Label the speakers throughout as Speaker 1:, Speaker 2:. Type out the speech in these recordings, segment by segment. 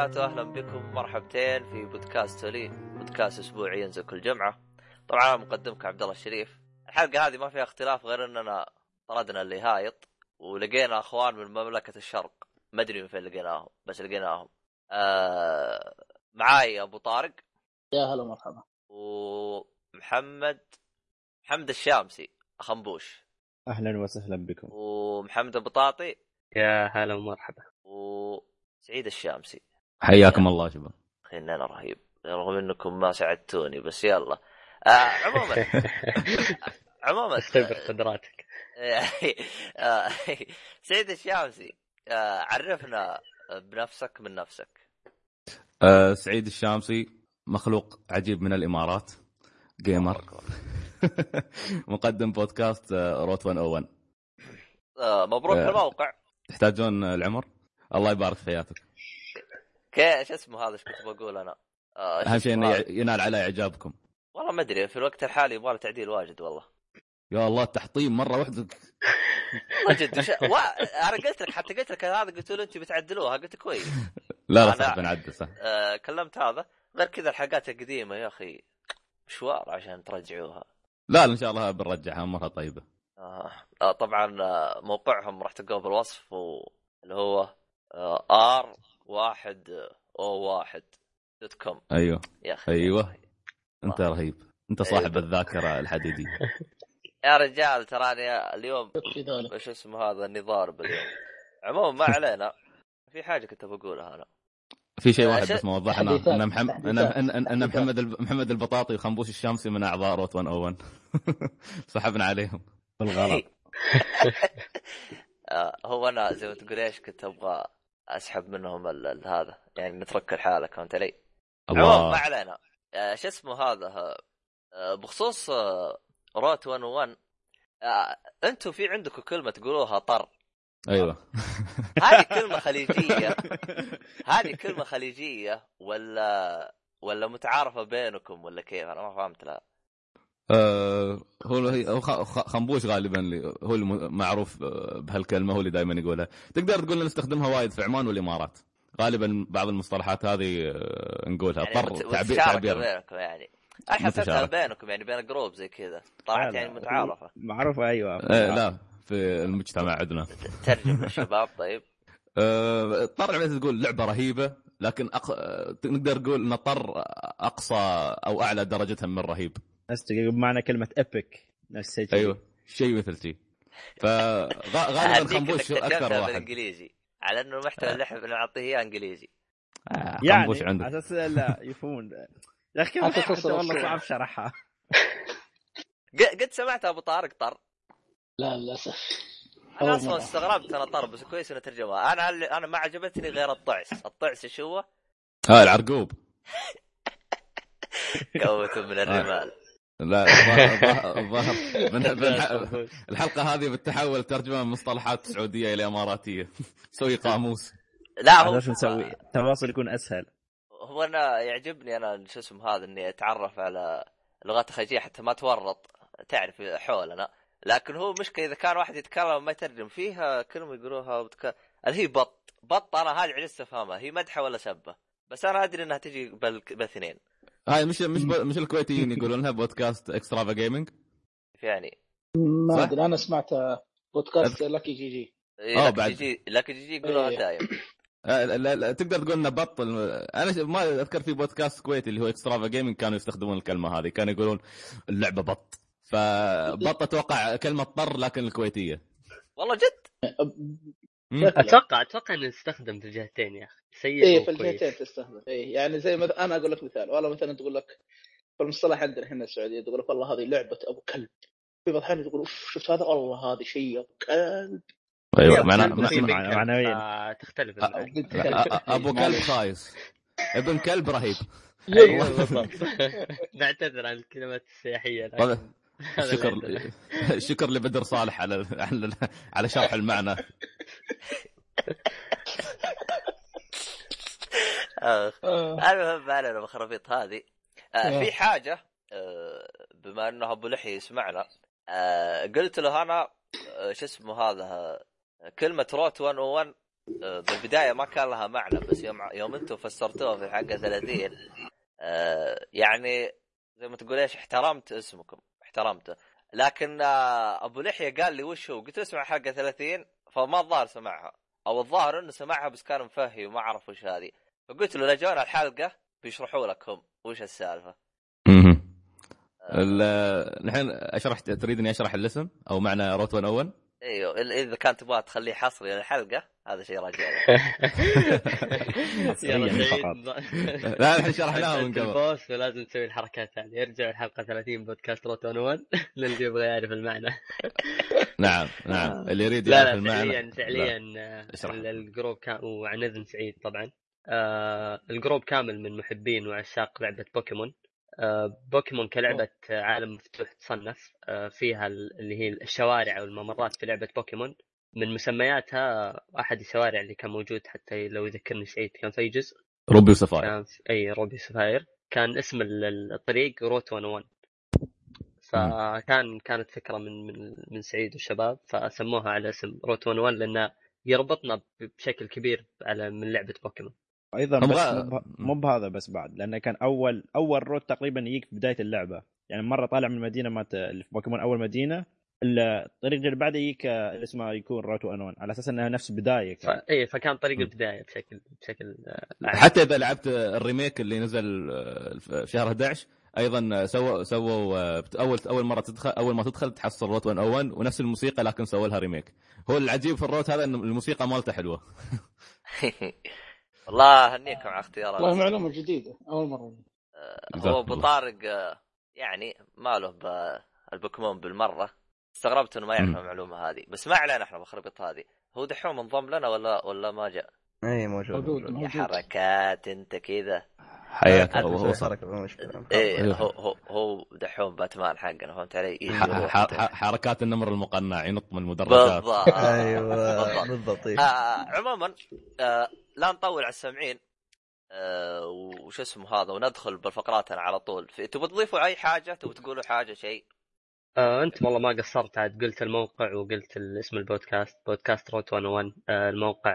Speaker 1: وبركاته، أهلا بكم مرحبتين في بودكاست تولي، بودكاست أسبوعي ينزل كل جمعة. طبعا مقدمك عبد الله الشريف. الحلقة هذه ما فيها اختلاف غير أننا طردنا اللي هايط ولقينا أخوان من مملكة الشرق، ما أدري من فين لقيناهم، بس لقيناهم. آه معاي أبو طارق.
Speaker 2: يا هلا مرحبا
Speaker 1: ومحمد محمد الشامسي خنبوش
Speaker 3: أهلا وسهلا بكم.
Speaker 1: ومحمد البطاطي
Speaker 4: يا هلا ومرحبا.
Speaker 1: وسعيد الشامسي.
Speaker 5: حياكم الله شباب.
Speaker 1: أخي أنا رهيب. رغم إنكم ما ساعدتوني بس يلا. آه عموما. عموما
Speaker 4: اختبر قدراتك
Speaker 1: آه، سعيد الشامسي آه عرفنا بنفسك من نفسك.
Speaker 5: أه سعيد الشامسي مخلوق عجيب من الإمارات gamer مقدم بودكاست آه، Route 101
Speaker 1: آه مبروك
Speaker 5: آه.
Speaker 1: الموقع
Speaker 5: تحتاجون العمر؟ الله يبارك في حياتك.
Speaker 1: كيف شو اسمه هذا إيش كنت بقول أنا؟ آه
Speaker 5: أهم شيء
Speaker 1: إنه؟
Speaker 5: ينال على إعجابكم.
Speaker 1: والله ما أدري في الوقت الحالي يبغى تعديل واجد والله.
Speaker 5: يا الله التحطيم مرة واحدة
Speaker 1: والله جد وش... و... أنا قلت لك حتى قلت لك هذا قلت له انت بتعدلوها قلت كويس.
Speaker 5: لا لا صح بنعدل صح.
Speaker 1: آه كلمت هذا. غير كذا الحلقات القديمة يا أخي مشوار عشان ترجعوها.
Speaker 5: لا إن شاء الله بنرجعها امورها طيبة.
Speaker 1: آه. آه طبعا آه، موقعهم راح تلقوه بالوصف و... اللي هو R واحد أو واحد dot com.
Speaker 5: أيوه.
Speaker 1: يا أخي
Speaker 5: أيوه. أنت رهيب. أنت صاحب
Speaker 1: أيوة.
Speaker 5: الذاكرة الحديدية.
Speaker 1: يا رجال تراني اليوم إيش اسمه هذا اني ضارب اليوم عموما ما علينا. في حاجة كنت بقولها أنا.
Speaker 5: في شيء واحد بس ما وضحنا. ان محمد ان. محمد الب- محمد البطاطي وخنبوش الشامسي من أعضاء Route 101 سحبنا عليهم
Speaker 3: بالغلط.
Speaker 1: آه، هو أنا زي ما تقول إيش كنت أبغى أسحب منهم ال- ال- هذا. يعني نترك الحاله كنت لي. عموما ما
Speaker 5: الله
Speaker 1: علينا. آه، شو اسمه هذا؟ آه، بخصوص آه، روت 101 آه، أنتم في عندكم كلمة تقولوها طر.
Speaker 5: أيوه.
Speaker 1: هذه كلمة خليجية. هذه كلمة خليجية ولا ولا متعارفة بينكم ولا كيف؟ أنا ما فهمت لها
Speaker 5: آه، هو هو خ- خ- خنبوش غالبا اللي هو المعروف آه، بهالكلمة هو اللي دائما يقولها. تقدر تقول نستخدمها وايد في عمان والإمارات. غالبا بعض المصطلحات هذه آه، نقولها.
Speaker 1: يعني
Speaker 5: طر تعبير تعبير.
Speaker 1: بينكم يعني.
Speaker 5: متشاركة.
Speaker 1: بينكم يعني بين جروب زي كذا. طلعت يعني متعارفة.
Speaker 3: معروفة أيوه.
Speaker 5: آه، لا في المجتمع عندنا.
Speaker 1: ترجم للشباب طيب.
Speaker 5: آه، طر مثل تقول لعبة رهيبة لكن أق... نقدر نقول إن طر أقصى أو أعلى درجه من رهيب.
Speaker 3: نفس بمعنى كلمة ايبك نفس الشيء
Speaker 5: أيوه شيء مثل شيء. فغالبا خنبوش
Speaker 1: أكثر
Speaker 5: واحد.
Speaker 1: بالإنجليزي. على أنه المحتوى اللي إحنا بنعطيه إياه إنجليزي.
Speaker 5: آه،
Speaker 3: يعني
Speaker 5: خنبوش عندك.
Speaker 3: على أساس لا يفهمون. يا أخي كيف والله. صعب شرحها.
Speaker 1: ق- قد سمعت أبو طارق طر
Speaker 2: لا للأسف.
Speaker 1: أنا
Speaker 2: أصلا.
Speaker 1: استغربت أنا طر بس كويس إنه ترجمها أنا أنا ما عجبتني غير الطعس. الطعس إيش هو؟
Speaker 5: ها العرقوب.
Speaker 1: قوة من الرمال.
Speaker 5: لا الظاهر- الحلقة هذه بتحول ترجمة من مصطلحات سعودية إلى إماراتية. سوي قاموس.
Speaker 1: لا هو
Speaker 3: نسوي؟ التواصل يكون أسهل.
Speaker 1: هو أنا يعجبني أنا شو اسمه هذا إني أتعرف على لغات خليجية حتى ما تورط. تعرف حولنا. لكن هو مشكلة إذا كان واحد يتكلم ما يترجم فيها كلمة يقولوها بتك... اللي هي بط. بط أنا هذه عجزت افهمها هي مدحة ولا سبة. بس أنا أدري إنها تجي بال... بالإثنين.
Speaker 5: هاي مش مش مش الكويتيين يقولون لها بودكاست Extra في Gaming
Speaker 1: يعني.
Speaker 2: ما؟ أدري أنا سمعت بودكاست لاكي GG.
Speaker 5: آه،
Speaker 1: لكن
Speaker 5: بعد.
Speaker 1: جي لكن جي يقولوها
Speaker 2: إيه.
Speaker 1: دايم.
Speaker 5: آه، لا لا لا تقدر تقول إنه بط الم- أنا ما أذكر في بودكاست كويتي اللي هو Extra في Gaming كانوا يستخدمون الكلمة هذه. كانوا يقولون اللعبة بط. فبط أتوقع كلمة طر لكن الكويتية.
Speaker 1: والله جد.
Speaker 4: أتوقع أتوقع إنه يستخدم في الجهتين يا أخي. سيء
Speaker 2: إيه في. الجهتين تستخدم. إيه يعني زي ما أنا أقول لك مثال. والله مثلا تقول لك في المصطلح عندنا هنا السعودية تقول لك والله هذه لعبة أبو كلب. في بعض الأحيان تقول أوف شفت هذا؟ والله هذه شيء أبو كلب.
Speaker 4: أيوه
Speaker 3: معنوياً.
Speaker 5: أ- أبو كلب خايس ابن كلب رهيب.
Speaker 4: أيوه بالضبط. نعتذر عن الكلمات السياحية
Speaker 5: شكر. شكر لبدر صالح على على على شرح المعنى
Speaker 1: آخ.
Speaker 2: آه.
Speaker 1: المهم ما علينا بخرابيط هذه آه في حاجة آه بما أنه أبو لحية يسمعنا آه قلت له أنا آه شو اسمه هذا كلمة روت 101 آه، بالبداية ما كان لها معنى بس يوم يوم أنتم فسرتوها في حلقه 30 آه، يعني زي ما تقول إيش احترمت اسمكم احترمته. لكن آه، أبو لحية قال لي وش هو؟ قلت له اسمع حلقه 30 فما الظاهر سمعها. أو الظاهر إنه سمعها بس كان مفهي وما عرف وش هذه. فقلت له لجونا الحلقة بيشرحوا لك هم وش السالفة.
Speaker 5: مهم. ال- الحين أشرح تريد اني أشرح الاسم أو معنى روت 101
Speaker 1: إيوه إذا كان تبغى تخليه حصري للحلقة هذا شيء
Speaker 3: فقط.
Speaker 5: لا الحين شرحناها من قبل
Speaker 4: البوس ولازم تسوي الحركات هذه. ارجعوا الحلقة 30 بودكاست Route 101 للي يبغى يعرف المعنى.
Speaker 5: نعم نعم. اللي يريد يعرف
Speaker 4: لا
Speaker 5: المعنى.
Speaker 4: فعليا فعليا آه، ال group كان وعن إذن سعيد طبعا. آه ال group كامل من محبين وعشاق لعبة بوكيمون. آه بوكيمون كلعبة آه، عالم مفتوح تصنف آه فيها ال- اللي هي الشوارع والممرات في لعبة بوكيمون. من مسمياتها أحد الشوارع اللي كان موجود حتى لو يذكرني سعيد كان في جزء
Speaker 5: Ruby و Sapphire.
Speaker 4: كان في أي Ruby Sapphire كان اسم ال- ال- الطريق Route 101 فكان كانت فكرة من من من سعيد والشباب فسموها على اسم Route 101 لأنه يربطنا بشكل كبير على من لعبة بوكيمون.
Speaker 3: أيضا
Speaker 5: غا-
Speaker 3: مو به- مو بهذا بس بعد لأنه كان اول أول road تقريبا يجيك في بداية اللعبة يعني مرة طالع من المدينة مالت اللي في بوكيمون أول مدينة الطريق اللي بعده يجيك آه، اسمه يكون Route 101 على أساس إنها نفس البدايه
Speaker 4: ف... اي فكان طريق. البداية بشكل بشكل آه،.
Speaker 5: حتى إذا لعبت ال remake اللي نزل آه، في شهر 11 أيضا سووا سووا اول أول مرة تدخل أول ما تدخل تحصل Route 101 ونفس الموسيقى لكن سووا لها remake هو العجيب في ال route هذا إن الموسيقى مالته حلوة
Speaker 1: والله اهنيكم على اختيارات
Speaker 2: والله معلومة جديدة أول مرة
Speaker 1: هو
Speaker 5: جزاك
Speaker 1: ابو
Speaker 5: الله.
Speaker 1: طارق آه، يعني ما له بالبوكيمون بالمرة استغربت إنه ما يعرف. المعلومة هذه بس ما علينا إحنا بخربط هذه هو دحوم انضم لنا ولا ولا ما جاء
Speaker 6: اي موجود
Speaker 2: موجود
Speaker 1: يا حركات أنت كذا
Speaker 5: حياك الله هو
Speaker 6: ما مشكلة.
Speaker 5: إيه.
Speaker 1: هو هو هو دحوم باتمان حقنا فهمت علي؟
Speaker 5: ح- حركات النمر المقنع ينط من المدرجات
Speaker 1: بالضبط
Speaker 6: أيوه
Speaker 1: بالضبط.
Speaker 6: بالضبط إيه.
Speaker 1: آه عموما آه لا نطول على السامعين. آه وش اسمه هذا وندخل بالفقرات على طول. تبغى تضيفوا أي حاجة؟ تبغى تقولوا حاجة شيء؟
Speaker 4: آه أنت والله ما قصرت. عاد قلت الموقع وقلت اسم البودكاست بودكاست روت 101 آه الموقع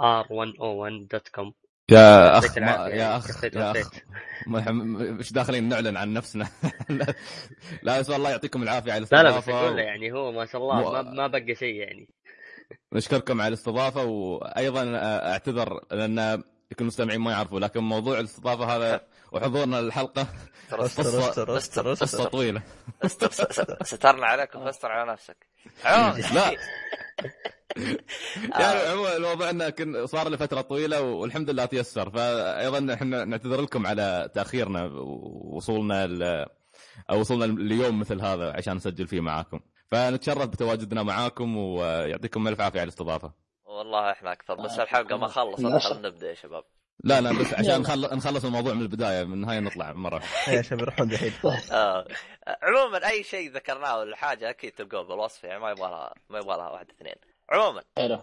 Speaker 4: آه r101.com
Speaker 5: يا أخ
Speaker 4: يعطيك
Speaker 5: ما يا
Speaker 4: أخ
Speaker 5: يا. أخ. مش داخلين نعلن عن نفسنا. لا- بس والله يعطيكم العافية على
Speaker 4: لا لا بس
Speaker 5: الاستضافة
Speaker 4: أقول له يعني هو ما شاء الله ما بقى شيء يعني.
Speaker 5: نشكركم على الاستضافة وأيضا أعتذر لأن يمكن المستمعين ما يعرفوا لكن موضوع الاستضافة هذا وحضورنا للحلقة
Speaker 1: ترى
Speaker 6: استر
Speaker 5: قصة-
Speaker 6: استر استر
Speaker 5: قصه
Speaker 6: استر
Speaker 5: طويله
Speaker 1: سترنا عليك وفستر على نفسك.
Speaker 5: لا. يعني عموما الموضوع إنه كن صار لفتره طويلة والحمد لله تيسر. فايضا إحنا نعتذر لكم على تأخيرنا ووصولنا ل... أو وصولنا اليوم مثل هذا عشان نسجل فيه معاكم. فنتشرف بتواجدنا معاكم ويعطيكم ألف عافية على الاستضافة.
Speaker 1: والله إحنا أكثر بس الحلقة ما خلصت
Speaker 2: لا.
Speaker 1: خلينا نبدأ يا شباب.
Speaker 5: لا لا بس عشان نخل... نخلص الموضوع من البداية من النهاية نطلع مرة.
Speaker 6: يا شباب يروحون دحين
Speaker 1: آه. عموما أي شيء ذكرناه ولا حاجة أكيد تلقوه بالوصف يعني ما يبغى لها ما يبغى لها واحد اثنين. عموما
Speaker 2: حلو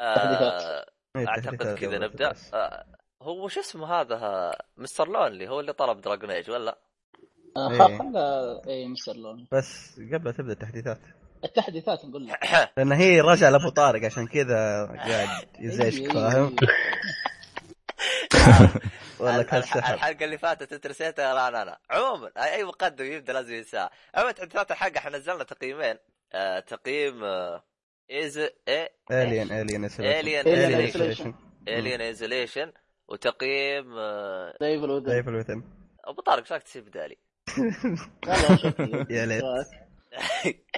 Speaker 1: آه
Speaker 6: أعتقد
Speaker 1: كذا
Speaker 6: نبدأ.
Speaker 1: آه هو شو اسمه هذا Mister Lonely هو اللي طلب Dragon Age ولا؟
Speaker 2: آه،
Speaker 6: إيه.
Speaker 2: خل اي Mister Lon
Speaker 6: بس قبل تبدأ التحديثات.
Speaker 2: التحديثات نقول لك.
Speaker 6: لأن هي رجع لأبو طارق عشان كذا قاعد يزعجك
Speaker 2: إيه،
Speaker 6: فاهم؟ والله كان سحب
Speaker 1: الحلقة اللي فاتت انت نسيتها؟ لا أنا أنا عموما اي مقدم يبدأ لازم ينساها. عموما تحديثات الحلقة إحنا نزلنا تقييمين؟ آه تقييم آه ايز إيه
Speaker 6: Alien Alien
Speaker 1: Alien
Speaker 2: Isolation.
Speaker 6: Isolation
Speaker 1: Alien Isolation وتقييم آه
Speaker 2: The Evil
Speaker 6: Within The
Speaker 1: Evil Within أبو طارق إيش رايك تسيب بدالي؟
Speaker 6: يا ليت.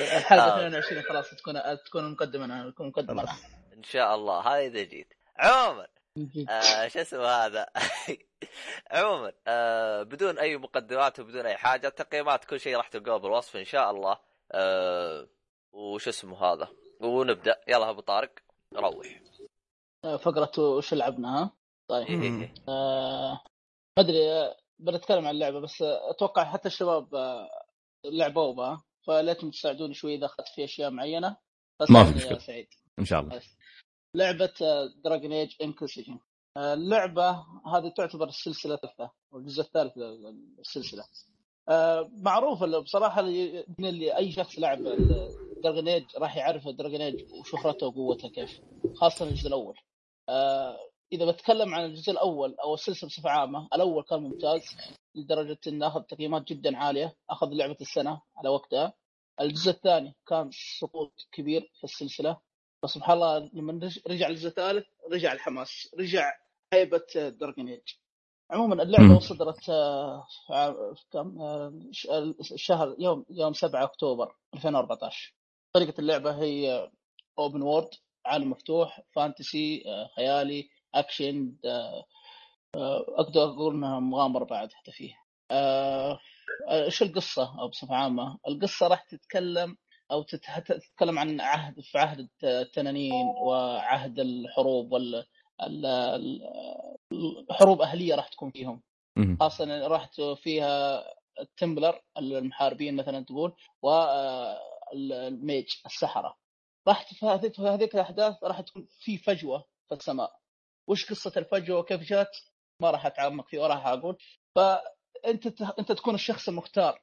Speaker 2: الحلقة
Speaker 1: آه.
Speaker 2: 22 خلاص تكون تكون مقدمة أنا تكون
Speaker 6: مقدمة.
Speaker 1: إن شاء الله. هذا إذا جيت. عموما آه شو اسمه هذا؟ عموما آه بدون أي مقدمات وبدون أي حاجة تقييمات كل شيء راح تلقوه بالوصف إن شاء الله. آه وش اسمه هذا؟ ونبدأ. يلا أبو طارق روح.
Speaker 2: فقرة وش لعبنا ها؟ طيب.
Speaker 6: مم.
Speaker 2: آه، ما أدري آه، بنتكلم عن اللعبة بس أتوقع حتى الشباب آه، لعبوا بها فليتم تساعدوني شوي إذا أخذت في أشياء معينة
Speaker 5: ما في
Speaker 2: يا
Speaker 5: مشكلة.
Speaker 2: سعيد.
Speaker 5: إن شاء الله.
Speaker 2: لعبة Dragon Age Inquisition اللعبة هذه تعتبر السلسله الثالثه والجزء الثالث للسلسله آه معروف اللي بصراحة من اللي أي شخص لعب Dragon Age راح يعرف Dragon Age وشهرته وقوته كيف خاصة الجزء الأول. آه إذا بتكلم عن الجزء الأول أو السلسلة بصفة عامة الأول كان ممتاز لدرجة إنه أخذ تقييمات جدا عالية أخذ لعبة السنة على وقتها. الجزء الثاني كان سقوط كبير في السلسلة. بس سبحان الله لما رج- رجع الجزء الثالث رجع الحماس رجع هيبة Dragon Age عموما
Speaker 5: اللعبة.
Speaker 2: صدرت آه، كم؟ آه، ش- الشهر يوم يوم 7 أكتوبر 2014 طريقة اللعبة هي open world عالم مفتوح fantasy آه، خيالي أكشن آه، آه، أقدر أقول إنها مغامرة بعد حتى فيه آه، آه، إيش القصة أو بصفة عامة؟ القصة راح تتكلم أو تت- تتكلم عن عهد في عهد التنانين وعهد الحروب وال ال- ال- الحروب أهلية راح تكون فيهم. خاصة راح فيها التمبلر المحاربين مثلا تقول والميج السحرة راح هذيك الأحداث راح تكون في فجوة في السماء وش قصة الفجوه وكيف جات ما راح أتعمق فيه وراح أقول. فانت أنت تكون الشخص المختار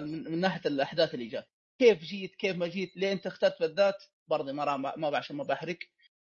Speaker 2: من ناحية الأحداث اللي جات. كيف جيت كيف ما جيت ليه أنت اخترت بالذات؟ برضه ما ما عشان ما بحرق.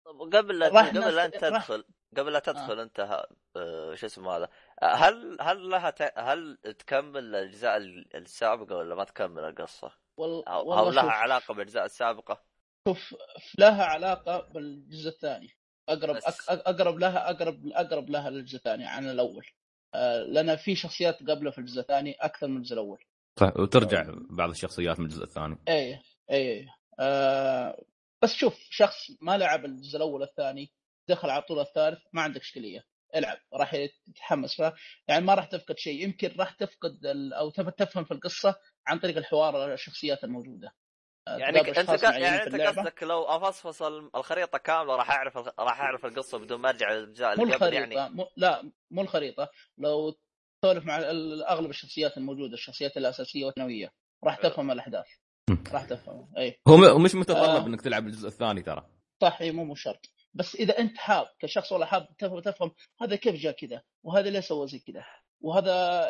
Speaker 1: طب قبل لا قبل لا
Speaker 2: أنت
Speaker 1: تدخل قبل لا تدخل أنت ه- آه، شو اسمه هذا؟ آه، هل هل لها ت... هل تكمل الأجزاء ال- السابقة ولا ما تكمل القصة؟
Speaker 2: وال...
Speaker 1: أو,
Speaker 2: والله
Speaker 1: أو لها
Speaker 2: شوف.
Speaker 1: علاقة بالأجزاء السابقة؟
Speaker 2: شوف لها علاقة بالجزء الثاني. أقرب
Speaker 1: بس.
Speaker 2: أك- أقرب لها أقرب أقرب لها للجزء الثاني عن الأول. آه، لأن في شخصيات قبله في الجزء الثاني أكثر من الجزء الأول.
Speaker 5: صح وترجع بعض الشخصيات من الجزء الثاني.
Speaker 2: اي اي آه بس شوف شخص ما لعب الجزء الأول والثاني دخل على طول الثالث ما عندك إشكالية. العب راح يتحمس. ف يعني ما راح تفقد شيء. يمكن راح تفقد ال... أو تف- تفهم في القصة عن طريق الحوار الشخصيات الموجودة. آه،
Speaker 1: يعني انت يعني انت. قصدك لو افصفص ال- الخريطة كاملة راح أعرف راح أعرف القصة بدون ما أرجع للاجزاء
Speaker 2: مو
Speaker 1: اللي قبل
Speaker 2: الخريطة
Speaker 1: يعني
Speaker 2: مو لا مو الخريطة. لو تسولف مع أغلب الشخصيات الموجودة الشخصيات الأساسية والثانوية راح تفهم
Speaker 5: الأحداث.
Speaker 2: راح تفهم أي.
Speaker 5: هو مش متطلب
Speaker 2: آه.
Speaker 5: إنك تلعب الجزء الثاني ترى.
Speaker 2: صح مو مو شرط. بس إذا أنت حاب كشخص والله حاب تفهم, تفهم هذا كيف جاء كذا وهذا ليه سوى زي كذا وهذا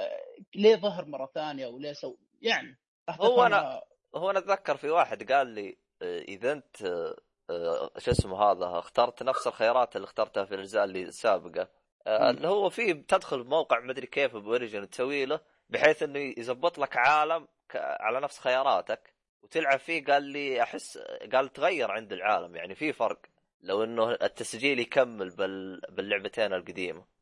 Speaker 2: ليه ظهر مرة ثانية وليه سوى يعني راح
Speaker 1: هو أنا- هو أنا أتذكر في واحد قال لي آه، إذا أنت آه، آه، شو اسمه هذا اخترت نفس الخيارات اللي اخترتها في الأجزاء اللي السابقه. اللي هو في تدخل بموقع مدري كيف ب Origin تسوي له بحيث إنه يزبط لك عالم على نفس خياراتك. وتلعب فيه قال لي أحس قال تغير عند العالم. يعني في فرق. لو إنه التسجيل يكمل بال... باللعبتين القديمة.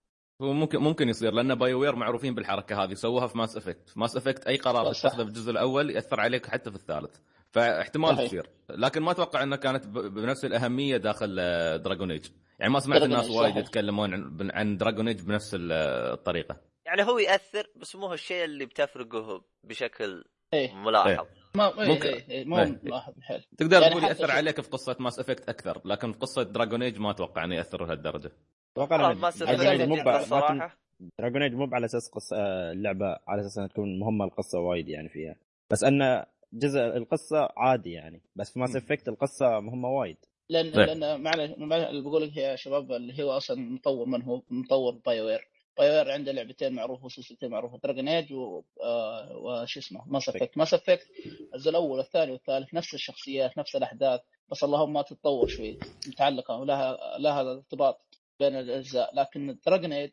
Speaker 5: هو ممكن ممكن يصير لأن BioWare معروفين بالحركة هذه سووها في Mass Effect في Mass Effect أي قرار
Speaker 2: صح.
Speaker 5: تتخذه في الجزء الأول يأثر عليك حتى في الثالث. فاحتمال
Speaker 2: صحيح.
Speaker 5: تصير لكن ما أتوقع انها كانت ب- بنفس الأهمية داخل Dragon Age يعني ما سمعت الناس وايد. يتكلمون عن عن Dragon Age بنفس ال- الطريقة.
Speaker 1: يعني هو يأثر بس مو الشيء اللي بتفرقه بشكل
Speaker 2: إيه.
Speaker 1: ملاحظ.
Speaker 2: ما إيه
Speaker 5: ممكن-
Speaker 2: إيه مو
Speaker 5: إيه.
Speaker 2: ملاحظ الحيل
Speaker 5: تقدر
Speaker 2: يعني
Speaker 5: تقول
Speaker 2: يأثر
Speaker 5: عليك في قصة Mass Effect أكثر لكن في قصة Dragon Age ما أتوقع إنه يأثر
Speaker 3: لهالدرجة.
Speaker 1: أتوقع
Speaker 3: إن
Speaker 1: ما
Speaker 3: Dragon مو الصراحة. ايج مو على أساس قصه آه، اللعبة على أساس إنها تكون مهمة القصة وايد يعني فيها. بس أن جزء القصة عادي يعني. بس في Mass Effect القصة مهمة وايد.
Speaker 2: لأن
Speaker 5: طيب.
Speaker 2: لأن معنى معنى اللي بقول لك يا شباب اللي هو أصلا مطور من هو مطور BioWare BioWare عنده لعبتين معروفه وسلسلتين معروفة Dragon Age و... آه وش اسمه؟ Mass Effect Mass Effect الجزء الأول والثاني والثالث نفس الشخصيات نفس الأحداث بس اللهم ما تتطور شوي متعلقة ولها لها ارتباط. بين الأجزاء لكن Dragon Age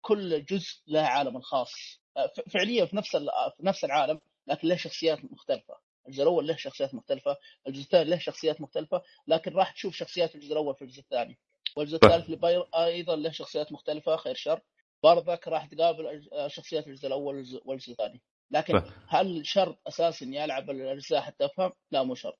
Speaker 2: كل جزء له عالم الخاص آه، فعليا في نفس ال- في نفس العالم لكن له شخصيات مختلفة الجزء الأول له شخصيات مختلفة الجزء الثاني له شخصيات مختلفة لكن راح تشوف شخصيات الجزء الأول في الجزء الثاني والجزء. الثالث لباير أيضا له شخصيات مختلفة خير شر برضك راح تقابل أج- شخصيات الجزء الأول والجزء- والجزء الثاني لكن. هل شرط اساسي إني ألعب الأجزاء حتى أفهم؟ لا مو شرط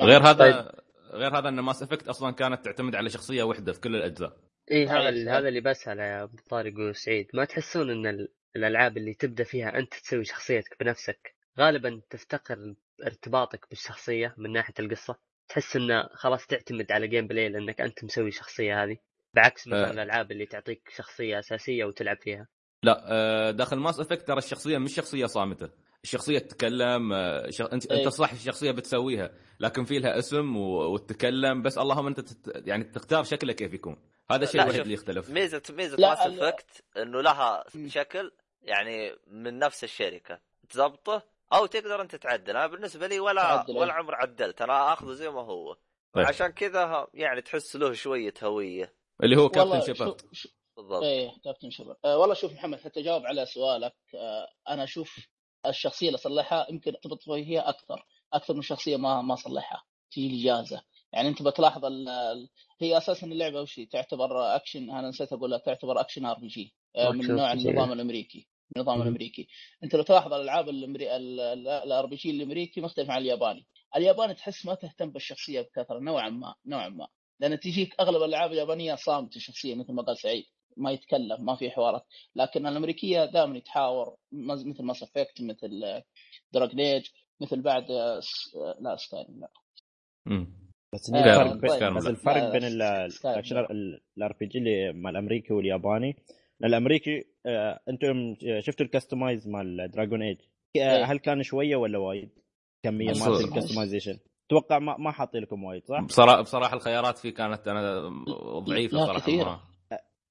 Speaker 5: غير هذا
Speaker 4: طيب.
Speaker 5: غير هذا إن Mass Effect أصلا كانت تعتمد على شخصية واحدة في كل
Speaker 4: الأجزاء
Speaker 2: إي
Speaker 4: هذا اللي
Speaker 2: صحيح.
Speaker 4: هذا اللي بسأله يا أبو طارق وسعيد ما تحسون إن ال- الألعاب اللي تبدأ فيها أنت تسوي شخصيتك بنفسك غالبا تفتقر ارتباطك بالشخصية من ناحية القصة تحس إنه خلاص تعتمد على gameplay لأنك أنت مسوي الشخصيه هذه بعكس مثلا
Speaker 5: آه.
Speaker 4: الألعاب اللي تعطيك شخصية أساسية وتلعب فيها
Speaker 5: لا آه، داخل Mass Effect ترى الشخصية مش شخصية صامتة الشخصيه تتكلم آه، شخ... أنت
Speaker 2: إيه.
Speaker 5: انت صح الشخصية بتسويها لكن في لها اسم و... وتتكلم بس اللهم أنت تت... يعني تختار شكله كيف يكون. هذا الشيء الوحيد اللي يختلف.
Speaker 2: ميزة
Speaker 1: ميزة
Speaker 2: Mass
Speaker 1: Effect إنه لها. شكل يعني من نفس الشركة. تزبطه أو تقدر أنت تعدل. أنا بالنسبة لي ولا
Speaker 2: تعدل،
Speaker 1: ولا. عمر عدلت. أنا آخذه زي ما هو.
Speaker 5: طيب.
Speaker 1: عشان كذا يعني تحس له شوية هوية.
Speaker 5: اللي هو captain Shepard
Speaker 2: شو- شو-
Speaker 1: بالضبط.
Speaker 2: إيه captain Shepard أه والله شوف محمد حتى جاوب على سؤالك. أه أنا أشوف الشخصية اللي صلحها يمكن ارتبط فيها أكثر أكثر من شخصية ما ما صلحها تجي لي جاهزه يعني أنت بتلاحظ ال- هي أساسا اللعبة وش؟ تعتبر اكشن أنا نسيت أقولها تعتبر action RPG من نوع. النظام الأمريكي النظام
Speaker 4: مم.
Speaker 2: الأمريكي أنت لو تلاحظ الألعاب ال RPG الأمريكي مختلف عن الياباني الياباني تحس ما تهتم بالشخصية بكثرة نوعا ما نوعا ما لأن تجيك أغلب الألعاب اليابانية صامتة الشخصيه مثل ما قال سعيد ما يتكلم ما في حوارات لكن الأمريكية دائما يتحاور مثل Mass Effect مثل Dragon Age مثل بعد آه، س- آه، لا style لا.
Speaker 3: بس
Speaker 2: آه،
Speaker 3: الفرق
Speaker 2: طيب.
Speaker 3: بين بس الفرق بين ال RPG اللي مع الأمريكي والياباني الأمريكي آه، أنتم شفتوا ال customize مال Dragon Age
Speaker 2: إيه.
Speaker 3: هل كان شوية ولا وايد؟ كميه مالت ال customization أتوقع ما ما حاطين لكم وايد صح؟
Speaker 5: بصراحه بصراحة الخيارات فيه كانت أنا ضعيفة
Speaker 2: لا،
Speaker 5: صراحة
Speaker 2: كثيرة.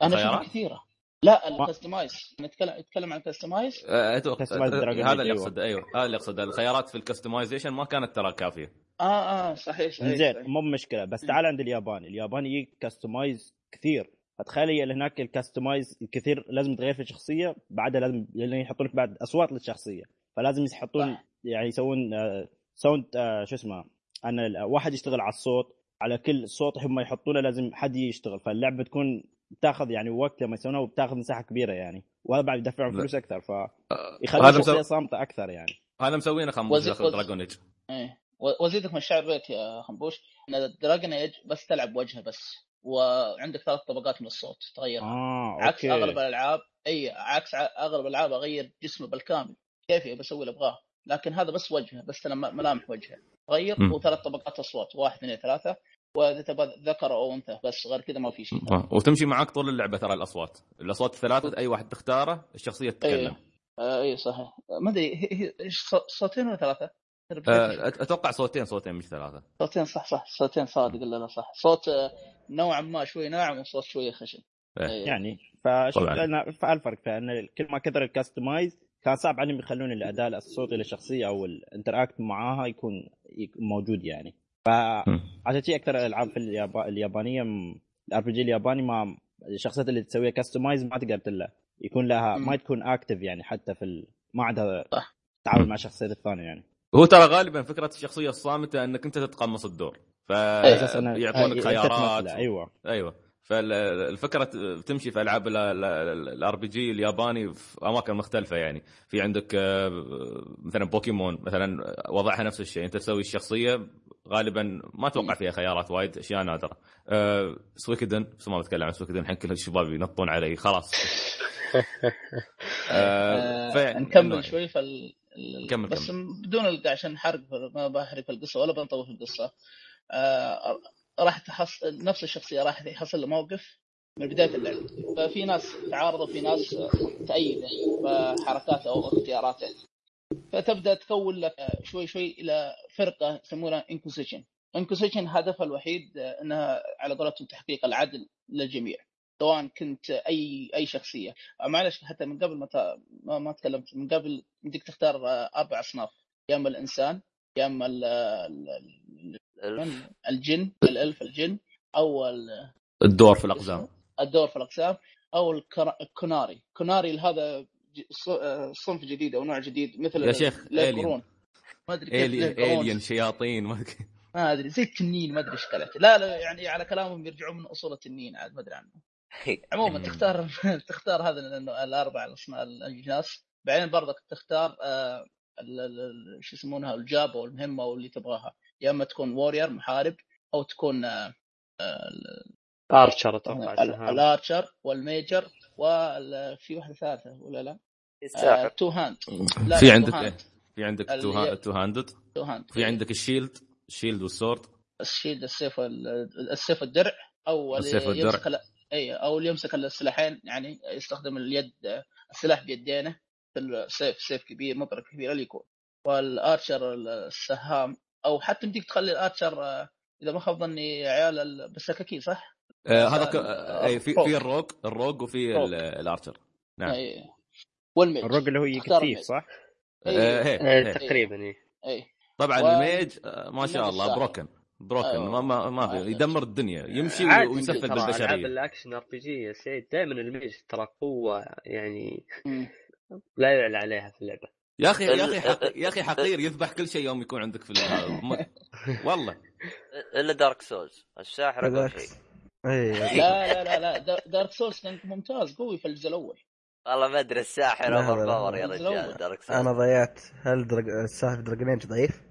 Speaker 2: أنا
Speaker 5: خيارات؟
Speaker 2: اشوفها كثيرة. لا ال customize نتكلم نتكلم عن ال
Speaker 5: customize آه،
Speaker 3: Customize Dragon
Speaker 5: هذا اللي
Speaker 3: أيوة.
Speaker 5: أقصد. أيوه هذا اللي أقصد. الخيارات في ال customization ما كانت ترى كافية.
Speaker 2: آه آه صحيح صحيح
Speaker 3: زين. مو مشكله بس. تعال عند الياباني. الياباني يجيك customize كثير. فتخيل هناك ال customize الكثير لازم تغير في الشخصيه بعدها لازم لأن يحطون لك بعد أصوات للشخصية. فلازم يحطون. يعني يسوون آه، sound آه، شو اسمه أن واحد يشتغل على الصوت. على كل صوت هم يحطونه لازم حد يشتغل. فاللعبة تكون بتاخذ يعني وقت لما يسوونها وبتاخذ مساحة كبيرة يعني. وهذا بعد يدفعون
Speaker 5: لا.
Speaker 3: فلوس
Speaker 5: أكثر
Speaker 3: فيخلي الشخصيه
Speaker 5: مسوي
Speaker 3: صامتة أكثر يعني.
Speaker 5: هذا مسوينه
Speaker 2: وزي-
Speaker 5: Dragon
Speaker 2: Age إيه. وازيدك من الشعر بيت يا خنبوش. إن Dragon Age بس تلعب وجهه بس وعندك ثلاث طبقات من الصوت تغيرها
Speaker 3: آه
Speaker 2: عكس أغلب الألعاب إي عكس ع- أغلب الألعاب أغير جسمه بالكامل. كيفي بسوي اللي أبغاه. لكن هذا بس وجهه بس ملامح وجهه. غير
Speaker 5: مم.
Speaker 2: وثلاث طبقات اصوات واحد اثنين ثلاثة. واذا تبغى ذكر أو أنثى بس غير كذا ما في شيء.
Speaker 5: وتمشي معك طول اللعبة ترى الأصوات. الأصوات الثلاثة أي واحد تختاره الشخصية تتكلم.
Speaker 2: اي آه اي صحيح. ما أدري صوتين ولا ثلاثة؟
Speaker 5: آه، أتوقع صوتين صوتين مش ثلاثة.
Speaker 2: صوتين صح صح. صوتين صادق لا لا صح. صوت آه، نوعا ما شوي ناعم وصوت شوية خشن.
Speaker 5: إيه.
Speaker 2: إيه.
Speaker 3: يعني. لأن فالفرق فان كل ما كثر ال customize كان صعب عليهم يخلون الاداء الصوتي للشخصية أو ال interact معاها يكون موجود يعني. فعشان شيء أكثر الألعاب في اليابا... اليابانية ال RPG الياباني ما الشخصيات اللي تسويها customize ما تقدر تلا. يكون لها. ما تكون active يعني حتى في ال... ما عندها
Speaker 2: صح.
Speaker 3: تعامل مع الشخصيات الثانية يعني.
Speaker 5: هو ترى غالبا فكرة الشخصية الصامتة إنك أنت تتقمص الدور. فيعطونك
Speaker 3: أنت
Speaker 5: خيارات.
Speaker 3: أيوه.
Speaker 5: أيوه. فالفكرة تمشي في ألعاب ال RPG الياباني في أماكن مختلفة يعني. في عندك آه، مثلا بوكيمون مثلا وضعها نفس الشيء. أنت تسوي الشخصية غالبا ما أتوقع فيها خيارات وايد أشياء نادرة. أه Suikoden بس ما بتكلم عن Suikoden الحين كل الشباب ينطون علي خلاص.
Speaker 2: آه نكمل شوي فال ال-
Speaker 5: كمل-
Speaker 2: بس
Speaker 5: كمل.
Speaker 2: بدون عشان حرق ما بحرق القصة ولا بنطول في القصة. آه راح تحصل نفس الشخصية راح يحصل له موقف من بداية اللعبه ففي ناس تعارض وفي ناس تأيده بحركاته أو اختياراته. فتبدأ تكون لك شوي شوي إلى فرقة يسمونها Inquisition Inquisition هدفها الوحيد إنها على قولتهم تحقيق العدل للجميع سواء كنت أي أي شخصية. معلش حتى من قبل ما ما, ما تكلمت من قبل بدك تختار أربع أصناف. يا أما الإنسان يا أما
Speaker 1: إلف
Speaker 2: الجن الإلف الجن أو ال-
Speaker 5: الدور في الأقزام.
Speaker 2: الدور في الاقسام أو الكر- الكوناري كوناري هذا ج- ص- آه، صنف جديد أو نوع جديد مثل
Speaker 5: يا شيخ،
Speaker 2: القرون ما أدري كيف
Speaker 5: الين. الين شياطين ما أدري.
Speaker 2: زي التنين ما أدري إيش لا لا يعني على كلامهم يرجعون من أصول التنين عاد ما أدري عنه. عموما. تختار تختار هذا الأربع الاجناس بعدين برضك تختار آه، ال- ال- ال- شو يسمونها الجاب أو المهمه أو اللي تبغاها. يا اما تكون warrior محارب أو تكون آه، آه،
Speaker 4: archer أتوقع.
Speaker 2: ال
Speaker 4: archer
Speaker 2: وال mage وفي واحدة ثالثة ولا لا؟ آه، two hand لا،
Speaker 5: في عندك. إيه؟ في عندك تو هاندد
Speaker 2: تو هاند
Speaker 5: في عندك ال shield
Speaker 2: ال shield وال sword ال shield السيف السيف والدرع أو اللي
Speaker 5: السيف والدرع.
Speaker 2: يمسك ال- اي أو اللي يمسك السلاحين يعني يستخدم اليد السلاح بيدينه السيف سيف كبير مطرق كبير اللي يكون وال archer السهام أو حتى بدك تخلي ال archer آه، إذا ما خاب ظني عيال ال- بالسكاكين صح؟
Speaker 5: آه هذا ك...
Speaker 2: آه،
Speaker 5: أي في. في ال rogue ال
Speaker 2: rogue وفي
Speaker 5: ال archer نعم
Speaker 2: وال mage
Speaker 3: ال rogue اللي هو يكتيف. صح؟
Speaker 5: آه،
Speaker 4: آه،
Speaker 5: هي.
Speaker 4: تقريبا إيه.
Speaker 2: أي
Speaker 5: طبعا
Speaker 2: و-
Speaker 5: ال mage آه، ما شاء الله. broken broken
Speaker 2: أيوة.
Speaker 5: ما ما, في. يدمر الدنيا يمشي ويسفل
Speaker 4: ترى ألعاب
Speaker 5: بالبشريه
Speaker 4: ال action RPG يا سعيد دائما ال mage ترى قوة يعني. لا يعلى عليها في اللعبة
Speaker 5: يا أخي يا أخي حق... يا أخي حقير يذبح كل شيء يوم يكون عندك في والله.
Speaker 1: إلا دارك سولز الساحر
Speaker 6: أقوى
Speaker 1: شيء.
Speaker 6: اي
Speaker 2: لا لا لا لا دا- دارك سولز كان ممتاز قوي في الجزء الأول.
Speaker 1: والله ما أدري الساحر
Speaker 6: لا،
Speaker 1: over
Speaker 6: لا،
Speaker 1: power يا
Speaker 2: لا.
Speaker 1: رجال دارك سولز
Speaker 6: أنا ضيعت هل درج... الساحر في دراجون ضعيف؟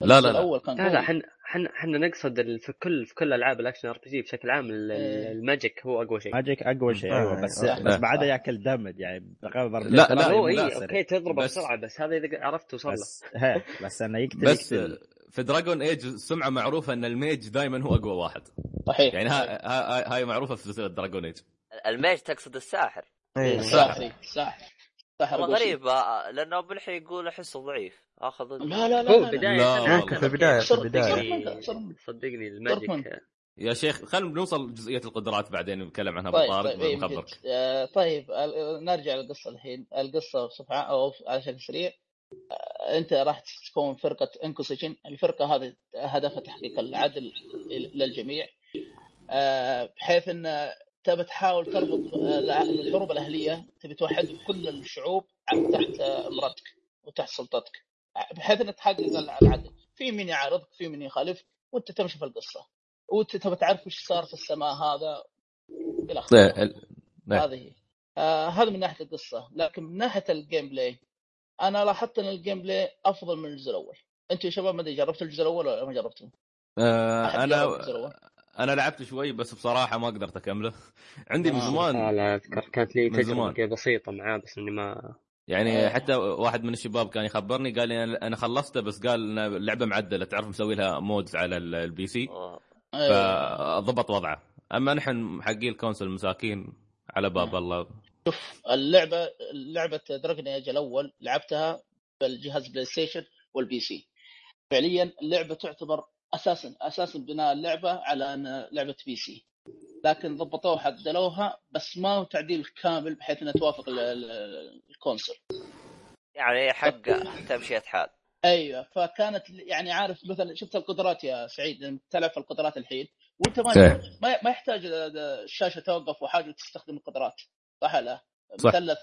Speaker 5: لا، لا، لا.
Speaker 2: الأول كان
Speaker 4: لا لا إحنا إحنا إحنا نقصد ال- في كل في كل ألعاب ال action RPG بشكل عام ال- ال-
Speaker 2: إيه.
Speaker 4: ال magic هو أقوى شيء
Speaker 3: magic أقوى شيء
Speaker 6: آه،
Speaker 3: أيوه بس
Speaker 6: آه.
Speaker 3: بس بعدها ياكل damage يعني
Speaker 5: لا،
Speaker 3: ثلاثة
Speaker 5: لا،
Speaker 4: هو اي
Speaker 3: بسرعة.
Speaker 4: okay تضربه
Speaker 5: بس-
Speaker 4: بسرعة بس هذا إذا عرفت توصل له
Speaker 3: بس هي بس إنه يقتل
Speaker 5: بس
Speaker 3: يقتل.
Speaker 5: في دراجون ايج سمعة معروفة إن ال mage دائما هو أقوى واحد
Speaker 2: صحيح
Speaker 5: يعني ها- ها- هاي معروفة في سلسلة دراجون ايج
Speaker 1: ال mage تقصد الساحر
Speaker 6: اي
Speaker 2: الساحر الساحر
Speaker 1: غريب لأنه بالحين يقول أحسه ضعيف. آخذ
Speaker 2: لا لا لا
Speaker 4: هو
Speaker 2: لا، لا.
Speaker 6: في البداية، في البداية.
Speaker 4: صدقني ال
Speaker 2: magic.
Speaker 5: يا شيخ خلينا نوصل لجزئيه القدرات بعدين نتكلم عنها
Speaker 2: طيب أبو
Speaker 5: طارق
Speaker 2: طيب. آه، طيب آه، نرجع للقصة الحين. القصة بصفة أو على شكل سريع آه، أنت راح تكون فرقة Inquisition الفرقة هذه هدفها تحقيق العدل للجميع. آه، بحيث إن تبى تحاول تربط آه، الحروب الأهلية تبي توحد كل الشعوب تحت آه، امرتك وتحت سلطتك بحيث إنك تحقق العدل في من يعارضك في من يخالفك وأنت تمشي في القصة وأنت تبى تعرف وش صار في السماء هذا إلى اخره. هذه هي. آه هذا من ناحية القصة لكن من ناحية ال gameplay أنا لاحظت إن ال gameplay أفضل من الجزء الأول أنتم يا شباب ما أدري جربتوا الجزء الأول ولا ما جربتوا؟
Speaker 5: آه،
Speaker 2: أنا؟
Speaker 5: أنا لعبت شوي بس بصراحة ما قدرت أكمله عندي من
Speaker 2: آه.
Speaker 5: زمان
Speaker 4: كانت لي
Speaker 5: من زمان.
Speaker 4: تجربه بسيطة معاه بس إني ما
Speaker 5: يعني
Speaker 2: آه.
Speaker 5: حتى واحد من الشباب كان يخبرني قال لي أنا- أنا خلصته بس قال ان اللعبه معدلة تعرف مسوي لها mods على ال- ال PC
Speaker 1: آه،
Speaker 2: أيوة.
Speaker 5: فضبط وضعه أما نحن حقين ال console مساكين على باب. الله
Speaker 2: اللعبه لعبه دراجون ايج الأول لعبتها بالجهاز بلاي ستيشن وال PC فعليا اللعبة تعتبر أساسا أساسا بناء اللعبة على أن لعبة PC. لكن ضبطوها عدلوها بس ما هو تعديل كامل بحيث انها توافق ال- ال- ال console.
Speaker 1: يعني حق تمشية حال.
Speaker 2: أيوه فكانت يعني عارف مثلا شفت القدرات يا سعيد؟ لما تلعب في القدرات الحين. وأنت ما
Speaker 5: صحيح.
Speaker 2: ما, ما يحتاج الشاشة توقف وحاجة وتستخدم القدرات. صح لا؟ مثلث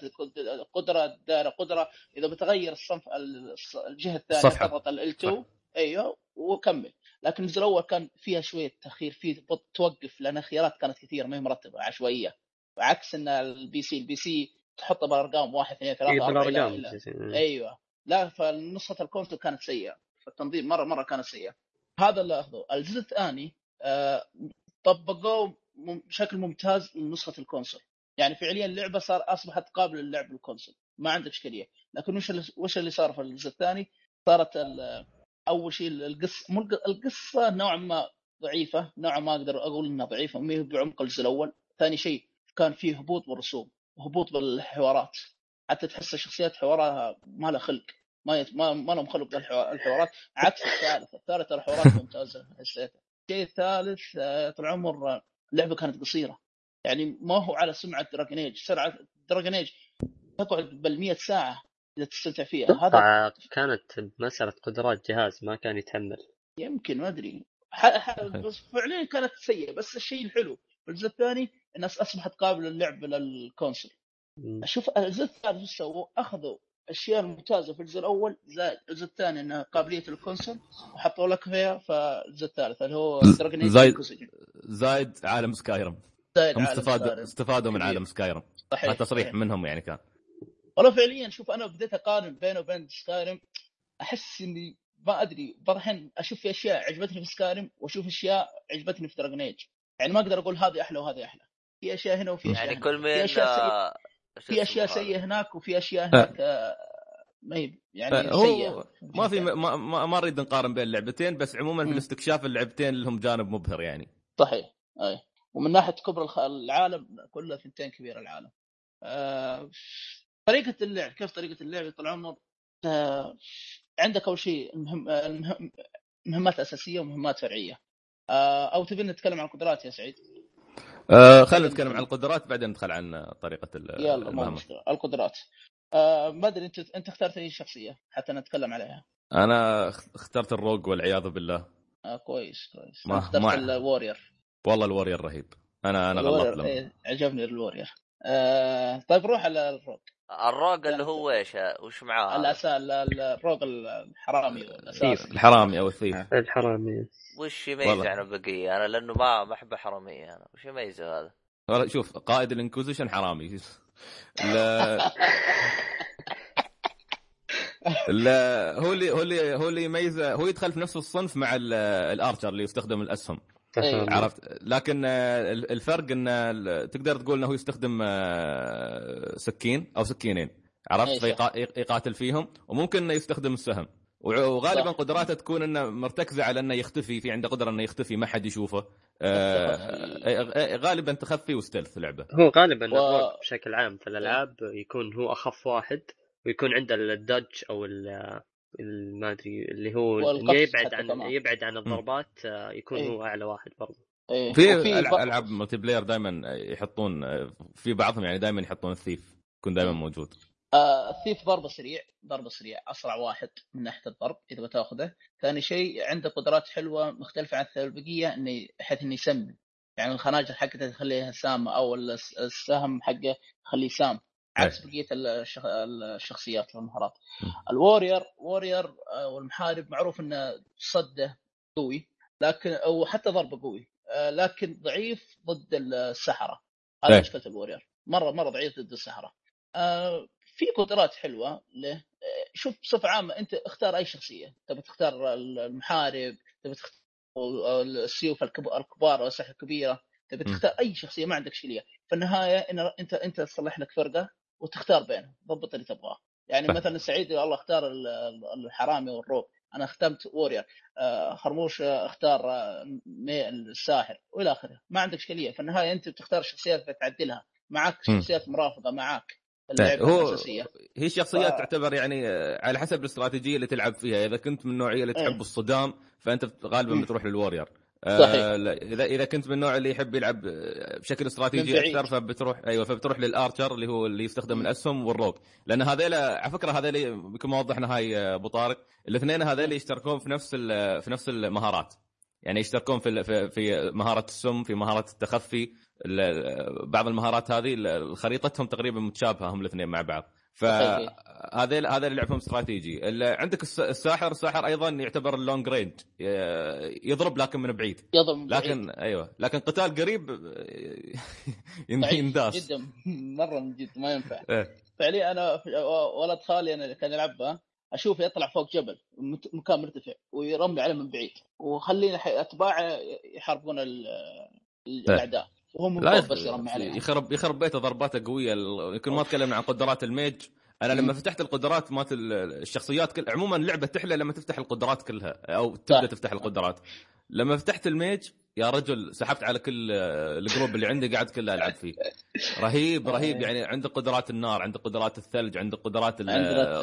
Speaker 2: قدرة دائرة قدرة. إذا بتغير الصنف الص- الجهة
Speaker 5: الثانية.
Speaker 2: تضغط ال
Speaker 5: صح.
Speaker 2: L2 أيوه وكمل. لكن الجزء الأول كان فيها شوية تأخير فيه بط- توقف لأن الخيارات كانت كثير ما هي مرتبة عشوائية. عكس إن ال PC ال PC تحطها بالارقام واحد اثنين ثلاثة
Speaker 4: في
Speaker 2: أربعة إلى-
Speaker 4: بالأرقام
Speaker 2: إلى- أيوه. لا فنسخه ال console كانت سيئة. فالتنظيم مرة مرة كانت سيئة. هذا اللي اخذه الجزء الثاني آه طبقوه بشكل ممتاز لنسخه ال console. يعني فعليا اللعبه صار أصبحت قابلة للعب بال console ما عندك إشكالية. لكن وش اللي وش اللي صار في الجزء الثاني؟ صارت أول شيء القصة مو الق- القصة نوعا ما ضعيفة نوعا ما أقدر أقول إنها ضعيفة ما بعمق الجزء الأول. ثاني شيء كان فيه هبوط بالرسوم هبوط بالحوارات. حتى تحس الشخصيات حوارها ما لها خلق ما يت... ما ما لهم خلق الحوارات عكس الثالث الثالث الحوارات ممتازة حسيتها. الشيء الثالث آه، طول آه، اللعبة كانت قصيرة. يعني ما هو على سمعة دراجون ايج سمعة دراجون ايج تقعد بال 100 ساعة. إذا تستمتع فيها هذا
Speaker 4: كانت مسألة قدرات جهاز ما كان يتحمل
Speaker 2: يمكن ما أدري ح- ح- بس فعليا كانت سيئة بس الشيء الحلو في الجزء الثاني إنها أصبحت قابلة للعب لل console
Speaker 4: مم.
Speaker 2: شوف الجزء الثالث إيش سووا؟ أخذوا الاشياء الممتازه في الجزء الأول زائد الجزء الثاني إنها قابلية ال console وحطوا لك فيها في الجزء الثالث اللي هو
Speaker 5: زايد-. زايد عالم سكايرم
Speaker 2: زائد
Speaker 5: هم
Speaker 2: عالم
Speaker 5: استفادوا. استفادوا من. عالم سكايرم
Speaker 2: صحيح
Speaker 5: هذا تصريح. منهم يعني كان
Speaker 2: والله فعليا شوف أنا بديت أقارن بينه وبين سكايرم أحس إني ما أدري بعض الحين أشوف في أشياء عجبتني في سكايرم وأشوف أشياء عجبتني في دراجون إيج. يعني ما أقدر أقول هذه أحلى وهذه أحلى. في أشياء هنا وفي أشياء
Speaker 1: يعني. كل من
Speaker 2: في أشياء سيئة.
Speaker 1: آه،
Speaker 2: في هناك وفي أشياء هناك آه، ما هي يعني
Speaker 5: هو
Speaker 2: سيئة.
Speaker 5: ما في ما, ما, ما نريد نقارن بين اللعبتين بس عموما في. الاستكشاف اللعبتين لهم جانب مبهر يعني.
Speaker 2: صحيح. أي. ومن ناحية كبر الخ- العالم كله ثنتين كبير العالم. آه، طريقة اللعب كيف طريقة اللعب طال عمر آه، عندك أول شيء المهم آه، المهم- مهمات أساسية ومهمات فرعية. آه، أو تبي نتكلم عن القدرات يا سعيد؟
Speaker 5: آه خلينا نتكلم عن القدرات بعدين ندخل عن طريقة
Speaker 2: يلا
Speaker 5: المهمة.
Speaker 2: مشكلة. القدرات. آه ما أدري انت أنت اخترت أي شخصية حتى نتكلم عليها؟
Speaker 5: أنا اخ- اخترت الروج والعياذ بالله.
Speaker 2: آه كويس كويس.
Speaker 5: ما-
Speaker 2: اخترت
Speaker 5: ما-
Speaker 2: ال warrior
Speaker 5: والله ال warrior رهيب. أنا أنا غلطت
Speaker 2: إيه عجبني ال warrior آه طيب روح على الروك
Speaker 1: الروج اللي هو إيش وش معاه؟ هذا؟
Speaker 2: الاساء الروك الحرامي الاساسي
Speaker 5: الحرامي أو ال thief.
Speaker 4: الحرامي.
Speaker 1: وش يميز
Speaker 5: والله.
Speaker 1: عن البقية؟ أنا لأنه ما ما احب حراميه أنا. وش يميزه هذا؟
Speaker 5: والله شوف قائد ال Inquisition حرامي. لا. لا هو اللي هو اللي هو اللي يميزه هو يدخل في نفس الصنف مع ال- ال archer اللي يستخدم الأسهم.
Speaker 2: إيه.
Speaker 5: عرفت. لكن آه، ال- الفرق إن ال- تقدر تقول إنه هو يستخدم آه، سكين أو سكينين. عرفت؟
Speaker 2: أي صح.
Speaker 5: فيقا- يقاتل فيهم. وممكن إنه يستخدم السهم. وغالبا
Speaker 2: صح.
Speaker 5: قدراته تكون إنه مرتكزة على إنه يختفي في عنده قدرة إنه يختفي ما حد يشوفه. آه،
Speaker 2: تخفي.
Speaker 5: آه، غالبا تخفي و stealth لعبة.
Speaker 4: هو غالبا
Speaker 2: و-
Speaker 4: بشكل عام في الألعاب يكون هو أخف واحد ويكون عنده الدج أو ما أدري اللي هو اللي يبعد عن
Speaker 2: كمان.
Speaker 4: يبعد عن الضربات آه، يكون
Speaker 2: إيه.
Speaker 4: هو أعلى واحد برضه.
Speaker 2: إيه.
Speaker 5: في ألعاب ملتي بلاير دائما يحطون في بعضهم يعني دائما يحطون الثيف يكون دائما موجود.
Speaker 2: آه الثيف ضربة سريع ضربة سريع أسرع واحد من ناحية الضرب إذا بتاخذه. ثاني شيء عنده قدرات حلوة مختلفة عن البقيه انه بحيث إنه يسمن. يعني الخناجر حقته تخليها سامه أو الس- السهم حقه يخليه سام. عكس بقية الشخ... الشخصيات والمهارات. الوورير وورير آه، والمحارب معروف إنه صده قوي لكن أو حتى ضربة قوي آه، لكن ضعيف ضد السحرة. هذا. مشكله الوورير مرة مرة ضعيف ضد السحرة. آه، في قدرات حلوة له. شوف بصفة عامة أنت اختار أي شخصية. تبي تختار المحارب تبي تختار السيوف الكب- الكبار أو الاسلحه الكبيرة تبي. تختار أي شخصية ما عندك اشكاليه في النهاية إن أنت أنت تصلح لك فرقة وتختار بينهم ضبط اللي تبغاه. يعني
Speaker 5: صح.
Speaker 2: مثلا سعيد والله اختار ال- ال- الحرامي والروب. أنا اخترت وورير آه، خرموش اختار آه، الساحر وإلى آخره. ما عندك إشكالية. في النهاية أنت بتختار شخصيات بتعدلها. معك. شخصيات مرافقه معك
Speaker 5: طيب، هو
Speaker 2: الأساسية.
Speaker 5: هي شخصيات
Speaker 2: ف-
Speaker 5: تعتبر يعني آه، على حسب الاستراتيجية اللي تلعب فيها. إذا كنت من النوعية اللي
Speaker 2: إيه.
Speaker 5: تحب الصدام فأنت غالبا. بتروح للورير
Speaker 2: صحيح.
Speaker 5: آه إذا إذا كنت من النوع اللي يحب يلعب آه، بشكل استراتيجي. أكثر فبتروح أيوه فبتروح لل archer اللي هو اللي يستخدم.
Speaker 2: الأسهم
Speaker 5: وال rogue لأن هذيل على فكرة هذيل بكم ما وضحنا هاي آه، أبو طارق الاثنين هذيل يشتركون في نفس في نفس المهارات يعني يشتركون في في- مهارة السم في مهارة التخفي ال- بعض المهارات هذه خريطتهم تقريبا متشابهة هم الاثنين مع بعض. فهذا هذا اللي لعبهم استراتيجي. عندك الس- الساحر الساحر أيضا يعتبر ال long range يضرب لكن من بعيد.
Speaker 2: يضرب من بعيد.
Speaker 5: لكن أيوه. لكن قتال قريب ينداس.
Speaker 2: جدا. مرة من جد ما ينفع.
Speaker 5: إيه.
Speaker 2: فعليا أنا ولد خالي أنا كان يلعبها أشوفه يطلع فوق جبل مكان مرتفع ويرمي عليه من بعيد. وخلينا أتباعه يحاربون ال- الأعداء. وهو
Speaker 5: لا
Speaker 2: بس يرمي عليه
Speaker 5: يخرب يخرب بيته ضرباته قوية يمكن ما تكلمنا عن قدرات الميج أنا لما. فتحت القدرات مالت ال- الشخصيات كل عموما اللعبه تحلى لما تفتح القدرات كلها أو
Speaker 2: تبدأ.
Speaker 5: تفتح القدرات لما فتحت ال mage يا رجل سحبت على كل آه، ال group اللي عندي قاعد كله ألعب فيه رهيب رهيب يعني عندك قدرات النار عندك قدرات الثلج عندك قدرات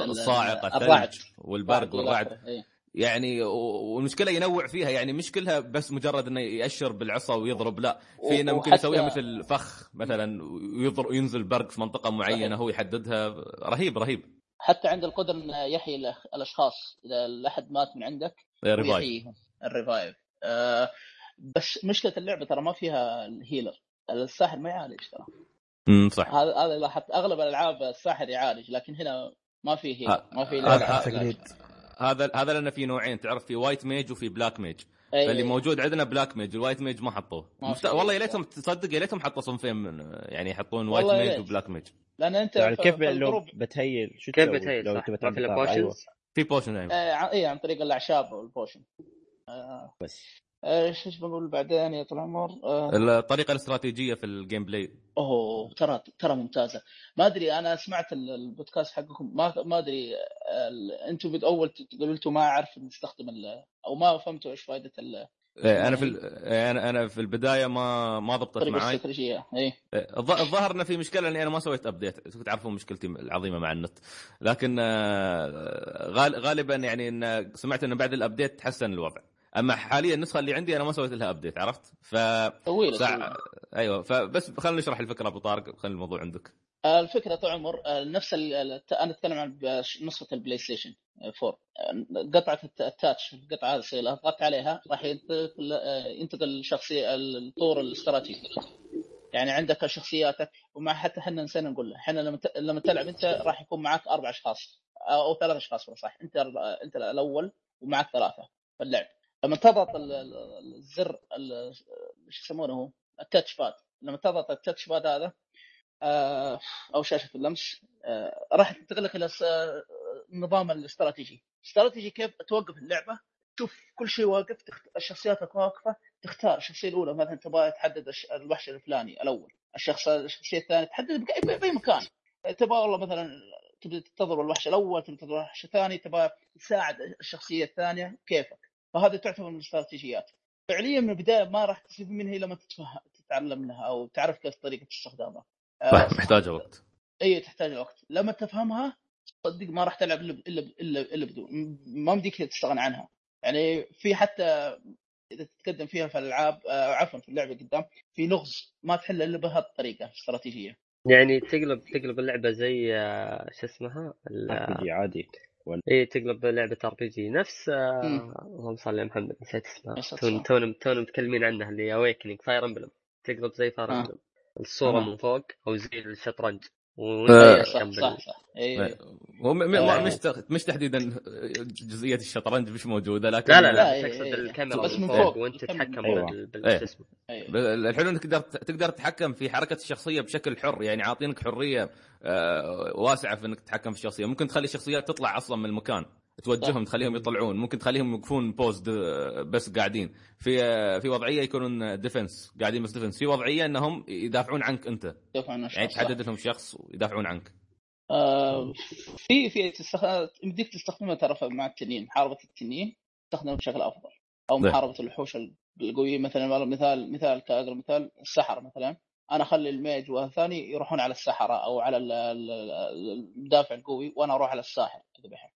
Speaker 2: الصاعقة.
Speaker 5: الثلج والبرق والرعد.
Speaker 2: إيه.
Speaker 5: يعني والمشكلة ينوع فيها. يعني مش كلها بس مجرد إنه يأشر بالعصا ويضرب لا. في إنه ممكن يسويها مثل فخ مثلا ويضرب ينزل برق في منطقة معينة هو يحددها. رهيب رهيب.
Speaker 2: حتى عند القدره انه يحيي الأشخاص إذا الأحد مات من عندك
Speaker 5: revive
Speaker 2: ويحييهم ال revive آه بس مشكلة اللعبة ترى ما فيها ال healer. الساحر ما يعالج ترى.
Speaker 5: امم صح.
Speaker 2: هذا هذا لاحظت أغلب الألعاب الساحر يعالج لكن هنا ما في healer
Speaker 5: ه-
Speaker 2: ما في
Speaker 5: هذا-
Speaker 6: تقليد.
Speaker 5: هذا هذا لأنه في نوعين تعرف في white mage وفي black mage
Speaker 2: أي-
Speaker 5: فاللي موجود عندنا black mage ال white mage ما حطوه مفت... والله يا ليتهم تصدق يا ليتهم حطوا صنفين من يعني يحطون
Speaker 2: white
Speaker 5: mage.
Speaker 2: و
Speaker 5: black mage
Speaker 2: لأن أنت
Speaker 3: يعني كيف لو
Speaker 2: بت
Speaker 3: heal شو
Speaker 4: كيف
Speaker 3: بت
Speaker 4: heal
Speaker 3: لو؟ تبي
Speaker 4: في؟
Speaker 3: أيوة.
Speaker 4: potions
Speaker 5: في potion يعني.
Speaker 2: آه عن- اي عن طريق الأعشاب وال potion آه
Speaker 3: بس
Speaker 2: آه، إيش إيش بقول بعدين يا طول العمر؟ آه.
Speaker 5: الطريقة الاستراتيجية في ال gameplay
Speaker 2: أوه ترى ترى ممتازة. ما أدري أنا سمعت ال- البودكاست حقكم. ما ما أدري أنتم باول قلتوا ما أعرف نستخدم أو ما فهمتوا إيش فائده ال-
Speaker 5: إيه، أنا في ال- إيه، أنا أنا في البداية ما ما ضبطت معي
Speaker 2: الاستراتيجيه اي
Speaker 5: إيه، الظ- الظاهر انه في مشكلة اني أنا ما سويت update تعرفون مشكلتي العظيمة مع النت. لكن آه، غال- غالبا يعني إن سمعت إنه بعد ال update تحسن الوضع. أما حاليا النسخة اللي عندي أنا ما سويت لها update عرفت؟ ف
Speaker 2: طويلة
Speaker 5: ساعة... أيوه فبس خلينا نشرح الفكرة أبو طارق خلي الموضوع عندك.
Speaker 2: الفكرة طول عمر. نفس ال- أنا أتكلم عن نسخة البلاي ستيشن 4 آه، قطعة الت- ال touch القطعه هذه الصغيره اضغطت عليها راح ينتقل ينتقل الشخصيه الطور الاستراتيجي. يعني عندك شخصياتك ومع حتى إحنا نسينا نقول له إحنا لما ت- لما تلعب أنت راح يكون معك أربع أشخاص أو ثلاث أشخاص صح. أنت أنت الأول ومعك ثلاثة في اللعب. لما تضغط ال- ال- الزر ال- شو يسمونه هو؟ ال touch pad. لما تضغط ال touch pad هذا آه، أو شاشة اللمس آه، راح تنتقل لك إلى النظام الاستراتيجي. استراتيجي كيف توقف اللعبة؟ تشوف كل شيء واقف. الشخصيات واقفة تختار الشخصية الأولى مثلا تبغى تحدد الوحش الفلاني الأول الشخص الشخصية الثانية تحدد بأي مكان. تبغى والله مثلا تبي تضرب الوحش الأول تضرب الوحش الثاني تبغى تساعد الشخصية الثانية كيفك؟ فهذه تعتبر من الاستراتيجيات. فعليا من البداية ما راح تستفيد منها إلا لما تتفهم تتعلم منها أو تعرف كيف طريقة استخدامها. آه،
Speaker 5: صح محتاجة وقت.
Speaker 2: إي تحتاج وقت. لما تفهمها صدق ما راح تلعب إلا إلا إلا, إلا بدون. ما بديك تستغنى عنها. يعني في حتى إذا تتقدم فيها في الألعاب آه، عفوا في اللعبة قدام في لغز ما تحل إلا بهالطريقة الاستراتيجية.
Speaker 4: يعني تقلب تقلب اللعبة زي آه، شو اسمها؟
Speaker 3: RPG عادي
Speaker 4: اي تقلب لعبة RPG نفس آه،. اللهم صل على محمد نسيت اسمها
Speaker 2: عليه الصلاة
Speaker 4: تون
Speaker 2: والسلام.
Speaker 4: تون تون متكلمين عنها اللي اويكننج فاير امبلم تقلب زي فاير
Speaker 2: آه.
Speaker 4: امبلم الصورة
Speaker 2: آه.
Speaker 4: من فوق أو زي الشطرنج
Speaker 5: آه.
Speaker 2: إيه، صح صح صح اي
Speaker 5: هو م- م-
Speaker 2: آه.
Speaker 5: مش مش تحديدا جزئية الشطرنج مش موجودة لكن
Speaker 4: لا لا
Speaker 2: لا،
Speaker 4: لا
Speaker 2: إيه،
Speaker 4: تقصد
Speaker 2: إيه.
Speaker 4: الكاميرا
Speaker 2: بس
Speaker 4: من فوق.
Speaker 2: وأنت
Speaker 4: تتحكم
Speaker 3: أيوة.
Speaker 5: إيه.
Speaker 4: شو اسمه
Speaker 2: أي.
Speaker 5: ب- الحلو إنك تقدر تقدر تتحكم في حركة الشخصية بشكل حر يعني عاطينك حرية آه، واسعة في إنك تتحكم في الشخصية ممكن تخلي الشخصيات تطلع أصلا من المكان توجههم تخليهم يطلعون. ممكن تخليهم يوقفون paused بس قاعدين. في آه، في وضعية يكونون defense قاعدين بس defense في وضعية إنهم يدافعون عنك أنت.
Speaker 2: دفع عن
Speaker 5: يعني. تحدد لهم شخص ويدافعون عنك.
Speaker 2: آه، في في تستخ... يمديك تستخدمها ترى مع التنين محاربه التنين تستخدمها بشكل أفضل.
Speaker 5: أو.
Speaker 2: محاربة الوحوش القوية مثلا. مثال مثال كأقرب مثال السحرة مثلا. أنا أخلي ال mage والثاني يروحون على السحرة أو على ال- ال- ال- المدافع القوي وأنا أروح على الساحر أذبحه.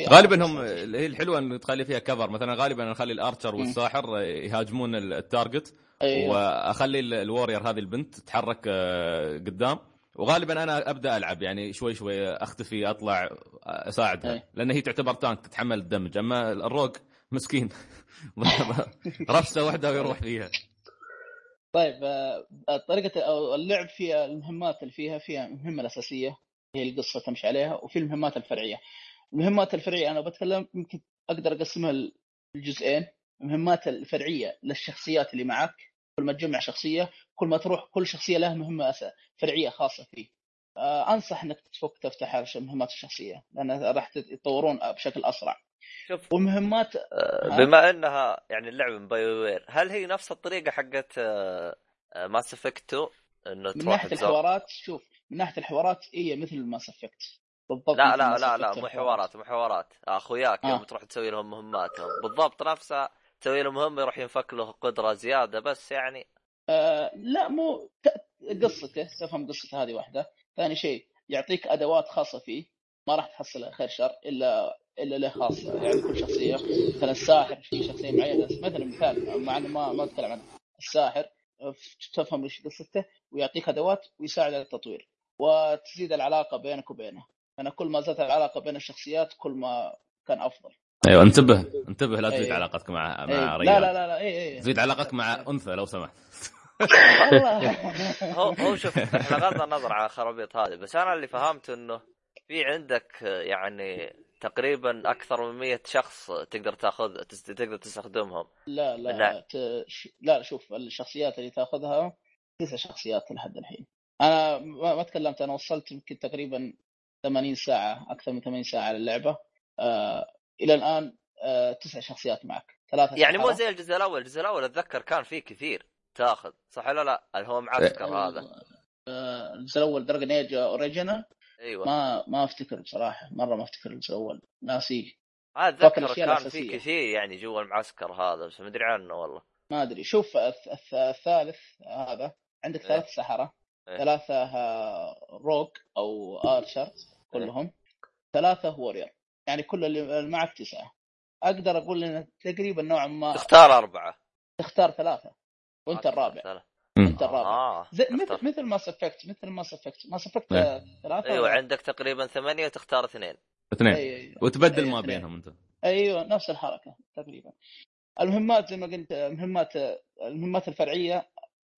Speaker 5: غالبا
Speaker 2: أفضل
Speaker 5: هم هي الحلوة إنه تخلي فيها cover مثلا غالبا أخلي ال
Speaker 2: archer.
Speaker 5: والساحر يهاجمون ال
Speaker 2: target
Speaker 5: أيوه. وأخلي ال- ال warrior هذه البنت تتحرك آه، قدام. وغالبا أنا أبدأ ألعب يعني شوي شوي أختفي أطلع أساعدها.
Speaker 2: أي.
Speaker 5: لأن هي تعتبر tank تتحمل ال damage. أما ال rogue مسكين. رفسه واحدة ويروح فيها.
Speaker 2: طيب آه، طريقة اللعب فيها المهمات اللي فيها فيها المهمه الأساسية. هي القصة تمشي عليها وفي المهمات الفرعية. المهمات الفرعية أنا بتكلم يمكن أقدر أقسمها لجزئين. المهمات الفرعية للشخصيات اللي معك كل ما تجمع شخصية كل ما تروح كل شخصية لها مهمة فرعية خاصة فيه آه، أنصح إنك تفك تفتح على المهمات الشخصية لأن راح يتطورون بشكل أسرع.
Speaker 1: شوف
Speaker 2: والمهمات
Speaker 1: آه،؟ بما إنها يعني اللعبه من BioWare هل هي نفس الطريقة حقت Mass Effect 2 إنه
Speaker 2: من
Speaker 1: تروح
Speaker 2: ناحية
Speaker 1: تزور
Speaker 2: الحوارات شوف من ناحية الحوارات هي مثل Mass Effect بالضبط
Speaker 1: لا لا لا لا مو. حوارات مو حوارات اخوياك
Speaker 2: آه.
Speaker 1: يوم تروح تسوي لهم مهماتهم بالضبط نفسها تسوي له مهمة يروح ينفك له قدرة زيادة بس يعني.
Speaker 2: آه لا مو قصته تفهم قصته هذه واحدة. ثاني شيء يعطيك أدوات خاصة فيه. ما راح تحصلها خير شر إلا إلا له خاصه يعني كل شخصية مثلا الساحر في شخصية معينة مثلا مثال مع إنه ما ما أتكلم عنه الساحر تفهم إيش قصته ويعطيك أدوات ويساعد على التطوير وتزيد العلاقة بينك وبينه. أنا كل ما زادت العلاقة بين الشخصيات كل ما كان أفضل.
Speaker 5: أيوه انتبه انتبه لا تزيد
Speaker 2: أي.
Speaker 5: علاقتك مع
Speaker 2: إيه،
Speaker 5: مع
Speaker 2: لا
Speaker 5: ريال
Speaker 2: لا لا لا اي اي
Speaker 5: زيد علاقتك مع أنثى لو سمحت.
Speaker 2: والله
Speaker 1: هو هو شوف إحنا غض النظر عن الخرابيط هذه بس أنا اللي فهمته إنه في عندك يعني تقريبا أكثر من 100 شخص تقدر تاخذ تقدر تستخدمهم.
Speaker 2: لا لا
Speaker 1: لا.
Speaker 2: ت... ش... لا شوف الشخصيات اللي تأخذها تسع شخصيات لحد الحين. أنا ما ما تكلمت أنا وصلت يمكن تقريبا 80 ساعة أكثر من 80 ساعة على اللعبة. آه إلى الآن آه تسع شخصيات معك. ثلاثة
Speaker 1: يعني مو. زي الجزء الأول. الجزء الأول أتذكر كان فيه كثير تاخذ صح ولا لا؟ اللي هو معسكر هذا؟
Speaker 2: آه، الجزء الأول Dragon Age Original
Speaker 1: أيوه.
Speaker 2: ما ما أفتكر بصراحة مرة ما أفتكر الجزء الأول. ناسيه أتذكر
Speaker 1: كان. فيه كثير يعني جوا المعسكر هذا بس ما أدري عنه والله.
Speaker 2: ما أدري. شوف الث- الث- الثالث هذا عندك
Speaker 1: إيه.
Speaker 2: ثلاث سحرة.
Speaker 1: إيه.
Speaker 2: ثلاثة آه، rogue أو archer كلهم. ثلاثة warrior يعني كل اللي معك تسعة. أقدر أقول إن تقريبا نوعا ما
Speaker 1: تختار أربعة.
Speaker 2: تختار ثلاثة. وأنت
Speaker 1: آه،
Speaker 2: الرابع. أنت الرابع.
Speaker 1: آه
Speaker 2: زي. مثل مثل Mass Effect مثل Mass Effect Mass Effect
Speaker 5: إيه.
Speaker 2: ثلاثة
Speaker 1: أيوه عندك تقريبا ثمانية وتختار اثنين.
Speaker 5: اثنين.
Speaker 2: أيوه أيوه.
Speaker 5: وتبدل
Speaker 2: أيوة،
Speaker 5: ما. بينهم أنت.
Speaker 2: أيوه نفس الحركة تقريبا. المهمات زي ما قلت مهمات المهمات الفرعية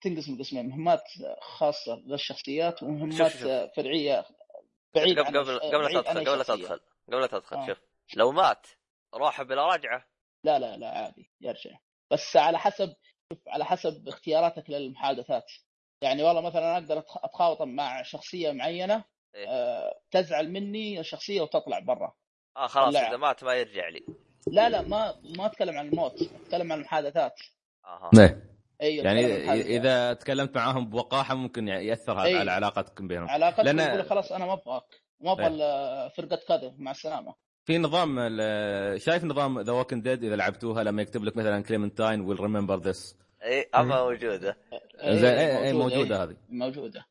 Speaker 2: تنقسم قسمين. مهمات خاصة للشخصيات ومهمات
Speaker 1: شوف- شوف.
Speaker 2: فرعية بعيد
Speaker 1: قبل قبل قبل لا تدخل قبل لا. تدخل قبل لا تدخل
Speaker 2: آه.
Speaker 1: شوف لو مات روح بلا رجعة
Speaker 2: لا لا لا عادي يرجع بس على حسب شوف على حسب اختياراتك للمحادثات يعني والله مثلا أنا أقدر اتخاطب مع شخصية معينة
Speaker 1: إيه.
Speaker 2: آه، تزعل مني الشخصية وتطلع برا
Speaker 1: آه خلاص
Speaker 2: لا.
Speaker 1: إذا مات ما يرجع لي
Speaker 2: لا لا ما ما أتكلم عن الموت أتكلم عن المحادثات
Speaker 1: أها
Speaker 5: إيه.
Speaker 2: أيوه
Speaker 5: يعني. إذا تكلمت معاهم بوقاحة ممكن يأثر هذا
Speaker 2: إيه.
Speaker 5: على علاقتكم بينهم
Speaker 2: علاقتك
Speaker 5: لأن-
Speaker 2: يقول خلاص أنا ما ابغاك ما أبغى
Speaker 5: إيه.
Speaker 2: ال- فرقه كذا مع السلامة
Speaker 5: في نظام ال- شايف نظام ذا Walking Dead إذا لعبتوها لما يكتب لك مثلا Clementine will remember this
Speaker 1: اي اما موجودة
Speaker 5: زين اي اي موجودة
Speaker 2: إيه،
Speaker 5: هذه
Speaker 2: موجودة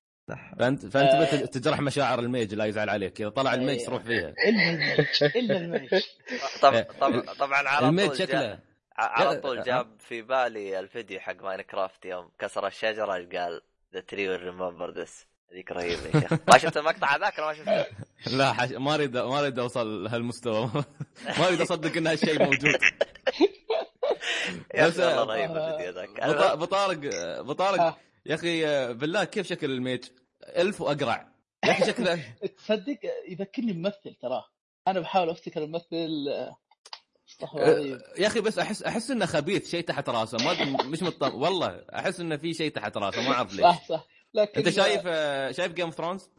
Speaker 5: فانت فأنت
Speaker 2: آه.
Speaker 5: بت- تجرح مشاعر ال mage لا يزعل عليك إذا طلع ال mage
Speaker 2: إيه.
Speaker 5: تروح فيها
Speaker 2: إلا ال mage إلا ال mage
Speaker 1: طب
Speaker 5: إيه.
Speaker 1: طب طبعا على ال mage
Speaker 5: شكله
Speaker 1: على طول
Speaker 5: أه.
Speaker 1: جاب في بالي الفيديو حق Minecraft يوم كسر الشجرة قال the tree will remember this هذيك رهيبة يا شيخ ما شفت المقطع ذاك ولا ما شفته؟
Speaker 5: لا حش... ما اريد ما أريد أوصل لهالمستوى ما أريد أصدق إن هالشيء موجود
Speaker 1: يا والله رهيب الفيديو ذاك
Speaker 5: بطارق بطارق
Speaker 2: آه.
Speaker 5: يا أخي بالله كيف شكل ال mage؟ ألف وأقرع يا أخي شكله
Speaker 2: تصدق يذكرني بممثل تراه أنا بحاول أفتكر الممثل آه، استغفر الله العظيم.
Speaker 5: يا أخي بس أحس أحس إنه خبيث شيء تحت راسه ما مش مطمئن والله أحس إنه في شيء تحت راسه ما أعرف ليش
Speaker 2: صح صح لكن
Speaker 5: أنت شايف شايف Game
Speaker 2: of Thrones؟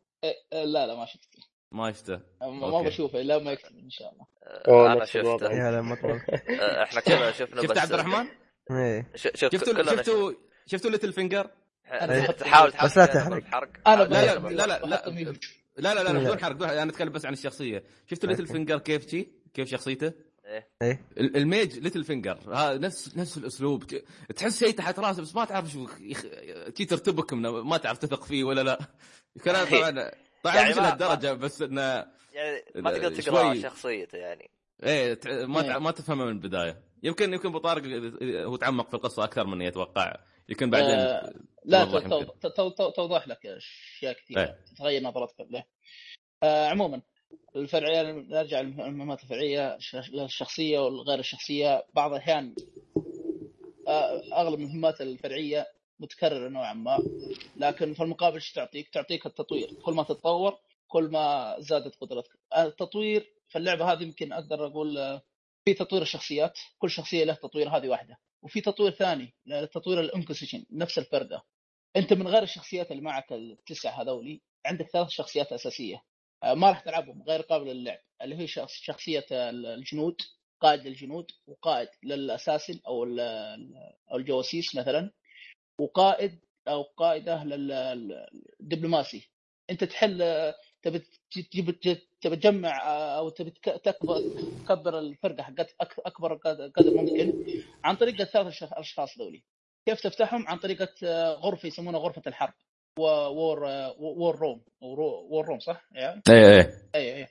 Speaker 2: لا لا ما شفته
Speaker 5: ما شفته
Speaker 2: ما. بشوفه إلا ما يكتب إن شاء الله
Speaker 4: أوه، أنا.
Speaker 1: شفته
Speaker 6: يا لا ما طول
Speaker 1: آه، إحنا كلنا شفنا
Speaker 5: شفت عبد الرحمن؟
Speaker 1: إيه
Speaker 5: شفتوا شفتوا شفتوا
Speaker 1: Littlefinger؟
Speaker 2: بحط-
Speaker 1: تحاول
Speaker 6: بس لا
Speaker 1: تحرق
Speaker 2: أنا
Speaker 5: لا لا لا لا لا. لا لا. بدون حرق. أنا أتكلم بس عن الشخصية شفتوا Littlefinger. كيف شي كيف شخصيته
Speaker 6: إيه.
Speaker 5: ال- ال mage Littlefinger ها نفس نفس الأسلوب. ت- تحس شيء تحت راسه بس ما تعرف شو يخ... تي ترتبك منه ما تعرف تثق فيه ولا لا. كلام طبعا طبعا
Speaker 1: يعني
Speaker 5: مش
Speaker 1: ما-
Speaker 5: لهالدرجة بس إنه
Speaker 1: يعني ما تقدر تقرا
Speaker 5: شوي.
Speaker 1: شخصيته يعني.
Speaker 5: إيه ما تع-
Speaker 2: إيه.
Speaker 5: ما تفهمه من البداية. يمكن يمكن أبو طارق هو تعمق في القصة أكثر من يتوقع. يمكن بعدين
Speaker 2: آه، لا
Speaker 5: توضح
Speaker 2: لك أشياء كثيرة.
Speaker 5: إيه.
Speaker 2: تتغير نظرتك له. آه، عموما الفرعية نرجع للمهمات الفرعية الش- الشخصية والغير الشخصية. بعض الأحيان آه، أغلب المهمات الفرعية متكررة نوعا ما لكن في المقابل إيش تعطيك؟ تعطيك التطوير. كل ما تتطور كل ما زادت قدرتك. التطوير في اللعبة هذه يمكن أقدر أقول آه، في تطوير الشخصيات. كل شخصية له تطوير هذه واحدة. وفي تطوير ثاني تطوير الإنكوسيشن نفس الفرقة. أنت من غير الشخصيات اللي معك التسع هذولي عندك ثلاث شخصيات أساسية. ما راح تلعبهم غير قابل للعب اللي هي شخص شخصية ال- الجنود قائد للجنود وقائد لل assassin أو أو الجواسيس مثلا وقائد أو قائدة للدبلوماسي أنت تحل آه، تبي تجيب تبي تجمع آه، أو تبي تك- تكبر تكبر الفرقة حقت أك- أكبر قدر ممكن عن طريق الثلاث الأشخاص ذولي. كيف تفتحهم؟ عن طريقة آه، غرفة يسمونها غرفة الحرب. war war room war room صح؟ يعني
Speaker 5: إيه
Speaker 2: اي اي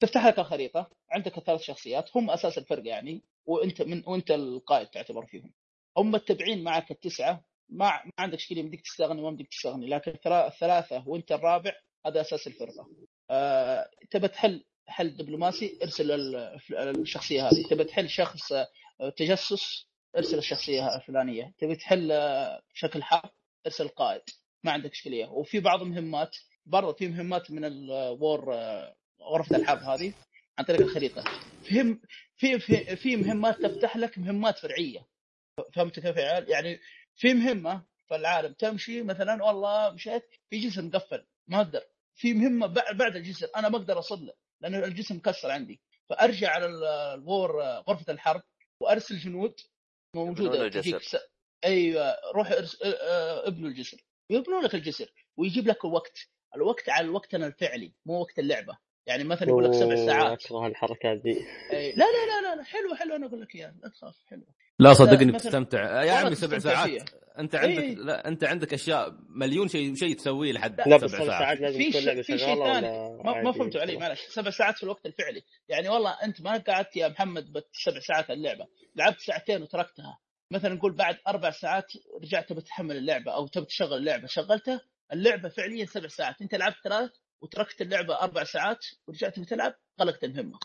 Speaker 2: تفتح لك الخريطة عندك الثلاث شخصيات هم أساس الفرقه يعني وأنت من وأنت القائد تعتبر فيهم. هم متبعين معك التسعة ما ما عندك اشكاليه يمديك تستغني وما يمديك تستغني لكن الثلا- الثلاثة وأنت الرابع هذا أساس الفرقة. آه، تبى تحل حل دبلوماسي ارسل ال- الشخصية هذه. تبى تحل شخص آه، تجسس ارسل الشخصية الفلانية. تبي تحل آه، شكل حرب ارسل القائد ما عندك إشكالية. وفي بعض المهمات برضه في مهمات من الوور غرفة الحرب هذه عن طريق الخريطة. في في في, في مهمات تفتح لك مهمات فرعية. فهمت كيف يا عيال؟ يعني في مهمة في العالم تمشي مثلا والله مشيت في جسر مقفل ما أقدر. في مهمة بع- بعد الجسر أنا ما أقدر اصل له لأن الجسر مكسر عندي. فأرجع على ال- الوور غرفة الحرب وأرسل جنود موجودة
Speaker 1: الجسر.
Speaker 2: أيوه روح اه- ابنوا الجسر. يبنوا لك الجسر ويجيب لك الوقت. الوقت على وقتنا الفعلي مو وقت اللعبة. يعني مثلا يقول لك سبع ساعات.
Speaker 4: أكره الحركات دي.
Speaker 2: أي... لا لا لا لا حلوة حلوة أنا أقول لك اياها لا تخاف حلوة
Speaker 5: لا صدقني بتستمتع. يا عمي سبع ساعات.
Speaker 2: فيها.
Speaker 5: أنت عندك
Speaker 2: إيه.
Speaker 5: لا أنت عندك أشياء مليون شيء شيء تسويه لحد
Speaker 2: لا،
Speaker 5: سبع ساعات.
Speaker 4: ساعات لازم
Speaker 2: في
Speaker 4: تكون
Speaker 2: شيء-
Speaker 4: لعبة
Speaker 2: ثاني. ما, ما؟ فهمتوا علي معلش. سبع ساعات في الوقت الفعلي. يعني والله أنت ما قعدت يا محمد بس سبع ساعات اللعبة. لعبت ساعتين وتركتها. مثلا نقول بعد أربع ساعات رجعت تبي تحمل اللعبة أو تبي تشغل اللعبة شغلتها اللعبة فعليا سبع ساعات. أنت لعبت ثلاث وتركت اللعبة أربع ساعات ورجعت بتلعب غلقت المهمة.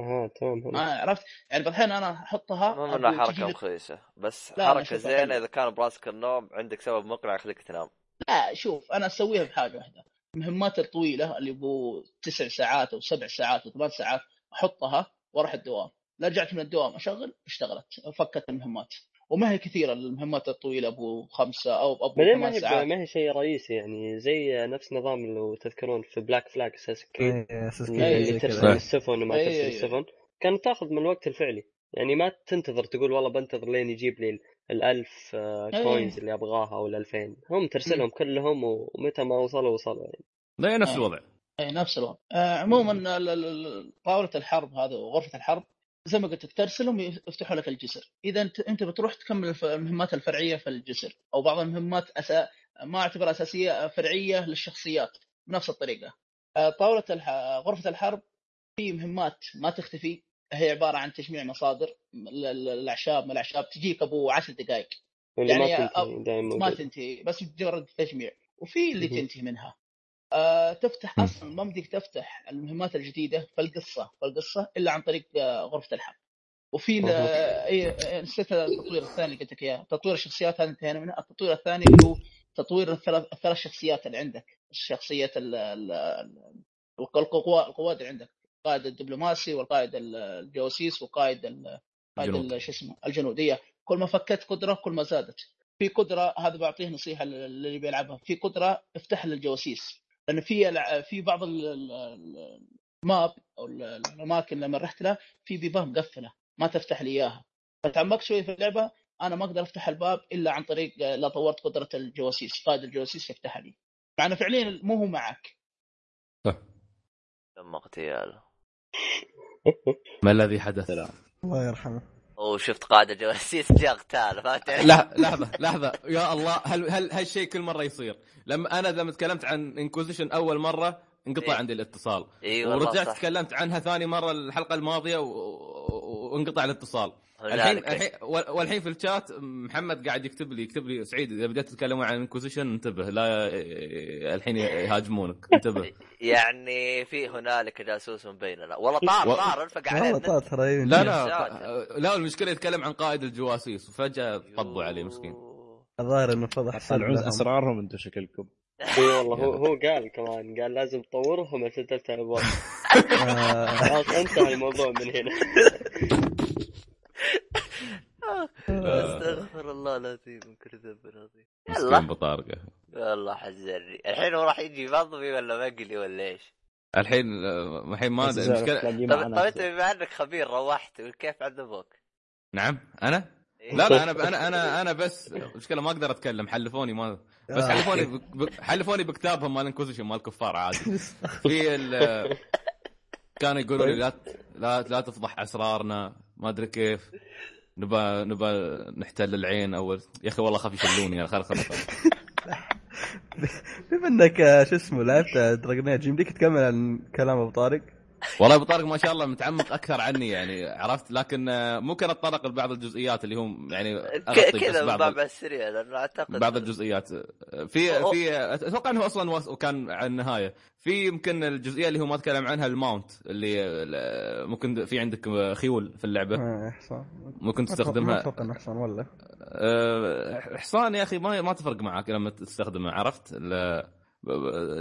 Speaker 4: أها تمام
Speaker 2: ما عرفت؟ يعني بعض أنا أحطها
Speaker 1: مو منها
Speaker 2: حركة
Speaker 1: مخيسه بس حركة
Speaker 2: زينة.
Speaker 1: إذا كان براسك النوم عندك سبب مقنع يخليك تنام.
Speaker 2: لا شوف أنا أسويها بحاجة واحدة. المهمات الطويلة اللي بو تسع ساعات أو سبع ساعات أو ثمان ساعات أحطها وأروح الدوام. لا رجعت من الدوام أشغل اشتغلت فكت المهمات. وما هي كثيرة المهمات الطويلة أبو خمسة أو أبو
Speaker 4: بعدين ما
Speaker 2: ثمان
Speaker 4: هي
Speaker 2: ساعات.
Speaker 4: ما هي شيء رئيسي يعني زي نفس نظام لو تذكرون في Black Flag Assassin's Creed
Speaker 6: إيه،
Speaker 2: إيه،
Speaker 4: اللي ترسل. السفن وما
Speaker 2: إيه،
Speaker 4: ترسل
Speaker 2: إيه.
Speaker 4: السفن. كانت تاخذ من الوقت الفعلي. يعني ما تنتظر تقول والله بنتظر لين يجيب لي الألف آه،
Speaker 2: إيه.
Speaker 4: coins اللي أبغاها أو الألفين. هم ترسلهم كلهم ومتى ما وصلوا وصلوا يعني.
Speaker 5: لا نفس
Speaker 2: آه.
Speaker 5: الوضع.
Speaker 2: اي نفس الوضع. آه عموما ال- ال- ال- طاولة الحرب هذا وغرفة الحرب زي ما قلت لك ترسلهم يفتحوا لك الجسر. إذا انت أنت بتروح تكمل المهمات الفرعية في الجسر أو بعض المهمات أسا... ما أعتبرها أساسية فرعية للشخصيات بنفس الطريقة. آه، طاولة الح... غرفة الحرب في مهمات ما تختفي هي عبارة عن تجميع مصادر ال- ال- الاعشاب من الأعشاب تجيك أبو عشر دقائق
Speaker 4: واللي
Speaker 2: يعني
Speaker 4: ما
Speaker 2: أو-
Speaker 4: تنتهي دائما
Speaker 2: ما تنتهي بس مجرد تجميع. وفي اللي. تنتهي منها. آه تفتح. أصلا ما بدك تفتح المهمات الجديدة في القصة في القصة إلا عن طريق آه غرفة الحرب وفي. أي نسيت التطوير الثاني اللي قلت لك إياه. تطوير الشخصيات هذا انتهينا منه التطوير الثاني اللي هو تطوير الثلاث الثلاث شخصيات اللي عندك. الشخصيه ال- ال- ال- القوى القوات اللي عندك. القائد الدبلوماسي والقائد ال- الجواسيس والقائد ال- قائد شو اسمه الجنودية. كل ما فكت قدرة كل ما زادت. في قدرة هذا بعطيه نصيحة للي بيلعبها. في قدرة افتح للجواسيس. لأن في في بعض ال- ال- الماب أو ال- الأماكن لما رحت لها في بيبان مقفلة ما تفتح لي إياها. فتعمقت شوي في اللعبة أنا ما أقدر أفتح الباب إلا عن طريق لا طورت قدرة الجواسيس قائد الجواسيس يفتح لي. مع إنه فعليا مو هو معك.
Speaker 1: تم اغتيال
Speaker 5: ما الذي حدث؟
Speaker 6: الله يرحمه.
Speaker 1: وشفت قائد الجواسيس جاء اغتال فهمت؟
Speaker 5: لا لحظة لحظة يا الله هل هل هالشيء كل مرة يصير؟ لما أنا لما تكلمت عن Inquisition أول مرة انقطع
Speaker 1: إيه.
Speaker 5: عندي الاتصال.
Speaker 1: والله
Speaker 5: ورجعت
Speaker 1: صح.
Speaker 5: تكلمت عنها ثاني مرة الحلقة الماضية و... و- وانقطع الاتصال. الحين
Speaker 1: هنالك.
Speaker 5: الحين وال- والحين في الشات محمد قاعد يكتب لي يكتب لي سعيد إذا بديت تتكلمون عن Inquisition انتبه لا الحين يهاجمونك انتبه.
Speaker 1: يعني في هنالك جاسوس بيننا. والله طار طار انفق عليه
Speaker 6: والله طار ترى
Speaker 5: لا
Speaker 6: لا
Speaker 5: لا. لا المشكلة يتكلم عن قائد الجواسيس وفجأة طبوا عليه مسكين.
Speaker 6: الظاهر إنه فضح لهم.
Speaker 3: أسرارهم أنتم شكلكم.
Speaker 4: اي والله هو هو قال كمان قال لازم تطورهم عشان تفتح الابواب
Speaker 6: آه،
Speaker 4: خلاص انتهى الموضوع من هنا.
Speaker 1: استغفر الله العظيم من كل ذنب عظيم
Speaker 5: مسكين
Speaker 1: يلا
Speaker 5: بطارقه
Speaker 1: والله حزرني الحين هو راح يجي مضبي ولا مقلي ولا إيش؟
Speaker 5: الحين الحين ما أدري، المشكلة
Speaker 1: طب طب أنت بما إنك خبير روحت كيف عذبوك؟
Speaker 5: نعم أنا
Speaker 1: إيه؟
Speaker 5: لا لا أنا أنا أنا أنا بس المشكلة ما أقدر أتكلم حلفوني ما بس
Speaker 6: آه.
Speaker 5: حلفوني حلفوني بكتابهم مال انكوزيشن مال الكفار عادي في ال- كانوا يقولوا لي لا ت- لا لا تفضح أسرارنا ما أدري كيف. نبى نبى نحتل العين أول. يا أخي والله خاف يشلوني خل خل خل.
Speaker 6: بما إنك آه، شو اسمه لعبت Dragon Age يمديك تكمل عن كلام أبو طارق؟
Speaker 5: والله أبو طارق ما شاء الله متعمق أكثر عني يعني عرفت؟ لكن آه، ممكن اتطرق لبعض الجزئيات اللي هم يعني
Speaker 1: كذا
Speaker 5: بعض
Speaker 1: السريع لأنه أعتقد
Speaker 5: بعض الجزئيات. في في أتوقع إنه أصلا كان على النهاية. في يمكن الجزئية اللي هو ما تكلم عنها ال mount اللي ال- ممكن في عندك خيول في اللعبة.
Speaker 6: آه، حصان
Speaker 5: ممكن تستخدمها.
Speaker 6: أتوقع إنه حصان ولا؟
Speaker 5: حصان يا أخي ما ما تفرق معك لما تستخدمه عرفت؟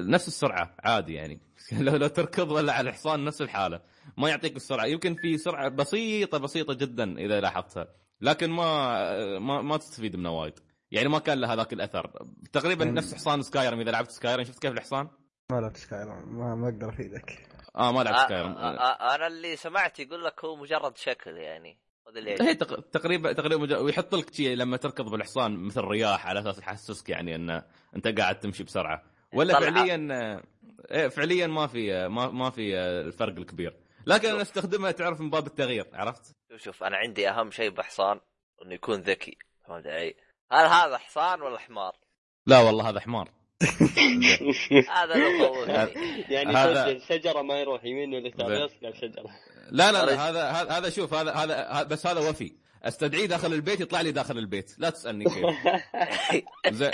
Speaker 5: نفس السرعة عادي يعني. لو لو تركض ولا على الحصان نفس الحالة. ما يعطيك السرعة. يمكن في سرعة بسيطة بسيطة جدا إذا لاحظتها. لكن ما ما, ما تستفيد منه وايد. يعني ما كان له هذاك الأثر. تقريبا
Speaker 6: يعني-
Speaker 5: نفس حصان Skyrim. إذا لعبت Skyrim شفت كيف الحصان؟
Speaker 6: ما لعبت Skyrim. ما, ما أقدر أفيدك.
Speaker 5: آه ما لعبت
Speaker 1: آه،
Speaker 5: Skyrim.
Speaker 1: آه، آه، أنا اللي سمعت يقول لك هو مجرد شكل يعني. هذا اللي
Speaker 5: هي تق- تقريبا تقريبا ويحط لك شيء لما تركض بالحصان مثل رياح على أساس يحسسك يعني إن أنت قاعد تمشي بسرعة. ولا
Speaker 1: طلع-
Speaker 5: فعليا إيه، فعليا ما في ما ما في الفرق الكبير لكن أنا أستخدمها تعرف من باب التغيير عرفت؟
Speaker 1: شوف شوف أنا عندي أهم شيء بحصان إنه يكون ذكي فهمت علي؟ هل هذا حصان ولا حمار؟
Speaker 5: لا والله هذا حمار
Speaker 1: هذا
Speaker 4: يعني
Speaker 5: هذا-
Speaker 4: شجرة ما يروح يمين ولا يسار. يصقع شجرة
Speaker 5: لا لا. لا هذا هذا هذا شوف هذا هذا هذا- بس هذا وفي أستدعيه داخل البيت يطلع لي داخل البيت لا تسألني كيف زين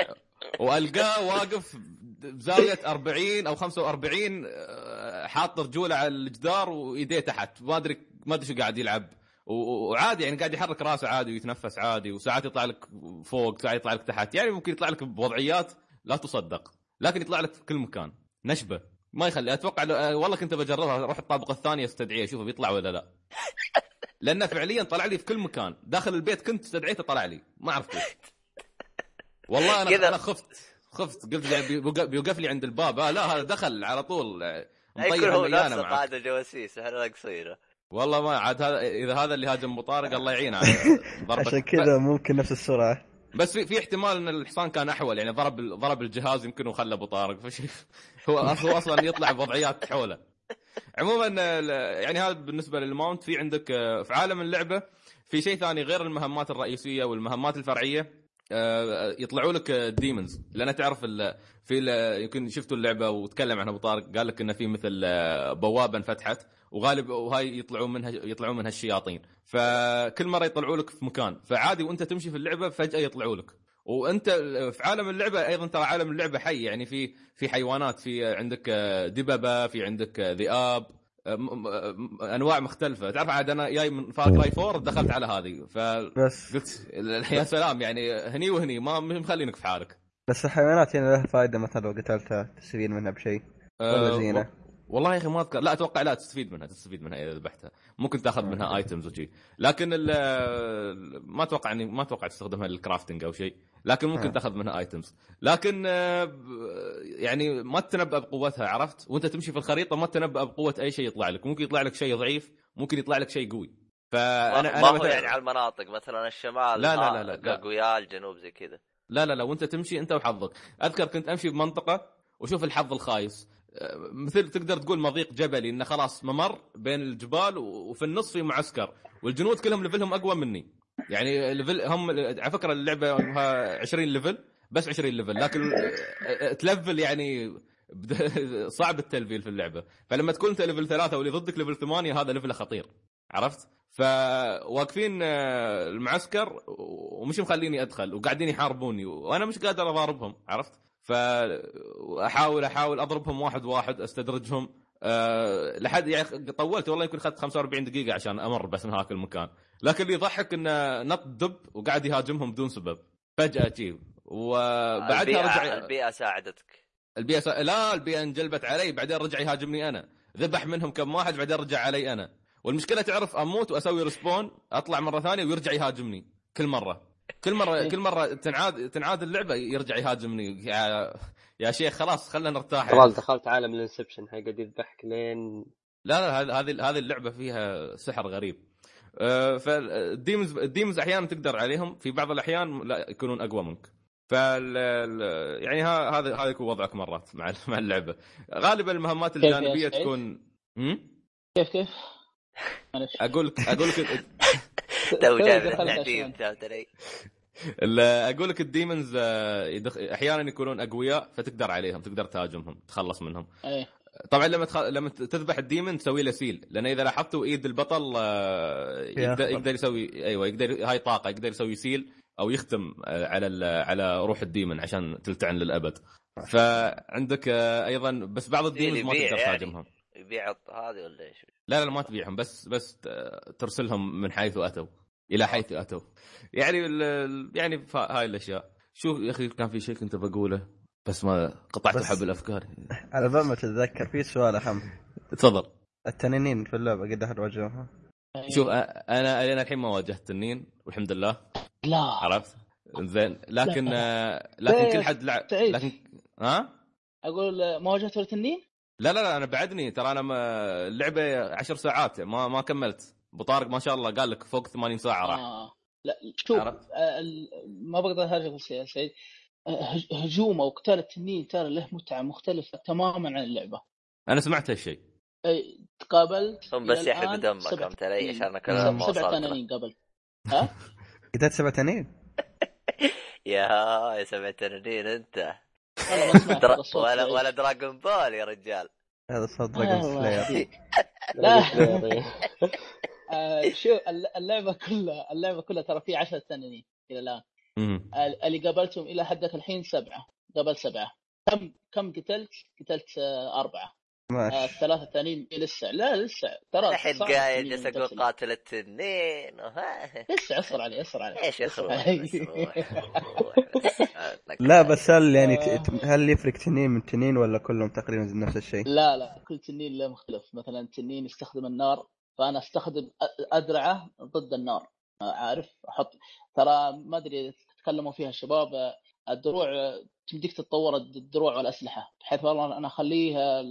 Speaker 5: وألقاه واقف بزاويه 40 أو 45 آه، حاط رجوله على الجدار وإيديه تحت. ما أدري ما أدري شو قاعد يلعب. وعادي يعني قاعد يحرك راسه عادي ويتنفس عادي وساعات يطلع لك فوق ساعات يطلع لك تحت. يعني ممكن يطلع لك بوضعيات لا تصدق لكن يطلع لك في كل مكان. نشبة. ما يخلي أتوقع لو- آه، والله كنت بجربها أروح الطابق الثاني أستدعيه أشوفه بيطلع ولا لا. لأنه فعليا طلع لي في كل مكان. داخل البيت كنت استدعيته طلع لي. ما أعرف والله
Speaker 1: كذا.
Speaker 5: أنا أنا خفت. خفت. قلت يعني بيوقف- لي عند الباب. آه لا هذا دخل على طول. مطير
Speaker 1: هو نفسه قاعدة جواسيس إحنا ناقصينه
Speaker 5: والله ما عاد هذا إذا هذا اللي هاجم ابو طارق الله يعينه على ضربة
Speaker 6: عشان كذا ممكن نفس السرعة.
Speaker 5: بس في, في احتمال إن الحصان كان أحول يعني ضرب ضرب الجهاز يمكن وخلى ابو طارق هو هو أصلا يطلع بوضعيات حوله. عموما يعني هذا بالنسبة لل mount في عندك آه، في عالم اللعبة في شيء ثاني غير المهمات الرئيسية والمهمات الفرعية؟ يطلعوا لك demons لأن تعرف في يمكن شفتوا اللعبة وتكلم عنها أبو طارق قال لك انه في مثل آه، بوابة انفتحت وغالب وهاي يطلعون منها يطلعون منها الشياطين. فكل مرة يطلعوا لك في مكان. فعادي وأنت تمشي في اللعبة فجأة يطلعوا لك. وأنت في عالم اللعبة أيضا ترى عالم اللعبة حي. يعني في في حيوانات في عندك آه، دببة في عندك آه، ذئاب. آه، انواع مختلفة. تعرف عاد أنا جاي من Far Cry 4 دخلت على هذه فقلت
Speaker 6: بس.
Speaker 5: يا سلام يعني هني وهني ما مخلينك في حالك.
Speaker 6: بس الحيوانات هنا لها فائده مثلا لو قتلتها تستفيد منها بشيء ولا
Speaker 5: آه،
Speaker 6: زينة؟
Speaker 5: والله يا أخي ما أذكر. لا أتوقع لا تستفيد منها تستفيد منها إذا ذبحتها. ممكن تأخذ منها items وشي. لكن ال- ما أتوقع إني ما أتوقع تستخدمها للكرافتنج أو شيء لكن ممكن
Speaker 6: آه.
Speaker 5: تأخذ منها ايتمز لكن آه، يعني ما تتنبأ بقوتها عرفت؟ وأنت تمشي في الخريطة ما تتنبأ بقوة أي شيء يطلع لك. ممكن يطلع لك شيء ضعيف ممكن يطلع لك شيء قوي. فانا
Speaker 1: ما
Speaker 5: أنا
Speaker 1: هو
Speaker 5: مثلا
Speaker 1: يعني على المناطق مثلا الشمال
Speaker 5: لا، لا، لا، لا، لا.
Speaker 1: الجنوب زي كذا.
Speaker 5: لا لا لا وأنت تمشي أنت وحظك. أذكر كنت أمشي بمنطقة وشوف الحظ الخايس. مثل تقدر تقول مضيق جبلي إنه خلاص ممر بين الجبال وفي النص في معسكر. والجنود كلهم level هم أقوى مني. يعني level هم على فكرة اللعبة ها 20 level بس 20 level لكن تلفل يعني صعب التلفيل في اللعبة. فلما تكون أنت level ثلاثة واللي ضدك level ثمانية هذا level ه خطير. عرفت؟ فواقفين آه، المعسكر ومش مخليني أدخل وقاعدين يحاربوني وأنا مش قادر أضاربهم. عرفت؟ فاحاول أحاول أضربهم واحد واحد أستدرجهم. أه لحد يعني طولت والله يمكن أخذت 45 دقيقة عشان أمر بس من هاك المكان. لكن اللي يضحك إنه نط دب وقاعد يهاجمهم بدون سبب. فجأة جيب وبعدها
Speaker 1: البيئة,
Speaker 5: رجع
Speaker 1: البيئة ساعدتك.
Speaker 5: البيئة س... لا البيئة انجلبت علي بعدين رجع يهاجمني أنا. ذبح منهم كم واحد بعدين رجع علي أنا. والمشكلة تعرف أموت وأسوي ريسبون أطلع مرة ثانية ويرجع يهاجمني كل مرة. كل مره كل مرة تنعاد تنعاد اللعبة يرجع يهاجمني. يا يا شيخ خلاص خلينا نرتاح.
Speaker 4: خلاص دخلت عالم ال Inception. حيقعد يذبحك لين
Speaker 5: لا لا هذه هذه هذه اللعبة فيها سحر غريب. آه، فال demons ال demons أحيانا تقدر عليهم. في بعض الأحيان لا يكونون أقوى منك. فال ال- يعني ها- هذا هذا يكون وضعك مرات مع مع اللعبة. غالبا المهمات
Speaker 2: الجانبية؟
Speaker 5: تكون؟
Speaker 2: كيف كيف؟
Speaker 5: أقول لك أقول لك
Speaker 1: تو؟
Speaker 5: ال- أقول لك ال demons آه، يدخ... أحيانا يكونون أقوياء فتقدر عليهم تقدر تهاجمهم تخلص منهم
Speaker 2: إيه
Speaker 5: طبعا لما تخ... لما تذبح ال demon تسوي له seal لأن إذا لاحظتوا إيد البطل آه، يقدر. يقدر يسوي أيوه يقدر هاي طاقة يقدر يسوي seal أو يختم آه، على ال... على روح ال demon عشان تلتعن للأبد فعندك أيضا بس بعض ال demons
Speaker 1: ما
Speaker 5: تقدر
Speaker 1: يعني.
Speaker 5: تهاجمهم
Speaker 1: يبيع هذه ولا إيش؟
Speaker 5: لا لا ما تبيعهم بس بس ترسلهم من حيث أتوا إلى حيث أتوا. يعني يعني هاي الأشياء. شوف يا أخي كان في شيء كنت بقوله بس ما قطعت
Speaker 6: بس-
Speaker 5: حبل الأفكار.
Speaker 6: على بال ما تتذكر في سؤال أهم.
Speaker 5: تفضل.
Speaker 6: التنانين في اللعبة قد أحد واجهها.
Speaker 5: شوف أنا أنا الحين ما واجهت تنين والحمد لله.
Speaker 2: لا.
Speaker 5: عرفت؟ زين. لكن
Speaker 2: لا.
Speaker 5: آه، لكن كل حد لعب. لكن ها؟
Speaker 2: أقول آه، ما واجهت ولا تنين؟
Speaker 5: لا لا لا أنا بعدني ترى أنا ما- اللعبة عشر ساعات ما ما كملت أبو طارق ما شاء الله قال لك فوق 80 ساعة راح
Speaker 2: آه. لا شوف
Speaker 5: عرفت؟
Speaker 2: آه، ما بقدر هرجع بس يا سعيد آه، هج- هجوم أو قتال التنين ترى له متعة مختلفة تماما عن اللعبة
Speaker 5: أنا سمعت هالشيء
Speaker 2: أي، تقابلت
Speaker 1: هم بس
Speaker 2: الآن
Speaker 1: دمك
Speaker 2: سبع
Speaker 1: فهمت علي
Speaker 2: تنين.
Speaker 1: عشان ما
Speaker 2: سبع. تنانين قبل ها؟
Speaker 6: قتلت سبع تنين
Speaker 1: يا يا سبع تنانين
Speaker 2: أنت
Speaker 1: ولا. ولا Dragon Ball يا رجال.
Speaker 6: هذا صوت dragon
Speaker 2: slayer. لا شو الل- اللعبة كلها اللعبة كلها ترى في 10 تنانين
Speaker 5: إلى
Speaker 2: الآن. اللي قابلتهم إلى حدك الحين سبعة. قبل سبعة. كم كم قتلت؟ قتلت آه، أربعة.
Speaker 6: ماشي
Speaker 2: الثلاثة الثانيين لسه لا لسه ترى
Speaker 1: الحين قايل جالس
Speaker 2: أقول.
Speaker 1: قاتل التنين وها.
Speaker 2: لسه اصبر علي اصبر علي
Speaker 1: إيش روح.
Speaker 6: لا بس هل يعني
Speaker 2: آه.
Speaker 6: هل يفرق تنين من تنين ولا كلهم تقريبا نفس الشيء؟
Speaker 2: لا لا كل تنين له مختلف مثلا تنين يستخدم النار فأنا أستخدم أدرعه ضد النار عارف أحط ترى ما أدري تكلموا فيها الشباب الدروع تمديك تتطور الدروع والأسلحة بحيث والله أنا اخليها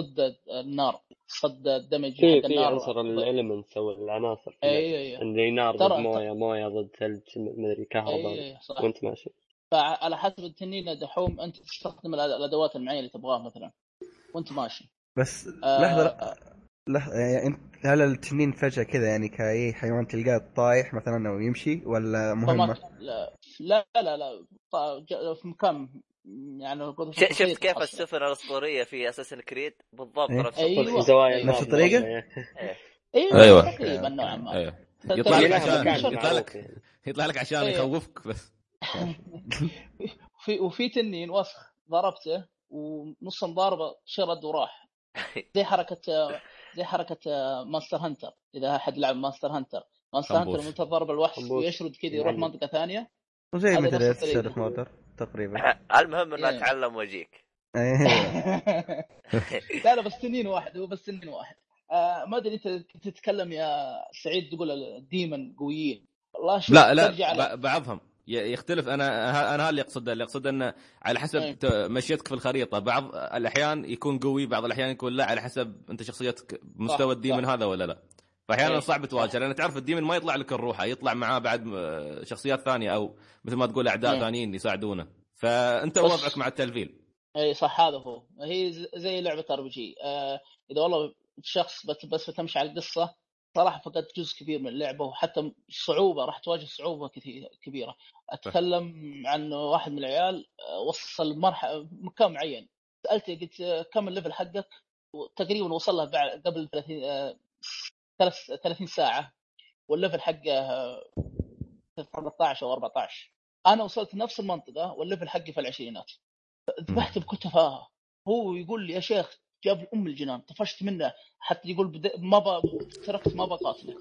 Speaker 2: ضد النار ضد الدمج
Speaker 4: في
Speaker 2: حق
Speaker 4: في
Speaker 2: النار
Speaker 4: عنصر ال elements أو العناصر في.
Speaker 2: اي اي
Speaker 4: اللي نار
Speaker 2: ترى-
Speaker 4: ضد موية موية ضد ثلج مدري كهرباء وأنت ماشي.
Speaker 2: فعلى حسب التنين دحوم أنت تستخدم الأدوات المعينة اللي تبغاها مثلا وأنت ماشي.
Speaker 6: بس
Speaker 2: آه،
Speaker 6: لحظة لا- لحظة يعني أنت هل التنين فجأة كذا يعني كأي حيوان تلقاه طايح مثلا أو يمشي ولا مهمه؟
Speaker 2: لا. لا لا, لا. في مكان يعني
Speaker 1: شفت كيف
Speaker 2: أصلاً.
Speaker 1: السفن الأسطورية في Assassin's Creed بالضبط
Speaker 6: إيه.
Speaker 1: نفس
Speaker 2: أيوة.
Speaker 1: الطريقة
Speaker 4: زوايا
Speaker 6: نفس
Speaker 4: النار
Speaker 6: الطريقة؟
Speaker 4: والله.
Speaker 2: أيوه
Speaker 5: أيوة.
Speaker 2: تقريبا نوعا ما أيوه
Speaker 5: يطلع لك عشان يطلع لك. يطلع لك عشان. يخوفك بس
Speaker 2: في وفي تنين وسخ ضربته ونص ضاربه شرد وراح زي حركة زي حركة Monster Hunter إذا أحد لعب Monster Hunter
Speaker 5: Monster.
Speaker 2: Hunter لما تضرب الوحش. ويشرد كذا يروح
Speaker 4: يعني.
Speaker 2: منطقة ثانية
Speaker 6: وزي مثل
Speaker 2: نفس الطريقة.
Speaker 6: Shadow of Mordor تقريبا
Speaker 1: المهم
Speaker 2: إنه.
Speaker 1: اتعلم واجيك
Speaker 6: إيه.
Speaker 2: لا لا بس تنين واحد هو بس تنين واحد آه ما أدري أنت كنت تتكلم يا سعيد تقول ال demon قويين والله شوف
Speaker 5: لا لا بعضهم يختلف أنا أنا هذا اللي أقصده اللي أقصده إنه على حسب مشيتك في الخريطة بعض الأحيان يكون قوي بعض الأحيان يكون لا على حسب أنت شخصيتك بمستوى
Speaker 2: صح،
Speaker 5: ال
Speaker 2: demon.
Speaker 5: هذا ولا لا فاحيانا. صعب تواجه لأن تعرف ال demon ما يطلع لك لروحه يطلع معاه بعد شخصيات ثانية أو مثل ما تقول أعداء
Speaker 2: أي.
Speaker 5: ثانيين يساعدونه.
Speaker 2: فأنت
Speaker 5: وضعك مع التلفيل.
Speaker 2: اي صح هذا هو. هي زي لعبة RPG إذا والله شخص بس بتمشي على القصة صراحة فقدت جزء كبير من اللعبة وحتى صعوبة راح تواجه صعوبة كثير كبيرة. أتكلم عن واحد من العيال آه، وصل مرحله مكان معين. سألته قلت آه، كم ال level حقك؟ تقريبا وصل له بعد قبل 30 آه، ثلاث 30 ساعة وال level حقه آه، 13 أو 14 أنا وصلت نفس المنطقة وال level حقي في العشرينات. ذبحت بكل تفاهه هو يقول لي يا شيخ جاب أم الجنان طفشت منه حتى يقول بد... ما ب... تركت ما بقاتلك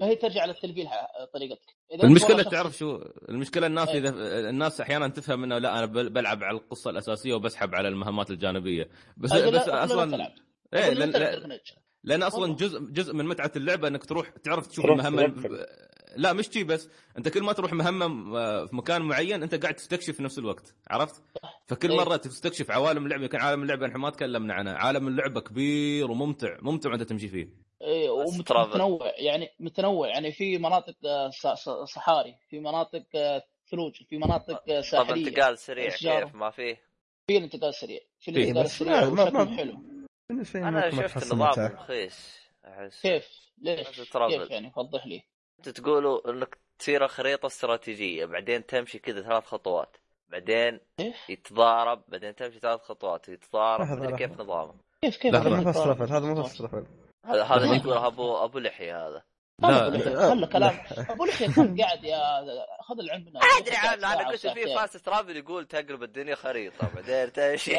Speaker 2: فهي ترجع للتلفيل ح- طريقتك. المشكلة
Speaker 5: تعرف شو المشكلة الناس
Speaker 2: أي.
Speaker 5: إذا الناس أحيانا تفهم إنه لا أنا بل- بلعب على القصة الأساسية وبسحب على المهمات الجانبية. بس بس أصلا.
Speaker 2: إيه
Speaker 5: لأن-. لأن
Speaker 2: أصلا.
Speaker 5: جزء جزء من متعة اللعبة إنك تروح تعرف تشوف المهمه. لا مش شي بس أنت كل ما تروح مهمة آه، في مكان معين أنت قاعد تستكشف في نفس الوقت عرفت؟ فكل
Speaker 2: إيه.
Speaker 5: مرة تستكشف عوالم اللعبه يمكن عالم اللعبة إحنا ما تكلمنا عنه عالم اللعبة كبير وممتع ممتع وأنت تمشي فيه
Speaker 1: ترافل.
Speaker 2: ومتنوع يعني متنوع يعني في مناطق آه، ص- ص- صحاري في مناطق آه، ثلوج في مناطق آه،
Speaker 1: طب
Speaker 2: ساحلية
Speaker 1: انتقال سريع. كيف ما فيه؟
Speaker 2: في الانتقال السريع في
Speaker 5: فيه،
Speaker 2: الانتقال
Speaker 6: بس
Speaker 2: السريع حلو
Speaker 6: أنا
Speaker 1: شفت النظام. رخيص أحس
Speaker 2: كيف؟ ليش؟ كيف يعني وضح لي
Speaker 1: أنت تقولوا إنك تصير خريطة استراتيجية بعدين تمشي كذا ثلاث خطوات بعدين يتضارب بعدين تمشي ثلاث خطوات يتضارب كيف. نظامه
Speaker 2: كيف كيف.
Speaker 6: هذا
Speaker 2: تتضارب؟
Speaker 6: رفل هذا رفل
Speaker 1: هذا هذا. يقولها ابو أبو لحية هذا
Speaker 2: لا. خلى كلام ابو لحيه كان قاعد يا خذ العلم منه
Speaker 1: أدري عنه
Speaker 2: أنا
Speaker 1: قلت في. fast travel يقول تقلب الدنيا خريطة بعدين تمشي.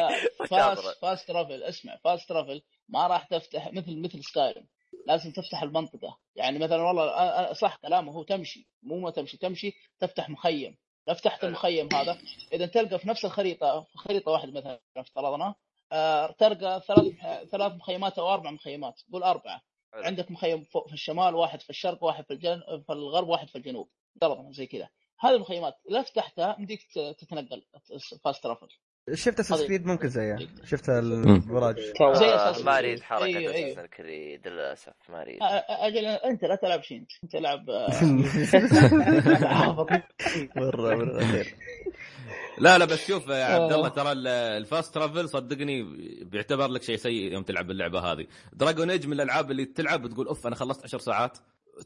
Speaker 2: fast fast travel اسمع fast travel ما راح تفتح مثل مثل Skyrim لازم تفتح المنطقة يعني مثلا والله صح كلامه هو تمشي مو ما تمشي تمشي تفتح مخيم لو فتحت المخيم هذا إذا تلقى في نفس الخريطة في خريطة واحدة مثلا افترضنا آه، تلقى ثلاث ثلاث مخيمات أو أربع مخيمات قول
Speaker 1: أربعة.
Speaker 2: عندك مخيم فوق في الشمال واحد في الشرق واحد في الجن... في الغرب واحد في الجنوب. افترضنا زي كذا. هذه المخيمات لا فتحتها يمديك تتنقل fast travel.
Speaker 6: شفت
Speaker 2: Assassin's
Speaker 6: Creed ممكن زيها. شفت
Speaker 4: الأبراج
Speaker 2: زي
Speaker 1: آه،
Speaker 2: أساس
Speaker 1: ما. أريد حركة
Speaker 2: أيوه، أيوه.
Speaker 1: Assassin's Creed للأسف ما
Speaker 2: أريد. أجل أنت لا تلعب شيء أنت العب آه،
Speaker 6: مرة مرة خير.
Speaker 5: لا لا بس شوف يا عبد
Speaker 2: آه.
Speaker 5: الله ترى ال- ال fast travel صدقني بيعتبر لك شيء سيء يوم تلعب اللعبه هذه. Dragon Age من الألعاب اللي تلعب وتقول أوف أنا خلصت عشر ساعات.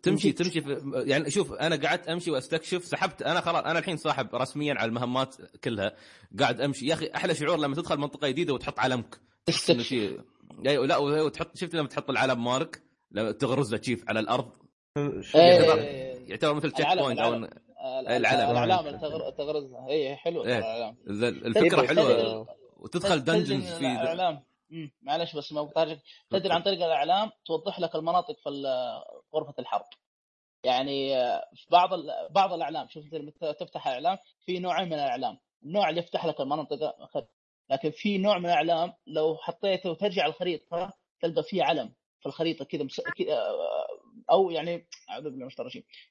Speaker 5: تمشي تمشي في يعني شوف أنا قعدت أمشي وأستكشف سحبت. أنا خلاص أنا الحين صاحب رسميا على المهمات كلها. قاعد أمشي. يا أخي أحلى شعور لما تدخل منطقة جديدة وتحط علمك. أيوه لا وتحط شفت لما تحط العلم mark لما تغرز له تشيف على الأرض.
Speaker 2: إيه،
Speaker 5: يعتبر-
Speaker 2: إيه،
Speaker 5: يعتبر مثل checkpoint أو
Speaker 2: العلم. آه،
Speaker 5: العلم.
Speaker 2: الاعلام اللي تغر- تغرزها. اي حلو.
Speaker 5: إيه. ال- الفكرة
Speaker 4: إيه، حلوة.
Speaker 5: وتدخل دنجنز في
Speaker 2: الاعلام معلش بس ما بطارجك تدري عن طريق الإعلام توضح لك المناطق في غرفة الحرب. يعني آه، في بعض بعض الإعلام شوف لما تفتح اعلام في نوعين من الإعلام. النوع اللي يفتح لك المناطق لكن في نوع من الإعلام لو حطيته وترجع الخريطة تلقى فيه علم في الخريطة كذا مس... آه، أو يعني أعوذ بالله من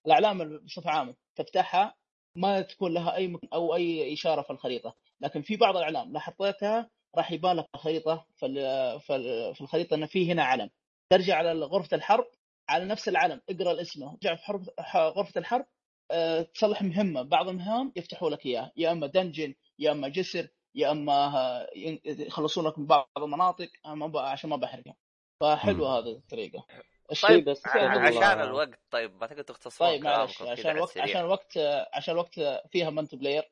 Speaker 2: الإعلام بصفه عامه تفتحها ما تكون لها أي مك... أو أي إشارة في الخريطة. لكن في بعض الإعلام لو حطيتها راح يبان لك الخريطة ال- في في الخريطة انه في هنا علم. ترجع على غرفه الحرب على نفس العلم اقرأ الاسم ترجع في غرفة الحرب أه، تصلح مهمة بعض المهام يفتحوا لك إياها يا إما دنجن يا إما جسر يا إما آه، ين- يخلصون لك من بعض المناطق ما عشان ما بحرقها
Speaker 5: فحلوة.
Speaker 2: هذه الطريقة
Speaker 1: طيب
Speaker 4: بس
Speaker 1: عشان الوقت طيب ما تقدر تختصرون
Speaker 2: طيب معلش عشان الوقت. عشان الوقت عشان الوقت فيها multiplayer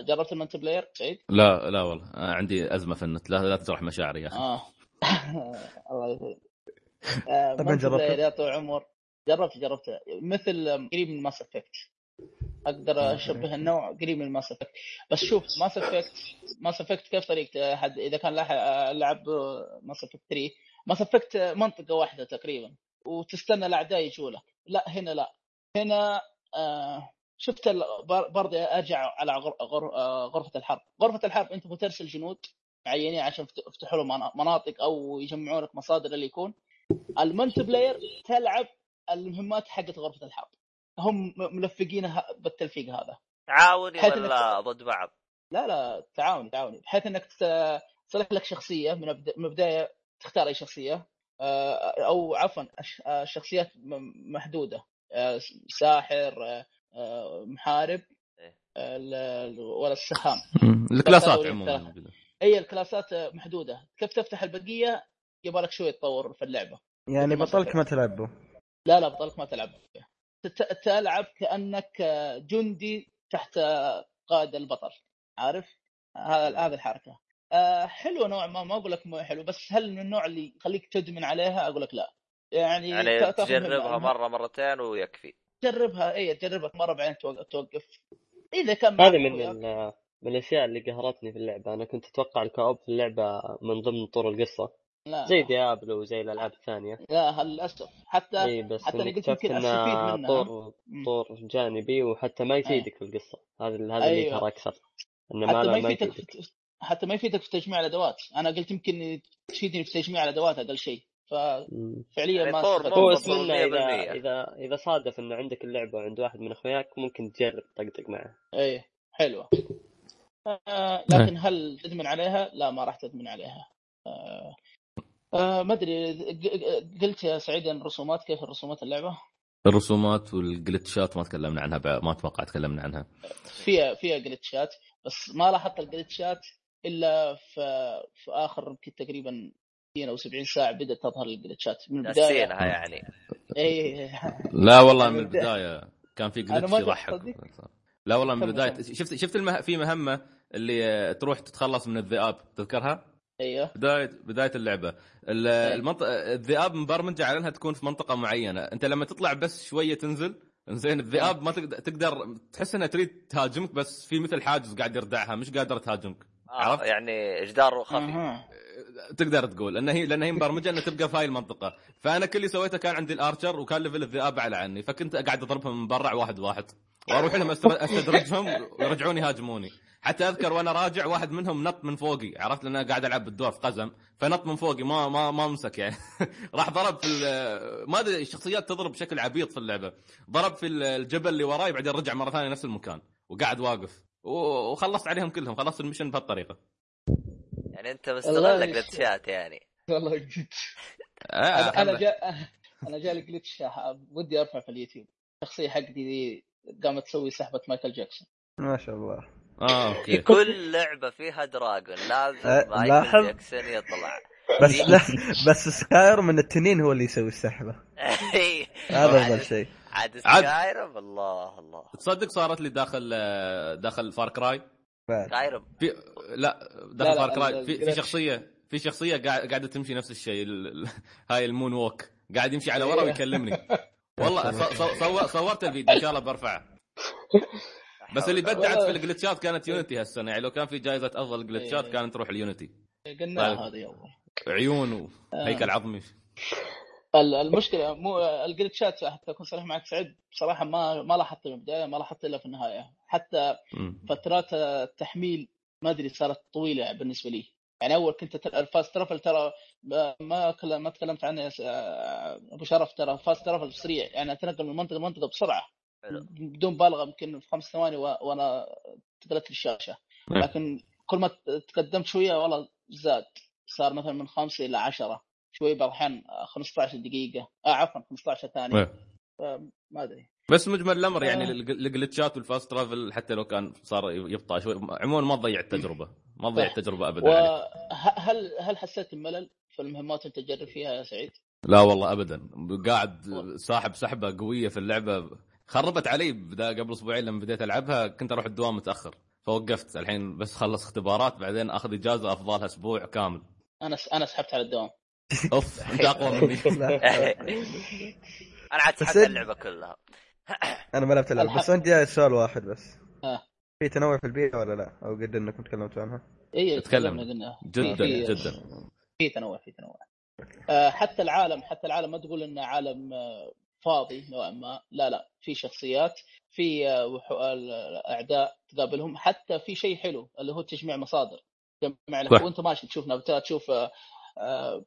Speaker 2: جربت ال multiplayer سعيد؟
Speaker 5: لا لا والله آه، عندي أزمة في النت لا لا تجرح مشاعري يا أخي
Speaker 2: آه الله يسلمك آه،
Speaker 6: طبعاً؟
Speaker 2: player يا طويل العمر. جربت جربت مثل قريب من Mass Effect أقدر أشبه النوع قريب من Mass Effect بس شوف Mass Effect Mass Effect كيف طريقته؟ حد إذا كان لاح- لعب Mass Effect 3 Mass Effect منطقة واحدة تقريبا. وتستنى الأعداء يجوا لك. لا هنا لا. هنا آه شفت برضه أرجع على غر- غر- آه، غرفة الحرب. غرفة الحرب أنت بترسل جنود معينين عشان يفت- يفتحوا لهم منا- مناطق أو يجمعوا لك مصادر اللي يكون. ال multiplayer تلعب المهمات حقت غرفة الحرب هم ملفقينها بالتلفيق هذا
Speaker 1: تعاوني ولا ضد بعض؟
Speaker 2: لا لا تعاوني تعاوني بحيث إنك تصلح لك شخصية من البد- من البدايه تختار أي شخصية آه، أو عفوا أش- آه، شخصيات م- محدودة آه، ساحر محارب
Speaker 1: إيه.
Speaker 2: ولا السهام
Speaker 5: مم. الكلاسات عموما.
Speaker 2: إي الكلاسات محدودة كيف تفتح البقية يبغى لك شوية تطور في اللعبة.
Speaker 6: يعني بطلك. ما تلعبه.
Speaker 2: لا لا بطلك ما تلعب فيها. تت- تلعب كأنك جندي تحت قائد البطل. عارف؟ هذا هذه الحركة. آه، حلوة نوع ما ما أقول لك مو حلو بس هل من النوع اللي يخليك تدمن عليها؟ أقول لك لا. يعني
Speaker 1: يعني تجربها مرة مرتين ويكفي.
Speaker 2: تجربها اي تجربها مرة بعدين توق- توقف. إذا كان معك
Speaker 4: هذه من من الأشياء اللي قهرتني في اللعبة. أنا كنت أتوقع الكوب في اللعبة من ضمن طور القصة.
Speaker 2: لا.
Speaker 4: زي ديابلو وزي الألعاب الثانية.
Speaker 2: لا للاسف حتى
Speaker 4: إي بس
Speaker 2: حتى قلت يمكن
Speaker 4: أستفيد
Speaker 2: منها.
Speaker 4: طور. طور جانبي وحتى ما يفيدك في القصة هذا هذا اللي
Speaker 2: أيوة.
Speaker 4: يقهر أكثر. إنه
Speaker 2: حتى
Speaker 4: ما
Speaker 2: ما
Speaker 4: ما
Speaker 2: يفيدك
Speaker 4: يفيدك.
Speaker 2: في حتى ما يفيدك في تجميع الأدوات. أنا قلت يمكن تفيدني في تجميع الأدوات أقل شيء. ففعليا.
Speaker 1: يعني
Speaker 2: ما
Speaker 4: هو
Speaker 1: 100%.
Speaker 4: اذا اذا إذا صادف إنه عندك اللعبة وعند واحد من أخوياك ممكن تجرب طقطق معه.
Speaker 2: إيه حلوة. آه لكن هل تدمن عليها؟ لا ما راح تدمن عليها. آه آه ما أدري قلت يا سعيد إن الرسومات كيف الرسومات اللعبة؟
Speaker 5: الرسومات والجلتشات ما تكلمنا عنها بع- ما أتوقع تكلمنا عنها
Speaker 2: فيها فيها جلتشات بس ما لاحظت الجلتشات إلا في في آخر يمكن تقريبا 60 أو 70 ساعة بدأت تظهر الجلتشات من البداية
Speaker 1: نسينها يعني
Speaker 2: اي
Speaker 5: لا والله من البداية كان في جلتش يضحك؟ لا والله من
Speaker 2: البداية.
Speaker 5: شفت شفت المه... في مهمة اللي تروح تتخلص من الذئاب تذكرها؟
Speaker 2: أيوه.
Speaker 5: بدايه بداية اللعبة. ال-
Speaker 2: إيه.
Speaker 5: المنطقة الذئاب مبرمجه على انها تكون في منطقة معينة. أنت لما تطلع بس شوية تنزل زين الذئاب ما تقدر تقدر تحس إنها تريد تهاجمك بس في مثل حاجز قاعد يردعها مش قادره تهاجمك.
Speaker 1: آه
Speaker 5: عرفت؟
Speaker 1: يعني جدار خفي.
Speaker 5: تقدر تقول. لأن هي لأن هي مبرمجه انها تبقى في هاي المنطقة. فأنا كل اللي سويته كان عندي ال archer وكان level الذئاب أعلى عني. فكنت قاعد أضربهم من برا واحد واحد. وأروح لهم أستدرجهم ويرجعون يهاجموني. حتى أذكر وأنا راجع واحد منهم نط من فوقي. عرفت؟ لأن أنا قاعد ألعب بالدور في قزم. فنط من فوقي. ما ما ما مسك يعني. راح ضرب في ال- ما أدري الشخصيات تضرب بشكل عبيط في اللعبة. ضرب في الجبل اللي وراي بعدين رجع مرة ثانية نفس المكان. وقاعد واقف. و- وخلصت عليهم كلهم. خلصت المشن بهالطريقة.
Speaker 1: يعني
Speaker 2: أنت
Speaker 1: مستغل جلتشات يعني.
Speaker 2: والله جد
Speaker 5: آه
Speaker 2: أنا
Speaker 5: أنا
Speaker 2: جاء أنا جالي جلتش ودي أرفع في اليوتيوب. الشخصيه حقتي دي قامت تسوي سحبة مايكل جاكسون.
Speaker 6: ما شاء الله.
Speaker 5: آه
Speaker 1: في
Speaker 5: okay
Speaker 1: كل لعبة فيها dragon لازم
Speaker 6: أه،
Speaker 1: مايكل
Speaker 6: لاحظ.
Speaker 1: جاكسون يطلع.
Speaker 6: بس لا بس سكايرم إن التنين هو اللي يسوي السحبة. هذا أفضل شيء.
Speaker 1: عاد. سكايرم الله الله
Speaker 5: تصدق صارت لي داخل آه، داخل فار كراي
Speaker 1: سكايرم
Speaker 5: في لا داخل
Speaker 2: لا،
Speaker 5: فار كراي في, في. شخصية في شخصية قاعد- قاعدة تمشي نفس الشيء ال- ال- هاي ال moonwalk قاعد يمشي على ورا ويكلمني. والله ص- ص- صور صورت الفيديو إن شاء الله برفعه. بس اللي بدعت في ال glitches كانت يونيتي هالسنه يعني لو كان في جائزة أفضل glitches
Speaker 2: إيه.
Speaker 5: كانت تروح اليونيتي.
Speaker 2: قلناها
Speaker 5: طيب.
Speaker 2: هذه أول.
Speaker 5: عيون وهيكل عظمي.
Speaker 2: ال- المشكلة مو ال glitches حتى أكون صريح معك سعيد بصراحة ما ما لاحظت من البداية ما لاحظت إلا في النهاية. حتى. فترات التحميل ما أدري صارت طويلة بالنسبة لي. يعني أول كنت ال fast travel ترى ما- ما كل- ما تكلمت عنه آه، أبو شرف ترى fast travel سريع. يعني أتنقل من منطقة لمنطقة
Speaker 1: بسرعة.
Speaker 2: بدون مبالغه يمكن في خمس ثواني و- وأنا تقلت الشاشة
Speaker 5: نعم.
Speaker 2: لكن كل ما تقدمت شوية والله زاد صار مثلا من خمسة إلى عشرة شوي بعض الاحيان 15 دقيقة آه عفوا 15 ثانية
Speaker 5: إيه.
Speaker 2: ما أدري
Speaker 5: بس مجمل الأمر يعني
Speaker 2: آه.
Speaker 5: الج- ال glitches وال fast travel حتى لو كان صار يبطأ شوي عموما ما تضيع التجربه ما تضيع. التجربه ابدا عليك.
Speaker 2: وهل هل حسيت بملل في المهمات اللي تجرب فيها يا سعيد؟
Speaker 5: لا والله ابدا قاعد ساحب سحبة قوية في اللعبة خربت علي بدا قبل أسبوعين لما بديت ألعبها كنت أروح الدوام متأخر فوقفت الحين بس خلص اختبارات بعدين أخذ إجازة افضلها أسبوع كامل
Speaker 2: أنا أنا سحبت على الدوام
Speaker 5: أوف أنت أقوى مني.
Speaker 1: أنا عاد سحبت اللعبة كلها
Speaker 6: أنا ما لعبت اللعبة بس. عندي سؤال واحد بس. في تنوع في البيئة ولا لا؟ أو قد إنكم تكلمتوا عنها؟
Speaker 2: اي
Speaker 5: تكلم.
Speaker 2: قلنا
Speaker 5: جدا جدا
Speaker 2: في تنوع في تنوع آه، حتى العالم حتى العالم ما تقول انه عالم آه، فاضي نوعا ما. لا لا في شخصيات في آه، وحو- الأعداء تقابلهم. حتى في شيء حلو اللي هو تجميع مصادر. تجمع لك. وأنت ماشي تشوف نباتات تشوف آه، آه،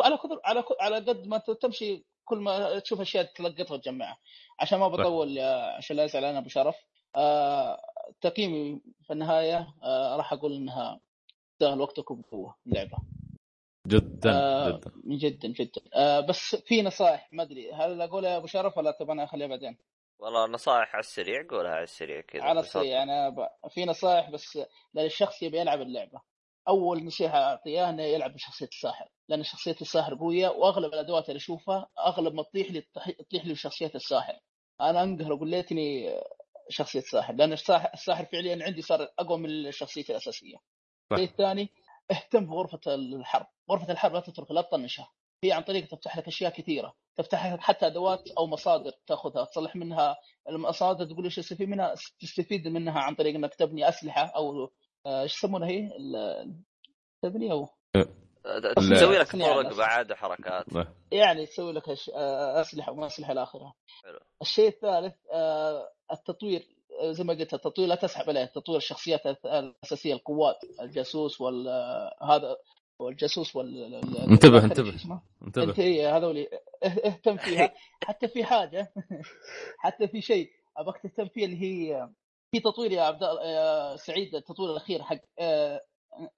Speaker 2: على قدر على على قد ما تمشي كل ما تشوف أشياء تلقطها وتجمعها. عشان ما بطول آه، عشان لا يزعل أنا أبو شرف. آه، تقييمي في النهاية آه، راح أقول إنها تستاهل وقتك وبقوه اللعبه
Speaker 5: جدا
Speaker 2: آه،
Speaker 5: جدا.
Speaker 2: جدا جدا. آه بس في نصائح ما أدري. هل أقولها يا أبو شرف ولا تبغى أنا أخليها بعدين؟
Speaker 1: والله نصائح على السريع قولها على السريع كذا
Speaker 2: على السريع أنا ب... في نصائح بس للشخص يبي يلعب اللعبة. أول نصيحة أعطيها إنه يلعب بشخصية الساحر لأن شخصية الساحر قوية وأغلب الأدوات اللي أشوفها أغلب ما تطيح لي تطيح لي شخصية الساحر. أنا أنقهر أقول ليتني شخصية الساحر لأن الساحر, الساحر فعليا عندي صار أقوى من شخصيتي
Speaker 5: الأساسية.
Speaker 2: الشيء الثاني اهتم بغرفه الحرب. غرفة الحرب لا تترك لا تطنشها. هي عن طريق تفتح لك أشياء كثيرة. تفتح لك حتى أدوات أو مصادر تأخذها تصلح منها المصادر تقول إيش تستفيد منها تستفيد منها عن طريق إنك تبني أسلحة أو آه، إيش يسمونها هي؟ ال- تبني أو
Speaker 1: تسوي لك طرق. بعد وحركات
Speaker 2: يعني تسوي لك آه، أسلحة وما أسلحة إلى اخره.
Speaker 1: حلو.
Speaker 2: الشيء الثالث التطوير. زي ما قلت التطوير لا تسحب عليه. تطوير الشخصيات الأساسية القوات الجاسوس وال آه، هذا والجاسوس وال ال- ال-
Speaker 5: انتبه، انتبه. انتبه.
Speaker 2: انت هي هذول اه- اهتم فيها. حتى في حاجة حتى في شيء أبغاك تهتم فيه اللي هي في تطوير يا عبد يا سعيد التطوير الأخير حق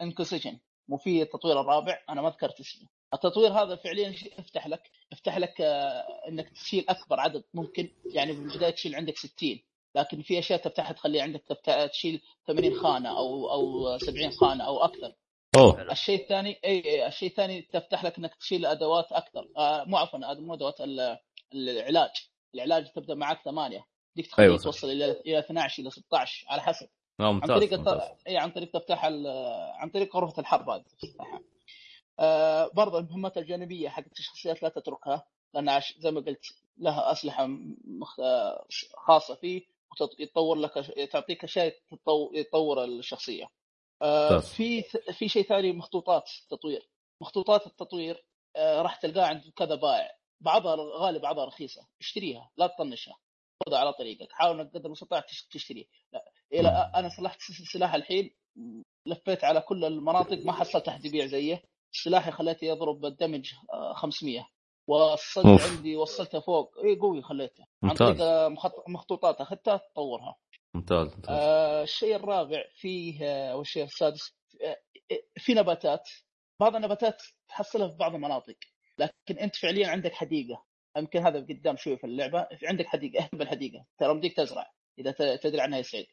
Speaker 2: انكوسيشن مو في التطوير الرابع أنا ما ذكرت اسمه. التطوير هذا فعليا يفتح لك يفتح لك آه، إنك تشيل أكبر عدد ممكن. يعني في البدايه تشيل عندك 60 لكن في أشياء تفتحها تخلي عندك تفتح تشيل 80 خانة أو أو 70 خانة أو أكثر
Speaker 5: أوه
Speaker 2: الشيء الثاني إي الشيء الثاني تفتح لك إنك تشيل أدوات أكثر آه مو عفوا مو أدوات ال- العلاج العلاج تبدأ معك ثمانية ديك تخليه
Speaker 5: أيوة.
Speaker 2: توصل إلى إلى 12 إلى 16 على حسب
Speaker 5: آه،
Speaker 2: عن
Speaker 5: ممتاز
Speaker 2: طريق
Speaker 5: ممتاز.
Speaker 2: إي عن طريق تفتح. عن طريق غرفة الحرب هذه تفتحها آه برضه المهمات الجانبية حقت الشخصيات لا تتركها لأن. زي ما قلت لها أسلحة مخ... خاصة فيه وتطور لك تعطيك اشياء تطو... يطور الشخصية. آه
Speaker 5: ممتاز.
Speaker 2: في في شيء ثاني مخطوطات تطوير مخطوطات التطوير آه راح تلقاها عند كذا بائع بعضها غالي بعضها رخيصة. اشتريها لا تطنشها. خذها على طريقك. حاول إنك قدر المستطاع تش- تشتري. لا أنا صلحت سلاح الحين. لفيت على كل المناطق ما حصلت أحد يبيع زيه. سلاحي خليته يضرب الدمج آه، 500 والصد
Speaker 5: أوف.
Speaker 2: عندي وصلته فوق. اي قوي خليته. عن
Speaker 5: ممتاز.
Speaker 2: طريق آه، مخط- مخطوطات اخذتها تطورها.
Speaker 5: ممتاز ممتاز.
Speaker 2: آه، الشيء الرابع فيه آه، أو الشيء السادس آه، في نباتات. بعض النباتات تحصلها في بعض المناطق لكن أنت فعليا عندك حديقة. يمكن هذا قدام شوي في اللعبة. في عندك حديقة اهتم بالحديقة. ترى مديك تزرع. إذا تدري عنها يا سعيد.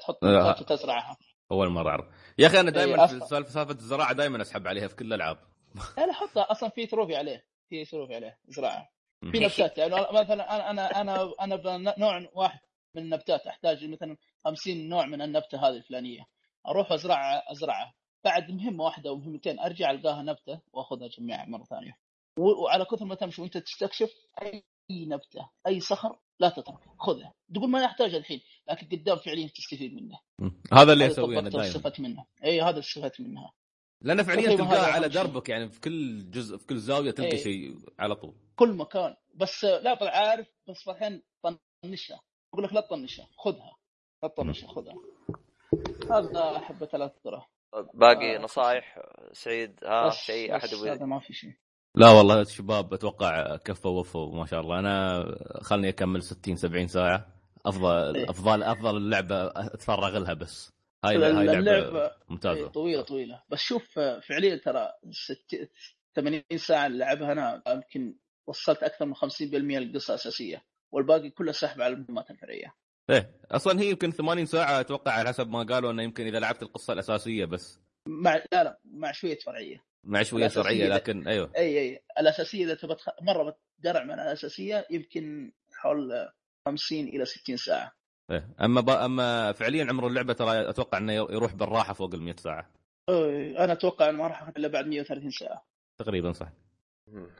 Speaker 2: تحط
Speaker 5: آه.
Speaker 2: نباتات وتزرعها.
Speaker 5: أول مرة أعرف. يا أخي أنا
Speaker 2: إيه،
Speaker 5: دائما في. سالفة الزراعة دائما أسحب عليها في كل الألعاب.
Speaker 2: لا لا حطها. أصلا في trophy عليه. في trophy عليه
Speaker 5: زراعة.
Speaker 2: في نباتات يعني مثلا أنا أنا أنا أنا بنوع واحد من النباتات أحتاج مثلا 50 نوع من النبتة هذه الفلانية. أروح أزرع أزرعها. بعد مهمة واحدة أو مهمتين أرجع ألقاها نبتة وأخذها اجمعها مرة ثانية. وعلى كثر ما تمشي وأنت تستكشف أي نبتة أي صخر لا تتركه خذها. تقول ما يحتاج الحين لكن قدام فعليا تستفيد منه.
Speaker 5: هذا اللي أسويه
Speaker 2: أنا
Speaker 5: دائما
Speaker 2: منه. اي هذا اللي استفدت منها.
Speaker 5: لأن فعليا تلقاه على. دربك يعني في كل جزء في كل زاوية تلقى
Speaker 2: إيه.
Speaker 5: شيء على طول.
Speaker 2: كل مكان. بس لا طلع عارف بس الحين طنشها. أقول لك لا تطنشها خذها. لا تطنشها خذها. هذا حبة لا تذكره
Speaker 1: باقي
Speaker 2: آه.
Speaker 1: نصائح سعيد؟ ها شيء أحد
Speaker 2: هذا ما في شيء.
Speaker 5: لا والله الشباب أتوقع كفوا وفوا ما شاء الله. أنا خلني أكمل 60 70 ساعة. أفضل
Speaker 2: إيه.
Speaker 5: أفضل أفضل اللعبة أتفرغ لها بس. هاي هاي لعبة
Speaker 2: اللعبة إيه،
Speaker 5: ممتازه
Speaker 2: طويلة طويلة. بس شوف آه، فعليا ترى ست... 80 ساعة اللي لعبها أنا يمكن وصلت أكثر من 50% للقصة الأساسية والباقي كله سحب على المهمات الفرعية.
Speaker 5: إيه أصلا هي يمكن 80 ساعة أتوقع على حسب ما قالوا إنه يمكن إذا لعبت القصة الأساسية بس.
Speaker 2: مع لا لا مع شوية فرعية.
Speaker 5: مع شوية
Speaker 2: ده.
Speaker 5: لكن
Speaker 2: أيوه. إي إي. الأساسية إذا تخ... مرة بتقرع من الأساسية يمكن حول آه، 50 إلى 60 ساعة.
Speaker 5: إيه. أما ب... أما فعليا عمر اللعبة ترى أتوقع إنه يروح بالراحة فوق ال 100
Speaker 2: ساعة. أنا أتوقع إنه ما راح إلا بعد 130 ساعة.
Speaker 5: تقريبا صح.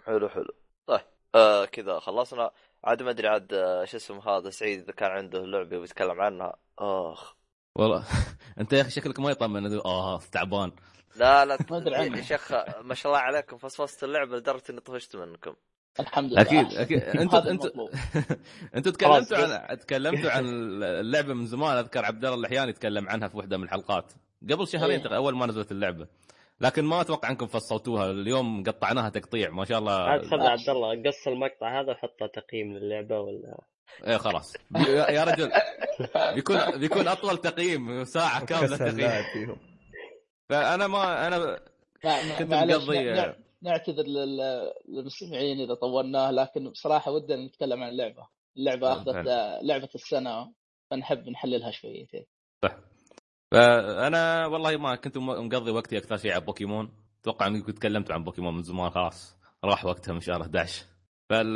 Speaker 1: حلو حلو. طيب آه كذا خلصنا. عاد ما أدري عاد آه، شو اسمه هذا سعيد إذا كان عنده لعبة بيتكلم عنها. آخ.
Speaker 5: والله أنت يا أخي شكلك ما يطمن آه تعبان.
Speaker 1: لا لا
Speaker 2: ما أدري عنه.
Speaker 1: يا شيخ ما شاء الله عليكم فصفصت اللعبة لدرجة إني طفشت منكم.
Speaker 2: الحمد لله.
Speaker 5: أكيد أكيد. انت
Speaker 2: هذا
Speaker 5: انت
Speaker 2: المطلوب.
Speaker 5: أنتوا
Speaker 4: خلاص
Speaker 5: تكلمتوا عن تكلمتوا عن اللعبة من زمان. أذكر عبد الله اللحياني يتكلم عنها في واحدة من الحلقات. قبل شهرين
Speaker 2: إيه.
Speaker 5: أول ما نزلت اللعبة. لكن ما أتوقع أنكم فصلتوها. اليوم قطعناها تقطيع. ما شاء الله.
Speaker 4: عاد خذ عبد الله قص المقطع هذا وحطه تقييم للعبة ولا؟
Speaker 5: إيه خلاص. يا رجل. بيكون بيكون أطول تقييم ساعة
Speaker 6: كاملة
Speaker 5: تقييم. فأنا ما
Speaker 2: أنا
Speaker 5: كنت مقضي-
Speaker 2: نعتذر لل- للمستمعين إذا طولناه لكن بصراحة ودنا نتكلم عن اللعبه اللعبة
Speaker 5: نعم،
Speaker 2: أخذت لعبة السنة فنحب نحللها شويتين
Speaker 5: فانا والله ما كنت مقضي وقتي أكثر شيء على بوكيمون. أتوقع إني كنت تكلمت عن بوكيمون من زمان خلاص. راح وقتها من شهر 11 فال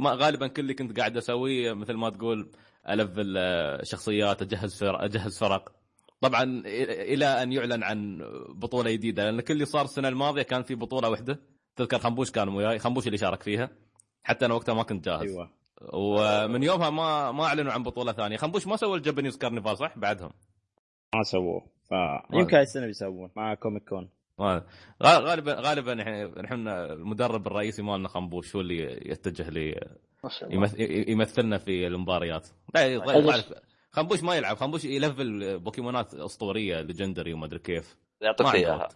Speaker 5: ما غالبا كل اللي كنت قاعد أسويه مثل ما تقول ألفل آه، شخصيات أجهز فرق أجهز فرق. طبعا إلى أن يعلن عن بطولة جديدة لأن كل اللي صار السنة الماضية كان في بطولة واحدة تذكر خنبوش كان وياي خنبوش اللي شارك فيها. حتى أنا وقتها ما كنت جاهز.
Speaker 3: أيوه.
Speaker 5: ومن يومها ما ما أعلنوا عن بطولة ثانية. خنبوش ما سووا ال Japanese carnival صح؟ بعدهم.
Speaker 3: ما سووه. فيمكن هالسنة بيسوون. مع Comic Con.
Speaker 5: ما- غالبا غالبا نحن نحن المدرب الرئيسي مالنا خنبوش هو اللي يتجه لي
Speaker 2: ما شاء الله.
Speaker 5: يمث- يمثلنا في المباريات. لا. يعرف- خنبوش ما يلعب. خنبوش يلفل بوكيمونات أسطورية legendary وما أدري كيف.
Speaker 1: يعطيك اياها.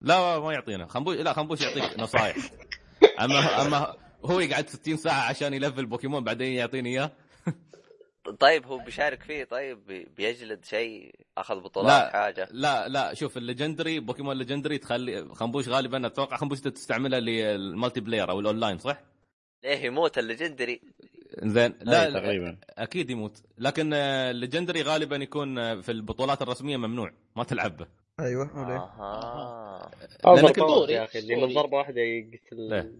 Speaker 5: لا ما يعطينا. خنبوش لا خنبوش يعطيك نصائح اما أما هو يقعد 60 ساعة عشان يلفل بوكيمون بعدين يعطيني إياه.
Speaker 1: طيب هو بيشارك فيه. طيب بي- بيجلد شيء أخذ بطولات
Speaker 5: لا.
Speaker 1: حاجة.
Speaker 5: لا لا شوف ال legendary بوكيمون legendary تخلي خنبوش غالبا أتوقع خنبوش تستعملها لل multiplayer أو الاونلاين صح؟
Speaker 1: ليه يموت ال legendary
Speaker 5: زين
Speaker 3: لا
Speaker 5: لا
Speaker 3: تقريبا.
Speaker 5: أكيد يموت. لكن آه، ال legendary غالبا يكون آه، في البطولات الرسمية ممنوع ما تلعب. به أيوه؟
Speaker 4: آها. power
Speaker 2: أسطوري،
Speaker 4: يا أخي اللي من. ضربة واحدة يقتل؟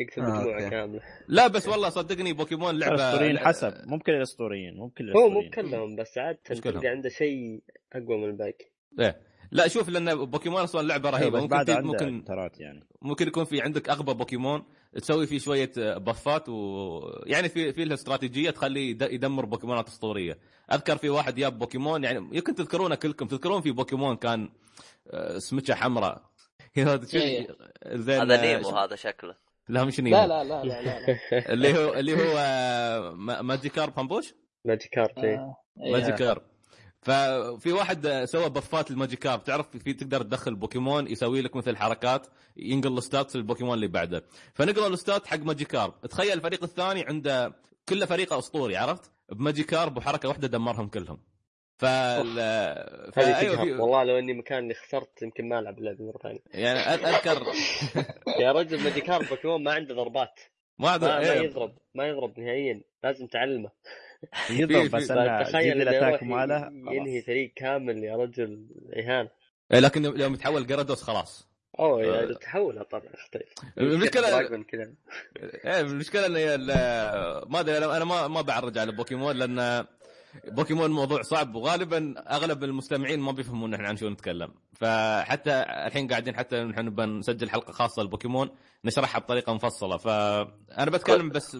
Speaker 4: يقتل
Speaker 6: آه،
Speaker 4: مجموعة
Speaker 6: أوكي.
Speaker 4: كاملة.
Speaker 5: لا بس والله صدقني بوكيمون لعبة
Speaker 3: الأسطوريين حسب. مو بكل الأسطوريين مو بكل
Speaker 4: هو مو
Speaker 3: الأسطوريين.
Speaker 4: بكلهم بس
Speaker 5: كلهم.
Speaker 4: تلقى عنده شيء أقوى من الباقي.
Speaker 5: إيه. لا شوف لأن بوكيمون أصلا لعبة رهيبه
Speaker 3: بس
Speaker 5: ممكن
Speaker 3: بعد
Speaker 5: ممكن
Speaker 3: ترات يعني.
Speaker 5: ممكن يكون في عندك أغبى بوكيمون. تسوي فيه شوية آه، buffات و يعني في في له استراتيجية تخليه يد- يدمر بوكيمونات أسطورية أذكر في واحد جاب بوكيمون يعني يمكن تذكرونه كلكم تذكرون في بوكيمون كان آه، سمكة حمراء هذا
Speaker 2: إيه.
Speaker 5: زين
Speaker 1: هذا
Speaker 5: آه،
Speaker 1: نيمو هذا شكله
Speaker 5: لا مش نيمو
Speaker 2: لا لا لا لا لا, لا.
Speaker 5: اللي هو اللي هو آه، ما- ماجيكارب خنبوش
Speaker 4: ماجيكارب إيه.
Speaker 2: آه. إيه.
Speaker 5: ماجيكارب ففي واحد سوى buffات الماجيكارب تعرف في تقدر تدخل بوكيمون يسوي لك مثل حركات ينقل ال statات للبوكيمون اللي بعده. فنقلوا ال statات حق ماجيكارب تخيل الفريق الثاني عنده كله فريقه أسطوري عرفت؟ بماجيكارب بحركه واحدة دمرهم كلهم. فال
Speaker 4: هذه
Speaker 5: فا
Speaker 4: تقهر
Speaker 5: في...
Speaker 4: والله لو إني مكان اللي خسرت يمكن ما ألعب اللعبه مره ثانية.
Speaker 5: يعني اذكر
Speaker 4: يا رجل ماجيكارب بوكيمون ما عنده ضربات.
Speaker 5: ما
Speaker 4: ما, ما
Speaker 5: إيه،
Speaker 4: يضرب ما يضرب نهائيا. لازم تعلمه.
Speaker 3: يضرب بس
Speaker 5: في-
Speaker 3: انه
Speaker 4: تخيل إنه
Speaker 3: ال
Speaker 4: attack
Speaker 3: ماله
Speaker 4: ينهي. فريق كامل يا رجل اهانه
Speaker 5: إيه، لكن يوم يتحول جيرادوس خلاص
Speaker 4: أوه
Speaker 5: آه.
Speaker 4: يا تحوله طبعا يختلف
Speaker 5: المشكلة-
Speaker 4: Dragon كذا
Speaker 5: إيه المشكلة اني ال- ما أدري أنا أنا ما ما بعرج على بوكيمون لأن بوكيمون موضوع صعب وغالبا أغلب المستمعين ما بيفهمون إحنا عن شو نتكلم. فحتى الحين قاعدين حتى نحن بنسجل حلقة خاصة لبوكيمون نشرحها بطريقة مفصلة. فأنا بتكلم بس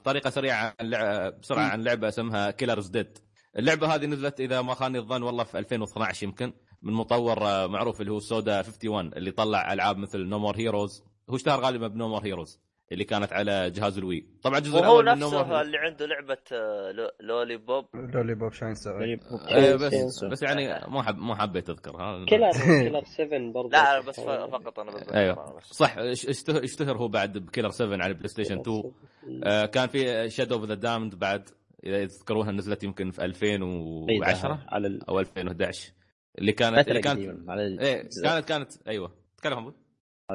Speaker 5: بطريقة سريعة عن لع... بسرعة عن لعبة اسمها Killer's Dead اللعبة هذه نزلت إذا ما خاني الظن والله في 2012 يمكن من مطور معروف اللي هو سودا 51 اللي طلع ألعاب مثل No More Heroes هو اشتهر غالبا ب No More Heroes اللي كانت على جهاز ال Wii. طبعا الجزء
Speaker 1: وهو
Speaker 5: More
Speaker 1: نفسه اللي عنده لعبة آه، لو- لولي بوب
Speaker 6: لولي بوب شاين ستار
Speaker 5: آه، بس. بس يعني ما حب ما حبيت اذكرها
Speaker 4: كيلر كيلر 7 برضه
Speaker 1: لا بس فقط أنا بتذكر
Speaker 5: أيوه.
Speaker 1: بس.
Speaker 5: صح إش- اشتهر, هو بعد ب Killer 7 على بلاي ستيشن 2 آه كان في Shadows of the Damned بعد. إذا تذكرونها نزلت يمكن في 2010
Speaker 3: على ال-
Speaker 5: أو 2011 اللي كانت اللي كانت
Speaker 3: على
Speaker 5: إيه كانت كانت أيوه. تكلم ابو
Speaker 3: على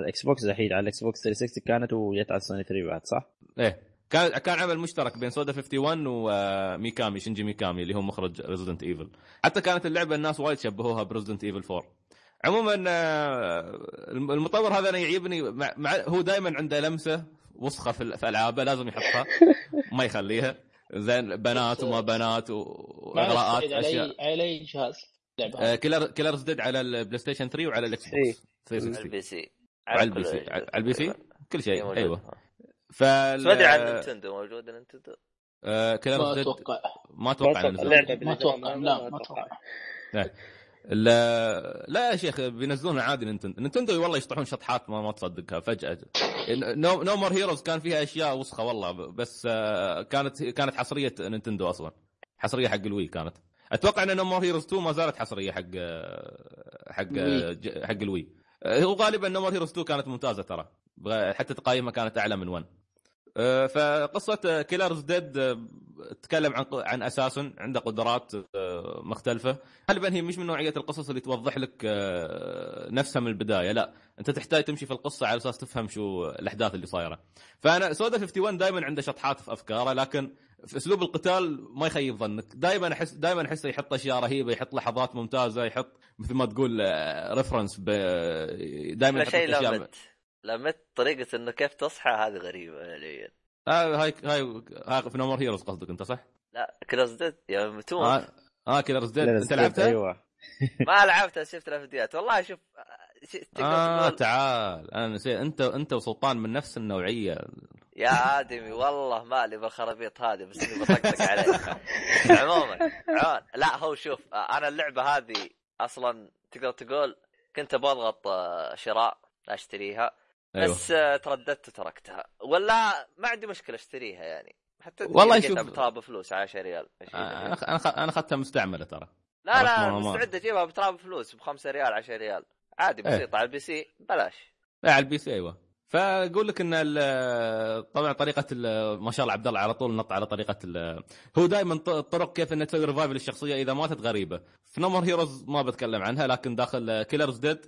Speaker 3: ال Xbox الحين على ال Xbox 360 كانت وجت على سوني 3 بعد صح؟
Speaker 5: إيه. كان كان عمل مشترك بين سودا 51 وميكامي شينجي ميكامي اللي هو مخرج Resident Evil حتى كانت اللعبة الناس وايد شبهوها ب Resident Evil 4 عموما آه، المطور هذا أنا يعيبني مع, مع هو دائما عنده لمسة وسخة في, في ألعابه لازم يحطها. ما يخليها. زين بنات وما بنات
Speaker 2: وإغراءات
Speaker 5: أشياء.
Speaker 2: اي على اي جهاز
Speaker 5: Killer Killer's Dead على البلاي ستيشن 3 وعلى ال Xbox
Speaker 1: على
Speaker 5: 360
Speaker 1: ال PC.
Speaker 5: وعلى ال P
Speaker 1: كل-
Speaker 5: C على ال PC؟ كل
Speaker 1: إيه،
Speaker 5: شيء. أيوه. فال
Speaker 1: بس ما ادري عن نينتندو موجود نينتندو؟
Speaker 2: ما
Speaker 5: Killer's Dead
Speaker 2: أتوقع
Speaker 5: ما
Speaker 4: أتوقع.
Speaker 2: ما أتوقع. لا ما أتوقع.
Speaker 5: لا. لا يا شيخ بينزلونها عادي نينتندو. نينتندو والله يشطحون شطحات ما, ما تصدقها فجأة. No No More Heroes كان فيها أشياء وسخة والله بس آه، كانت كانت حصرية نينتندو أصلا. حصرية حق ال Wii كانت. أتوقع إن No More Heroes 2 ما زالت حصرية حق آه، حق آه، حق ال Wii. آه، هو غالبا No More Heroes 2 كانت ممتازة ترى. حتى تقايمها كانت أعلى من 1 آه، فقصة Killer's Dead تتكلم عن عن assassin عنده قدرات آه، مختلفة. غالبا هي مش من نوعية القصص اللي توضح لك آه، نفسها من البداية. لا أنت تحتاج تمشي في القصة على أساس تفهم شو الأحداث اللي صايرة. فأنا سودا 51 دائما عنده شطحات في أفكاره لكن في أسلوب القتال ما يخيب ظنك. دائما احس دائما أحسه يحط أشياء رهيبة يحط لحظات ممتازة يحط مثل ما تقول reference دائما
Speaker 1: لا
Speaker 5: يحط
Speaker 1: شيء
Speaker 5: أشياء
Speaker 1: لمت لمت طريقة إنه كيف تصحى هذه غريبة فعليا
Speaker 5: آه، هاي هاي هاي في No More Heroes قصدك أنت صح؟
Speaker 1: لا Killer's Dead يا متون.
Speaker 5: آه آه
Speaker 3: Killer's
Speaker 5: Dead
Speaker 3: أنت
Speaker 5: لعبتها؟
Speaker 3: أيوه.
Speaker 1: ما لعبتها شفت لها فيديوهات. والله شوف تقدر
Speaker 5: آه
Speaker 1: تقول
Speaker 5: تعال. أنا نسيت. أنت أنت وسلطان من نفس النوعية.
Speaker 1: يا آدمي والله مالي بالخرابيط هذه بس إني بطقطق عليك. عموما عموما لا هو شوف آه، أنا اللعبة هذه أصلا تقدر تقول كنت بضغط آه، شراء أشتريها
Speaker 5: أيوه.
Speaker 1: بس آه، ترددت وتركتها. ولا ما عندي مشكلة أشتريها يعني. حتى
Speaker 5: والله شوف-
Speaker 1: بتراب فلوس 10 ريال
Speaker 5: آه، أنا أنا أنا اخذتها مستعملة ترى.
Speaker 1: لا لا مستعد اجيبها بتراب فلوس ب 5 ريال 10 ريال. عادي
Speaker 5: إيه.
Speaker 1: بسيطه على ال PC بلاش
Speaker 5: لا على ال PC أيوه فأقول لك إن ال- طبعا طريقة ال- ما شاء الله عبد الله على طول نط على طريقة ال- هو دائما الطرق كيف إنك تسوي revive للشخصية إذا ماتت غريبة في No More Heroes ما بتكلم عنها لكن داخل Killer's Dead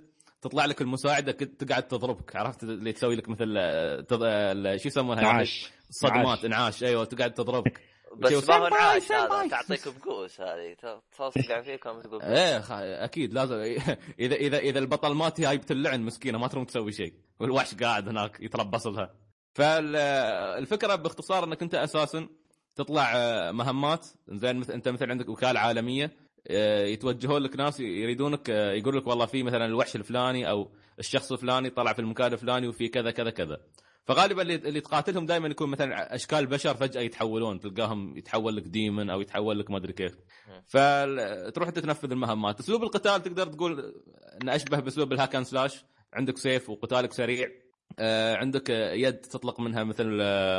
Speaker 5: تطلع لك المساعدة تقعد تضربك عرفت اللي تسوي لك مثل آه، تض... ال- شو يسمونها يعني؟
Speaker 3: إنعاش
Speaker 5: صدمات. إنعاش أيوه تقعد تضربك
Speaker 1: بس ما هو انعاش هذا. تعطيك بقوس هذه. تصقع فيك وما تقول
Speaker 5: إيه أكيد لازم. اذا اذا إذا البطل مات هاي بتلعن مسكينة ما تروم تسوي شيء. والوحش قاعد هناك يتربص لها. فالفكرة باختصار إنك أنت أساسا تطلع آه، مهمات. زين مثل أنت مثلا عندك وكالة عالمية آه، يتوجهون لك ناس يريدونك آه، يقول لك والله في مثلا الوحش الفلاني أو الشخص الفلاني طلع في المكان الفلاني وفي كذا كذا كذا. فغالبا اللي اللي تقاتلهم دائما يكون مثلا أشكال بشر فجأة يتحولون تلقاهم يتحول لك demon أو يتحول لك ما أدري كيف. فتروح أنت تنفذ المهمات. أسلوب القتال تقدر تقول إنه أشبه بأسلوب ال hack and slash عندك سيف وقتالك سريع. آه، عندك يد تطلق منها مثل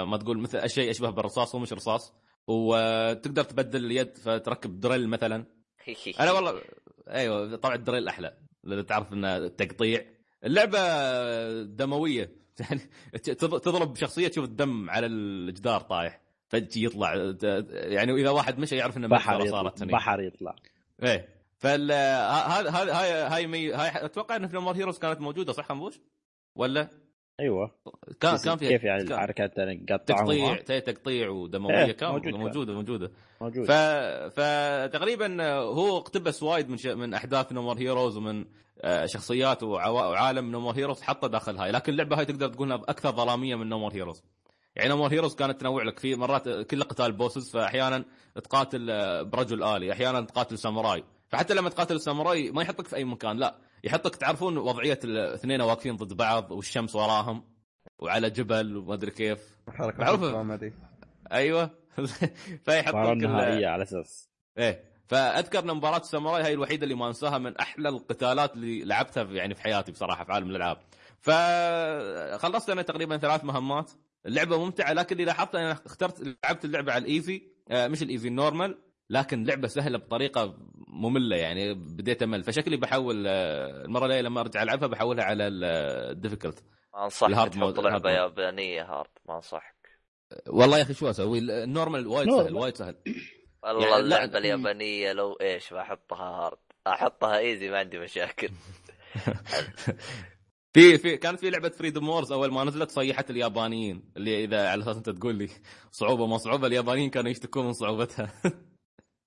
Speaker 5: ما تقول مثل شيء اشبه بالرصاص هو مش رصاص. وتقدر تبدل اليد فتركب drill مثلا. أنا والله أيوه طبعا ال drill أحلى لأن تعرف إنه تقطيع. اللعبة دموية. يعني تض- تضرب شخصية تشوف الدم على الجدار طايح فجأة يطلع يعني واذا واحد مشى يعرف إنه
Speaker 3: بحر يطلع
Speaker 5: صارت هني.
Speaker 3: بحر يطلع.
Speaker 5: إيه. فال هذا هاي هاي هاي مي... هاي أتوقع إن في No More Heroes كانت موجودة صح خنبوش؟ ولا؟
Speaker 3: أيوه.
Speaker 5: كان كان فيها
Speaker 3: كيف يعني الحركات
Speaker 5: تقطيع
Speaker 3: قطعهم
Speaker 5: تي- تقطيع ودموية
Speaker 3: إيه،
Speaker 5: كان
Speaker 3: موجود.
Speaker 5: موجودة موجودة.
Speaker 3: موجود
Speaker 5: ف... فتقريبا هو اقتبس وايد من ش... من أحداث No More Heroes ومن شخصيات وعوا... وعالم No More Heroes حطه داخل هاي. لكن اللعبة هاي تقدر تقول انها أكثر ظلامية من No More Heroes يعني More Heroes كانت تنوع لك. في مرات كل قتال bosses فأحيانا تقاتل آه، برجل آلي أحيانا تقاتل ساموراي. فحتى لما تقاتل الساموراي ما يحطك في أي مكان لا. يحطك تعرفون وضعية الاثنين واقفين ضد بعض والشمس وراهم وعلى جبل وما أدري كيف.
Speaker 6: حركة
Speaker 5: أيوه. فيحطك
Speaker 3: على أساس.
Speaker 5: إيه. فأذكر إن مباراة الساموراي هي الوحيدة اللي ما أنساها من أحلى القتالات اللي لعبتها في يعني في حياتي بصراحة في عالم الألعاب. فخلصت أنا تقريبا ثلاث مهمات. اللعبة ممتعة لكن اللي لاحظت أنا اخترت لعبت اللعبة على ال easy آه، مش ال easy ال normal لكن لعبة سهلة بطريقة مملة يعني بديت أمل. فشكلي بحول آه، المرة الجاية لما أرجع ألعبها بحولها على ال
Speaker 1: difficult ما
Speaker 5: أنصحك
Speaker 1: تحط
Speaker 5: لعبة
Speaker 1: يابانية hard ما أنصحك.
Speaker 5: والله يا أخي شو أسوي؟ ال normal وايد سهل. وايد سهل.
Speaker 1: والله
Speaker 5: يعني لا-
Speaker 1: اللعبة اليابانية لو إيش بحطها hard أحطها easy ما عندي مشاكل
Speaker 5: في في كانت في لعبة Freedom Wars أول ما نزلت صيحت اليابانيين اللي إذا على أساس أنت تقول لي صعوبة ما صعوبة اليابانيين كانوا يشتكون من صعوبتها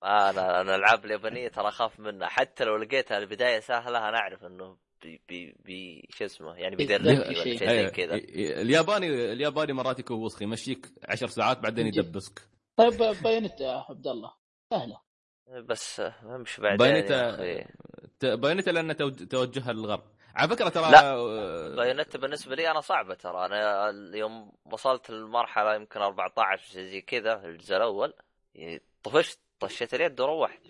Speaker 1: أنا أنا الألعاب اليابانية ترى أخاف منها حتى لو لقيتها البداية سهلة أنا أعرف إنه بي بي, بي شو اسمه يعني بيدربني ولا
Speaker 2: شيء.
Speaker 1: زي
Speaker 5: أيوة.
Speaker 1: كذا
Speaker 5: الياباني الياباني مرات يكون وسخ يمشيك عشر ساعات بعدين. يدبسك
Speaker 2: طيب Bayonetta يا عبد الله. سهله
Speaker 1: بس مش بعدين
Speaker 5: بايونيتا ت- Bayonetta لأن توج- توجهها للغرب. على فكرة ترى
Speaker 1: لا.
Speaker 5: آه،
Speaker 1: Bayonetta بالنسبة لي أنا صعبة ترى. أنا اليوم وصلت المرحله يمكن 14 شيء زي كذا الجزء الأول. يعني طفشت طشيت اليد وروحت.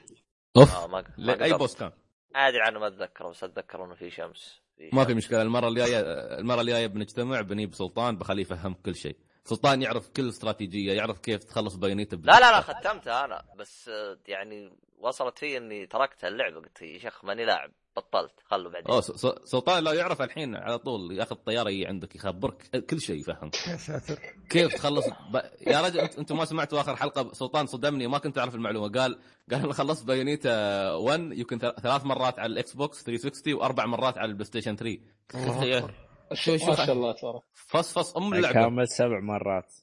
Speaker 5: أوف
Speaker 1: آه ما ما
Speaker 5: لا، اي. boss كان؟
Speaker 1: أدري عنه ما أتذكره بس أتذكر إنه في شمس
Speaker 5: ما في. مشكلة المرة الجاية المرة الجاية بنجتمع بنجيب سلطان بخليه يفهم كل شيء. سلطان يعرف كل استراتيجية يعرف كيف تخلص Bayonetta
Speaker 1: لا لا لا ختمتها أنا. بس آه، يعني وصلت في إني تركت اللعبة قلت يا شيخ ماني لاعب بطلت خلوا بعدين.
Speaker 5: أوه س- س- سلطان لا يعرف الحين على طول ياخذ طيارة يجي عندك يخبرك كل شيء يفهم
Speaker 6: يا ساتر.
Speaker 5: كيف تخلص ب... يا رجل أنت أنتم ما سمعتوا آخر حلقة سلطان صدمني ما كنت أعرف المعلومة. قال قال أنا خلصت Bayonetta 1 يمكن ثل- ثلاث مرات على ال Xbox 360 وأربع مرات على ال PlayStation 3 شو- شو-
Speaker 2: ما شاء الله تبارك
Speaker 5: فص فص ام اللعبه
Speaker 3: كامل سبع مرات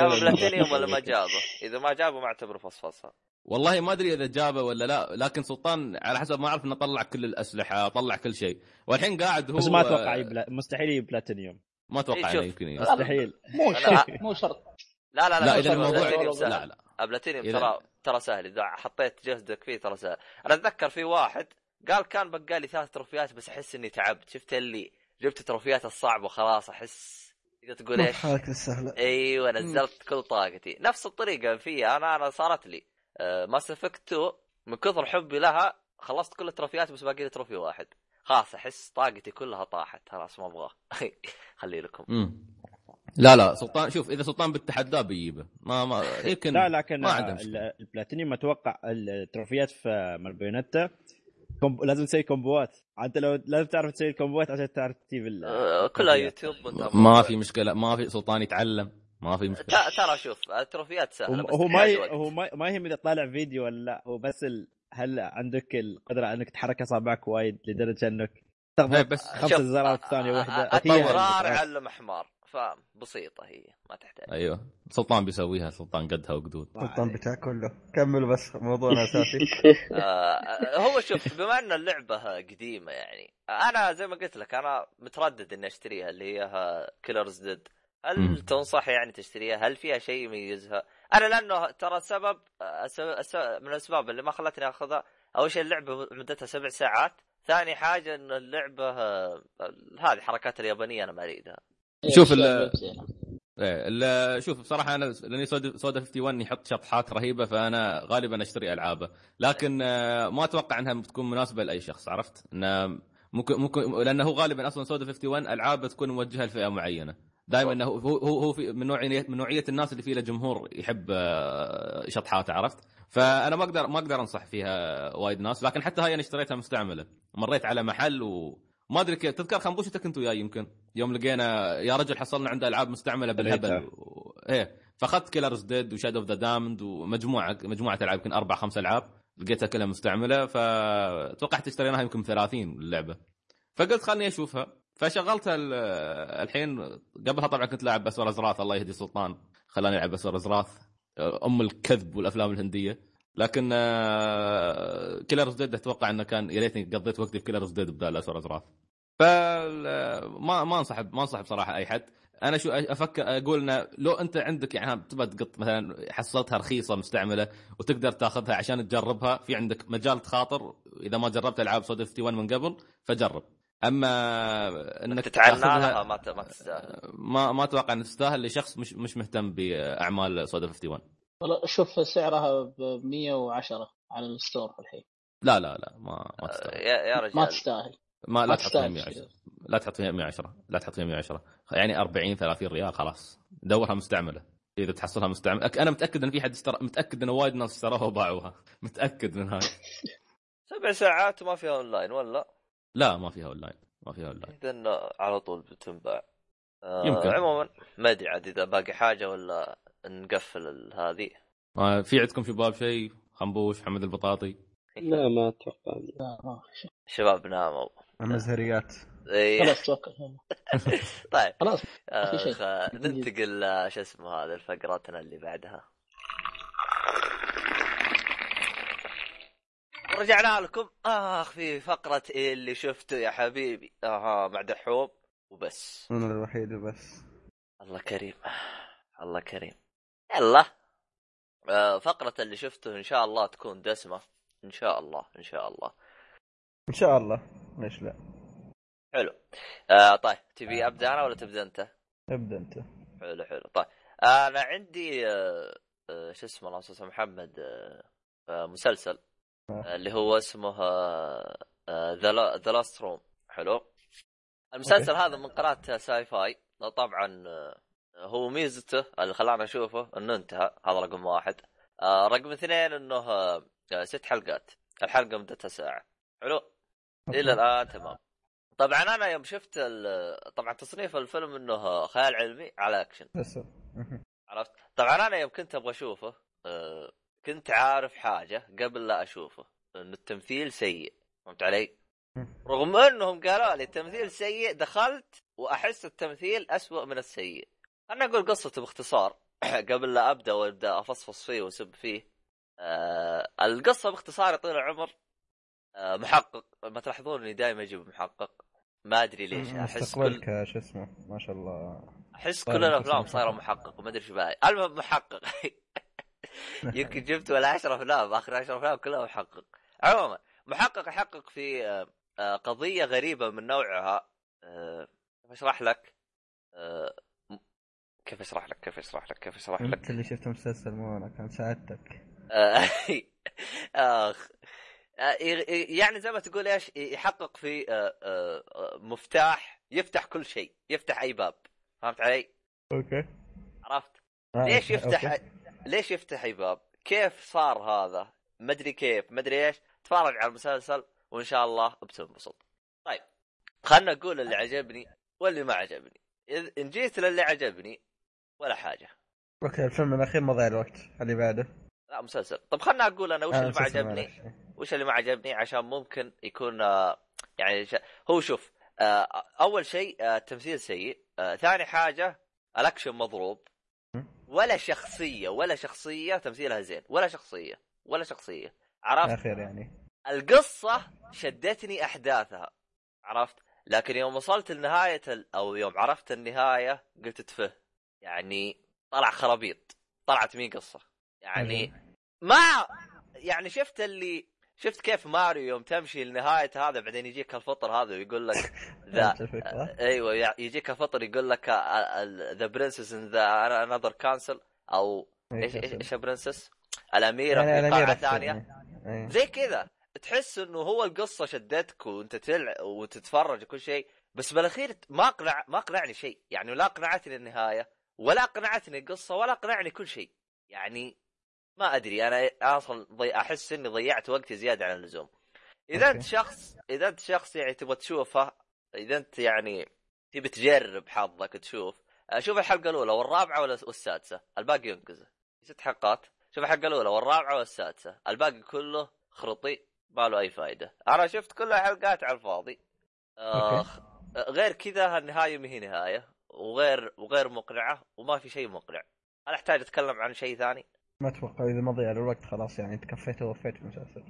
Speaker 1: جاب بلاتينيوم ولا ما جابه اذا ما جابه ما اعتبره فصفصه
Speaker 5: والله ما ادري اذا جابه ولا لا لكن سلطان على حسب ما اعرف انه طلع كل الاسلحه طلع كل شيء والحين قاعد هو
Speaker 3: بس ما أتوقع يبلا... مستحيل يجيب بلاتينيوم
Speaker 5: ما أتوقع
Speaker 1: إيه،
Speaker 5: انه. يمكن.
Speaker 3: مستحيل
Speaker 2: مو شرط مو شرط
Speaker 1: لا لا لا,
Speaker 5: لا
Speaker 1: شوف،
Speaker 5: اذا الموضوع. لا لا
Speaker 1: بلاتينيوم ترى ترى سهل اذا حطيت جهدك فيه ترى سهل أنا اتذكر في واحد قال كان بقى لي ثلاث تروفيات بس احس اني تعبت شفت اللي جبت تروفيات الصعبة وخلاص أحس تقدر تقول إيش؟
Speaker 6: حالك السهلة.
Speaker 1: إيوه نزلت كل طاقتي. نفس الطريقة فيها أنا أنا صارت لي Mass Effect 2 من كثر حبي لها خلصت كل التروفيات بس باقي لي trophy واحد. خلاص أحس طاقتي كلها طاحت. خلاص ما ابغاه خلي لكم.
Speaker 5: مم. لا لا سلطان شوف إذا سلطان بتحداه بيجيبه. ما ما يمكن
Speaker 3: لا لكن
Speaker 5: ما عنده مشكلة.
Speaker 3: ال- البلاتينيوم أتوقع التروفيات في مال comb... لازم تسوي كومبوات. انت لو لازم تعرف تسوي الكومبوات عشان تعرف تجيب ال...
Speaker 1: آه، كلها. يوتيوب
Speaker 5: ما في مشكلة ما في سلطان يتعلم ما في
Speaker 1: مشكلة. ترى شوف التروفيات سهلة
Speaker 3: هو
Speaker 1: بس
Speaker 3: هو ما ي... هو ما... ما يهم إذا طالع فيديو ولا لا. هو بس ال... هل عندك القدرة إنك تحرك أصابعك وايد لدرجة
Speaker 5: إنك
Speaker 3: تضغط
Speaker 5: بس
Speaker 3: خمس زرارات في ثانية واحدة؟
Speaker 1: أ-
Speaker 3: هي
Speaker 1: التكرار
Speaker 3: ال-
Speaker 1: علم حمار. فبسيطة هي ما تحتاج
Speaker 5: أيوه سلطان بيسويها سلطان قدها وقدود
Speaker 6: السلطان بتاع كله كملوا بس موضوعنا الاساسي
Speaker 1: آه، هو شوف بما أن اللعبة قديمة يعني أنا زي ما قلت لك أنا متردد إني أشتريها اللي هي كيلرز ديد هل
Speaker 5: مم.
Speaker 1: تنصح يعني تشتريها؟ هل فيها شيء يميزها؟ أنا لأنه ترى سبب أس- أس- من الأسباب اللي ما خلتني أخذها أول شيء اللعبة مدتها سبع ساعات، ثاني حاجة إن اللعبة آه، هذه حركات اليابانية أنا ما أريدها.
Speaker 5: شوف
Speaker 2: إيه،
Speaker 5: ال-
Speaker 2: أشياء زينة.
Speaker 5: إيه ال- شوف بصراحة أنا لأني سودا سودا 51 يحط شطحات رهيبة فأنا غالبا أشتري ألعابه لكن آه، ما أتوقع إنها بتكون مناسبة لأي شخص عرفت؟ انه ممكن ممكن لأنه هو غالبا أصلا سودا 51 العاب بتكون موجهة لفئة معينة دائما إنه هو هو هو في من نوعيه من نوعية الناس اللي في له جمهور يحب آه، شطحات عرفت؟ فأنا ما أقدر ما أقدر أنصح فيها وايد ناس لكن حتى هاي أنا اشتريتها مستعملة مريت على محل و ما أدري كيف. تذكر خنبوشتك أنت وياي يمكن؟ يوم لقينا يا رجل حصلنا عنده ألعاب مستعملة بالهبل. و... إيه. فأخذت Killer Is Dead و Shadows of the Damned ومجموعة مجموعة ألعاب يمكن أربع خمس ألعاب. لقيتها كلها مستعملة فتوقعت اشتريناها يمكن 30 اللعبة. فقلت خلني أشوفها. فشغلتها ال- الحين قبلها طبعا كنت لاعب Asura's Wrath الله يهدي سلطان خلاني ألعب Asura's Wrath أم الكذب والأفلام الهندية. لكن Killer Is Dead أتوقع إنه كان يا ريتني قضيت وقتي في Killer Is Dead بدال Asura's Wrath فما ما أنصح ما أنصح بصراحة أي حد. أنا شو أفكر أقول إنه لو أنت عندك يعني تبغى تقط مثلا حصلتها رخيصة مستعملة وتقدر تأخذها عشان تجربها في عندك مجال تخاطر. إذا ما جربت ألعاب سودا 51 من قبل فجرب. أما إنك
Speaker 1: تتعنى لها ما ما تستاهل.
Speaker 5: ما ما أتوقع ان تستاهل لشخص مش مش مهتم بأعمال سودا 51
Speaker 2: والله شوف سعرها ب 110 على ال store الحين.
Speaker 5: لا لا لا ما ما تستاهل.
Speaker 1: يا يا
Speaker 2: ما
Speaker 1: رجال.
Speaker 2: تستاهل.
Speaker 5: ما لا
Speaker 2: ما
Speaker 5: تحط فيها
Speaker 2: تستاهل
Speaker 5: 110 لا تحط فيها 110 لا تحط فيها 110 يعني 40 30 ريال خلاص. دورها مستعملة. إذا تحصلها مستعملة. أنا متأكد إن في حد اشترى متأكد إن وايد ناس اشتروها وباعوها. متأكد من هذا
Speaker 1: سبع ساعات وما فيها أونلاين ولا؟
Speaker 5: لا ما فيها أونلاين. ما فيها أونلاين.
Speaker 1: اذا على طول بتنباع. آه
Speaker 5: يمكن.
Speaker 1: عموما ما أدري عاد إذا باقي حاجة ولا نقفل ال- هذه.
Speaker 5: ما في عندكم شباب شيء؟ خنبوش محمد البطاطي؟
Speaker 4: لا ما أتوقع.
Speaker 2: لا ما في شيء.
Speaker 1: شباب ناموا
Speaker 6: المزهريات.
Speaker 1: إيه.
Speaker 2: خلاص توكل
Speaker 1: طيب.
Speaker 2: خلاص
Speaker 1: آه
Speaker 2: في شيء.
Speaker 1: خ- ننتقل آه، شو اسمه هذا لفقرتنا اللي بعدها. رجعنا لكم. آخ في فقرة إيه اللي شفته يا حبيبي. آها مع دحوم. وبس.
Speaker 6: أنا الوحيد وبس
Speaker 1: الله كريم. الله كريم. يلا. آه، فقرة اللي شفته إن شاء الله تكون دسمة. إن شاء الله إن شاء الله.
Speaker 6: إن شاء الله. ليش لا؟
Speaker 1: حلو. آه طيب تبي أبدأ أنا ولا تبدأ أنت؟
Speaker 6: ابدأ أنت.
Speaker 1: حلو حلو. طيب أنا عندي آه آه شو اسمه الله أستاذ محمد آه آه مسلسل آه. اللي هو اسمه The Lost Room حلو. المسلسل هذا من قناة Sci Fi. طبعا آه هو ميزته اللي خلانا نشوفه إنه انتهى هذا رقم واحد. آه رقم اثنين إنه آه ست حلقات. الحلقة مدتها ساعة. حلو؟ إلى الآن تمام. طبعا أنا يوم شفت طبعا تصنيف الفيلم إنه خيال علمي على
Speaker 6: أكشن.
Speaker 1: عرفت؟ طبعا أنا يوم كنت أبغى أشوفه آه، كنت عارف حاجة قبل لا أشوفه انه التمثيل سيء. فهمت علي؟ رغم إنهم قالوا لي التمثيل سيء دخلت وأحس التمثيل أسوأ من السيء. أنا أقول قصته باختصار. قبل لا أبدأ وأبدأ أفصفص فيه وأسب فيه. آه القصة باختصار يا طويل العمر. آه محقق. ما تلاحظون إني دائما أجيب محقق. ما أدري ليش. أحس كل
Speaker 6: شو اسمه؟ ما شاء الله.
Speaker 1: أحس
Speaker 6: طيب،
Speaker 1: كل
Speaker 6: الأفلام
Speaker 1: صايرة
Speaker 6: محقق.
Speaker 1: وما أدري إيش باي المهم محقق. يمكن جبت ولا 10 أفلام. آخر 10 أفلام كلها محقق. عموما محقق يحقق في آه، آه، قضية غريبة من نوعها. آه، أشرح لك؟ كيف اشرح لك؟ كيف اشرح لك؟ كيف اشرح لك؟
Speaker 6: انت اللي شفت مسلسل مو أنا كان ساعدتك
Speaker 1: آخ آه، يعني زي ما تقول إيش يحقق في آه، آه، مفتاح يفتح كل شيء يفتح أي باب فهمت علي؟
Speaker 6: أوكي
Speaker 1: عرفت؟ ليش. يفتح. ليش يفتح أي باب؟ كيف صار هذا؟ ما أدري كيف ما أدري إيش تفرج على المسلسل وإن شاء الله بتنبسط. طيب خلنا نقول اللي عجبني واللي ما عجبني. إن جيت للي عجبني ولا حاجة.
Speaker 6: أوكي الفيلم الأخير ما ضيع الوقت. اللي بعده؟
Speaker 1: لا مسلسل. طب خلنا أقول أنا وش
Speaker 6: آه،
Speaker 1: اللي ما عجبني؟
Speaker 6: معلش.
Speaker 1: وش اللي ما عجبني عشان ممكن يكون آه، يعني ش... هو شوف آه، أول شيء التمثيل سيء. ثاني حاجة الأكشن مضروب. ولا شخصية ولا شخصية تمثيلها زين. ولا شخصية ولا شخصية. عرفت؟
Speaker 6: الاخير يعني.
Speaker 1: القصة شدتني أحداثها. عرفت؟ لكن يوم وصلت لنهاية ال... أو يوم عرفت النهاية قلت تفه. يعني طلع خرابيط طلعت مين قصة؟ يعني ما يعني شفت اللي شفت كيف ماريو يوم تمشي لنهاية هذا بعدين يجيك الفطر هذا ويقول لك ذا
Speaker 6: الفكرة؟
Speaker 1: أيوه يجيك الفطر يقول لك the princess in the another castle أو إيش
Speaker 6: إيش
Speaker 1: princess؟
Speaker 6: الأميرة في
Speaker 1: قاعة ثانية.
Speaker 6: إيه.
Speaker 1: زي كذا. تحس إنه هو القصة شدتك وأنت تلعب وتتفرج وكل شيء بس بالأخير ما اقنع ما أقنعني شيء. يعني لا أقنعتني النهاية. ولا اقنعتني القصة ولا اقنعني كل شيء. يعني ما أدري أنا أصلا ضي... أحس إني ضيعت وقتي زيادة عن اللزوم.
Speaker 6: إذا.
Speaker 1: أنت شخص إذا أنت شخص يعني تبغى تشوفه إذا أنت يعني تبي تجرب حظك تشوف شوف الحلقة الأولى والرابعة والسادسة الباقي ينقزه. ست حلقات شوف الحلقة الأولى والرابعة والسادسة الباقي كله خرطي ما له أي فائده أنا شفت كل حلقات على الفاضي. اخ غير كذا النهايه ما هي نهاية. وغير وغير مقنعة وما في شيء مقنع. هل أحتاج أتكلم عن شيء ثاني.
Speaker 6: ما أتوقع إذا ما ضيع الوقت خلاص يعني انت كفيت ووفيت في المسلسل.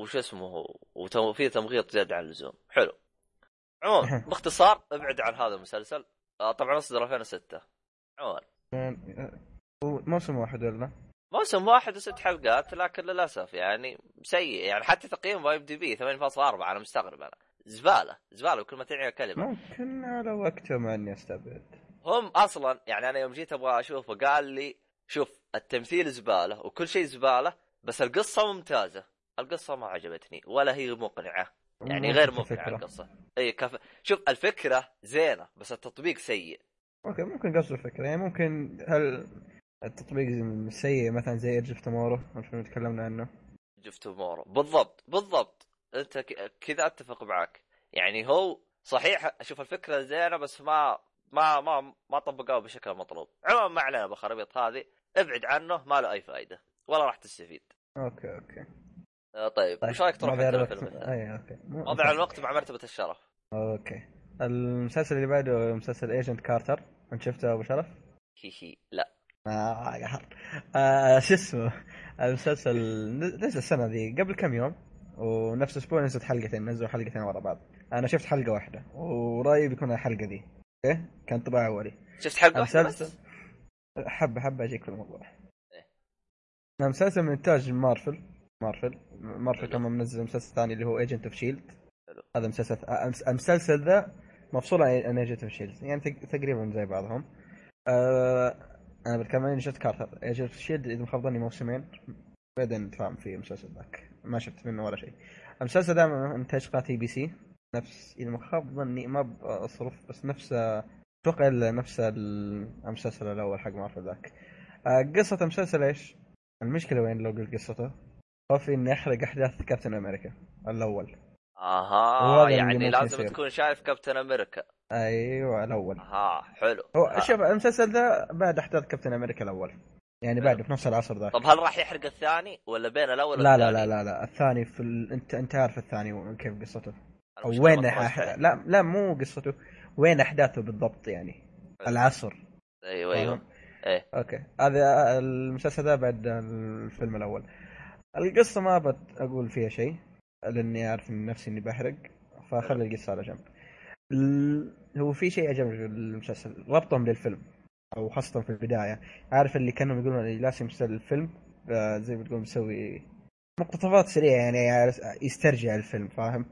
Speaker 1: وش اسمه وفي تمغيط زيادة عن اللزوم. حلو. عموما باختصار ابعد عن هذا المسلسل. آه، طبعا أصدر 2006 عموما.
Speaker 6: موسم واحد ولا؟
Speaker 1: موسم واحد وست حلقات لكن للأسف يعني سيء. يعني حتى تقييم IMDb 8.4 أنا مستغرب أنا. زبالة زبالة بكل ما تعني الكلمة
Speaker 6: ممكن على وقته مع أني أستبعد.
Speaker 1: هم أصلا يعني أنا يوم جيت أبغى اشوفه قال لي شوف التمثيل زبالة وكل شيء زبالة بس القصة ممتازة. القصة ما عجبتني ولا هي مقنعة. يعني غير
Speaker 6: مقنعة.
Speaker 1: القصة. اي كف... شوف الفكرة زينة بس التطبيق سيء.
Speaker 6: okay ممكن قصده الفكرة. يعني ممكن هل التطبيق سيء مثلا زي Edge of الفيلم اللي تكلمنا عنه؟
Speaker 1: Edge of Tomorrow بالضبط بالضبط. انت كذا اتفق معك يعني هو صحيح أشوف الفكرة زينة بس ما ما ما ما طبقوها بشكل مطلوب. عموما ما علينا بالخرابيط هذه. ابعد عنه ما له أي فائده ولا راح تستفيد.
Speaker 6: أوكي أوكي.
Speaker 1: آه، طيب. وش رأيك تروح. الفيلم
Speaker 6: أي okay.
Speaker 1: مضيع الوقت مع مرتبة الشرف.
Speaker 6: okay. المسلسل اللي بعده مسلسل Agent Carter أنت شفته أبو شرف؟
Speaker 1: هي هي. لا.
Speaker 6: آه قهر آه شو اسمه؟ المسلسل نزل السنة ذي قبل كم يوم؟ ونفس الأسبوع نزلت حلقتين نزلوا حلقتين ورا بعض. أنا شفت حلقة واحدة ورايي بيكون الحلقة ذي okay كانطباع اولي
Speaker 1: شفت حلقة
Speaker 6: واحدة
Speaker 1: بس؟
Speaker 6: حبة حبة أجيك في الموضوع.
Speaker 1: إيه.
Speaker 6: مسلسل من إنتاج مارفل. Marvel.
Speaker 1: Marvel.
Speaker 6: كمان منزل مسلسل ثاني اللي هو Agent of
Speaker 1: S.H.I.E.L.D.
Speaker 6: هذا مسلسل المسلسل ذا مفصول عن Agent of S.H.I.E.L.D. يعني تق- تقريبا زي بعضهم. آه أنا بتكلم عن Agent Carter Agent of S.H.I.E.L.D. اذا ما خاب ظني موسمين بعدين نتفاهم في المسلسل ذاك. ما شفت منه ولا شيء المسلسل ده من انتاج قناة ABC نفس اذا ما خاب ظني ما بصرف بس نفس أتوقع نفس المسلسل الأول حق مارفل ذاك آه، قصة المسلسل إيش؟ المشكلة وين لو قلت قصته؟ خوفي اني احرق أحداث كابتن
Speaker 1: أمريكا
Speaker 6: الأول أها
Speaker 1: يعني لازم
Speaker 6: يصير.
Speaker 1: تكون شايف كابتن أمريكا
Speaker 6: أيوه الأول
Speaker 1: أها حلو
Speaker 6: هو. شوف المسلسل ذا بعد أحداث كابتن أمريكا الأول يعني
Speaker 1: حلو.
Speaker 6: بعد في نفس العصر ذاك
Speaker 1: طب هل راح يحرق الثاني ولا بين الأول
Speaker 6: لا لا؟ لا لا لا الثاني في ال... أنت أنت عارف الثاني كيف قصته
Speaker 1: أو
Speaker 6: وين أح...
Speaker 1: عليه.
Speaker 6: لا لا مو قصته وين أحداثه بالضبط يعني
Speaker 1: حلو.
Speaker 6: العصر
Speaker 1: أيوه
Speaker 6: أيوه؟
Speaker 1: إيه
Speaker 6: أوكي هذا المسلسل ده بعد الفيلم الأول القصة ما بقول فيها شيء لأني عارف من نفسي إني بحرق فخلي القصة على جنب ال- هو في شيء عجبني في المسلسل ربطهم للفيلم أو خاصة في البداية. عارف اللي كانوا يقولون اللي لازم يمثل الفيلم آه، زي ما تقول مسوي مقتطفات سريعة يعني يسترجع الفيلم فاهم؟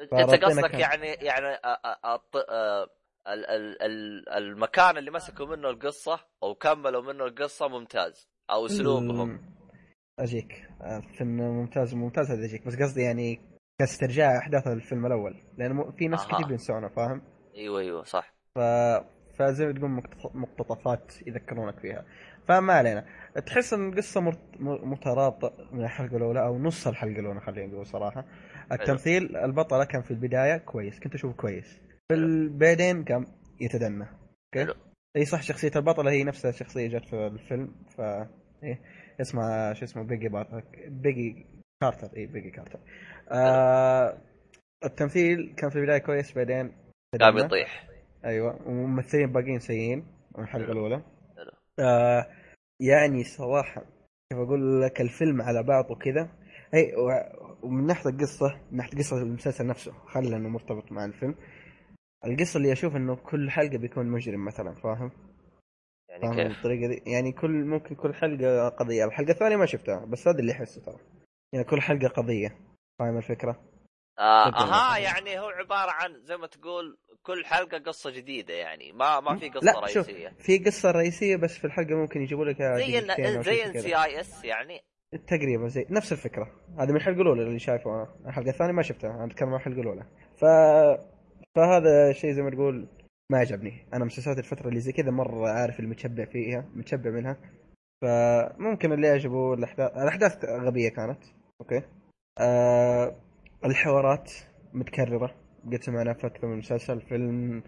Speaker 6: أنت
Speaker 1: قصدك
Speaker 6: كان-
Speaker 1: يعني يعني آه، آه، آه، ال- ال- ال- المكان اللي مسكوا منه القصة أو كملوا منه القصة ممتاز أو
Speaker 6: أسلوبهم. أجيك. آه، فيلم ممتاز ممتاز هذا أجيك. بس قصدي يعني كاسترجاع أحداث الفيلم الأول لأن في ناس
Speaker 1: أها.
Speaker 6: كثير بينسونه فاهم؟
Speaker 1: أيوه أيوه صح.
Speaker 6: ف فزي ما تقول مقتط- مقتطفات يذكرونك فيها. فما علينا. تحس إن القصة مترابطه من الحلقة الأولى أو نص الحلقة الأولى خلينا نقول صراحة. التمثيل البطلة كان في البداية كويس كنت أشوفه كويس. في ال- بعدين قام يتدنى. okay؟ أي صح شخصية البطلة هي نفسها الشخصيه جت في الفيلم ف إيه اسمها شو اسمه Peggy بار... Peggy Carter. اي Peggy Carter. آه التمثيل كان في البداية كويس بعدين
Speaker 1: قام. يطيح
Speaker 6: أيوه وممثلين باقيين سيئين من الحلقة.
Speaker 1: الأولى.
Speaker 6: آه يعني صراحة كيف أقول لك الفيلم على بعضه كذا أي ومن ناحية القصة من ناحية قصة المسلسل نفسه خلى إنه مرتبط مع الفيلم القصة اللي أشوف إنه كل حلقة بيكون مجرم مثلا فاهم؟
Speaker 1: يعني
Speaker 6: فاهم
Speaker 1: كيف
Speaker 6: الطريقة دي يعني كل ممكن كل حلقة قضية الحلقة الثانية ما شفتها بس هذا اللي احسه ترى يعني كل حلقة قضية فاهم الفكرة؟
Speaker 1: آه
Speaker 6: أها.
Speaker 1: يعني هو عبارة عن زي ما تقول كل حلقة قصة جديدة يعني. ما ما في قصة
Speaker 6: لا شوف
Speaker 1: رئيسية.
Speaker 6: في قصة رئيسية بس في الحلقة ممكن يجيبوا لك
Speaker 1: زي زي NCIS يعني.
Speaker 6: تقريبا زي نفس الفكرة. هذه من الحلقة الأولى اللي شايفه أنا الحلقة الثانية ما شفتها أنا أتكلم عن الحلقة الأولى. ف فهذا شيء زي ما تقول ما عجبني. أنا مسلسلات الفترة اللي زي كذا مرة عارف اللي متشبع فيها متشبع منها. فممكن اللي يعجبه الاحداث الأحداث غبية كانت. okay. آه الحوارات متكررة. سمعناها في أكثر من مسلسل فيلم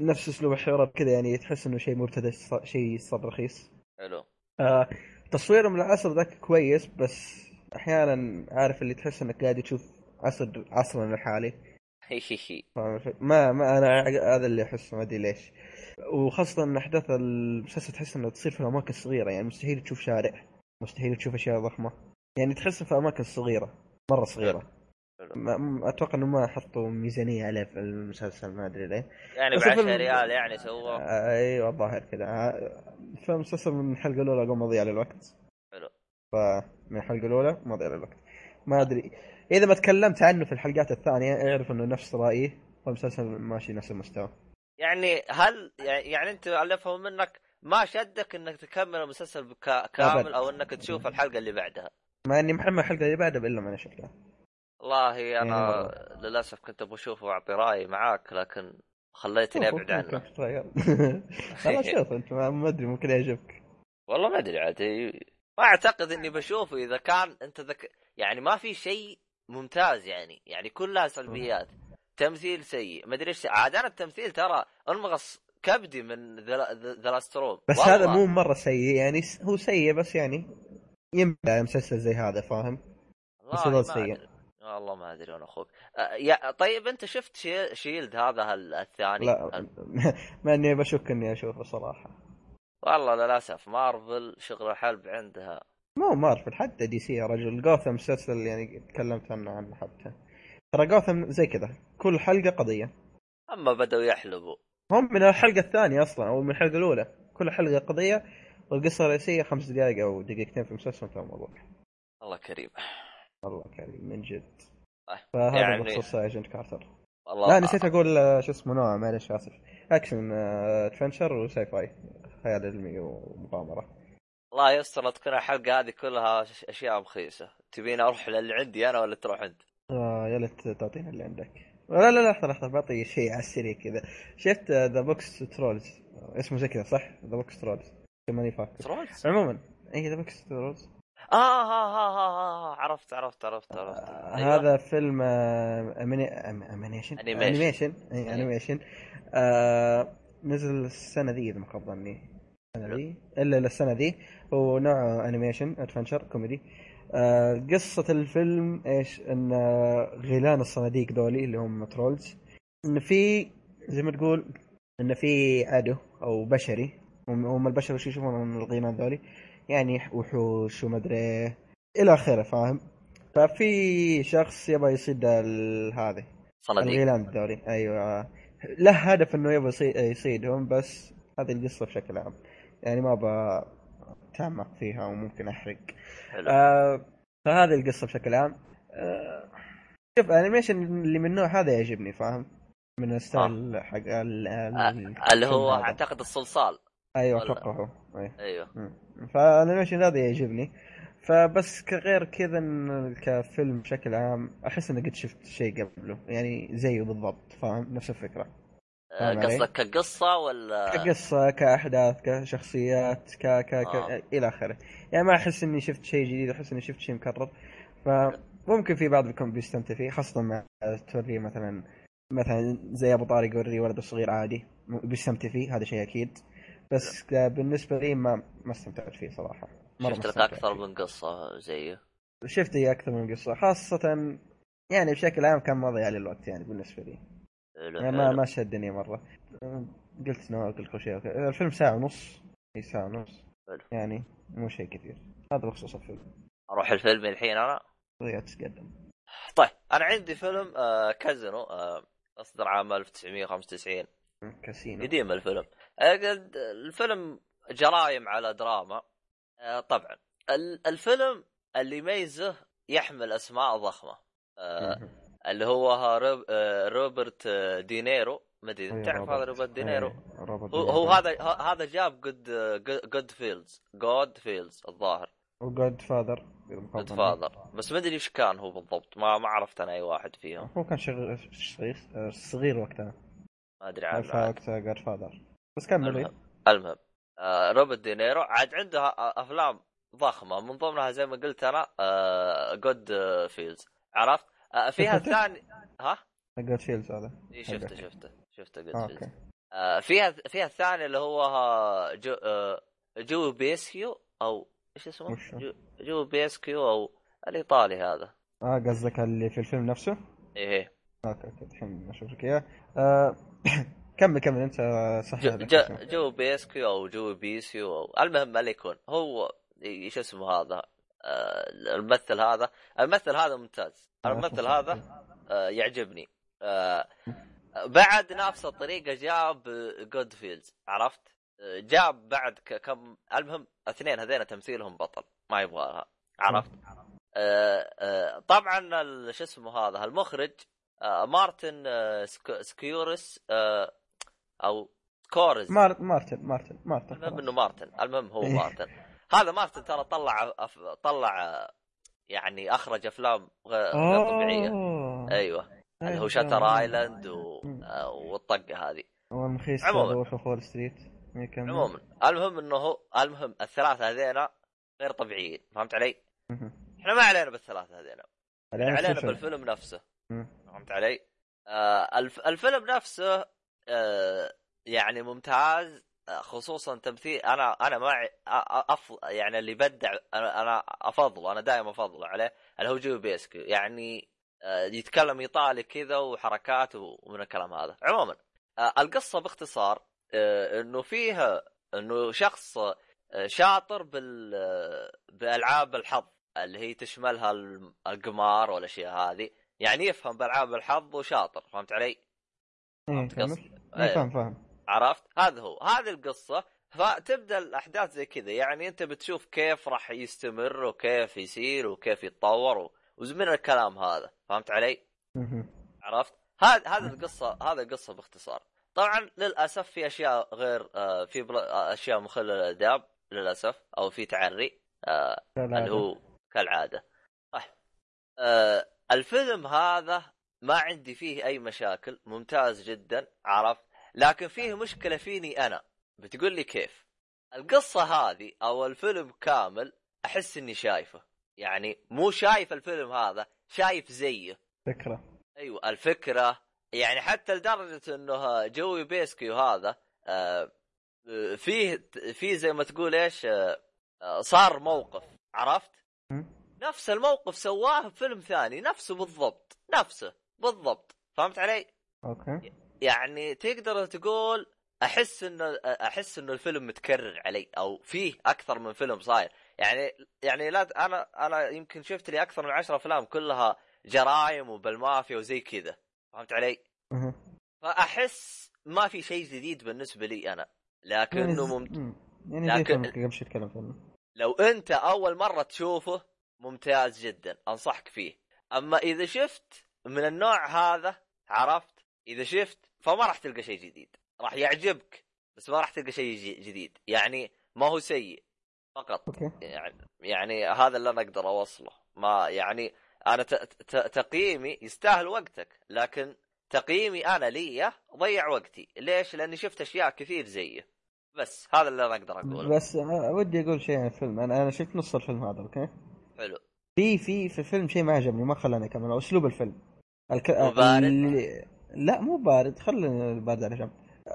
Speaker 6: نفس أسلوب الحوارات كذا يعني تحس إنه شيء مبتدئ شيء صار رخيص.
Speaker 1: حلو.
Speaker 6: آه تصويرهم العصر ذاك كويس بس أحيانا عارف اللي تحس إنك قاعد تشوف عصر عصرنا الحالي. ما ما أنا هذا اللي أحسه ما أدري ليش. وخاصة إن أحداث المسلسل تحس انها تصير في اماكن صغيرة يعني مستحيل تشوف شارع مستحيل تشوف أشياء ضخمة. يعني تحس في أماكن صغيرة مرة صغيرة. ما أتوقع إنه ما حطوا ميزانية عليه في المسلسل ما أدري ليه.
Speaker 1: يعني ب
Speaker 6: بس
Speaker 1: 10
Speaker 6: الفيلم-
Speaker 1: ريال يعني سوى
Speaker 6: آه، أيوه الظاهر كذا. آه، فالمسلسل من الحلقة الأولى قام مضيع للوقت.
Speaker 1: حلو.
Speaker 6: فمن الحلقة الأولى مضيع للوقت. ما أدري. إذا ما تكلمت عنه في الحلقات الثانية أعرف إنه نفس رأيي فالمسلسل ماشي نفس المستوى.
Speaker 1: يعني هل يعني أنت اللي افهم منك ما شدك إنك تكمل المسلسل كامل. أو إنك تشوف الحلقة اللي بعدها؟
Speaker 6: مع إني محمل الحلقة اللي بعدها الا ما أنا شفتها
Speaker 1: والله أنا
Speaker 6: مرة.
Speaker 1: للأسف كنت أبغى أشوفه وأعطي رأيي معاك لكن خليتني أبعد عنه.
Speaker 6: خلاص شوف أنت ما أدري ممكن يعجبك.
Speaker 1: والله ما أدري عاد. ما أعتقد إني بشوفه إذا كان أنت ذك... يعني ما في شيء ممتاز يعني. يعني كلها سلبيات. تمثيل سيء. ما أدري إيش عاد أنا التمثيل ترى انمغص كبدي من The Lost Room
Speaker 6: بس هذا مو مرة سيء يعني هو سيء بس يعني ينبع مسلسل زي هذا فاهم؟ بس هو سيء.
Speaker 1: والله ما أدري أنا أخوك. أه، يا طيب أنت شفت شي... شيلد هذا الثاني؟
Speaker 6: لا ما إني بشك إني أشوفه صراحة.
Speaker 1: والله للأسف. مارفل شغل حلب عندها.
Speaker 6: مو مارفل حتى دي سي يا رجل. جوثم مسلسل يعني تكلمت عنه عنه حتى. ترى جوثم زي كذا كل حلقة قضية.
Speaker 1: أما بدأوا يحلبوا.
Speaker 6: هم من الحلقة الثانية أصلا أو من الحلقة الأولى. كل حلقة قضية والقصة الرئيسيه خمس دقائق أو دقيقتين في المسلسل انتهى الموضوع
Speaker 1: الله كريم.
Speaker 6: الله كريم من جد. فهذا
Speaker 1: يعني-
Speaker 6: بخصوص Agent Carter
Speaker 1: والله
Speaker 6: لا نسيت أقول آه، شو اسمه نوع معلش آسف. action adventure و sci-fi خيال علمي ومغامرة.
Speaker 1: الله يستر تكون الحلقة هذه كلها أشياء رخيصة. تبيني أروح للي عندي أنا ولا تروح أنت؟
Speaker 6: آه يا ليت تعطينا اللي عندك. لا لا لا لحظة لحظة بعطي شيء على السريع كذا. شفت The Boxtrolls اسمه زي كذا صح؟ The Boxtrolls ماني فاكر.
Speaker 1: Trolls؟
Speaker 6: عموما اي ذا بوكس ترولز
Speaker 1: آه, آه, آه, آه, آه عرفت عرفت عرفت عرفت.
Speaker 6: آه،
Speaker 1: أيوة.
Speaker 6: هذا فيلم آه، animation animation.
Speaker 1: animation.
Speaker 6: animation آه، نزل السنة ذي إذا ما خاب ظني. السنة ذي؟ إلا السنة ذي. هو نوع animation adventure كوميدي. آه، قصة الفيلم إيش؟ إن آه، غيلان الصناديق ذولي اللي هم ترولز إن في زي ما تقول إن في عدو أو بشري. هم هم البشر وش يشوفون؟ من الغيلان ذولي. يعني وحوش ومدري إيه، إلى آخره فاهم؟ ففي شخص يبغى يصيد هذه
Speaker 1: صناديق.
Speaker 6: الغيلان ذولي أيوه. له هدف إنه يبغى يصي- يصيدهم بس هذه القصة بشكل عام. يعني ما أبغى أتعمق فيها وممكن أحرق.
Speaker 1: حلو.
Speaker 6: آه فهذه القصة بشكل عام. آه شوف ال animation اللي من النوع هذا يعجبني فاهم؟ من ال style حق ال-
Speaker 1: آه،
Speaker 6: ال-
Speaker 1: اللي هو
Speaker 6: هذا.
Speaker 1: أعتقد الصلصال. أيوه
Speaker 6: أتوقع هو. أيوه.
Speaker 1: فال
Speaker 6: animation هذا يعجبني. فبس كغير كذا كفيلم بشكل عام أحس إني قد شفت شيء قبله. يعني زيه بالضبط فاهم؟ نفس الفكرة.
Speaker 1: آه،؟ قصدك كقصة ولا؟
Speaker 6: كقصة كأحداث كشخصيات ك ك, ك...
Speaker 1: آه.
Speaker 6: إلى آخره. يعني ما أحس إني شفت شيء جديد أحس إني شفت شيء مكرر. فممكن في بعض يكون بيستمتع فيه خاصة مع توريه مثلا مثلا زي أبو طارق يوري ولده صغير عادي بيستمتع فيه هذا شيء أكيد. بس بالنسبة لي ما ما استمتعت فيه صراحة. مرة
Speaker 1: شفت
Speaker 6: ما
Speaker 1: لك أكثر
Speaker 6: فيه.
Speaker 1: من قصة زيه؟
Speaker 6: شفت إيه أكثر من قصة؟ خاصة يعني بشكل عام كان مضيع للوقت يعني بالنسبة لي.
Speaker 1: حلو
Speaker 6: يعني ما
Speaker 1: حلو.
Speaker 6: ما شدني مرة. قلت نوع قلت كل شيء. الفيلم ساعة ونص. اي ساعة ونص.
Speaker 1: حلو.
Speaker 6: يعني مو شيء كثير. هذا بخصوص الفيلم.
Speaker 1: أروح الفيلم الحين
Speaker 6: أنا؟ تقدم.
Speaker 1: طيب أنا عندي فيلم آه كازينو آه اصدر عام 1995
Speaker 6: كاسينو.
Speaker 1: قديم الفيلم. الفيلم crime على دراما. آه، طبعا. ال- الفيلم اللي يميزه يحمل أسماء ضخمة. آه،. اللي هو آه، روبرت دينيرو. ما أدري
Speaker 6: أيوة،
Speaker 1: تعرف هذا روبرت. دينيرو؟
Speaker 6: أيوة، روبرت
Speaker 1: هو. هو هذا هذا جاب Good Goodfellas Goodfellas الظاهر.
Speaker 6: و
Speaker 1: Godfather Godfather بس ما أدري إيش كان هو بالضبط. ما ما عرفت أنا أي واحد فيهم.
Speaker 6: هو كان شغ... صغير صغير وقتها.
Speaker 1: ما أدري عنه.
Speaker 6: وقتها Godfather بس كمل.
Speaker 1: المهم المهم آه روبرت دينيرو عاد عنده آه، أفلام ضخمة من ضمنها زي ما قلت أنا آه Goodfellas عرفت آه فيها؟ الثاني ها
Speaker 6: Goodfellas هذا
Speaker 1: إيه، شفته. شفته شفته Good
Speaker 6: آه، fellas
Speaker 1: آه فيها فيها الثاني اللي هو آه، جو آه جو بيسكيو أو إيش اسمه؟ جو, جو بيسكيو أو الإيطالي هذا
Speaker 6: آه قصدك اللي في الفيلم نفسه؟
Speaker 1: إيه
Speaker 6: okay okay الحين أشوف لك إياه آه، كمل كمل أنت صح
Speaker 1: جو, بيسكيو أو جو بيسيو أو المهم ما يكون هو إيش اسمه هذا؟ آه، الممثل هذا. الممثل هذا ممتاز.
Speaker 6: آه،
Speaker 1: الممثل. هذا آه، يعجبني. آه، بعد نفس الطريقة جاب Goodfellas عرفت جاب بعد كم المهم اثنين هذين تمثيلهم بطل ما يبغاها عرفت؟ طبعا شو اسمه هذا المخرج مارتن سك- سكيورس أو كورز
Speaker 6: مار... مارتن مارتن مارتن
Speaker 1: المهم. إنه مارتن المهم هو
Speaker 6: إيه.
Speaker 1: مارتن هذا مارتن ترى طلع أف... طلع يعني أخرج أفلام غير غير
Speaker 6: طبيعية.
Speaker 1: أيوه اللي هو
Speaker 6: أيوة.
Speaker 1: Shutter Island و... آه، والطقة هذه
Speaker 6: والمخيس
Speaker 1: عموماً.
Speaker 6: Wall Street.
Speaker 1: عموما المهم إنه هو المهم الثلاثة هذينا غير طبيعيين فهمت علي؟ إحنا ما علينا بالثلاثة هذينا
Speaker 6: علينا.
Speaker 1: بالفيلم نفسه. فهمت علي؟ آه الف... الفيلم نفسه يعني ممتاز. آه، خصوصا تمثيل أنا أنا ما أف... يعني اللي بدع أنا افضله أنا دائما افضله عليه اللي هو جو بيسكو. يعني آه يتكلم إيطالي كذا وحركات ومن الكلام هذا. عموما آه القصة باختصار آه إنه فيها إنه شخص آه، شاطر بال آه، بألعاب الحظ اللي هي تشملها القمار والأشياء هذه. يعني يفهم بألعاب الحظ وشاطر فهمت علي؟ فهمت قصدي؟
Speaker 6: فاهم فاهم.
Speaker 1: عرفت؟ هذا هو. هذه القصة. فتبدأ الأحداث زي كذا. يعني أنت بتشوف كيف راح يستمر وكيف يصير وكيف يتطور ومن الكلام هذا. فهمت علي؟ عرفت؟ هذا هذه القصة هذه القصة باختصار. طبعا للأسف في أشياء غير آه، في أشياء مخله للأداب للأسف أو في تعري آه، اللي هو كالعادة. طيب. آه الفيلم هذا ما عندي فيه أي مشاكل ممتاز جدا عرفت؟ لكن فيه مشكلة فيني أنا. بتقول لي كيف؟ القصة هذه أو الفيلم كامل أحس إني شايفه. يعني مو شايف الفيلم هذا شايف زيه.
Speaker 6: فكرة.
Speaker 1: أيوه الفكرة. يعني حتى لدرجة إنه جوي بيسكي هذا آه، آه، فيه فيه زي ما تقول إيش آه، آه، صار موقف عرفت؟ نفس الموقف سواه بفيلم ثاني نفسه بالضبط نفسه. بالضبط. فهمت علي؟
Speaker 6: okay.
Speaker 1: يعني تقدر تقول أحس إنه أحس إنه الفيلم متكرر علي أو فيه أكثر من فيلم صاير. يعني يعني لا أنا أنا يمكن شفت لي أكثر من عشرة أفلام كلها جرايم وبالمافيا وزي كذا. فهمت علي؟ فأحس ما في شيء جديد بالنسبة لي أنا.
Speaker 6: يعني
Speaker 1: لكنه
Speaker 6: ز-
Speaker 1: ممت...
Speaker 6: مم. يعني زي
Speaker 1: لكن-
Speaker 6: قبل شوي تكلمت عنه
Speaker 1: لو أنت أول مرة تشوفه ممتاز جدا. أنصحك فيه. أما إذا شفت من النوع هذا عرفت؟ إذا شفت فما راح تلقى شيء جديد. راح يعجبك بس ما راح تلقى شيء جديد. يعني ما هو سيء. فقط.
Speaker 6: okay.
Speaker 1: يعني يعني هذا اللي أنا أقدر أوصله. ما يعني أنا تقييمي يستاهل وقتك. لكن تقييمي أنا لي ضيع وقتي. ليش؟ لأني شفت أشياء كثير زيه بس هذا اللي أنا أقدر أقوله.
Speaker 6: بس ودي أقول شيء عن الفيلم. أنا أنا شفت نص الفيلم هذا okay؟
Speaker 1: حلو.
Speaker 6: في في في الفيلم شيء ما عجبني ما خلاني أكمل. أسلوب الفيلم. الك...
Speaker 1: بارد؟
Speaker 6: اللي... لا مو بارد. خلينا البارد على جنب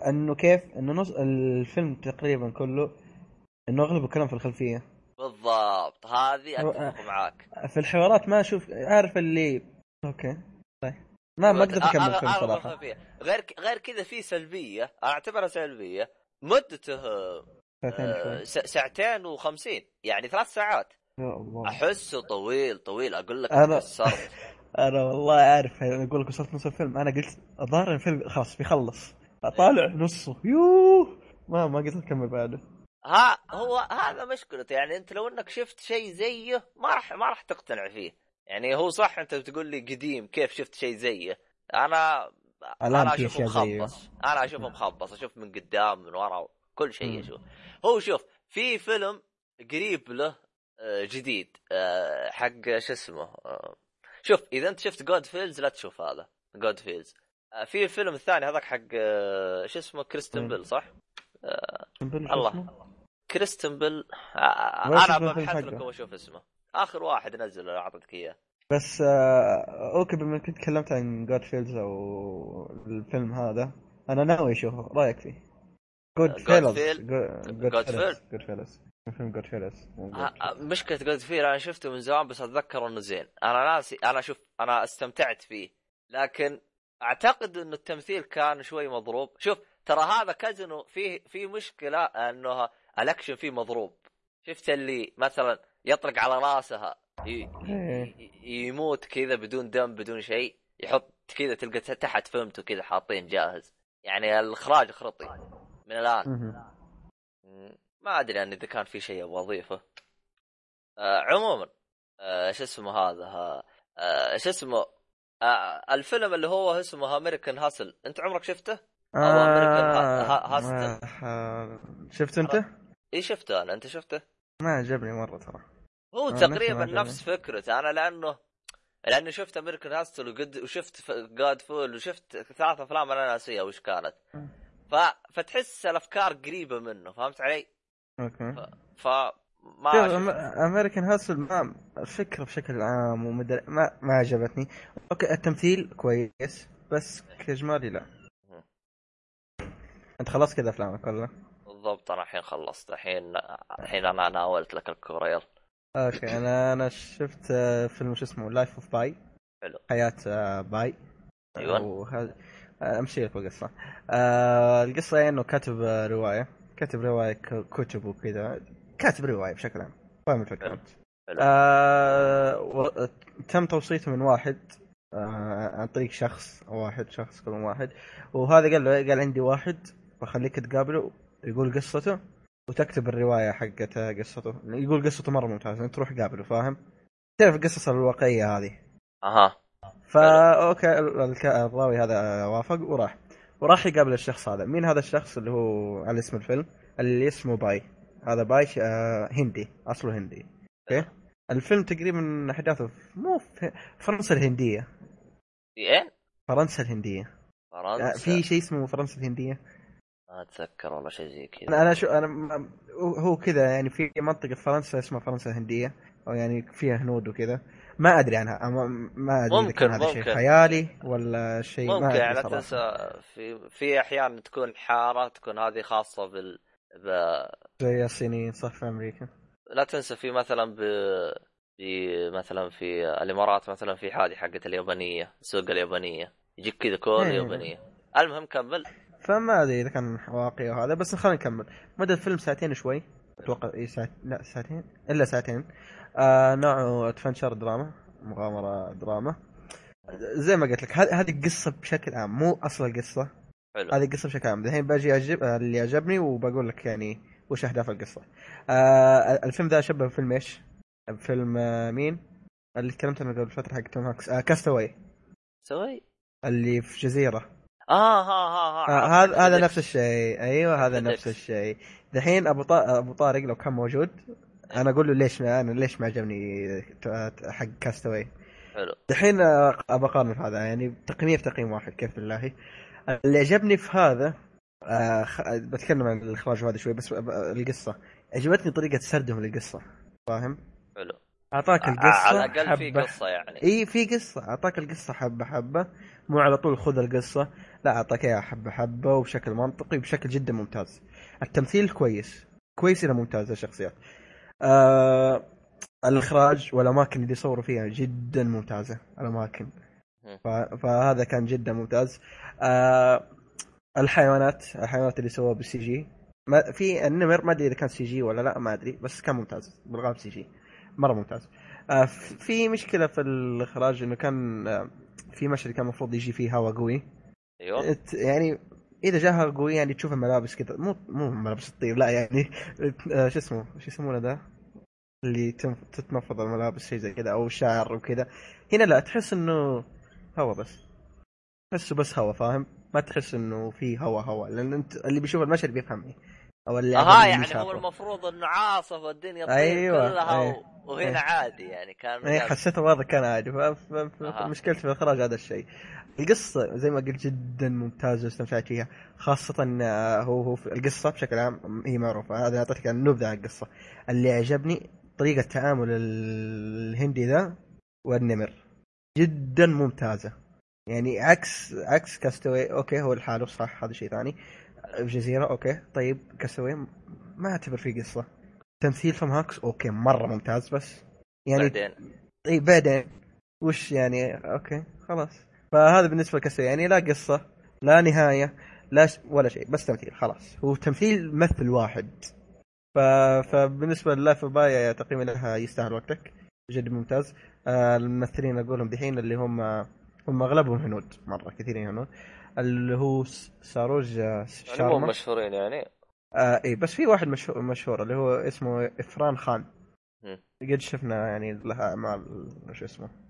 Speaker 6: إنه كيف؟ إنه نص الفيلم تقريبا كله إنه اغلب الكلام في الخلفية.
Speaker 1: بالضبط. هذه أتفق معاك.
Speaker 6: في الحوارات ما أشوف عارف اللي أوكي. طيب. ما ما أقدر
Speaker 1: أكمل
Speaker 6: الفيلم
Speaker 1: صراحة. غير ك- غير كذا في سلبية. أعتبرها سلبية. مدته
Speaker 6: ساعتين
Speaker 1: آه، ساعتين وخمسين. يعني ثلاث ساعات.
Speaker 6: يا الله.
Speaker 1: أحسه طويل طويل. أقول لك
Speaker 6: أنا- أنا والله عارف أقول لك وصلت نص الفيلم. أنا قلت الظاهر الفيلم خلاص بيخلص. اطالع نصه. يوه. ما ما قدرت اكمل بعده.
Speaker 1: ها هو هذا مشكلته يعني أنت لو إنك شفت شيء زيه ما راح ما راح تقتنع فيه. يعني هو صح أنت بتقول لي قديم كيف شفت شيء زيه. أنا
Speaker 6: أنا أشوفه.
Speaker 1: مخبص. أنا أشوفه مخبص. أشوف من قدام من ورا كل شيء. أشوف هو شوف في فيلم قريب له آه، جديد آه، حق شو اسمه آه، شوف إذا أنت شفت Goodfellas لا تشوف هذا Goodfellas في الفيلم الثاني هذاك حق آه، شو اسمه كريستن
Speaker 6: مم.
Speaker 1: بيل صح؟ الله. كريستن بيل آه،
Speaker 6: أنا
Speaker 1: ببحث
Speaker 6: حقه؟
Speaker 1: لك واشوف اسمه آخر واحد نزل أعطيتك إياه
Speaker 6: بس آه okay بما إنك تكلمت عن Goodfellas أو الفيلم هذا أنا ناوي أشوفه رأيك فيه؟ Goodfellas Goodfellas فيلم Good
Speaker 1: آه، مشكلة Goodfellas أنا شفته من زمان بس أتذكر إنه زين. أنا ناسي أنا شوف أنا استمتعت فيه. لكن أعتقد إنه التمثيل كان شوي مضروب. شوف ترى هذا كازينو فيه في مشكلة إنه الأكشن فيه مضروب. شفت اللي مثلا يطلق على راسها ي...
Speaker 6: إيه.
Speaker 1: ي- يموت كذا بدون دم بدون شيء يحط كذا تلقى تحت فهمته كذا حاطين جاهز. يعني الإخراج خرطي من الآن. ما أدري يعني إذا كان في شيء أبغى أضيفه آه عموما آه شو اسمه هذا آه شو اسمه آه الفيلم اللي هو اسمه امريكان هاسل أنت عمرك شفته؟ ها- Hustle.
Speaker 6: آه، شفت أنت؟
Speaker 1: إي شفته أنا أنت شفته؟
Speaker 6: ما عجبني مرة ترى
Speaker 1: هو
Speaker 6: آه،
Speaker 1: تقريبا. نفس فكرته أنا لأنه لأنه شفت American Hustle وقد وشفت Goodfellas وشفت ثلاث أفلام أنا ناسيها وش كانت ف... فتحس الأفكار قريبة منه فهمت علي؟
Speaker 6: okay.
Speaker 1: ف ما
Speaker 6: American Hustle ما الفكرة بشكل عام ومدر... ما ما عجبتني. okay التمثيل كويس بس كإجمالي لا. أنت خلصت كذا أفلامك كلها
Speaker 1: بالضبط أنا الحين خلصت. الحين الحين أنا ناولت لك الكوره يلا
Speaker 6: okay أنا أنا شفت آه، فيلم شو اسمه؟ Life of Pi
Speaker 1: حلو.
Speaker 6: حياة آه، Pi
Speaker 1: أيوة.
Speaker 6: وهذا آه، أمشي لك بالقصة. آه القصة إنه كاتب آه، رواية. كاتب رواية كتب وكذا. كاتب رواية بشكل عام. فاهم
Speaker 1: الفكرة.
Speaker 6: انت. آه و... تم توصيته من واحد آه عن طريق شخص واحد شخص كل واحد. وهذا قال له قال عندي واحد بخليك تقابله يقول قصته وتكتب الرواية حقته قصته. يقول قصته مرة ممتازة أنت تروح قابله فاهم؟ تعرف القصص الواقعية هذه.
Speaker 1: أها.
Speaker 6: فا okay الراوي هذا وافق وراح. وراح يقابل الشخص هذا. مين هذا الشخص اللي هو على اسم الفيلم؟ اللي اسمه Pi. هذا Pi آه هندي أصله هندي. okay؟ الفيلم تقريبا أحداثه مو في فرنسا الهندية.
Speaker 1: في إيه؟
Speaker 6: فرنسا الهندية. آه،
Speaker 1: فرنسا
Speaker 6: في شيء اسمه فرنسا الهندية.
Speaker 1: ما أتذكر والله شيء زي كذا.
Speaker 6: أنا شو أنا هو- كذا يعني في منطقة فرنسا اسمها فرنسا الهندية أو يعني فيها هنود وكذا. ما أدري عنها. ما أدري
Speaker 1: ممكن-
Speaker 6: هذا شيء. خيالي ولا شيء ما
Speaker 1: ممكن
Speaker 6: أدري
Speaker 1: يعني. تنسى في في أحيان تكون حارة تكون هذه خاصة بال ب...
Speaker 6: زي الصينيين صح في أمريكا.
Speaker 1: لا تنسى في مثلا ب... في مثلا في الإمارات مثلا في هذه حقت اليابانية السوق اليابانية. يجيك كذا كل
Speaker 6: إيه.
Speaker 1: يابانية. المهم كمل.
Speaker 6: فما أدري إذا كان واقعي أو هذا بس خلينا نكمل. مدى الفيلم ساعتين شوي أتوقع اي ساعت لا ساعتين. إلا ساعتين. آه نوعه ادفنشر دراما مغامرة دراما زي ما قلت لك هذه القصة بشكل عام مو أصل القصة.
Speaker 1: حلو.
Speaker 6: هذه القصة بشكل عام. الحين باجي أجيب آه، اللي عجبني وبقول لك يعني وش أهداف القصة. آه الفيلم ذا شبه فيلم إيش؟ فيلم آه مين؟ اللي تكلمت عنه قبل فترة حق توم هانكس آه Cast Away
Speaker 1: سوي
Speaker 6: اللي في جزيرة.
Speaker 1: آه ها ها ها
Speaker 6: آه، هذا هذا. نفس الشيء. أيوه هذا. نفس الشيء. دحين أبو طارق لو كان موجود أنا أقول له ليش ما أنا ليش ما عجبني حق Cast Away
Speaker 1: حلو.
Speaker 6: دحين آه، ابى أقارن في هذا يعني تقييمي في تقييم واحد كيف بالله؟ اللي عجبني في هذا آه. بتكلم عن الإخراج هذا شوي بس القصة. عجبتني طريقة سردهم للقصة فاهم؟
Speaker 1: حلو.
Speaker 6: أعطاك
Speaker 1: ع-
Speaker 6: القصة
Speaker 1: على الأقل في قصة يعني.
Speaker 6: إي في قصة. أعطاك القصة حبة حبة. مو على طول خذ القصة لا أعطاك إياها حبة حبة وبشكل منطقي وبشكل جدا ممتاز. التمثيل كويس كويس إلى ممتاز الشخصيات آه الإخراج والأماكن اللي يصوروا فيها جدا
Speaker 1: ممتازة
Speaker 6: الأماكن. فهذا كان جدا ممتاز. آه الحيوانات الحيوانات اللي سووها بال CG. ما في النمر ما أدري إذا كان CG ولا لا ما أدري بس كان ممتاز بالغالب CG. مرة ممتاز. آه، في مشكلة في الإخراج إنه كان آه، في مشهد كان المفروض يجي فيه هواء قوي. أيوه. يعني إذا جاء هواء قوي يعني تشوف الملابس كذا مو مو ملابس تطير لا يعني آه، شو اسمه شو يسمونه ذا اللي تنف- تتنفض الملابس شيء زي كذا أو الشعر وكذا هنا لا تحس إنه هواء بس تحسه بس هواء فاهم ما تحس إنه في هواء هواء لأن أنت اللي بيشوف المشهد بيفهمني أو اللي أها
Speaker 1: يعني. هو المفروض إنه عاصف والدنيا تطير
Speaker 6: أيوة،
Speaker 1: كلها
Speaker 6: أيوة.
Speaker 1: وهنا
Speaker 6: أيوة.
Speaker 1: عادي يعني كان
Speaker 6: اي حسيت الوضع كان عادي ف- ف- ف-
Speaker 1: أها.
Speaker 6: مشكلتي في الاخراج هذا الشيء القصة زي ما قلت جدا ممتازة واستمتعت فيها خاصة هو هو في القصة بشكل عام هي معروفة. هذا اعطيتك النبذه عن القصة. اللي عجبني طريقة تعامل الهندي ذا والنمر. جدا ممتازة. يعني عكس عكس Cast Away okay هو لحاله صح هذا شيء ثاني. في جزيره okay. طيب Cast Away ما أعتبر فيه قصة. تمثيل توم هانكس okay مرة ممتاز بس. يعني
Speaker 1: بعدين.
Speaker 6: إي بعدين. وش يعني؟ okay خلاص. فهذا بالنسبة ل Cast Away يعني لا قصة لا نهاية لا ش... ولا شيء بس تمثيل خلاص. هو تمثيل ممثل واحد. ف... فبالنسبة ل Life Pi تقييمي لها يستاهل وقتك. جد ممتاز. آه، الممثلين أقولهم دحين اللي هم هم أغلبهم هنود مرة كثيرين هنود. اللي هو سوراج آه،
Speaker 1: يعني
Speaker 6: شارما.
Speaker 1: مشهورين يعني؟
Speaker 6: آه اي بس في واحد مشهور, مشهور اللي هو اسمه عرفان خان.
Speaker 1: مم.
Speaker 6: قد شفنا يعني له أعمال شو اسمه.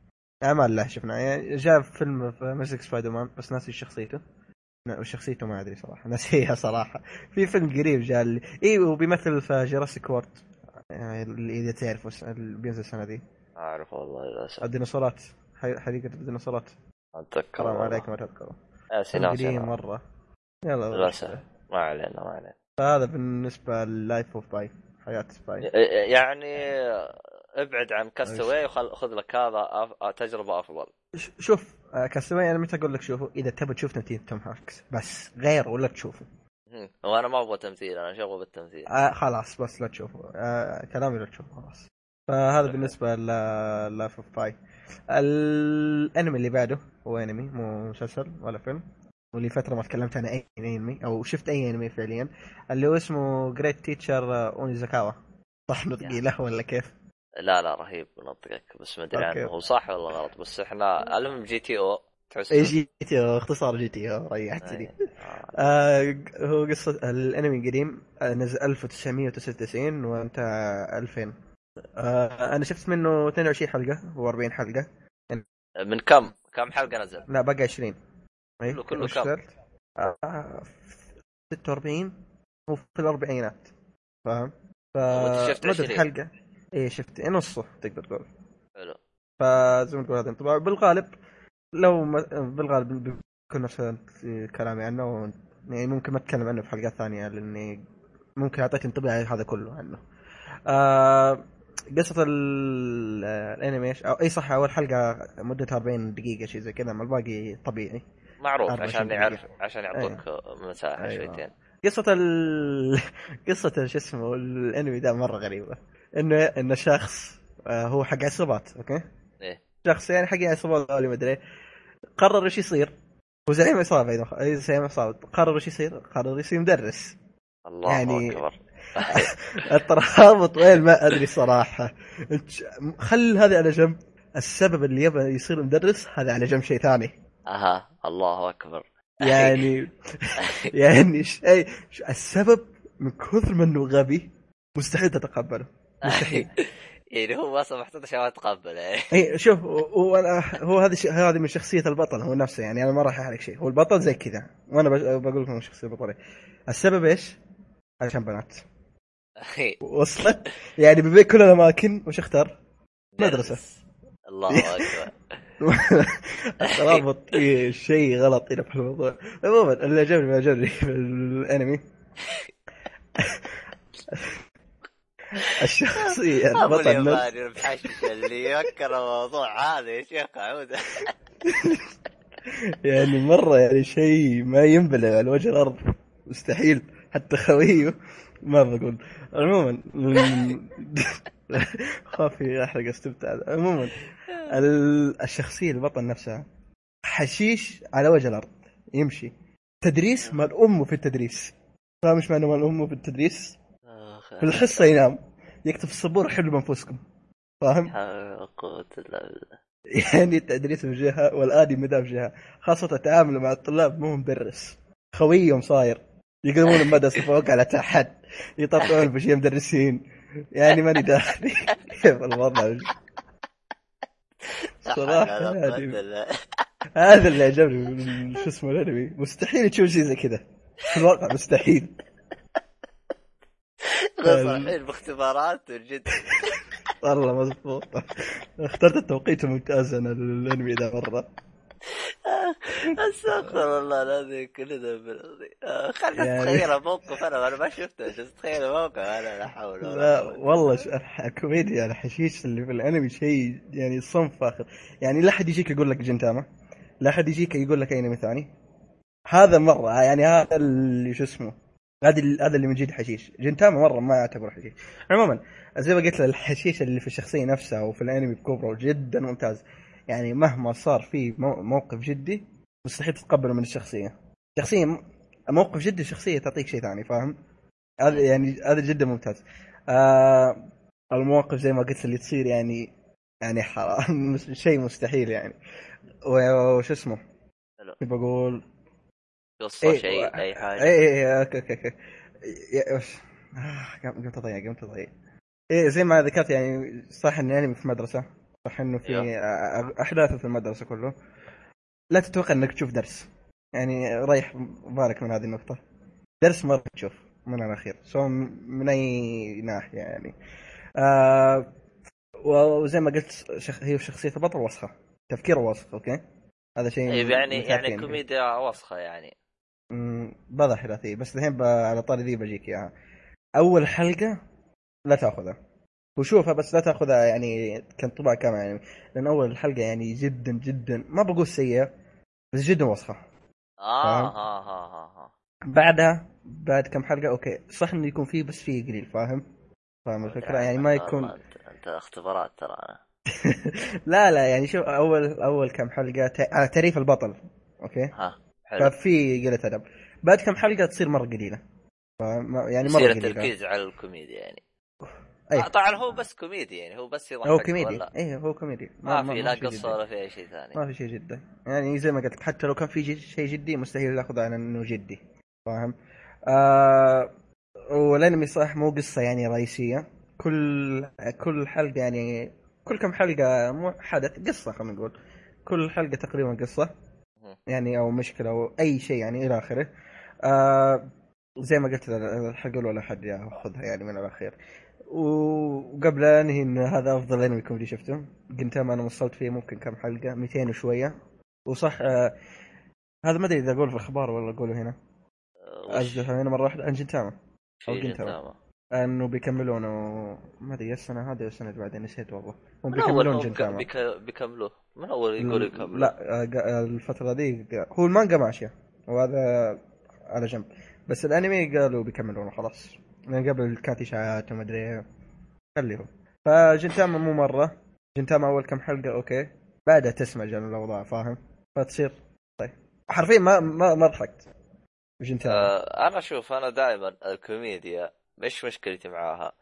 Speaker 6: أعمال له شفنا. يعني جاء في فيلم في Amazing Spider-Man بس ناسي شخصيته. لا، شخصيته ما أدري صراحة. ناسيها صراحة. في فيلم قريب جاء اللي اي وبيمثل في Jurassic World يعني اللي إذا تعرف وس- اللي بينزل السنة دي.
Speaker 1: أعرف والله للأسف.
Speaker 6: الديناصورات. حديقه الديناصورات
Speaker 1: أتذكر
Speaker 6: حرام
Speaker 1: والله.
Speaker 6: عليك ما تذكره
Speaker 1: ناسي ناسي.
Speaker 6: مرة. يلا
Speaker 1: للأسف. ما علينا ما علينا.
Speaker 6: فهذا بالنسبة ل Life of Pi حياة باي
Speaker 1: يعني ابعد عن Cast Away وخذ لك هذا أف- تجربة
Speaker 6: أفضل. شوف آه، Cast Away أنا متى أقول لك شوفوا إذا تبي تشوف تمثيل توم هانكس. بس غير ولا تشوفه.
Speaker 1: وأنا ما أبغى تمثيل أنا شغل بالتمثيل.
Speaker 6: آه خلاص بس لا تشوفه. آه كلامي لا تشوفه خلاص. فهذا بالنسبة ل Life of Pi الأنمي اللي بعده هو أنمي مو مسلسل ولا فيلم. ولي فترة ما تكلمت عن أي أنمي أو شفت أي أنمي فعليا اللي هو اسمه Great Teacher Onizuka صح ثقيله ولا كيف؟
Speaker 1: لا لا رهيب نطقك بس ما
Speaker 6: أدري.
Speaker 1: عنه. هو صح ولا غلط؟ بس إحنا المهم GTO تحس؟
Speaker 6: اي G TO اختصار GTO ريحتني.
Speaker 1: آه.
Speaker 6: آه هو قصة الأنمي قديم آه، نزل 1999 وانتهى 2000 آه أنا شفت منه 22 حلقة و40 حلقة.
Speaker 1: من كم؟ كم حلقة نزل؟
Speaker 6: لا بقى 20 أي،
Speaker 1: كله- كله كم؟
Speaker 6: آه 46 هو في الأربعينات. فاهم؟ ف
Speaker 1: شفت
Speaker 6: مدة
Speaker 1: 20.
Speaker 6: حلقة. اي شفت إيه، نصه تقدر تقول
Speaker 1: حلو
Speaker 6: فزي ما تقول هذا انطباع بالغالب لو ما بالغالب بيكون نفس كلامي عنه يعني ممكن ما أتكلم عنه في حلقات ثانية لأني ممكن أعطيك انطباع هذا كله عنه. آه قصة ال- الأنمي إيش- أو إي صح أول حلقة مدتها 40 دقيقة شيء زي كذا اما الباقي طبيعي.
Speaker 1: معروف
Speaker 6: 24
Speaker 1: عشان. يعرف عشان يعطوك مساحة
Speaker 6: أيوة.
Speaker 1: شويتين
Speaker 6: قصة ال قصة شو اسمه الأنمي ده مرة غريبة. انه انه شخص آه هو حق عصابات أوكي؟
Speaker 1: إيه.
Speaker 6: شخص يعني حق عصابات ولا ما أدري. قرر إيش يصير؟ هو زعيم عصابه زعيم عصابه قرر إيش يصير؟ قرر يصير مدرس.
Speaker 1: الله
Speaker 6: يعني-
Speaker 1: أكبر.
Speaker 6: الترابط وين؟ ما أدري صراحة. خل هذا على جنب. السبب اللي يبغى يصير مدرس هذا على جنب شيء ثاني.
Speaker 1: أها الله أكبر.
Speaker 6: يعني يعني شيء السبب من كثر ما إنه غبي مستحيل تتقبله. مستحيل.
Speaker 1: يعني هو أصلا محطوط عشان ما يعني
Speaker 6: إي شوف هو أنا هو هذه هذه من شخصية البطل هو نفسه يعني أنا ما راح أحرق شيء. هو البطل زي كذا. وأنا بقول لكم شخصية البطل السبب إيش؟ عشان بنات. وصلت؟ يعني ببيت كل الاماكن وش أختار؟ مدرسة.
Speaker 1: الله أكبر.
Speaker 6: الترابط. شيء غلط هنا في الموضوع. عموما اللي عجبني ما عجبني في الأنمي. الشخصية
Speaker 1: أبو
Speaker 6: البطل نفسه
Speaker 1: المحشش اللي يفكر الموضوع هذا يا شيخ عوده
Speaker 6: يعني مرة يعني شيء ما ينبلع على وجه الأرض. مستحيل. حتى خويه ما بقول عموما خافي أحرق استمتع. عموما ال- الشخصية البطل نفسها. حشيش على وجه الأرض. يمشي. تدريس مال أمه في التدريس. فاهم إيش معنى مال أمه في التدريس؟ في الحصة ينام يكتب في السبورة حلوا بأنفسكم. فاهم؟
Speaker 1: قوة إلا بالله.
Speaker 6: يعني التدريس من جهة والادي مدى في جهة. خاصة التعامل مع الطلاب مو مدرس. خويهم صاير. يقلبون المدرسة فوق على تحت. يطبقون بشيء مدرسين. يعني ماني داخلي. كيف الوضع؟ صراحة
Speaker 1: لا
Speaker 6: يعني. هذا اللي عجبني شو اسمه الأنمي. مستحيل تشوف شيء زي كذا. في الواقع مستحيل.
Speaker 1: خصوصا الحين باختبارات جد
Speaker 6: والله مضبوط اخترت التوقيت الممتاز أنا للأنمي ذا مرة.
Speaker 1: أستغفر الله العظيم كل ذنب العظيم آه، خلنا
Speaker 6: يعني-
Speaker 1: اتخيل موقف أنا أنا ما شفته بس اتخيل موقف أنا لا حول ولا
Speaker 6: لا. والله الكوميديا الحشيش اللي في الأنمي شيء يعني صنف فاخر يعني لا احد يجيك يقول لك جنتاما لا احد يجيك يقول لك أنمي ثاني. هذا مرة يعني هذا اللي شو اسمه هذا هذا اللي من جد حشيش. جنتاما مرة ما يعتبر حشيش. عموما زي ما قلت الحشيش اللي في الشخصية نفسها وفي الأنمي بكبره جدا ممتاز. يعني مهما صار في مو- موقف جدي مستحيل تتقبله من الشخصية. شخصية موقف جدي الشخصيه تعطيك شيء ثاني فاهم؟ هذا يعني هذا جدا ممتاز. آه المواقف زي ما قلت اللي تصير يعني يعني حرام شيء مستحيل يعني. وش اسمه؟ بقول
Speaker 1: قصه
Speaker 6: إيه،
Speaker 1: شيء اي حاجة.
Speaker 6: اي اي okay okay okay. يا- وش آه، قمت اضيع قمت اضيع إيه زي ما ذكرت يعني صح إني أنمي في مدرسه صح إنه في أحداثه في المدرسة كله. لا تتوقع إنك تشوف درس. يعني ريح بالك من هذه النقطة. درس مره تشوف من الأخير. سواء من أي ناحية يعني. آه وزي ما قلت شخ... هي شخصية البطل وسخة. تفكيره وسخ okay؟ هذا شيء
Speaker 1: طيب يعني يعني. كوميديا وسخة يعني.
Speaker 6: بضع ثلاثية بس الحين على طاري ذي بجيك إياها. أول حلقة لا تأخذها. وشوفها بس لا تأخذها يعني كانطباع كامل يعني. لأن أول حلقة يعني جدا جدا ما بقول سيئة بس جدا
Speaker 1: آه
Speaker 6: فاهم؟
Speaker 1: ها ها ها ها.
Speaker 6: بعدها بعد كم حلقة okay. صح إنه يكون فيه بس فيه قليل فاهم؟ فاهم الفكرة؟ يعني ما يكون
Speaker 1: أنت, اختبارات ترى.
Speaker 6: لا لا يعني شوف أول أول كم ت... على تعريف البطل okay؟
Speaker 1: ها حلو.
Speaker 6: ففي قلة أدب. بعد كم حلقة تصير مرة قليلة. فما- يعني مرة
Speaker 1: يصير
Speaker 6: قليلة.
Speaker 1: التركيز على الكوميديا يعني.
Speaker 6: أي.
Speaker 1: آه، طبعا هو بس كوميدي يعني هو بس يضحك
Speaker 6: هو كوميدي. إيه هو كوميدي.
Speaker 1: ما في لا قصه
Speaker 6: جدي.
Speaker 1: ولا في أي شيء ثاني.
Speaker 6: ما في شيء جدا يعني زي ما قلت حتى لو كان في شيء جدي مستحيل ناخذ على إنه جدي. فاهم؟ آه والانمي صح مو قصة يعني رئيسية. كل كل حلقة يعني كل كم حلقة مو حدث قصة خلينا نقول. كل حلقة تقريبا
Speaker 1: قصة.
Speaker 6: يعني أو مشكلة أو أي شيء يعني إلى آخره. آه زي ما قلت الحلقة الأولى حد يأخذها يعني من الأخير. وقبل انهي إن هذا أفضل انمي كوميدي شفته جنتاما أنا وصلت فيه ممكن كم حلقة 200 وشوية. وصح آه هذا ما أدري إذا اقوله في الأخبار ولا اقوله هنا.
Speaker 1: آه،
Speaker 6: ازدح هنا مرة واحدة عن جنتاما. أو جنتاما. أنه بيكملونه ما أدري السنة هذه السنة اللي بعدين نسيت والله. هم بيكملون جنتاما.
Speaker 1: بك- بيكملوه. من أول يقول يكملوا
Speaker 6: لا آه، قا- الفترة دي قا- هو المانجا ماشية. وهذا على جنب. بس الانمي قالوا بيكملونه خلاص. من قبل كانت اشاعات وما أدري. خليه. فجنتاما مو مرة. جنتاما أول كم حلقة أوكي. بعدها تسمج الأوضاع فاهم؟ فتصير. طيب. حرفيا ما ما ما ضحكت. جنتاما.
Speaker 1: آه أنا أشوف أنا دائما الكوميديا إيش مشكلتي معاها؟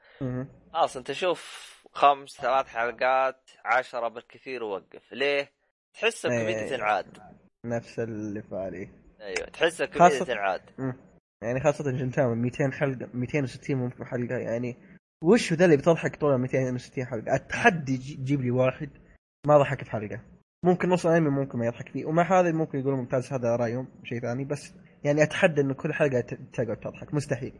Speaker 1: خلاص أنت شوف خمس ثلاث حلقات عشرة بالكثير ووقف. ليه؟ تحس الكوميديا
Speaker 6: إيه.
Speaker 1: تنعاد.
Speaker 6: نفس اللي في بالي.
Speaker 1: أيوه تحس الكوميديا
Speaker 6: خاصة-
Speaker 1: تنعاد
Speaker 6: يعني خاصة جنتاما 200 حلقة 260 ممكن حلقة يعني وش ذا اللي بتضحك طول 260 حلقة؟ اتحدي جي- جيب لي واحد ما ضحك في حلقة ممكن نص الانمي ممكن ما يضحك فيه ومع هذا ممكن يقولوا ممتاز هذا رايهم شيء ثاني بس يعني أتحدى انه كل حلقة تقعد تضحك مستحيل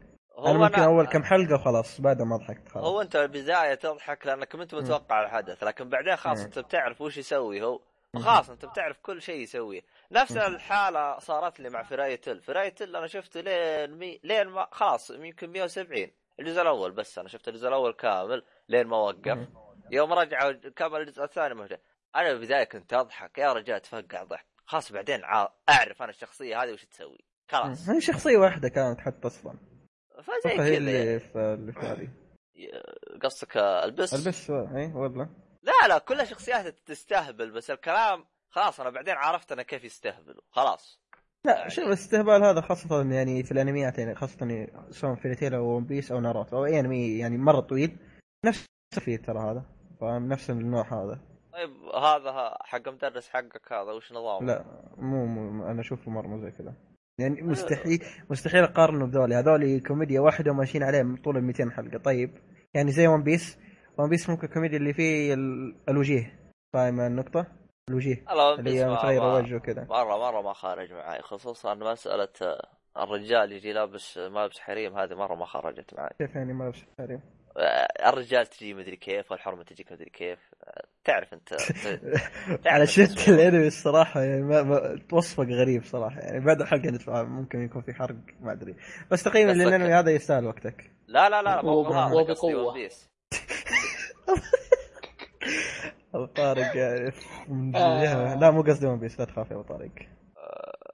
Speaker 6: أنا ممكن أول كم حلقة وخلاص بعدها ما ضحكت خلاص
Speaker 1: هو أنت البدايه تضحك لأنك كنت متوقع الحدث لكن بعدين خلاص. أنت بتعرف وش يسوي هو. خلاص انت بتعرف كل شيء يسويه نفس. الحالة صارت لي مع فراية تل. فراية تل أنا شفته لين مي... لين ما خلاص يمكن 170 الجزء الأول بس أنا شفت الجزء الأول كامل لين ما وقف. يوم رجعوا كمل الجزء الثاني ما في- أنا بالبدايه كنت أضحك. يا رجال تفقع ضحك. خلاص بعدين أعرف أنا الشخصية هذه وش تسوي. خلاص.
Speaker 6: هي شخصية واحدة كانت حتى أصلا.
Speaker 1: فزي كذا.
Speaker 6: اللي. في في
Speaker 1: قصدك One
Speaker 6: Piece؟ One Piece اي والله.
Speaker 1: لا لا كلها شخصيات تستهبل بس الكلام خلاص أنا بعدين عرفت أنا كيف يستهبلوا خلاص.
Speaker 6: لا
Speaker 1: يعني-
Speaker 6: شوف الاستهبال هذا خاصة يعني في الأنميات يعني خاصة سواء Fairy Tail أو One Piece أو ناروتو أو أي أنمي يعني مرة طويل نفس فيه ترى هذا فاهم؟ نفس النوع هذا.
Speaker 1: طيب هذا حق مدرس حقك هذا وش نظامه؟
Speaker 6: لا مو, مو أنا أشوفه مرة مو زي كذا. يعني مستحيل مستحيل أقارنه بذولي. هذولي كوميديا واحدة وماشيين عليه طول ال 200 حلقة. طيب يعني زي One Piece One Piece ممكن كوميديا اللي فيه ال- الوجيه. فاهم النقطة؟ الوجيه.
Speaker 1: لا
Speaker 6: اللي هي متغيرة وجه وكذا.
Speaker 1: مرة مرة ما خارج معي. خصوصا مساله آه، الرجال يجي لابس ملابس حريم. هذه مرة ما خرجت معي.
Speaker 6: كيف يعني ما لبس حريم؟
Speaker 1: آه، الرجال تجي مدري كيف والحرمة تجيك مدري كيف. آه، تعرف أنت
Speaker 6: على شفت الأنمي الصراحة يعني ما, ما وصفك غريب صراحة. يعني بعد الحلقة ندفع ممكن يكون في حرق ما أدري. بس تقييما
Speaker 1: قصدك-
Speaker 6: للأنمي هذا يستاهل وقتك.
Speaker 1: لا لا لا مو
Speaker 2: وب-
Speaker 6: ابو طارق يعني من لا مو قصدي One Piece لا تخاف يا ابو طارق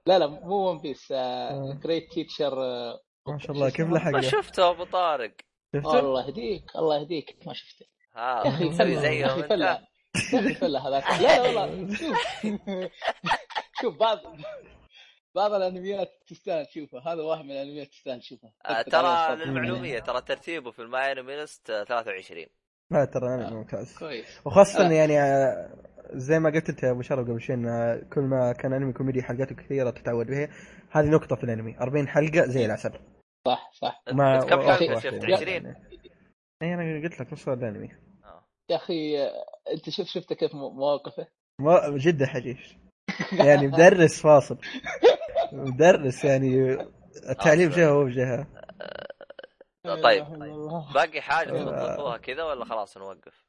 Speaker 2: لا لا مو One
Speaker 6: Piece.
Speaker 2: Great Teacher
Speaker 6: ما شاء الله كيف
Speaker 1: ما
Speaker 6: لحق
Speaker 1: شفته ابو طارق
Speaker 6: شفته؟
Speaker 2: الله يهديك الله يهديك ما شفته. يا
Speaker 1: أخي
Speaker 2: فلة
Speaker 1: زيهم
Speaker 2: يا أخي فلة هذاك. لا لا والله. شوف شوف بعض بعض الأنميات تستاهل تشوفها هذا واحد من الأنميات تستاهل تشوفها
Speaker 1: آه، ترى. للمعلومية ترى ترتيبه في ال MyAnimeList آه، 23
Speaker 6: لا ترى أنا ممتاز.
Speaker 2: كويس.
Speaker 6: وخاصة
Speaker 2: آه.
Speaker 6: يعني آه، زي ما قلت أنت يا أبو شرف قبل شوي آه، كل ما كان انمي كوميدي حلقاته كثيرة تتعود بها. هذه نقطة في الانمي 40 حلقة زي العسل.
Speaker 2: صح صح.
Speaker 6: ما
Speaker 1: كم
Speaker 6: واحد
Speaker 1: شفت؟
Speaker 6: يعني.
Speaker 1: 20
Speaker 6: اي أنا قلت لك نص الانمي
Speaker 2: يا أخي آه، أنت شوف شفت كيف مو- مواقفه؟
Speaker 6: جدا حشيش يعني مدرس فاصل. مدرس يعني التعليم جهة هو بجهه
Speaker 1: طيب،
Speaker 2: لا إله
Speaker 1: طيب.
Speaker 2: الله.
Speaker 1: باقي حاجة
Speaker 6: آه.
Speaker 1: تضيفوها كذا ولا خلاص نوقف؟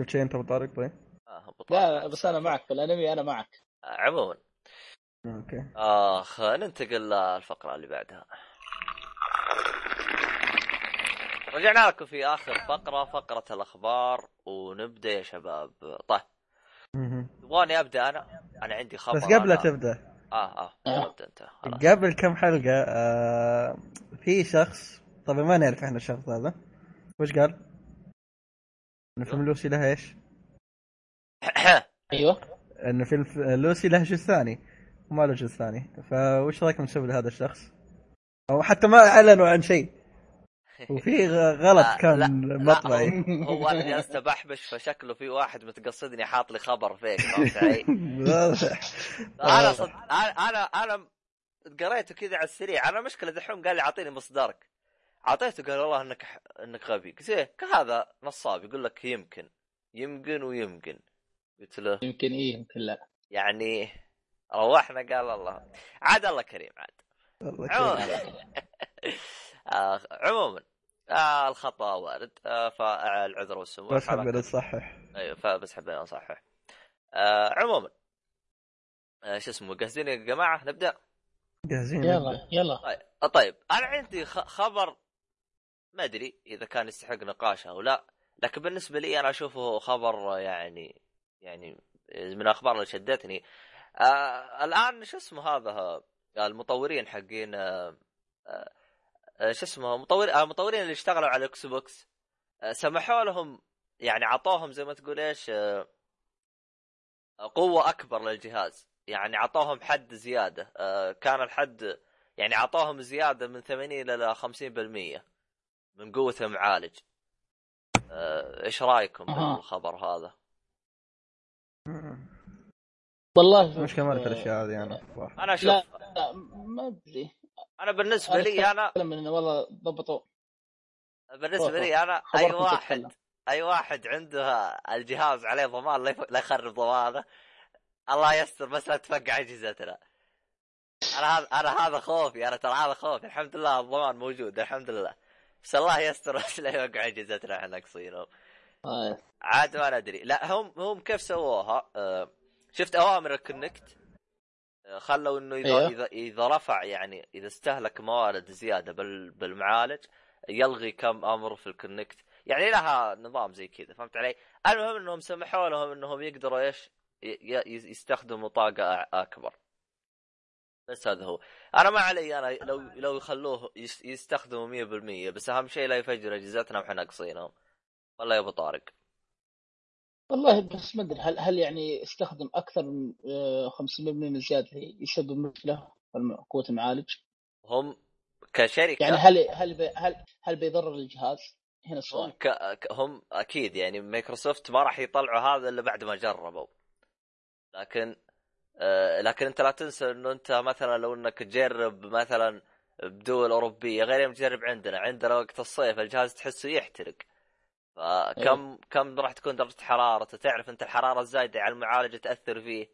Speaker 6: شفت شيء أنت أبو طارق طيب؟
Speaker 1: آه طارق.
Speaker 2: لا بس أنا معك في الأنمي أنا معك
Speaker 1: آه، عموما
Speaker 6: أوكي
Speaker 1: اخ ننتقل للفقرة اللي بعدها رجعنا لكم في آخر فقرة فقرة الأخبار ونبدأ يا شباب طيب. تبغاني أبدأ أنا أنا عندي خبر
Speaker 6: بس قبل لا
Speaker 1: تبدأ آه آه أبدأ أنت.
Speaker 6: قبل كم حلقة آه في شخص طبعا ما نعرف إحنا الشخص هذا وش قال؟ إنه فيلم لوسي لها إيش؟
Speaker 2: أيوه
Speaker 6: إنه فيلم لوسي له جزء ثاني وما له جزء ثاني فوش رأيكم نسوي لهذا الشخص؟ أو حتى ما أعلنوا عن شيء وفي غلط
Speaker 1: لا،
Speaker 6: كان
Speaker 1: لا، هو أنا جالس بحبش فشكله في واحد متقصدني حاط لي خبر فيك فهمت علي؟
Speaker 6: واضح.
Speaker 1: أنا صد... أنا أنا أنا قريته كذا على السريع أنا مشكلة دحوم قال لي أعطيني مصدرك اعطيته قال والله إنك ح- إنك غبي. قلت إيه هذا نصاب يقول لك يمكن. يمكن ويمكن. قلت له.
Speaker 2: يمكن إيه يمكن لا.
Speaker 1: يعني روحنا قال الله. عاد الله كريم عاد. عموما.
Speaker 6: كذا.
Speaker 1: آه، عموما. آه الخطأ وارد. آه فالعذر والسموح
Speaker 6: بس حبينا نصحح.
Speaker 1: أيوه فبس حبينا نصحح. آه عموما. آه شو اسمه جاهزين يا جماعة؟ نبدأ؟
Speaker 6: جاهزين نبدأ.
Speaker 2: يلا يلا.
Speaker 1: طيب. طيب أنا عندي خ- خبر ما أدري إذا كان يستحق نقاش أو لا لكن بالنسبة لي أنا أشوفه خبر يعني يعني من الأخبار اللي شدتني. آه الآن شو اسمه هذا المطورين حقين آه آه شو اسمه مطور آه، المطورين اللي اشتغلوا على ال Xbox سمحوا لهم يعني عطوهم زي ما تقول إيش قوة أكبر للجهاز. يعني عطوهم حد زيادة كان الحد يعني عطوهم زيادة من 80 إلى 50% من قوة المعالج آه، إيش رأيكم
Speaker 2: أها.
Speaker 1: بالخبر هذا؟
Speaker 2: والله
Speaker 6: اعرف
Speaker 2: آه،
Speaker 6: الأشياء هذه أنا.
Speaker 1: أنا شوف
Speaker 2: لا لا ما أدري
Speaker 1: أنا بالنسبة لي
Speaker 2: أنا والله ضبطوا
Speaker 1: بالنسبة لي أنا
Speaker 2: أي
Speaker 1: واحد. أي واحد عنده الجهاز عليه ضمان لا يخرب ضمانه الله يستر بس لا تفقع أجهزتنا أنا هذا أنا هذا خوفي أنا ترى هذا خوفي الحمد لله الضمان موجود الحمد لله بس الله يستر لا يوقع اجهزتنا إحنا ناقصينهم
Speaker 2: آه،
Speaker 1: عاد ما ندري. لا هم هم كيف سووها؟ آه، شفت أوامر ال Kinect؟ آه، خلوا إنه إذا
Speaker 2: أيوه.
Speaker 1: إذا إذا رفع يعني إذا استهلك موارد زيادة بال بالمعالج يلغي كم أمر في ال Kinect. يعني لها نظام زي كذا فهمت علي؟ المهم إنهم سمحوا لهم إنهم يقدروا إيش؟ يستخدموا طاقة أكبر. بس هذا هو. أنا ما علي أنا لو لو يخلوه يس- يستخدموا 100% بس أهم شيء لا يفجر أجهزتنا وإحنا ناقصينهم. والله يا أبو طارق.
Speaker 2: والله بس ما أدري هل هل يعني استخدم أكثر من آه، 500% من زياده يسبب مشكله قوة المعالج؟
Speaker 1: هم كشركة.
Speaker 2: يعني هل هل بي هل هل بيضرر الجهاز؟ هنا
Speaker 1: هم
Speaker 2: السؤال.
Speaker 1: ك- هم أكيد يعني مايكروسوفت ما راح يطلعوا هذا إلا بعد ما جربوا. لكن آه لكن انت لا تنسى انه انت مثلا لو انك تجرب مثلا بدول أوروبية غير يوم تجرب عندنا. عندنا وقت الصيف الجهاز تحسه يحترق. فكم كم راح تكون درجة حرارته تعرف أنت الحرارة الزايدة على المعالج تأثر فيه.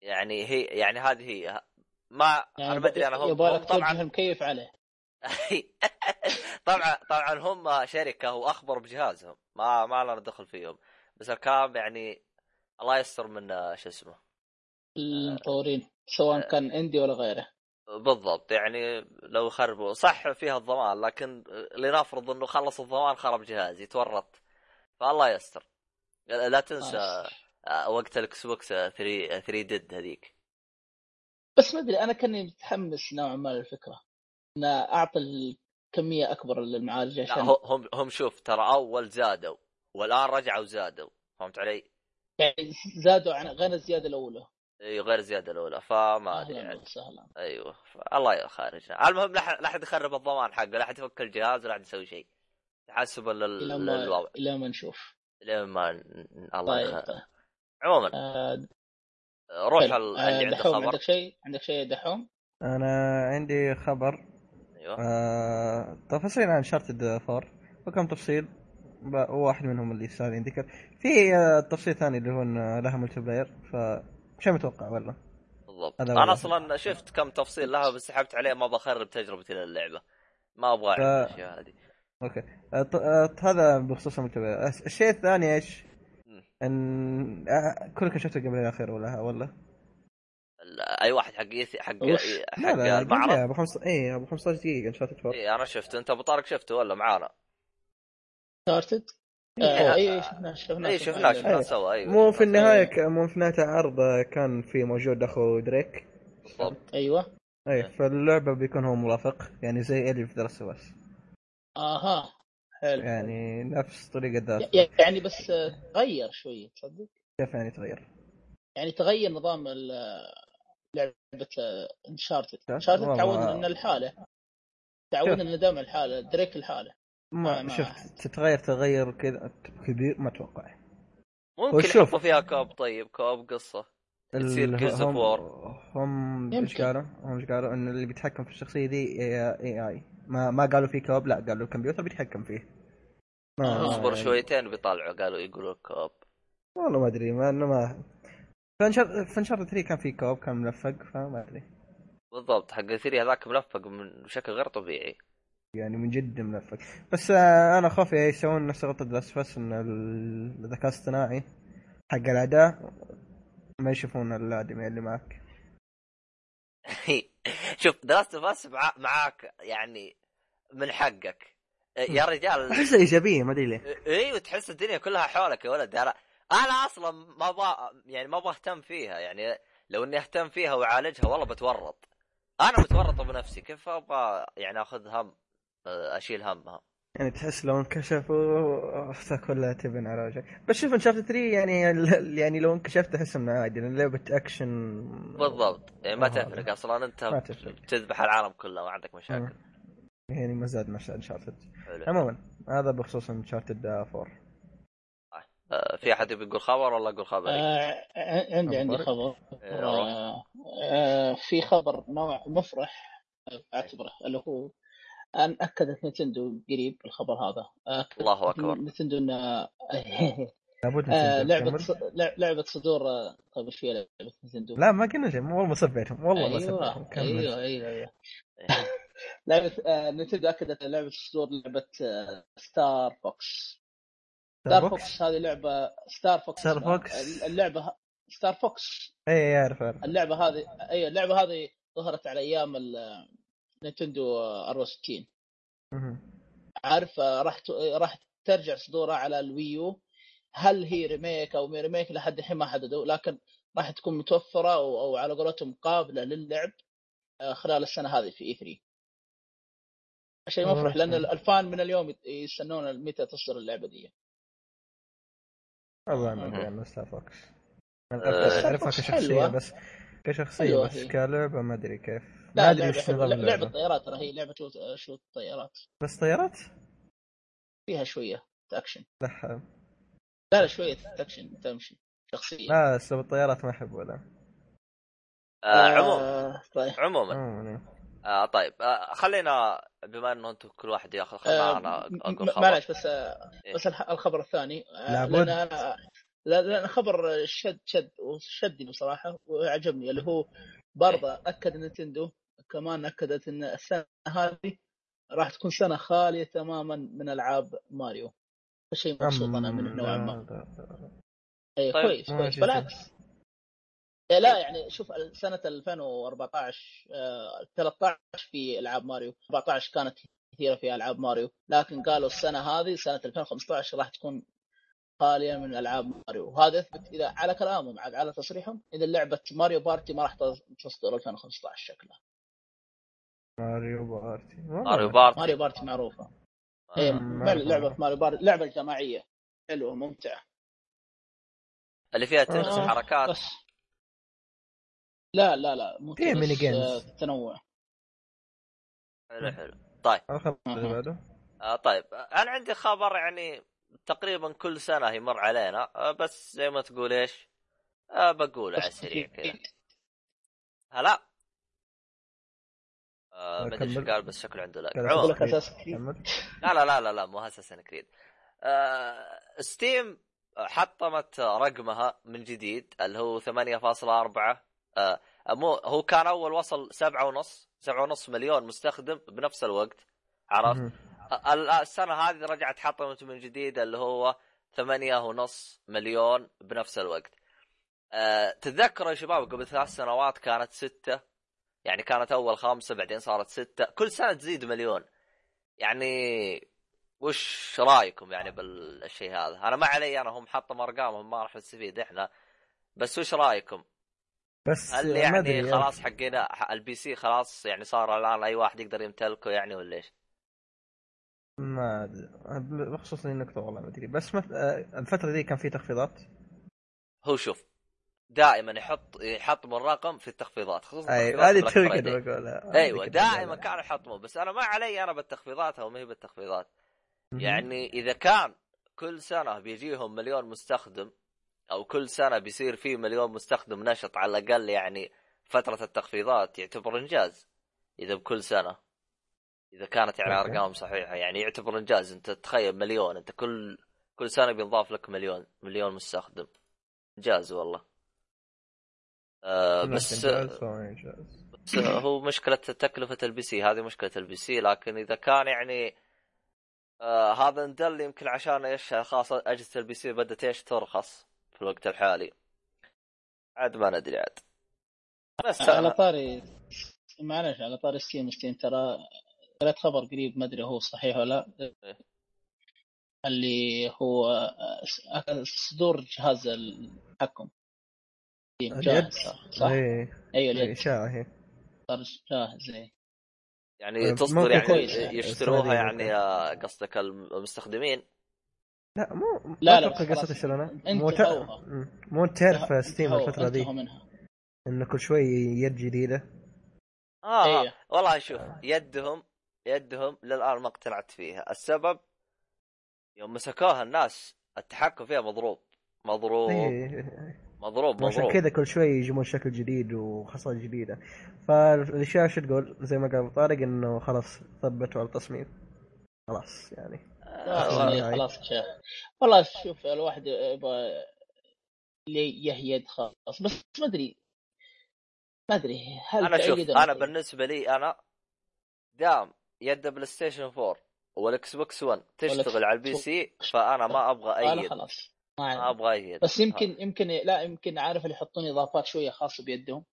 Speaker 1: يعني هي يعني هذه هي. ما
Speaker 2: يعني
Speaker 1: أنا ما أدري أنا هم,
Speaker 2: يبغى
Speaker 1: طبعا
Speaker 2: المكيف عليه.
Speaker 1: طبعا طبعا هم شركة وأخبر بجهازهم. ما ما لنا دخل فيهم. بس الكلام يعني الله يستر من شو اسمه.
Speaker 2: المطورين سواء كان إندي ولا غيره.
Speaker 1: بالضبط يعني لو خربوا صح فيها الضمان لكن لنفرض إنه خلص الضمان خرب جهازي يتورط فالله يستر. لا تنسى
Speaker 2: آه.
Speaker 1: آه، وقت ال Xbox 3 3 ديد هذيك.
Speaker 2: بس ما أدري أنا كاني متحمس نوعا ما للفكرة. إن أعطي الكمية أكبر للمعالج
Speaker 1: لا
Speaker 2: عشان
Speaker 1: هم هم شوف ترى أول زادوا والآن رجعوا زادوا. فهمت علي؟
Speaker 2: يعني زادوا عن غير الزيادة الأولى.
Speaker 1: اي غير زيادة الأولى فما
Speaker 2: أدري
Speaker 1: يعني.
Speaker 2: وسهلا.
Speaker 1: أيوه الله يخرجنا المهم لا احد يخرب الضمان حقه لا احد يفك الجهاز ولا احد يسوي شيء. تحسبا.
Speaker 2: إلى
Speaker 1: للوضع
Speaker 2: إلى ما نشوف.
Speaker 1: لين ما الله
Speaker 2: طيب
Speaker 1: يخرج
Speaker 2: طيب.
Speaker 1: عموما.
Speaker 2: آه،
Speaker 1: روح
Speaker 2: حلو.
Speaker 1: ال-
Speaker 2: آه،
Speaker 1: اللي عنده خبر.
Speaker 2: عندك شيء؟ عندك شيء دحوم؟
Speaker 6: أنا عندي خبر.
Speaker 1: أيوه.
Speaker 6: آه تفاصيل عن شارتد 4 وكم تفصيل؟ واحد منهم اللي صار ينذكر في آه، تفصيل ثاني اللي هو إن لها ملتي بلاير ف شيء متوقع والله
Speaker 1: بالضبط
Speaker 6: هذا
Speaker 1: أنا
Speaker 6: والله.
Speaker 1: أصلا شفت كم تفصيل لها بس سحبت عليه ما بخرب تجربتي للعبة ما أبغى أعرف
Speaker 6: ف-
Speaker 1: الأشياء هذه
Speaker 6: okay آه، ط- آه، هذا بخصوص الس- الشيء الثاني
Speaker 1: إيش؟
Speaker 6: ان آه، كلكم شفتوا قبل الأخير ولا ولا؟
Speaker 1: أي واحد حق يث... حق؟ حق
Speaker 6: لا لا
Speaker 1: المعرض
Speaker 6: أبو 15 اي أبو 15 دقيقة Uncharted 4
Speaker 1: اي أنا شفته أنت أبو طارق شفته ولا معانا؟ إيه.
Speaker 2: اي شفناه شفناه
Speaker 1: اي شفناه شفناه
Speaker 6: أيوة.
Speaker 1: سوا أيوه
Speaker 6: مو في النهاية ك- مو في نهاية العرض آه، كان في موجود أخو دريك.
Speaker 1: بالضبط.
Speaker 2: أيوه.
Speaker 6: اي فاللعبة بيكون هو مرافق يعني زي الي في درس بس
Speaker 2: آها حلو.
Speaker 6: يعني نفس طريقة ذا
Speaker 2: ي- يعني بس آه، غير شوية تصدق؟
Speaker 6: كيف يعني تغير؟
Speaker 2: يعني تغير نظام لعبة انشارتد انشارتد. تعودنا ان الحاله تعودنا ان دائما الحاله دريك الحاله
Speaker 6: ما
Speaker 2: ما
Speaker 6: شفت. تتغير تغير كذا كبير ما أتوقع
Speaker 1: ممكن
Speaker 6: وشوف.
Speaker 1: يحطوا فيها كوب طيب كوب قصة تصير of
Speaker 6: هم
Speaker 1: War.
Speaker 6: هم
Speaker 2: إيش.
Speaker 6: قالوا؟ هم إيش قالوا؟ إن اللي بيتحكم في الشخصية دي اي اي ما ما قالوا في كوب لا قالوا الكمبيوتر بيتحكم فيه ما.
Speaker 1: اصبر شويتين بيطلعوا قالوا يقولوا كوب
Speaker 6: والله ما أدري ما إنه ما فانشر فانشر 3 كان في كوب كان ملفق فما أدري
Speaker 1: بالضبط حق 3 هذاك ملفق من بشكل غير طبيعي
Speaker 6: يعني من جد ملفق بس آه، أنا خوفي يسوون نفس غلطة لاست بس إن ال- الذكاء الاصطناعي حق الاعداء ما يشوفون الأدمي اللي معك.
Speaker 1: شوف دراسة بس مع... معاك يعني من حقك. يا رجال.
Speaker 6: احسها إيجابية ما أدري ليه.
Speaker 1: أيوه تحس الدنيا كلها حولك يا ولد. أنا أنا أصلا ما أبغى يعني ما أبغى اهتم فيها. يعني لو إني أهتم فيها وأعالجها والله بتورط. أنا متورط بنفسي. كيف أبغى يعني أخذ هم؟ أشيل همها
Speaker 6: يعني تحس لو انكشفوا كلها تبن على وجهك بس شوف انشارت 3 يعني يعني لو انكشفت أحس إنه عادي لأن لعبة أكشن
Speaker 1: بالضبط يعني ما. تفرق أصلا أنت
Speaker 6: ما تفرق.
Speaker 1: بتذبح العالم كله ما عندك مشاكل.
Speaker 6: يعني ما زاد مش انشارتد. عموما هذا بخصوص انشارتد 4
Speaker 1: آه، في أحد يقول خبر ولا أقول خبر؟
Speaker 2: آه عندي عندي؟ خبر
Speaker 1: إيه،.
Speaker 2: آه آه في خبر نوع مفرح أعتبره اللي هو ان أكدت Nintendo قريب الخبر هذا
Speaker 1: الله أكبر.
Speaker 2: Nintendo ان
Speaker 6: لابد
Speaker 2: آه. لعبة
Speaker 6: كمل.
Speaker 2: ص- لع- لعبة صدور آه، قبل شوية لعبة Nintendo
Speaker 6: لا ما قلنا شيء والله ما سبيتهم والله ما
Speaker 2: أيوه
Speaker 6: سبيتهم كمل
Speaker 2: أيوه أيوه أيوه لعبة آه Nintendo أكدت لعبة صدور لعبة آه Star Fox Star Fox هذه لعبة Star
Speaker 6: Fox
Speaker 2: Star.
Speaker 6: Fox؟
Speaker 2: اللعبة ه- Star Fox
Speaker 6: اي اعرف اعرف
Speaker 2: اللعبة هذه اي اللعبة هذه ظهرت على أيام ال- Nintendo 64
Speaker 6: مهم.
Speaker 2: عارف راح ت- راح ترجع صدورها على ال Wii U. هل هي remake أو مي remake؟ لحد الحين ما حددوا لكن راح تكون متوفرة أو, أو على قولتهم قابلة للعب آه، خلال السنة هذه في E3 شيء مفرح لأن ال fan من اليوم يستنون متى تصدر اللعبة دي.
Speaker 6: والله ما أدري عن Star Fox
Speaker 1: آه،
Speaker 6: اعرفها كشخصيه. بس كشخصية
Speaker 2: حلوة
Speaker 6: بس
Speaker 2: هي.
Speaker 6: كلعبة ما أدري كيف. ما
Speaker 2: أدري.
Speaker 6: نظام
Speaker 2: لا- لعبة
Speaker 6: اللعبه
Speaker 2: طيارات ترى هي لعبة shoot shoot طيارات
Speaker 6: بس طيارات؟
Speaker 2: فيها شوية أكشن.
Speaker 6: لا
Speaker 2: لا لا شوية أكشن تمشي شخصية.
Speaker 6: لا اسلوب الطيارات ما احب ولا
Speaker 1: آه عموما.
Speaker 2: آه طيب.
Speaker 1: عموما.
Speaker 6: عموما
Speaker 1: آه طيب. آه خلينا بما إنه أنتم كل واحد ياخذ خلينا
Speaker 2: آه،
Speaker 1: أنا
Speaker 2: أقول
Speaker 1: خبر.
Speaker 2: معلش بس آه،
Speaker 1: إيه.
Speaker 2: بس الخبر الثاني. آه،
Speaker 6: لابد.
Speaker 2: لأن خبر شد شد وشدني بصراحة وعجبني اللي هو برضه أكد نتندو كمان أكدت إن السنة هذه راح تكون سنة خالية تماما من ألعاب ماريو. شيء مبسوط أنا منه نوعا ما. اي
Speaker 1: طيب،
Speaker 2: كويس كويس. بالعكس. إيه لا يعني شوف سنة 2014 آه 13 في ألعاب ماريو 14 كانت كثيرة في ألعاب ماريو. لكن قالوا السنة هذه سنة 2015 راح تكون خالية من ألعاب ماريو. وهذا يثبت إذا على كلامهم عاد على تصريحهم إذا لعبة Mario Party ما راح تصدر 2015 شكلها.
Speaker 6: ماريو بارتي.
Speaker 1: ماريو بارتي.
Speaker 2: ماريو بارتي معروفة.
Speaker 6: ما
Speaker 2: فعلا
Speaker 6: أعرف.
Speaker 2: لعبة Mario Party لعبة جماعية. حلوة ممتعة.
Speaker 1: اللي فيها تنس
Speaker 2: آه،
Speaker 1: وحركات
Speaker 2: بس. لا لا لا مو
Speaker 6: فيها mini games.
Speaker 2: آه، تنوع.
Speaker 1: حلو حلو. طيب.
Speaker 6: الخبر اللي. بعده.
Speaker 1: آه طيب. أنا عندي خبر يعني تقريبا كل سنة يمر علينا. آه بس زي ما تقول إيش؟ آه بقوله على السريع كذا. هلا. آه ما
Speaker 6: أدري.
Speaker 1: قال بس شكله عنده لا لا لا لا لا لا مو اساسن كريد. آه ستيم حطمت رقمها من جديد اللي هو 8.4 آه مو هو كان أول وصل سبعة ونص سبعة ونص مليون مستخدم بنفس الوقت. عرفت؟
Speaker 6: مهم.
Speaker 1: ال- السنة هذه رجعت حطمت من جديد اللي هو ثمانية ونص مليون بنفس الوقت. أه تتذكروا يا شباب قبل ثلاث سنوات كانت ستة يعني كانت أول خمسة بعدين صارت ستة. كل سنة تزيد مليون. يعني وش رأيكم يعني بالشيء هذا؟ أنا ما علي أنا هم حطم أرقامهم ما راح نستفيد إحنا. بس وش رأيكم؟
Speaker 6: بس
Speaker 1: هل يعني خلاص حقنا ال PC خلاص يعني صار الآن أي واحد يقدر يمتلكه يعني ولا إيش؟
Speaker 6: ما أدري. بخصوص النقطة والله ما أدري بس. آه، الفترة دي كان في تخفيضات
Speaker 1: هو شوف دائما يحط يحطموا الرقم في التخفيضات خصوصا أيوه
Speaker 6: هذه
Speaker 1: Friday.
Speaker 6: بقولها أيوه
Speaker 1: دائما. كانوا يحطموا بس أنا ما علي أنا بالتخفيضات أو ما هي بالتخفيضات. يعني إذا كان كل سنة بيجيهم مليون مستخدم أو كل سنة بيصير فيه مليون مستخدم نشط على الأقل يعني فترة التخفيضات يعتبر إنجاز إذا بكل سنة إذا كانت يعني
Speaker 6: أوكي.
Speaker 1: أرقام صحيحة. يعني يعتبر إنجاز. أنت تخيل مليون. أنت كل كل سنة بينضاف لك مليون مليون مستخدم. إنجاز والله. آه بس
Speaker 6: إنجاز هو إنجاز.
Speaker 1: بس هو مشكلة تكلفة ال PC. هذه مشكلة ال PC. لكن إذا كان يعني آه هذا ندل يمكن عشان إيش خاصة أجهزة ال PC بدأت إيش ترخص في الوقت الحالي. عاد ما ندري عاد. بس
Speaker 2: على طاري معلش على طاري Steam Steam ترى قريت خبر قريب ما أدري هو صحيح ولا لا
Speaker 1: إيه.
Speaker 2: اللي هو آه، صدور جهاز التحكم جاهز صح؟
Speaker 6: إيه
Speaker 2: أيوه
Speaker 6: إيه،
Speaker 2: اليد
Speaker 6: إشاعة هي
Speaker 2: صار جاهز إيه.
Speaker 1: يعني
Speaker 6: آه،
Speaker 1: تصدر يعني
Speaker 2: كويس.
Speaker 1: يشتروها يعني. آه، قصدك المستخدمين
Speaker 6: لا مو
Speaker 2: لا، لا،.
Speaker 6: قصة
Speaker 2: انت
Speaker 6: مو. مو تعرف ستيم الفترة دي إنه كل شوي يد جديدة
Speaker 1: آه
Speaker 2: إيه.
Speaker 1: آه. والله شوف يدهم يدهم للان ما اقتنعت فيها. السبب؟ يوم مسكوها الناس التحكم فيها مضروب. مضروب. مضروب
Speaker 6: عشان
Speaker 1: مضروب.
Speaker 6: كذا كل شوي يجيبون شكل جديد وخصائص جديدة. فالأشياء شو تقول؟ زي ما قال أبو طارق إنه خلاص ثبتوا على التصميم. خلاص يعني.
Speaker 1: آه،
Speaker 2: خلاص
Speaker 1: والله.
Speaker 2: يعني خلاص شاف والله شوف الواحد يبغى يهيد خلاص. بس ما أدري. ما أدري هل
Speaker 1: أنا شوف
Speaker 2: أنا؟
Speaker 1: بالنسبة لي أنا دام يد PlayStation 4 وال Xbox 1 تشتغل على ال PC فأنا ما أبغى
Speaker 2: أنا
Speaker 1: ايد
Speaker 2: خلاص. ما
Speaker 1: ما. أبغى ايد
Speaker 2: بس يمكن يمكن لا يمكن عارف اللي يحطون إضافات شوية خاصة بيدهم.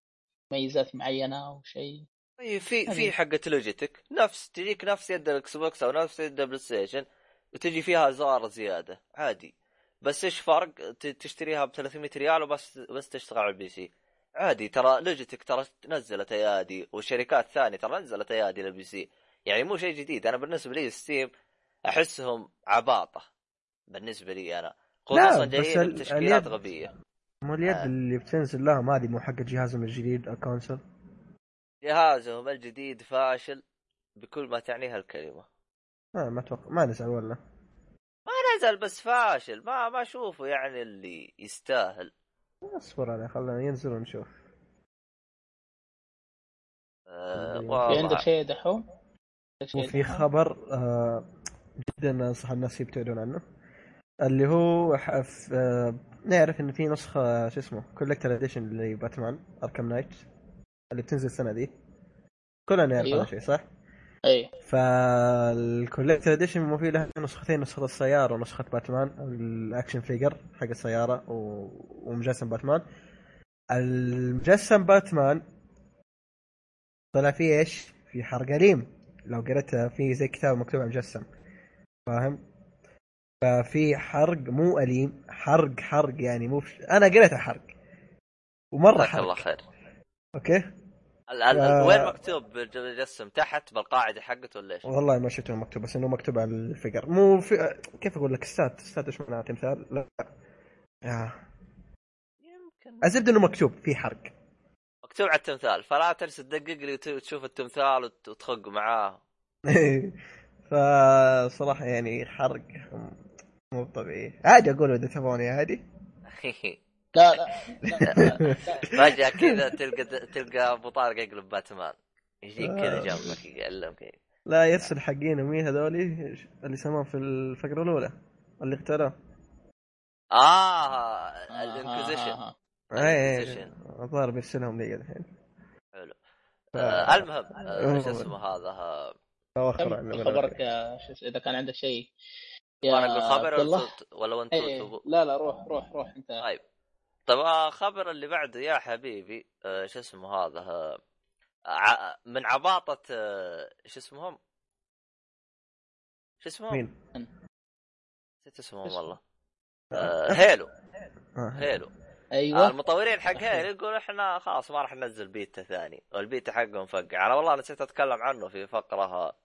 Speaker 2: ميزات معينة أو شيء.
Speaker 1: طيب في. في حقه Logitech نفس تجيك نفس يد ال Xbox أو نفس يد ال PlayStation وتجي فيها زرار زيادة. عادي. بس إيش فرق؟ تشتريها ب 300 ريال وبس بس تشتغل على ال PC. عادي ترى Logitech ترى نزلت أيادي والشركات ثانية ترى نزلت أيادي لل PC. يعني مو شيء جديد. أنا بالنسبة لي Steam أحسهم عباطة بالنسبة لي أنا. خصوصا
Speaker 6: بس
Speaker 1: جايين بتشكيلات غبية.
Speaker 6: مو اليد
Speaker 1: آه.
Speaker 6: اللي بتنزل لهم هذه مو حق جهازهم الجديد ال console
Speaker 1: جهازهم الجديد فاشل بكل ما تعنيها الكلمة.
Speaker 6: ما ما أتوقع ما نزل ولا
Speaker 1: ما نزل بس فاشل. ما ما أشوفه يعني اللي يستاهل.
Speaker 6: اصبر عليه خلينا ينزل ونشوف
Speaker 1: آه
Speaker 6: في.
Speaker 2: عندك شيء دحوم؟
Speaker 6: وفي؟ خبر آه جدا أنصح الناس يبتعدون عنه اللي هو آه نعرف إن في نسخة شو اسمه collector edition اللي Batman Arkham Knight اللي بتنزل السنة دي كلنا نعرف
Speaker 2: أيوه.
Speaker 6: هذا الشيء صح؟
Speaker 2: أي
Speaker 6: فال collector edition مو في لها نسختين نسخة السيارة ونسخة باتمان ال action figure حق السيارة و... ومجسم باتمان المجسم باتمان طلع فيه إيش؟ في حرق أليم لو قريتها في زي كتاب مكتوب على المجسم فاهم؟ ففي حرق مو أليم حرق حرق يعني مو بش... أنا قريتها حرق. ومرة
Speaker 1: جزاك الله
Speaker 6: حرق
Speaker 1: خير.
Speaker 6: أوكي؟
Speaker 1: ال- ال-
Speaker 6: آه.
Speaker 1: وين مكتوب بالجسم تحت بالقاعدة حقته ولا إيش؟
Speaker 6: والله ما شفته مكتوب بس إنه مكتوب على الفقر. مو في كيف أقول لك؟ ستات ستات إيش معناها؟ تمثال؟ لا. يا
Speaker 1: يمكن.
Speaker 6: الزبده إنه مكتوب في حرق.
Speaker 1: مكتوب على التمثال. فلا تنسى تدقق لي وت- وتشوف التمثال وت- وتخق معاه.
Speaker 6: فصراحة يعني حرق. مو طبيعي. عادي أقول إذا تبغوني عادي.
Speaker 2: لا لا.
Speaker 1: فجاه كذا تلقى تلقى أبو طارق يقلب باتمان. يجيك كذا
Speaker 6: آه.
Speaker 1: جنبك يعلمك
Speaker 6: لا يرسل حقين مين هذولي اللي سموهم في الفقرة الأولى اللي اقتلوه
Speaker 1: آه
Speaker 2: آه،
Speaker 1: ال Inquisition
Speaker 2: آه، آه.
Speaker 6: اي
Speaker 1: Inquisition.
Speaker 6: الظاهر بيرسلهم لي الحين.
Speaker 1: حلو. آه، المهم آه، شو. اسمه هذا
Speaker 2: خبرك يا شو إذا كان عندك شيء.
Speaker 1: وأنا أقول خبر ولا ولا وأنت
Speaker 2: إيه، لا لا روح روح روح أنت.
Speaker 1: طيب. طب آه، خبر اللي بعده يا حبيبي آه، شو اسمه هذا آه، من عباطة شو اسمهم؟ شو اسمهم؟
Speaker 6: مين؟
Speaker 1: نسيت اسمهم
Speaker 2: اسمه.
Speaker 1: والله. Halo. Halo.
Speaker 2: أيوه
Speaker 1: المطورين حق Halo يقول إحنا خلاص ما راح ننزل بيتا ثاني والبيتا حقهم فقع أنا والله نسيت أتكلم عنه في فقرة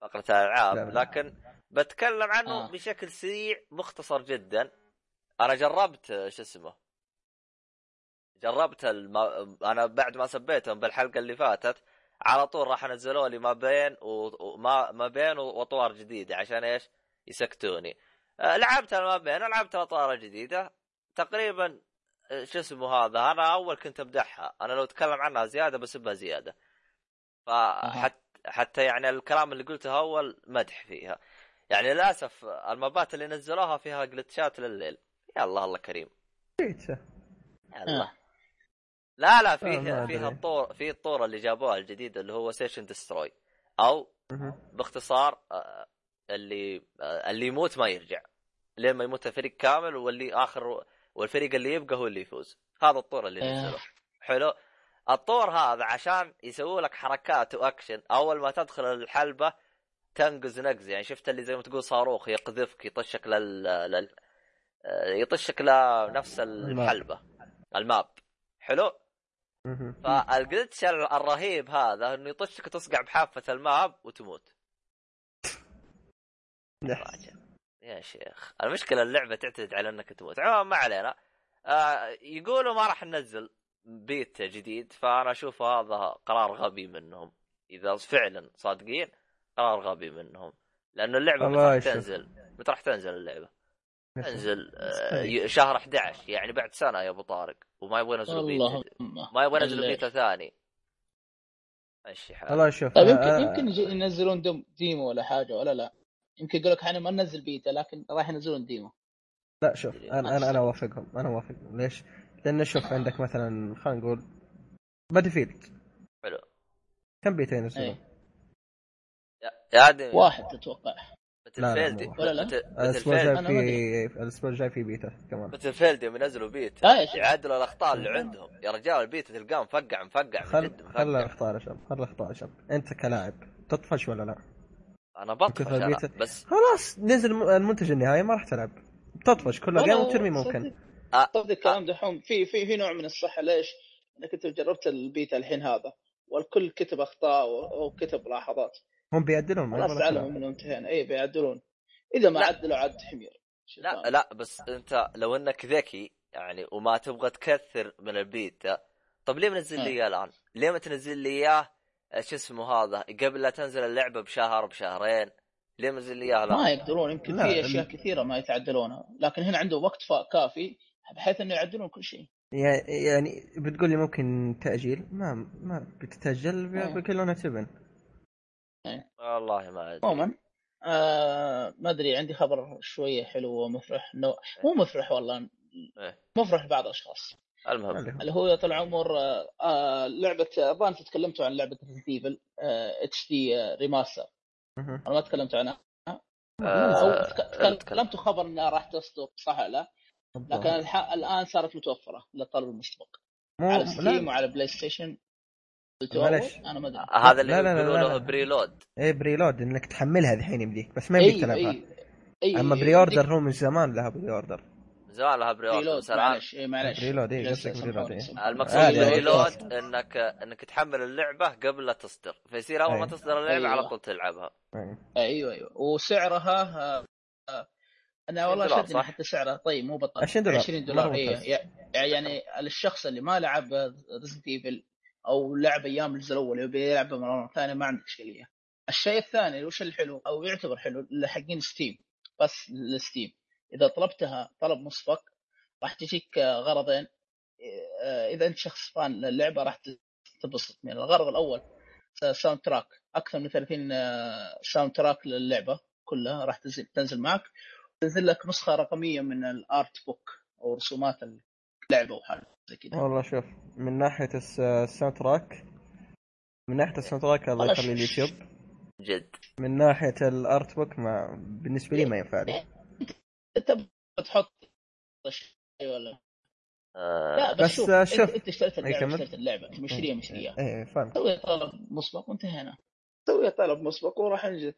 Speaker 1: فقرة الألعاب
Speaker 6: لا، لا.
Speaker 1: لكن بتكلم عنه
Speaker 2: آه.
Speaker 1: بشكل سريع مختصر جدا أنا جربت شو اسمه جربت الم... أنا بعد ما سبيتهم بالحلقة اللي فاتت على طول راح نزلوا لي ما بين و- وما ما بين وأطوار جديدة عشان إيش؟ يسكتوني. آه، لعبت ما بين لعبت الاطوار الجديده تقريبا شو اسمه هذا أنا أول كنت امدحها أنا لو أتكلم عنها زيادة بسبها زيادة. فحتى حتى يعني الكلام اللي قلته أول مدح فيها. يعني للأسف المابات اللي نزلوها فيها جلتشات لليل. يا الله الله كريم. الله.
Speaker 2: آه.
Speaker 1: لا لا
Speaker 6: آه،
Speaker 1: فيه فيها. الطور في الطور اللي جابوها الجديد اللي هو سيشن دستروي
Speaker 6: أو.
Speaker 1: باختصار آه، اللي آه، اللي يموت ما يرجع لين ما يموت الفريق كامل واللي آخر والفريق اللي يبقى هو اللي يفوز. هذا الطور اللي
Speaker 2: آه.
Speaker 1: نزله حلو؟ الطور هذا عشان يسوي لك حركات وأكشن أول ما تدخل الحلبة تنقز نقز يعني شفت اللي زي ما تقول صاروخ يقذفك يطشك لل, لل... يطشك لنفس الحلبة. ال map. حلو.
Speaker 6: فال
Speaker 1: glitch الرهيب هذا إنه يطشك تصقع بحافة ال map وتموت.
Speaker 6: نحس.
Speaker 1: يا شيخ. المشكلة اللعبة تعتمد على إنك تموت. عموما ما علينا. آه يقولوا ما راح ننزل بيت جديد فأنا أشوف هذا قرار غبي منهم. إذا فعلا صادقين قرار غبي منهم. لأنه اللعبة متى راح. تنزل؟ متى راح تنزل اللعبة؟ تنزل آه شهر 11 يعني بعد سنة يا أبو طارق. وما يبغوا ينزلوا
Speaker 2: اللهم
Speaker 1: بيت ما يبغوا ينزلوا
Speaker 2: اللي-
Speaker 1: بيت ثاني. ماشي حالك.
Speaker 6: الله يشوف
Speaker 2: طيب يمكن
Speaker 6: آه،
Speaker 2: يمكن يجي- ينزلون demo ولا حاجة ولا لا؟ يمكن يقول لك إحنا ما ننزل بيتا لكن راح ينزلون demo.
Speaker 6: لا شوف أنا أنا أنا اوافقهم أنا اوافقهم ليش؟ لأن شوف عندك مثلا خلينا نقول بادي فيلد
Speaker 1: حلو.
Speaker 6: كم بيتا ينزلون؟
Speaker 2: إيه.
Speaker 1: يا- آدم
Speaker 2: واحد تتوقع
Speaker 6: لا،
Speaker 1: فيلد
Speaker 2: ولا لا؟
Speaker 6: الأسبوع الجاي في الأسبوع الجاي في بيتا كمان.
Speaker 1: مثل فيلد يوم ينزلوا بيت
Speaker 2: لا يا شيخ.
Speaker 1: يعدلوا الأخطاء اللي عندهم. يا رجال البيت تلقاه مفقع مفقع من
Speaker 6: خل خل الأخطاء يا شباب خل الأخطاء يا شباب. أنت كلاعب تطفش ولا لا؟
Speaker 1: أنا
Speaker 6: بطفش.
Speaker 1: بس
Speaker 6: خلاص نزل المنتج النهائي ما راح تلعب تطفش كل game وترمي ممكن
Speaker 1: آه.
Speaker 2: صدق الكلام دحوم في في في نوع من الصحة ليش؟ انك انت جربت البيتا الحين هذا والكل كتب أخطاء وكتب ملاحظات
Speaker 6: هم بيعدلون ما
Speaker 2: خلاص
Speaker 6: تلعب.
Speaker 2: منهم انتهينا اي بيعدلون إذا ما
Speaker 1: لا.
Speaker 2: عدلوا عد حمير
Speaker 1: لا؟ لا بس أنت لو إنك ذكي يعني وما تبغى تكثر من البيتا طب ليه منزل لي إياه الآن؟ ليه ما تنزل لي إياه آه، شو اسمه هذا قبل لا تنزل اللعبة بشهر بشهرين ليه منزل لي إياها؟
Speaker 2: ما؟ يقدرون يمكن في أشياء كثيرة ما يتعدلونها لكن هنا عنده وقت فا- كافي بحيث إنه يعدلون كل شيء.
Speaker 6: يعني يعني بتقول لي ممكن تأجيل؟ ما ما بتتأجل
Speaker 2: آه.
Speaker 6: بيكلونها تبن
Speaker 1: والله ما أدري.
Speaker 2: عموما آه ما أدري عندي خبر شوية حلو ومفرح انه مو مفرح والله
Speaker 1: إيه.
Speaker 2: مفرح لبعض الأشخاص.
Speaker 1: المهم
Speaker 6: اللي هو.
Speaker 2: اللي هو يا طال العمر آه آه لعبة الظاهر أنتم تكلمتوا عن لعبة Resident Evil HD
Speaker 6: Remaster.
Speaker 2: أنا ما تكلمت عنها.
Speaker 1: آه،.
Speaker 2: تكلمتوا خبر إنها راح تصدر صح ولا لا؟ لكن الح... الآن صارت متوفرة للطلب المسبق.
Speaker 6: مو
Speaker 2: على Steam وعلى PlayStation
Speaker 6: معلش.
Speaker 2: أنا ما أدري.
Speaker 1: هذا اللي يقولوا له. preload.
Speaker 6: إيه preload إنك تحملها الحين يمديك بس ما يمديك تلعبها. أما pre-order هو من زمان لها
Speaker 1: pre-order. زمان لها preload
Speaker 2: preload
Speaker 1: بس الان
Speaker 2: معلش اي معلش
Speaker 6: preload،
Speaker 2: جلسة،
Speaker 6: قصدك preload، إيه.
Speaker 1: المقصود
Speaker 6: عادي، عادي.
Speaker 1: preload إنك إنك تحمل اللعبة قبل لا تصدر فيصير أول ما
Speaker 6: أيوة.
Speaker 1: تصدر اللعبة على
Speaker 2: أيوة.
Speaker 1: طول تلعبها.
Speaker 2: أيوه أيوه وسعرها آه، آه، أنا والله شدني؟ حتى سعرها طيب مو بطال
Speaker 6: 20 دولار.
Speaker 2: 20 دولار اي. يعني الشخص اللي ما لعب Resident Evil أو لعب أيام الجزء الأول يبي يلعبه مرة ثانية ما عندك إشكالية الشيء الثاني وش الحلو أو يعتبر حلو حقين Steam بس لل Steam إذا طلبتها طلب مسبق راح تجيك آه، غرضين. آه، إذا أنت شخص fan للعبة راح تنبسط من الغرض الأول soundtrack أكثر من 30 آه، soundtrack للعبة كلها راح تنزل تنزل معك. تنزل لك نسخة رقمية من ال art book أو رسومات اللعبة وحاجه زي كذا
Speaker 6: والله شوف من ناحية الس- ال soundtrack من ناحية ال soundtrack الله يخلي اليوتيوب.
Speaker 1: جد.
Speaker 6: من ناحية ال art book ما بالنسبة لي ما ينفع لي
Speaker 2: انت بتحط شيء ولا
Speaker 1: آه.
Speaker 2: لا بس,
Speaker 6: بس،
Speaker 2: شوف, انت,
Speaker 6: شوف.
Speaker 2: انت اشتريت اللعبة
Speaker 6: كمل.
Speaker 2: اشتريت اللعبة انت مشتريها مشتريها.
Speaker 6: إيه فاهم
Speaker 2: سوي طلب مسبق وانتهينا. سوي طلب مسبق وراح نجي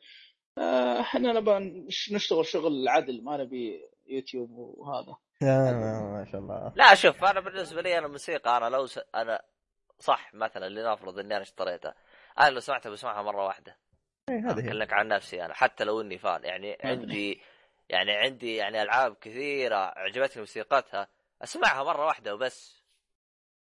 Speaker 2: آه، إحنا نبغى نش- نشتغل شغل عدل ما نبي يوتيوب وهذا.
Speaker 6: آه، ما شاء الله.
Speaker 1: لا شوف أنا بالنسبة لي أنا موسيقى أنا لو س... أنا صح مثلا لنفرض اني أنا اشتريتها أنا لو سمعتها بسمعها مرة واحدة.
Speaker 6: إيه هذه هي.
Speaker 1: اكلمك عن نفسي أنا حتى لو إني fan يعني. عندي يعني عندي يعني ألعاب كثيرة عجبتني موسيقتها أسمعها مرة واحدة وبس.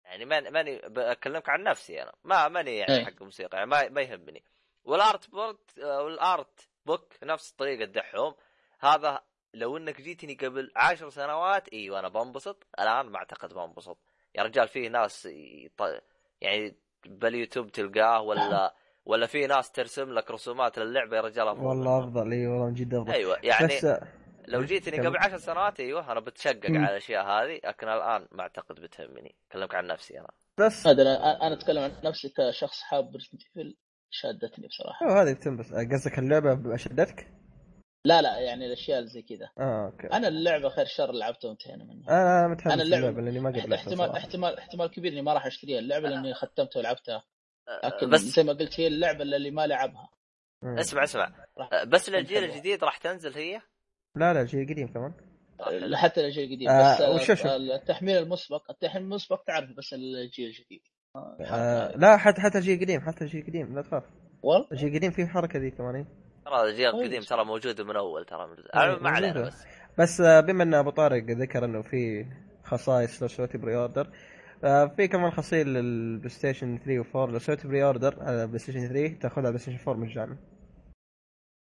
Speaker 1: يعني ماني ماني بكلمك عن نفسي أنا ما ماني يعني
Speaker 2: إيه.
Speaker 1: حق الموسيقى يعني ما, ما يهمني. وال art board وال art book نفس طريقه دحوم هذا لو إنك جيتني قبل عشر سنوات إيوه أنا بنبسط. الآن ما أعتقد بنبسط. يا رجال فيه ناس يط... يعني باليوتيوب تلقاه ولا ولا في ناس ترسم لك رسومات للعبة يا رجال أفضل
Speaker 6: والله. أفضل إي والله من جد أفضل.
Speaker 1: أيوه يعني
Speaker 6: بس آه،
Speaker 1: لو جيتني. قبل عشر سنوات أيوه أنا بتشقق. على الأشياء هذه لكن الآن ما أعتقد بتهمني. أكلمك عن نفسي أنا.
Speaker 6: بس.
Speaker 2: هذا أنا أنا أتكلم عن نفسي كشخص حاب Resident شادتني بصراحة.
Speaker 6: أوه، هذه تنبس آه، قصدك اللعبة أشدتك؟
Speaker 2: لا لا يعني الأشياء اللي زي كذا.
Speaker 6: آه أوكي.
Speaker 2: أنا اللعبة خير شر لعبتها وانتهينا منها
Speaker 6: أنا متحمس
Speaker 2: أنا اللعبة-
Speaker 6: اللعبه لأني ما قد
Speaker 2: احتمال
Speaker 6: صراحة.
Speaker 2: احتمال احتمال كبير إني ما راح أشتريها. اللعبة لأني ختمتها ولعبتها. لكن
Speaker 1: بس
Speaker 2: زي ما قلت هي اللعبة اللي ما لعبها.
Speaker 6: مم.
Speaker 1: اسمع اسمع.
Speaker 2: راح
Speaker 1: بس للجيل. الجديد راح تنزل هي؟
Speaker 6: لا لا جيل قديم كمان.
Speaker 2: حتى الجيل الجديد
Speaker 6: آه،
Speaker 2: بس
Speaker 6: وش- وش-
Speaker 2: آه، التحميل المسبق التحميل المسبق تعرف بس الجيل الجديد.
Speaker 6: آه لا حتى حتى جيل قديم حتى جيل قديم لا تخاف.
Speaker 2: والله؟
Speaker 6: الجيل القديم فيه حركة ذي كمان إيه.
Speaker 1: ترى الجيل
Speaker 2: كويس.
Speaker 1: القديم ترى موجود من أول ترى
Speaker 6: إيه،
Speaker 1: ما علينا. بس.
Speaker 6: بس آه، بما إن أبو طارق ذكر إنه في خصائص لو سويت pre-order آه، في كمان خاصية لل PlayStation 3 و4 لو سويت pre-order على PlayStation 3 تاخذها على بلاي ستيشن 4 مجانا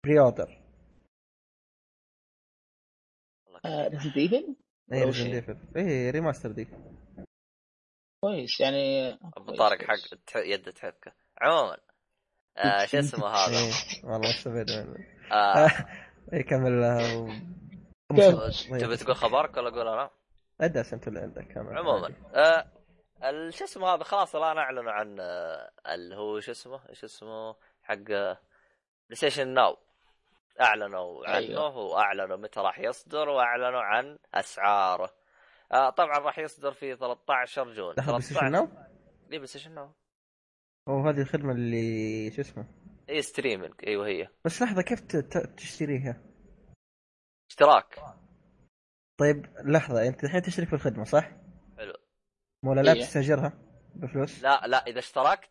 Speaker 1: pre-order.
Speaker 2: Resident Evil
Speaker 6: اي
Speaker 2: أول شيء.
Speaker 6: Resident Evil اي remastered.
Speaker 2: كويس يعني
Speaker 1: ابو طارق. حق يده تحكه عموما آه شو اسمه هذا؟
Speaker 6: اي والله استفيد منه.
Speaker 1: آه.
Speaker 6: اي كمل آه،
Speaker 2: كيف؟
Speaker 1: تبي تقول خبرك ولا أقول أنا؟
Speaker 6: ادرس انت اللي عندك
Speaker 1: عموما آه شو اسمه هذا؟ خلاص الآن اعلنوا عن آه، اللي هو شو اسمه؟ إيش اسمه؟ حق PlayStation Now أعلنوا عنه
Speaker 2: أيوه.
Speaker 1: وأعلنوا متى راح يصدر وأعلنوا عن أسعاره. آه طبعا راح يصدر في 13 June.
Speaker 6: لحظه PlayStation Now
Speaker 1: اي PlayStation Now
Speaker 6: هو هذه الخدمة اللي شو اسمه؟
Speaker 1: اي streaming إيوه هي.
Speaker 6: بس لحظة كيف تشتريها؟
Speaker 1: اشتراك.
Speaker 6: طيب لحظة أنت الحين تشترك في الخدمة صح؟ ولا لا
Speaker 2: إيه.
Speaker 6: تستاجرها بفلوس؟
Speaker 1: لا لا إذا اشتركت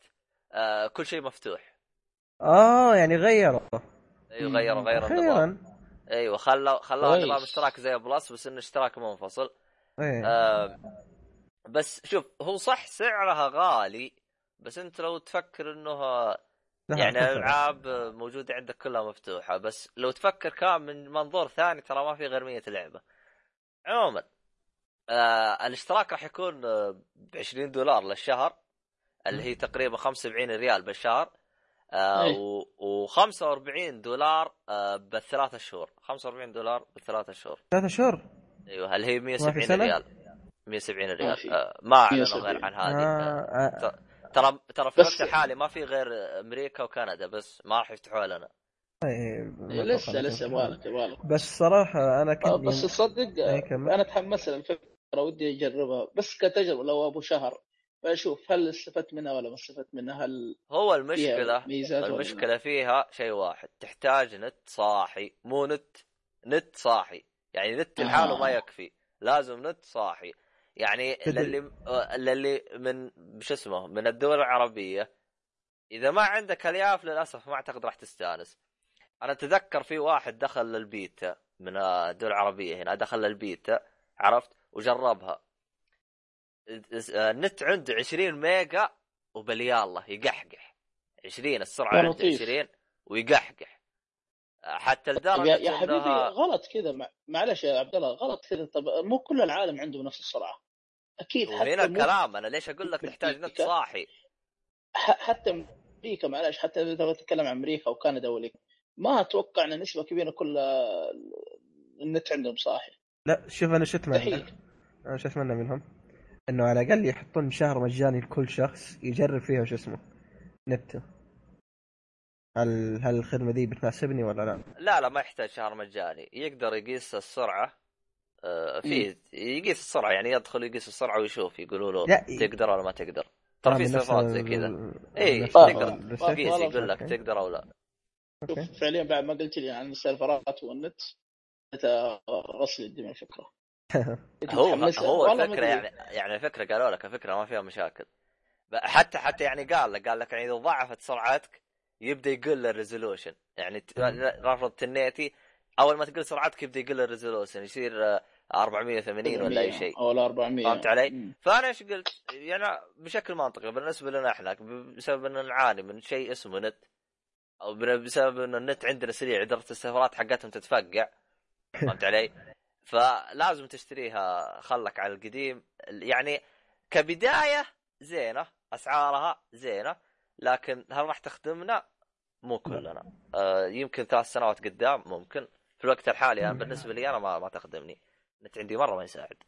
Speaker 1: آه كل شيء مفتوح
Speaker 6: آه يعني غيروا
Speaker 1: أيوه غيروا غيروا
Speaker 6: أخيرا
Speaker 1: أيوه خلوا خلوا
Speaker 2: كويس.
Speaker 1: نظام اشتراك زي بلس بس إنه اشتراك منفصل
Speaker 6: إيه
Speaker 1: آه بس شوف هو صح سعرها غالي بس أنت لو تفكر
Speaker 6: إنه
Speaker 1: يعني. الالعاب موجودة عندك كلها مفتوحة بس لو تفكر كان من منظور ثاني ترى ما في غير 100 لعبة عموما آه الاشتراك راح يكون ب 20 دولار للشهر اللي هي تقريبا 75 ريال بالشهر آه
Speaker 2: إيه.
Speaker 1: و 45 دولار آه بالثلاث شهور 45 دولار بالثلاث شهور
Speaker 6: ثلاثة شهور
Speaker 1: أيوه هل هي
Speaker 6: ما في
Speaker 1: 170
Speaker 6: سنة؟
Speaker 1: ريال 170
Speaker 2: ما
Speaker 1: ريال. آه ما أعلنوا
Speaker 2: 170.
Speaker 1: غير عن هذه
Speaker 6: آه
Speaker 1: آه.
Speaker 6: آه
Speaker 1: ترى ترى في الوقت الحالي ما في غير أمريكا وكندا بس ما راح يفتحوها لنا
Speaker 6: إيه،
Speaker 2: إيه، لسه لسه يبغالك يبغالك
Speaker 6: بس صراحة أنا
Speaker 2: آه،
Speaker 6: كنت
Speaker 2: بس تصدق
Speaker 6: إيه، كمل.
Speaker 2: أنا الفكرة ودي أجربها. بس كتجربة لو أبو شهر. بشوف هل استفدت منها ولا ما استفدت منها هل
Speaker 1: هو
Speaker 2: فيها
Speaker 1: المشكلة
Speaker 2: ميزات ولا لا؟
Speaker 1: المشكلة فيها شيء واحد. تحتاج نت صاحي. مو نت نت صاحي. يعني نت لحاله
Speaker 2: آه.
Speaker 1: ما يكفي. لازم نت صاحي. يعني للي للي من شو اسمه من الدول العربية. إذا ما عندك الياف للأسف ما أعتقد راح تستانس. أنا أتذكر في واحد دخل للبيتا من الدول العربية هنا دخل للبيتا عرفت؟ وجربها. النت عنده 20 ميجا وبليالله يقحقح. 20
Speaker 2: السرعة
Speaker 1: عنده
Speaker 2: لطيف.
Speaker 1: 20 ويقحقح. حتى لدرجة
Speaker 2: يا حبيبي
Speaker 1: إنها-
Speaker 2: غلط كذا. مع- معلش يا عبد الله غلط كذا. طب مو كل العالم عنده نفس السرعة.
Speaker 1: أكيد
Speaker 2: حتى مو
Speaker 1: الكلام أنا ليش أقول لك تحتاج نت. صاحي؟
Speaker 2: ح- حتى أمريكا معلش حتى إذا تبغى تتكلم عن أمريكا وكندا ولي ما أتوقع إن نسبة كبيرة كل النت عندهم صاحي.
Speaker 6: لا شوف أنا شو
Speaker 2: أتمنى؟
Speaker 6: أنا شو أتمنى منهم؟ إنه على الأقل يحطون شهر مجاني لكل شخص يجرب فيها وش اسمه نت. هل هل الخدمة دي بتناسبني ولا لا؟
Speaker 1: لا لا ما يحتاج شهر مجاني. يقدر يقيس السرعة. آه، في يقيس السرعة يعني يدخل يقيس السرعة ويشوف يقولوا له
Speaker 6: لا،
Speaker 1: تقدر ولا ما تقدر. ترى في
Speaker 6: من نفس
Speaker 1: استفسارات زي كذا. اي تقدر تقيس يقول لك. تقدر أو لا.
Speaker 2: شوف. فعليا بعد ما قلت لي عن السيرفرات والنت غسل الدماغ كنت
Speaker 1: هو هو
Speaker 2: الفكرة.
Speaker 1: يعني يعني الفكرة قالوا لك الفكرة ما فيها مشاكل حتى حتى يعني قال لك قال لك يعني إذا ضعفت سرعتك يبدأ يقل ال resolution يعني رافض تنيتي أول ما تقل سرعتك يبدأ يقل ال resolution يصير آه، 480 ولا أي شيء
Speaker 2: أو لا 400
Speaker 1: فهمت علي؟ فأنا إيش قلت؟ يعني بشكل منطقي بالنسبة لنا إحنا بسبب إن نعاني من شيء اسمه نت أو بسبب إن النت عندنا سريع اداره السيرفرات حقتهم تتفقع فهمت علي؟ فلازم تشتريها خلك على القديم. يعني كبداية زينة أسعارها زينة لكن هل راح تخدمنا؟ مو كلنا. آه يمكن ثلاث سنوات قدام ممكن. في الوقت الحالي أنا بالنسبة لي أنا ما, ما تخدمني. النت عندي مرة ما يساعد.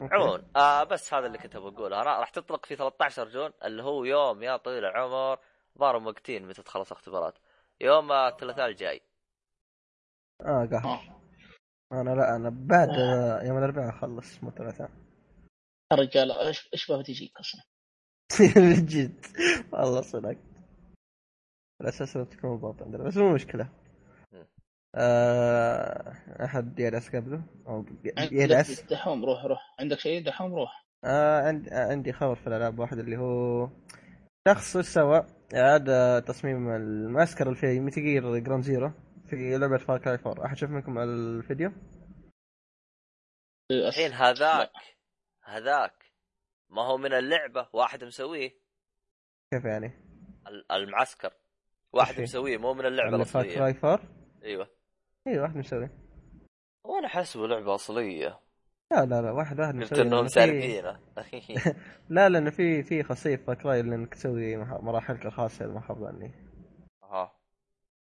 Speaker 1: عموما آه بس هذا اللي كنت بقوله أنا راح تطلق في 13 جون اللي هو يوم يا طويل العمر ضارب وقتين متى تخلص اختبارات. يوم الثلاثاء الجاي.
Speaker 6: آه قهر. أنا لا أنا بعد آه، يوم الأربعاء أخلص مو الثلاثاء
Speaker 2: الرجال إيش إيش بها تجيك أصلا؟
Speaker 6: من جد. والله صدق. على أساس إنه تكون بالضبط عندنا بس مو
Speaker 1: مشكلة.
Speaker 6: آه أحد يدعس قبله؟
Speaker 2: أو
Speaker 6: يدعس
Speaker 2: دحوم روح روح. عندك شيء دحوم؟ روح.
Speaker 6: آه عندي آه عندي خبر في الألعاب واحد اللي هو شخص سوى اعاد تصميم المعسكر اللي في Metal Gear Ground Zero. في لعبة Far Cry 4 أحد شاف منكم الفيديو؟
Speaker 1: الحين هذاك هذاك ما هو من اللعبة واحد مسويه.
Speaker 6: كيف يعني؟
Speaker 1: ال- المعسكر. واحد؟ مسويه مو من اللعبة
Speaker 6: اللي Far
Speaker 1: الاصليه
Speaker 6: Cry 4
Speaker 1: أيوه.
Speaker 6: أيوه واحد مسوي.
Speaker 1: وأنا حاسبه لعبه أصلية.
Speaker 6: لا لا لا واحد واحد
Speaker 1: قلت
Speaker 6: مسوي إنهم
Speaker 1: سارقينه
Speaker 6: لا لأنه في في خاصيه في Far Cry انك تسوي مراحلك الخاصة اذا ما خاب ظني
Speaker 1: ها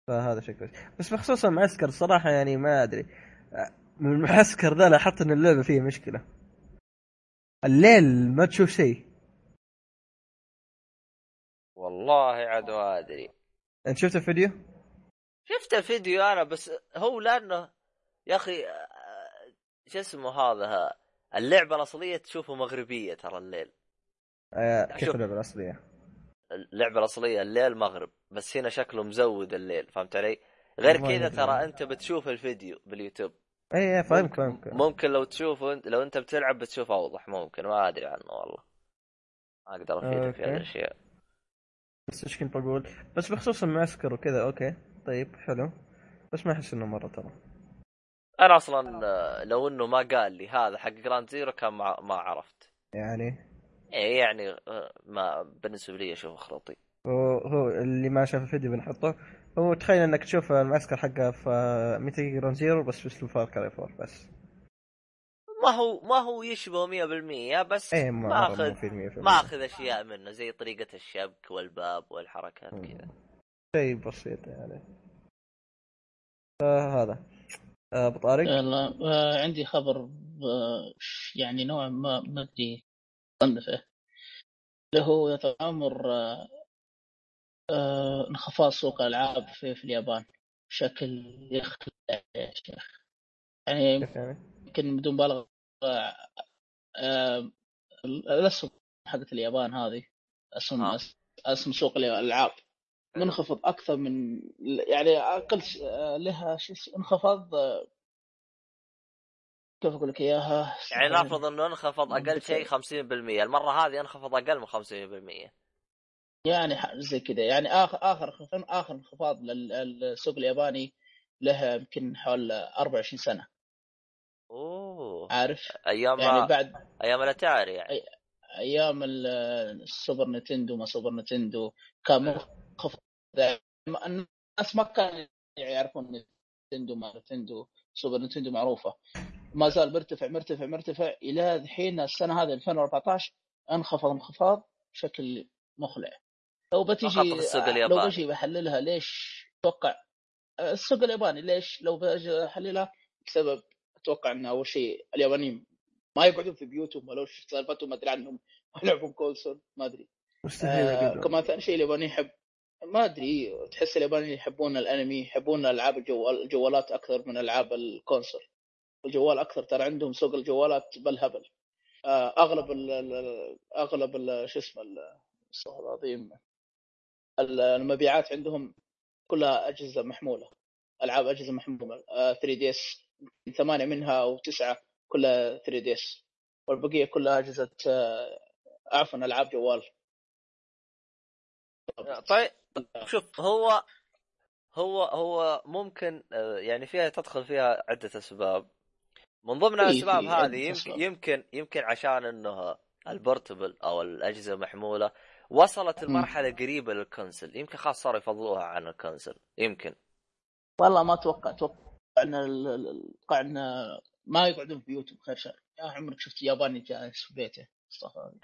Speaker 6: فهذا شيء كويس. بس بخصوص المعسكر صراحة يعني ما أدري. من المعسكر ذا لاحظت إن اللعبة فيها مشكلة. الليل ما تشوف شيء.
Speaker 1: والله عاد ما أدري.
Speaker 6: أنت شفت الفيديو؟
Speaker 1: شفت الفيديو أنا بس هو لأنه يا أخي آه، شو اسمه هذا؟ ها، اللعبة الأصلية تشوفه مغربية ترى الليل.
Speaker 6: آه كيف
Speaker 1: شوف.
Speaker 6: اللعبة الأصلية؟
Speaker 1: اللعبة الأصلية الليل مغرب بس هنا شكله مزود الليل فهمت علي؟ غير كذا. ترى أنت بتشوف الفيديو باليوتيوب.
Speaker 6: اي اي فاهمك فاهمك
Speaker 1: ممكن لو تشوفه لو أنت بتلعب بتشوف أوضح ممكن ما أدري عنه والله. ما أقدر أفيدك في. هذه الأشياء.
Speaker 6: بس إيش كنت بقول؟ بس بخصوص المعسكر وكذا okay. طيب حلو. بس ما أحس إنه مرة ترى.
Speaker 1: أنا أصلا آه، لو إنه ما قال لي هذا حق Ground Zero كان ما, ما عرفت.
Speaker 6: يعني؟
Speaker 1: يعني آه، ما بالنسبة لي أشوفه خرطي
Speaker 6: هو هو اللي ما شاف الفيديو بنحطه. هو تخيل إنك تشوف المعسكر حقه في Metal Ground Zero بس باسلوب Far Cry 4 بس.
Speaker 1: ما هو ما هو يشبه 100% بس
Speaker 6: إيه ما
Speaker 1: ماخذ
Speaker 6: في 100%
Speaker 1: ماخذ أشياء منه زي طريقة الشبك والباب والحركات. كذا.
Speaker 6: شيء بسيط يعني. فهذا آه، أبو طارق؟
Speaker 2: يلا آه، عندي خبر آه، يعني نوعا ما ما أدري. صنفه اللي هو يتآمر آه، انخفاض سوق الألعاب في, في اليابان بشكل يخلع يا شيخ يعني؟ يمكن بدون مبالغة آه، الأسهم حقت اليابان هذه أسهم
Speaker 1: آه.
Speaker 2: أسهم سوق الألعاب منخفض أكثر من يعني أقل لها انخفاض كيف أقول لك إياها؟
Speaker 1: يعني نفرض إنه انخفض أقل شيء 50% المرة هذه انخفض أقل من 50%
Speaker 2: يعني زي كذا. يعني آخر اخر آخر انخفاض لل- للسوق الياباني له يمكن حول 24 سنة.
Speaker 1: أوه.
Speaker 2: عارف؟
Speaker 1: أيام
Speaker 2: يعني بعد
Speaker 1: أيام الأتاري يعني.
Speaker 2: أيام ال- السوبر نتندو ما سوبر نتندو كان منخفض. دائما. الناس ما كانوا يعرفون نتندو ما نتندو سوبر نتندو معروفة. ما زال مرتفع مرتفع مرتفع إلى الحين السنة هذه 2014 انخفض انخفاض بشكل مخلع لو
Speaker 1: فقط السوق
Speaker 2: لو
Speaker 1: الياباني.
Speaker 2: بجي بحللها ليش أتوقع السوق الياباني ليش لو بجي أحللها؟ بسبب أتوقع إن أول شيء اليابانيين ما يقعدون في بيوتهم ولا وش سالفتهم ما أدري عنهم ما يلعبون كونسول ما أدري.
Speaker 6: مستحيل
Speaker 2: آه. كمان ثاني شيء اليابانيين يحب ما أدري تحس اليابانيين يحبون الأنمي يحبون ألعاب الجوال الجوالات أكثر من ألعاب ال console. الجوال أكثر. ترى عندهم سوق الجوالات بالهبل آه أغلب ال ال- أغلب شو اسمه استغفر العظيم. ال- المبيعات عندهم كلها أجهزة محمولة. ألعاب أجهزة محمولة. آه 3 DS ثمانية منها أو تسعة كلها 3 DS. والبقية كلها أجهزة آه عفوا ألعاب جوال.
Speaker 1: طيب شوف هو هو هو ممكن آه، يعني فيها تدخل فيها عدة أسباب. من ضمن
Speaker 2: في-
Speaker 1: الأسباب
Speaker 2: في
Speaker 1: هذه
Speaker 2: عدة
Speaker 1: يمكن. يمكن يمكن عشان إنه ال portable أو الأجهزة المحموله وصلت المرحله قريبة لل console. يمكن خلاص صاروا يفضلوها عن ال console. يمكن.
Speaker 2: والله ما أتوقع أتوقع إن ال- ال- أتوقع إن ما يقعدون في بيوتهم خير شر. يا عمرك شفت ياباني جالس في بيته.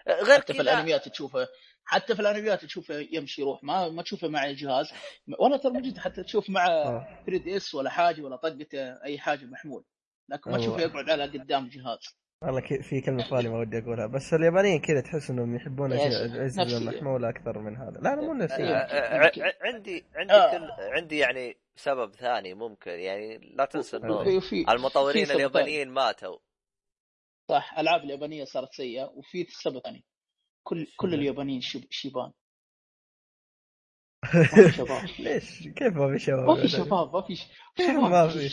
Speaker 1: آه، غير
Speaker 2: حتى في الأنميات تشوفه حتى في الأنميات تشوفه يمشي يروح. ما ما تشوفه مع الجهاز. ولا ترى موجود حتى تشوف مع
Speaker 6: آه.
Speaker 2: 3 دي اس ولا حاجة ولا طقته أي حاجة محمول. لكن ما. تشوفه يقعد على قدام جهاز.
Speaker 6: والله ك- في كلمة في بالي ما ودي أقولها بس اليابانيين كذا تحس إنهم يحبون
Speaker 2: نفسية.
Speaker 6: المحمولة أكثر من هذا. لا أنا مو نفسية.
Speaker 1: آه،
Speaker 2: يمكن-
Speaker 1: ع-
Speaker 2: يمكن.
Speaker 1: عندي عندي
Speaker 2: آه.
Speaker 1: كل عندي يعني سبب ثاني ممكن يعني لا تنسى انه المطورين اليابانيين ماتوا.
Speaker 2: صح ألعاب اليابانية صارت سيئة وفي سبب ثاني. كل كل اليابانيين شب شيبان ما في شباب.
Speaker 6: ليش؟ كيف ما في شباب؟
Speaker 2: ما في شباب ما في شباب
Speaker 6: ما في؟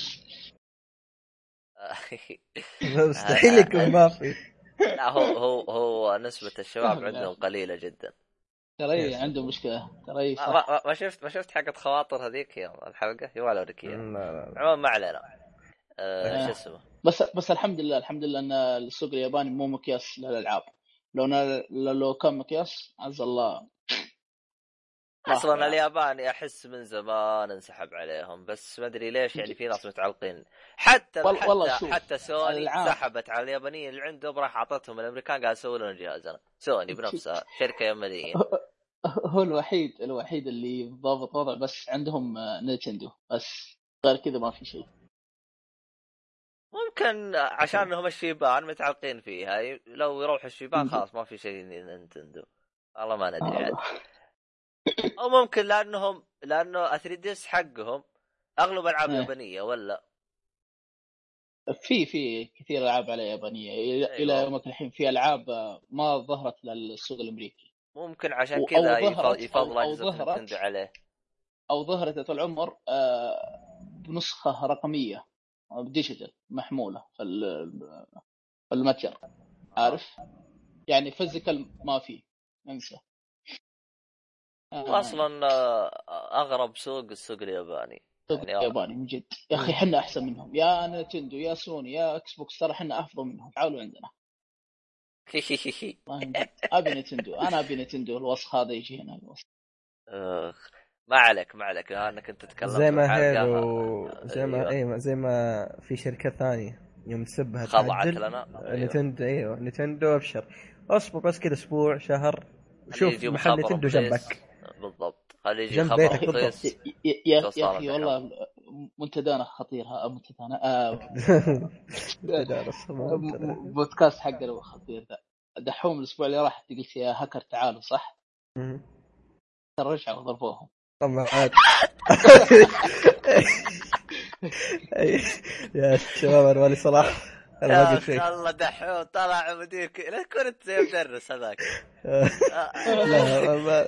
Speaker 6: مستحيل يكون ما في.
Speaker 1: لا هو هو هو نسبة الشباب عندهم قليلة جدا.
Speaker 2: ترى. عنده مشكلة. ترى
Speaker 1: ما. ما, شفت ما شفت حقت خواطر هذيك يوم الحلقة؟ يا ولا اوريك اياها. عموما ما علينا. آه
Speaker 2: آه.
Speaker 1: شو اسمه؟
Speaker 2: بس بس الحمد لله الحمد لله إن السوق الياباني مو مقياس للألعاب. لو نا- لو كان مقياس عز الله.
Speaker 1: أصلا
Speaker 2: راح.
Speaker 1: اليابان أحس من زمان انسحب عليهم بس ما أدري ليش يعني في ناس متعلقين. حتى
Speaker 2: وال-
Speaker 1: حتى
Speaker 2: والله شوف،
Speaker 1: حتى سوني سحبت على اليابانيين اللي عندهم راح أعطتهم الأمريكان قال سووا لنا جهازنا سوني بنفسها شركة يمنية.
Speaker 2: هو الوحيد الوحيد اللي ضابط وضع بس عندهم آه، نينتندو بس غير كذا ما في شيء.
Speaker 1: ممكن عشان انهم الشيبان متعلقين فيها لو يروح الشيبان خلاص ما في شيء نينتندو. والله ما ندري عاد. أو ممكن لأنهم لأنه 3DS حقهم أغلب ألعاب
Speaker 2: إيه.
Speaker 1: يابانية ولا؟
Speaker 2: في في كثير ألعاب على يابانية. إلى
Speaker 1: أيوة.
Speaker 2: إلى يومك الحين في ألعاب آه، ما ظهرت للسوق الأمريكي.
Speaker 1: ممكن عشان كذا يفضل اجهزه. نينتندو عليه.
Speaker 2: أو ظهرت طول العمر آه، بنسخة رقمية آه، digital محمولة في ال- في المتجر. عارف؟ يعني physical ما في. انسى. آه،
Speaker 1: واصلا آه، أغرب سوق السوق الياباني.
Speaker 2: سوق
Speaker 1: يعني آه.
Speaker 2: ياباني من جد. يا أخي إحنا أحسن منهم. يا نتندو يا سوني يا إكس بوكس ترى إحنا أفضل منهم. تعالوا عندنا. أبي نتندو. أنا أبي نتندو. الوسخ هذا يجي هنا الوسخ.
Speaker 1: أخ ما عليك ما عليك. أنك أنت تتكلم
Speaker 6: زي ما
Speaker 1: الحلقة.
Speaker 6: هيلو زي ما
Speaker 1: أيوة.
Speaker 6: أيوه زي ما في شركة ثانية يوم تسبها
Speaker 1: خضعت لنا. أيوة.
Speaker 6: نتندو أيوه نتندو أبشر. أصبر بس كذا أسبوع شهر. شوف محل نتندو. جنبك.
Speaker 1: خلي يجي خبر
Speaker 2: يا,
Speaker 1: أخي
Speaker 2: والله منتدانا خطير ها منتدانا. آه بودكاست حقنا خطير ذا. دحوم الأسبوع اللي راح قلت يا هاكر تعالوا صح؟ ترى رجعوا ضربوهم.
Speaker 6: طبعا عاد. يا شباب أنا مالي صلاح.
Speaker 1: يا أخي الله دحوم طلع مديرك. لا كنت زي مدرس هذاك.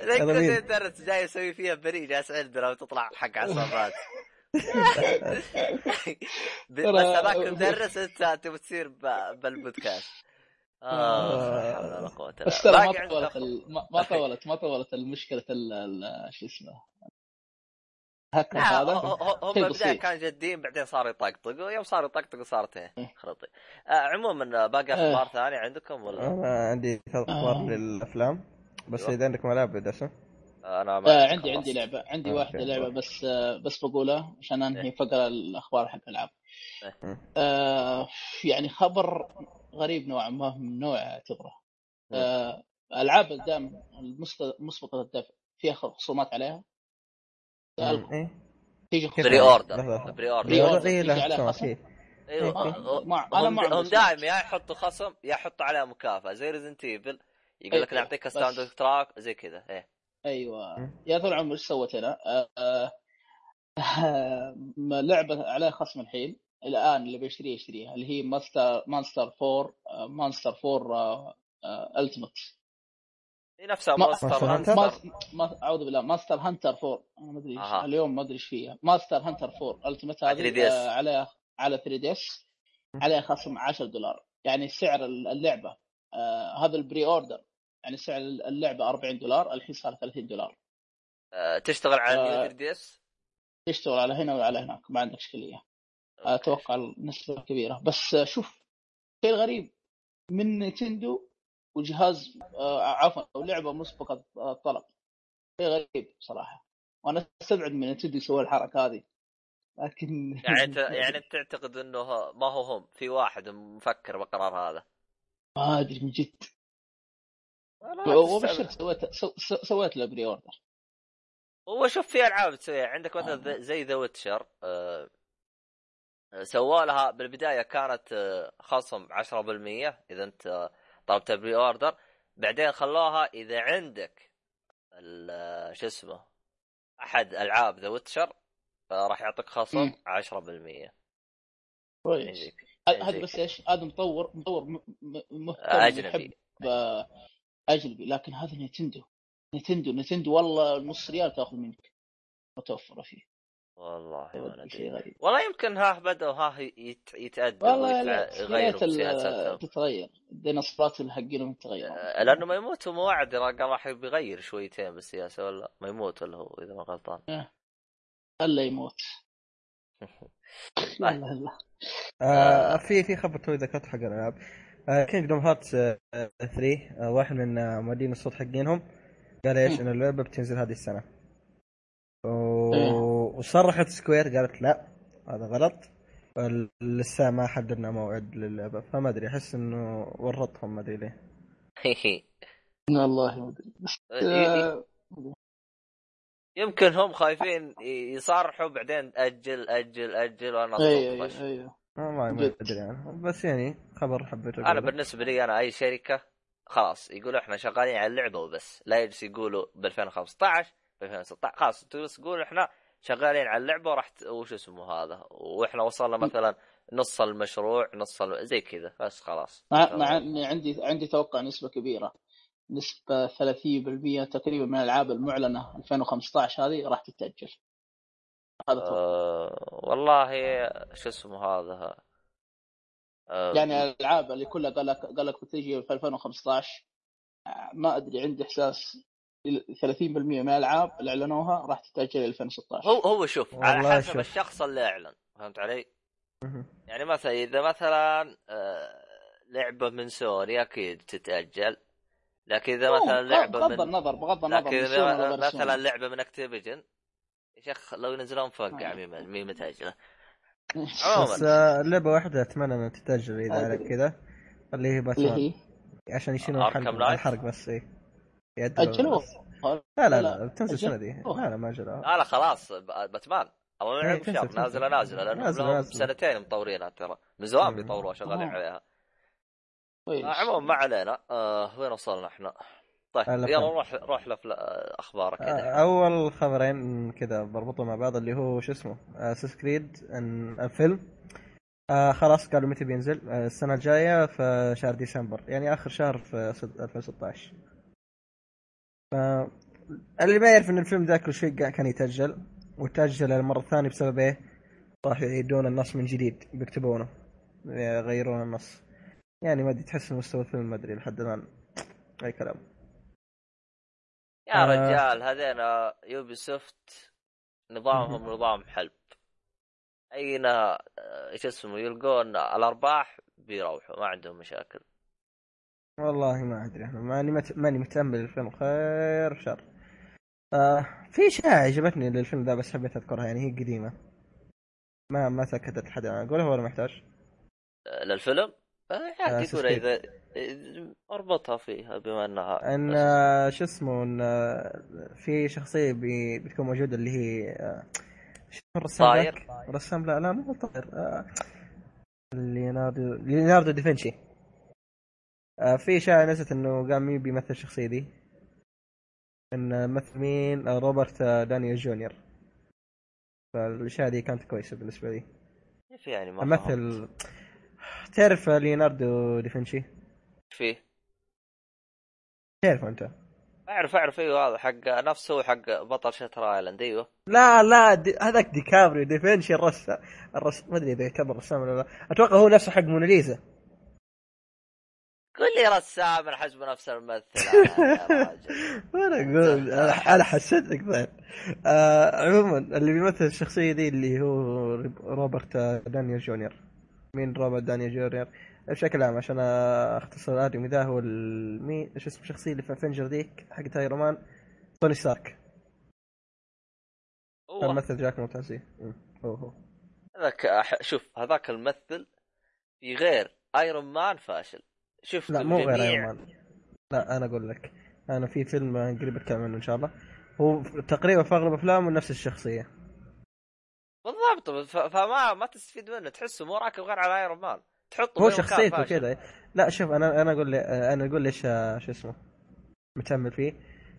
Speaker 6: لا
Speaker 1: كنت
Speaker 6: مين؟
Speaker 1: مدرس جاي يسوي فيها بريء جالس عندنا وتطلع حق عصابات. بس هذاك مدرس انت تبي تصير ب- بالبودكاست. آه لا حول ولا قوة إلا
Speaker 2: بس ترى ما طولت ما- ما طولت ما طولت المشكلة ال- ال- شو اسمه هذا
Speaker 1: هو- هو- هم بالبدايه. كانوا جادين بعدين صاروا يطقطقوا يوم صاروا يطقطقوا صارت إيه
Speaker 2: إيه.
Speaker 1: خرطي آه عموما باقي
Speaker 2: إيه.
Speaker 1: أخبار ثانية عندكم ولا
Speaker 6: أنا عندي ثلاث أخبار
Speaker 2: آه.
Speaker 6: للأفلام بس
Speaker 1: أيوة.
Speaker 6: إذا عندك ملعب دسم
Speaker 1: أنا ما
Speaker 2: آه عندي. عندي لعبة عندي
Speaker 6: آه، واحدة.
Speaker 2: لعبة بس آه بس بقولها عشان أنهي فقرة الأخبار حق الألعاب
Speaker 1: إيه.
Speaker 2: آه يعني خبر غريب نوعا ما من نوع اعتبره آه ألعاب الدعم المسبقه مسبقه الدفع فيها خصومات عليها تيجي pre-order.
Speaker 6: pre-order
Speaker 2: خصم؟
Speaker 6: إيه. أيوه.
Speaker 1: هم-
Speaker 2: ما
Speaker 1: أنا
Speaker 2: ما
Speaker 1: هم دائما يا يحطوا خصم يا يحطوا عليها مكافأة. زي Resident Evil يقول لك
Speaker 2: أيوة،
Speaker 1: نعطيك standard تراك زي كذا.
Speaker 2: إيه.
Speaker 6: أيوه.
Speaker 2: يا طول العمر إيش سويت أنا؟ آه، آه، ما لعبة عليها خصم الحين. الآن اللي بيشتريها يشتريها اللي هي ماستر Monster 4 آه، Monster 4 Ultimate
Speaker 1: هي نفسها
Speaker 2: ما-
Speaker 1: Monster
Speaker 6: Monster
Speaker 1: Hunter
Speaker 2: ما أعوذ بالله Monster Hunter 4 أنا ما أدري
Speaker 1: أها.
Speaker 2: اليوم ما أدري إيش فيها. Monster Hunter 4 Ultimate
Speaker 1: على
Speaker 2: هذه
Speaker 1: 3DS.
Speaker 2: آه، على على 3DS عليها خصم 10 دولار. يعني سعر اللعبة. آه هذا ال pre-order يعني سعر اللعبة 40 دولار الحين صار 30 دولار.
Speaker 1: آه، تشتغل على
Speaker 2: آه.
Speaker 1: New 3DS
Speaker 2: تشتغل على هنا وعلى هناك ما عندك إشكالية. أتوقع النسبة كبيره بس شوف شيء غريب. من نينتندو وجهاز آه، عفوا لعبة مسبقة الطلب. شيء غريب صراحة. وأنا أستبعد من نينتندو يسوي الحركة هذه. لكن
Speaker 1: يعني يعني أنت تعتقد إنه ما هو هم في واحد مفكر بالقرار هذا؟
Speaker 2: ما أدري من جد. وبشرك
Speaker 1: تستبعد.
Speaker 2: سويت سو- سو- سويت له بري اوردر
Speaker 1: هو شوف في ألعاب تسويها عندك مثلا ذ- زي The Witcher سووا لها بالبداية كانت آه، خصم 10% إذا أنت آه، طلبت pre-order. بعدين خلوها إذا عندك ال- شو اسمه أحد ألعاب The Witcher راح يعطيك خصم
Speaker 2: مم.
Speaker 1: 10% يعني
Speaker 2: كويس. هذا بس. إيش؟ هذا مطور مطور مهتم أجنبي. آه، أجنبي. لكن هذا نينتندو نينتندو نينتندو والله نص ريال تاخذ منك. متوفره فيه.
Speaker 1: والله ما
Speaker 2: شيء غريب.
Speaker 1: والله يمكن ها بدأوا ها يت- يتأدبوا
Speaker 2: والله
Speaker 1: يغيروا
Speaker 2: سياسة
Speaker 1: بسياستهم
Speaker 2: تتغير. الديناصورات اللي حقينهم تتغير.
Speaker 1: آه، لأنه ما يموت هو موعد راح بيغير شويتين بالسياسة ولا ما يموت ولا هو إذا ما غلطان.
Speaker 2: الا يموت. لا. لا لا.
Speaker 6: آه في في خبر توي ذكرت حق الألعاب. آه Kingdom Hearts 3 آه واحد من آه مؤدين الصوت حقينهم. قال إيش؟ إن اللعبة بتنزل هذه السنة. و... وصرحت Square قالت لا هذا غلط. لسه ما حددنا موعد للعبة فما أدري أحس إنه ورطهم ما أدري ليه.
Speaker 2: والله ما ادري بس آه،
Speaker 1: يمكن هم خايفين يصارحوا بعدين أجل أجل أجل
Speaker 2: وأنا
Speaker 1: أيوه.
Speaker 2: أيوه. أيوه
Speaker 6: ما. أدري يعني بس يعني خبر حبيت
Speaker 1: أنا بالنسبة لي أنا أي شركة خلاص يقولوا إحنا شغالين على اللعبة وبس. لا يجلس يقولوا ب 2015 ب 2016 خلاص تجلس تقول إحنا شغالين على اللعبة وراح. وش اسمه هذا وإحنا وصلنا مثلا نص المشروع نص الم... زي كذا بس خلاص
Speaker 2: مع مع عندي عندي توقع نسبة كبيرة نسبة 30% تقريبا من الألعاب المعلنة 2015 هذه راح تتأجل. هذا.
Speaker 1: آه والله شو اسمه هذا آه
Speaker 2: يعني الألعاب اللي كلها قال لك قال لك بتجي في 2015 آه، ما أدري عندي إحساس 30% من الألعاب اللي أعلنوها راح تتاجل ل 2016
Speaker 1: هو هو شوف على حسب
Speaker 6: شوف.
Speaker 1: الشخص اللي أعلن فهمت علي؟ يعني مثلا إذا مثلا آه لعبة من سوني أكيد تتأجل لكن إذا مثلا لعبة
Speaker 2: بغض
Speaker 1: من
Speaker 2: النظر بغض النظر
Speaker 1: لكن
Speaker 2: من سوني ولا
Speaker 1: اذا مثلا
Speaker 2: سوني.
Speaker 1: لعبة من Activision يا شيخ لو ينزلون فقع
Speaker 2: آه.
Speaker 1: مين مين متأجلة
Speaker 6: بس آه، لعبة واحدة أتمنى إنها تتأجل
Speaker 2: إذا.
Speaker 6: كذا اللي هي باتمان عشان يشيلون الحرق بس إيه
Speaker 2: اجلوه
Speaker 6: بس. لا لا
Speaker 2: لا،
Speaker 6: لا بتنزل السنة دي. لا لا ما اجلها
Speaker 1: لا لا خلاص ب- باتمان الله
Speaker 6: إيه، تنزل-
Speaker 1: شهر.
Speaker 6: نازلة
Speaker 1: نازلة
Speaker 6: نازلة.
Speaker 1: سنتين مطورينها ترى من زمان
Speaker 6: مم.
Speaker 1: بيطوروها شغالين
Speaker 2: آه.
Speaker 1: عليها آه، عموما ما علينا آه وين وصلنا إحنا؟ طيب. يلا روح روح لأفلا- أخبارك
Speaker 6: آه، أول خبرين كذا بربطهم مع بعض اللي هو شو اسمه أساس كريد الفيلم آه خلاص قالوا متى بينزل آه السنة الجاية في شهر ديسمبر يعني آخر شهر في صد- 2016 ف اللي ما يعرف إن الفيلم ذا كل شيء كان يتأجل وتأجل المره الثانية بسبب إيه؟ راح يعيدون النص من جديد بيكتبونه. يغيرون النص. يعني ما أدري تحس مستوى الفيلم ما أدري لحد الآن. أي كلام.
Speaker 1: يا
Speaker 6: آه.
Speaker 1: رجال هذين Ubisoft نظامهم نظام حلب. أين آه، إيش اسمه يلقون الأرباح؟ بيروحوا ما عندهم مشاكل.
Speaker 6: والله ما أدري أنا ماني مت... ماني متامل الفيلم خير شر آه في أشياء عجبتني للفيلم ذا بس حبيت أذكرها يعني هي قديمة ما ما تاكدت الآن اقولها ولا محتاج؟
Speaker 1: آه، للفيلم آه،
Speaker 6: آه،
Speaker 1: عادي يقول
Speaker 6: سسبيت.
Speaker 1: اذا أربطها فيها بما إنها
Speaker 6: إن آه، شو اسمه إن آه، في شخصية بي... بتكون موجودة اللي هي آه، شو اسمه الرسام
Speaker 1: طاير؟
Speaker 6: ذاك؟ رسام لا لا مو طاير آه، ليوناردو ليوناردو دافنشي آه، في اشاعه نزلت إنه قام مين بيمثل الشخصية دي؟ إن مثل مين؟ آه، روبرت آه، دانيال جونيور. فالاشاعه دي كانت كويسة بالنسبة لي.
Speaker 1: كيف يعني ما.
Speaker 6: امثل تعرف ليوناردو دافنشي؟
Speaker 1: إيش فيه
Speaker 6: تعرفه أنت؟
Speaker 1: أعرف أعرف أيوه هذا حق نفسه حق بطل Shutter Island إيوه.
Speaker 6: لا لا دي هذاك ديكابريو دافنشي الرسام. الرس... ما أدري إذا يعتبر رسام ولا لا. أتوقع هو نفسه حق موناليزا.
Speaker 1: لي رسام حسب نفس الممثل. راجل.
Speaker 6: أنا أقول أنا حسيتك طيب آه عموما اللي بيمثل الشخصية دي اللي هو روبرت دانيال جونيور. مين روبرت دانيال جونيور؟ بشكل عام عشان أختصر الادمي ذا هو مين إيش اسم الشخصيه اللي في Avengers ذيك حق Iron Man توني ستارك. كان
Speaker 1: هو
Speaker 6: مثل جاك ممتازي هو هو.
Speaker 1: هذاك شوف هذاك الممثل في غير Iron Man فاشل. شفت
Speaker 6: لا مو غير Iron Man لا أنا أقول لك. أنا في فيلم قريب أتكلم عنه إن شاء الله. هو تقريبا في أغلب أفلامه نفس الشخصية.
Speaker 1: بالضبط فما ما تستفيد منه. تحسه مو راكب غير على Iron Man تحطه
Speaker 6: هو شخصيته. كذا. لا شوف أنا أنا أقول لي أنا أقول ليش شو اسمه متامل فيه.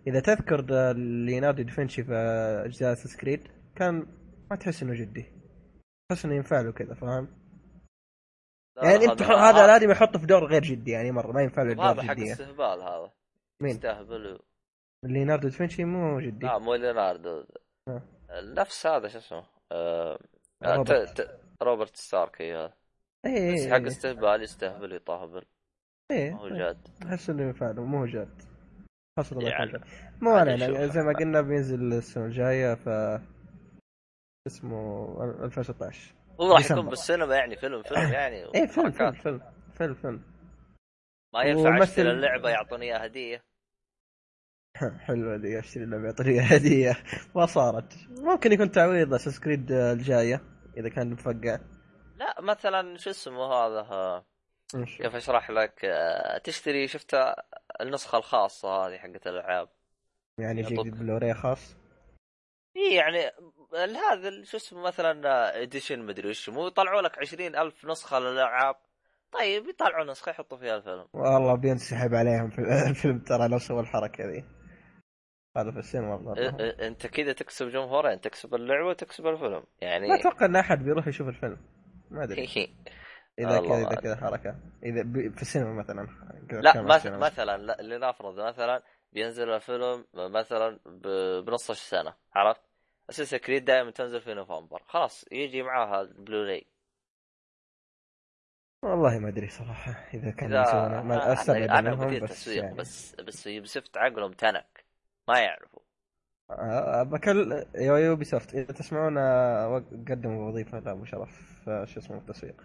Speaker 6: إذا تذكر ليوناردو دافنشي في أجزاء Assassin's Creed كان ما تحس إنه جدي. تحس إنه ينفع له كذا فاهم؟ يعني
Speaker 1: هذا-
Speaker 6: انت هذا لازم يحطه في دور غير جدي يعني مرة ما ينفع له
Speaker 1: هذا
Speaker 6: دور
Speaker 1: حق
Speaker 6: جدية
Speaker 1: استهبال هذا
Speaker 6: مين؟
Speaker 1: يستهبل
Speaker 6: ليوناردو دافنشي مو جدي
Speaker 1: لا مو ليوناردو
Speaker 6: آه.
Speaker 1: نفس هذا شو اسمه آه... آه،
Speaker 6: روبرت.
Speaker 1: ت- ت- روبرت ستارك اي هذا
Speaker 6: إيه
Speaker 1: بس
Speaker 6: إيه
Speaker 1: حق
Speaker 6: إيه,
Speaker 1: استهبال يستهبل يطهبل
Speaker 6: إيه.
Speaker 1: ما هو جاد
Speaker 6: تحس انه ينفع له مو جاد خاصة
Speaker 1: يعني.
Speaker 6: جاد. مو علينا. زي ما قلنا بينزل السنة الجاية ف اسمه 2016
Speaker 1: هو راح. يكون بالسينما يعني فيلم فيلم يعني
Speaker 6: إيه فيلم فيلم. فيلم فيلم فيلم
Speaker 1: ما ينفع
Speaker 6: ومثل-
Speaker 1: اشتري اللعبة يعطوني إياها هدية
Speaker 6: حلوة دي أشتري اللعبة بطريقة هدية ما صارت ممكن يكون تعويض أساس كريد الجاية إذا كان مفقع
Speaker 1: لا مثلا شو اسمه هذا آه،. كيف أشرح لك آه، تشتري شفت النسخة الخاصة هذه حقت الألعاب
Speaker 6: يعني. يجيك بلوري خاص
Speaker 1: اي يعني هذا شو اسمه مثلا edition مدري وش مو يطلعوا لك عشرين ألف نسخة للألعاب. طيب يطلعوا نسخة يحطوا فيها الفيلم.
Speaker 6: والله بينسحب عليهم في الفيلم ترى لو سووا الحركة ذي. هذا في السينما والله
Speaker 1: إ- إ- أنت كذا تكسب جمهورين تكسب اللعبة وتكسب الفيلم. يعني
Speaker 6: ما أتوقع إن أحد بيروح يشوف الفيلم. ما أدري. إذا
Speaker 1: والله
Speaker 6: كذا إذا كذا حركة. إذا في السينما مثلا.
Speaker 1: لا. مثلا لا لنفرض مثلا بينزل الفيلم مثلا بنص السنة عرفت؟ Assassin's Creed دائما تنزل في نوفمبر. خلاص يجي معاها البلوراي
Speaker 6: والله ما أدري صراحة إذا كان يسوون ما استبعد
Speaker 1: أنا,
Speaker 6: بس
Speaker 1: تسويق
Speaker 6: يعني.
Speaker 1: بس بس Ubisoft عقلهم تنك. ما يعرفوا.
Speaker 6: آه، بكل Ubisoft. إذا تسمعون آه، قدموا وظيفة لأبو شرف آه، شو اسمه التسويق.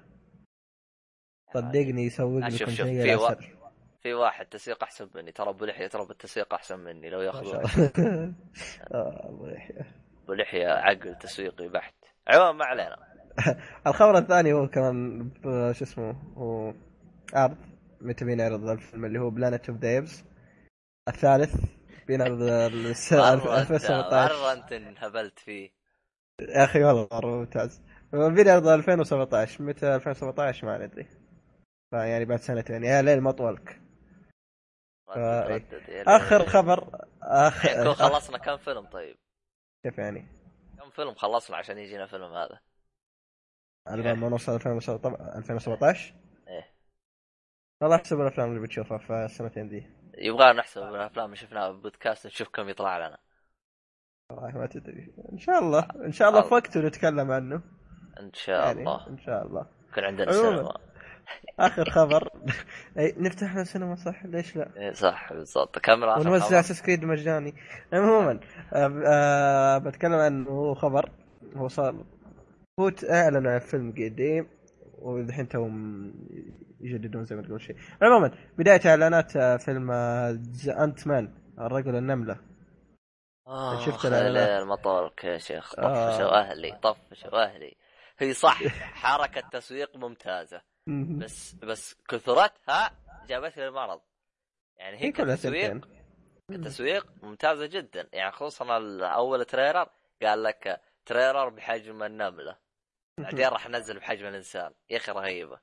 Speaker 6: صدقني يسوق لكم شيء
Speaker 1: في و- في واحد تسويق أحسن مني. ترى أبو لحية ترى بالتسويق أحسن مني لو
Speaker 6: ما
Speaker 1: ياخذ
Speaker 6: شاء الله. آه، الله يحييه
Speaker 1: أبو لحية عقل تسويقي بحت. عموما ما علينا.
Speaker 6: الخبر الثاني هو كمان ب- شو اسمه هو عرض متى بينعرض الفيلم اللي هو Planet of the Apes الثالث بينعرض السنة
Speaker 1: مرة أنت
Speaker 6: 2017
Speaker 1: مرة أنت انهبلت فيه.
Speaker 6: يا أخي والله مرة ممتاز. بينعرض 2017 متى 2017 ما ندري. فيعني بعد سنتين. يا ليل ما طولك. آه،
Speaker 1: آخر.
Speaker 6: خبر آخر
Speaker 1: خلصنا كم فيلم طيب؟
Speaker 6: كيف يعني؟
Speaker 1: كم فيلم خلصنا عشان يجينا فيلم هذا؟
Speaker 6: على ما نوصل 2017
Speaker 1: إيه.
Speaker 6: والله أحسب الأفلام اللي بتشوفها في السنتين دي.
Speaker 1: يبغى نحسب الأفلام اللي شفناها بودكاست نشوف كم يطلع لنا.
Speaker 6: والله ما تدري. إن شاء الله. إن شاء الله في وقته نتكلم عنه.
Speaker 1: إن شاء
Speaker 6: يعني
Speaker 1: الله.
Speaker 6: إن شاء الله.
Speaker 1: يكون عندنا. سينما.
Speaker 6: آخر خبر. نفتح له سينما صح؟ ليش لا؟
Speaker 1: إيه صح بالضبط. آخر
Speaker 6: ونوزع. أساس كريد مجاني. عموما آه آه بتكلم عن هو خبر. هو صار هو اعلنوا عن فيلم قديم والحين توهم يجددون زي ما تقول شيء. عموما بداية إعلانات آه، فيلم انت مان الرجل النملة.
Speaker 1: آه
Speaker 6: شفت الإعلانات؟
Speaker 1: المطارك يا شيخ
Speaker 6: آه.
Speaker 1: طفشوا أهلي طفشوا أهلي. هي صح حركة تسويق ممتازة. بس بس كثرتها جابت لي المرض يعني هي كتسويق كتسويق ممتازة جدا. يعني خصوصا اول تريلر قال لك تريلر بحجم النملة. بعدين راح نزل بحجم الإنسان. يا أخي رهيبة.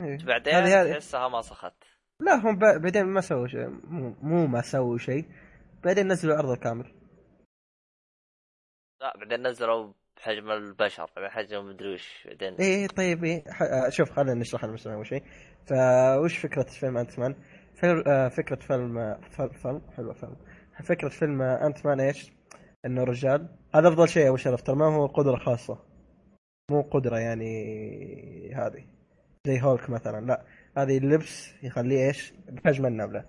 Speaker 6: إيه.
Speaker 1: بعدين تحسها ما سخت.
Speaker 6: لا هم بعدين ما سووا شيء. مو, مو ما سووا شيء. بعدين نزلوا العرض الكامل.
Speaker 1: لا بعدين نزلوا بحجم البشر بحجم مدري وش بعدين
Speaker 6: إيه طيب ح- آه، شوف خلينا نشرح المستمع أول شيء. فوش فكرة فيلم انت مان؟ آه، فكرة فيلم آه، فيلم حلوة فيلم. فكرة فيلم انت مان إيش؟ إنه رجال. هذا أفضل شيء أبو شرف ترى ما هو قدرة خاصة. مو قدرة يعني هذه. زي هولك مثلا لا. هذه اللبس يخليه إيش؟ بحجم النملة.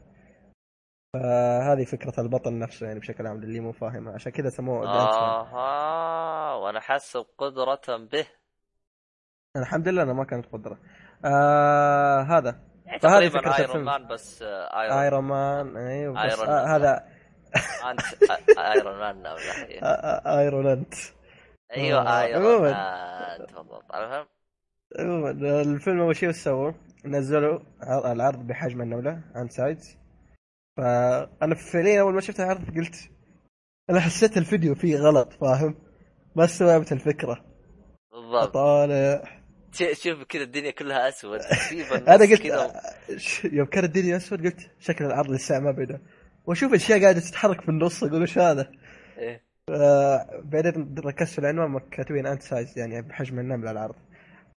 Speaker 6: فهذه فكرة البطل نفسه يعني بشكل عام للي مو فاهم عشان كذا سموه.
Speaker 1: آها وأنا حاسب قدرة به.
Speaker 6: الحمد لله أنا ما كانت قدرة. آه هذا.
Speaker 1: يعني
Speaker 6: فهذه فكرة
Speaker 1: ايرون
Speaker 6: الفيلم.
Speaker 1: مان بس ايرون
Speaker 6: ايرون مان أيوه بس
Speaker 1: Iron
Speaker 6: آه. هذا.
Speaker 1: انت ايرون مان
Speaker 6: ايرون انت
Speaker 1: أيوه
Speaker 6: Iron.
Speaker 1: Man بالضبط
Speaker 6: عموما الفيلم اول شيء وش سووا؟ نزلوا العرض بحجم النملة ant size فأنا فعليا أول ما شفت العرض قلت أنا حسيت الفيديو فيه غلط فاهم؟ ما استوعبت الفكرة.
Speaker 1: بالضبط.
Speaker 6: طالع
Speaker 1: شوف كذا الدنيا كلها أسود.
Speaker 6: أنا قلت يوم كان الدنيا أسود قلت شكل العرض لسه ما بدا وأشوف اشياء قاعدة تتحرك في النص أقول وش هذا؟ آه، بعدين ركزت في العنوان كاتبين ant size يعني بحجم النملة العرض.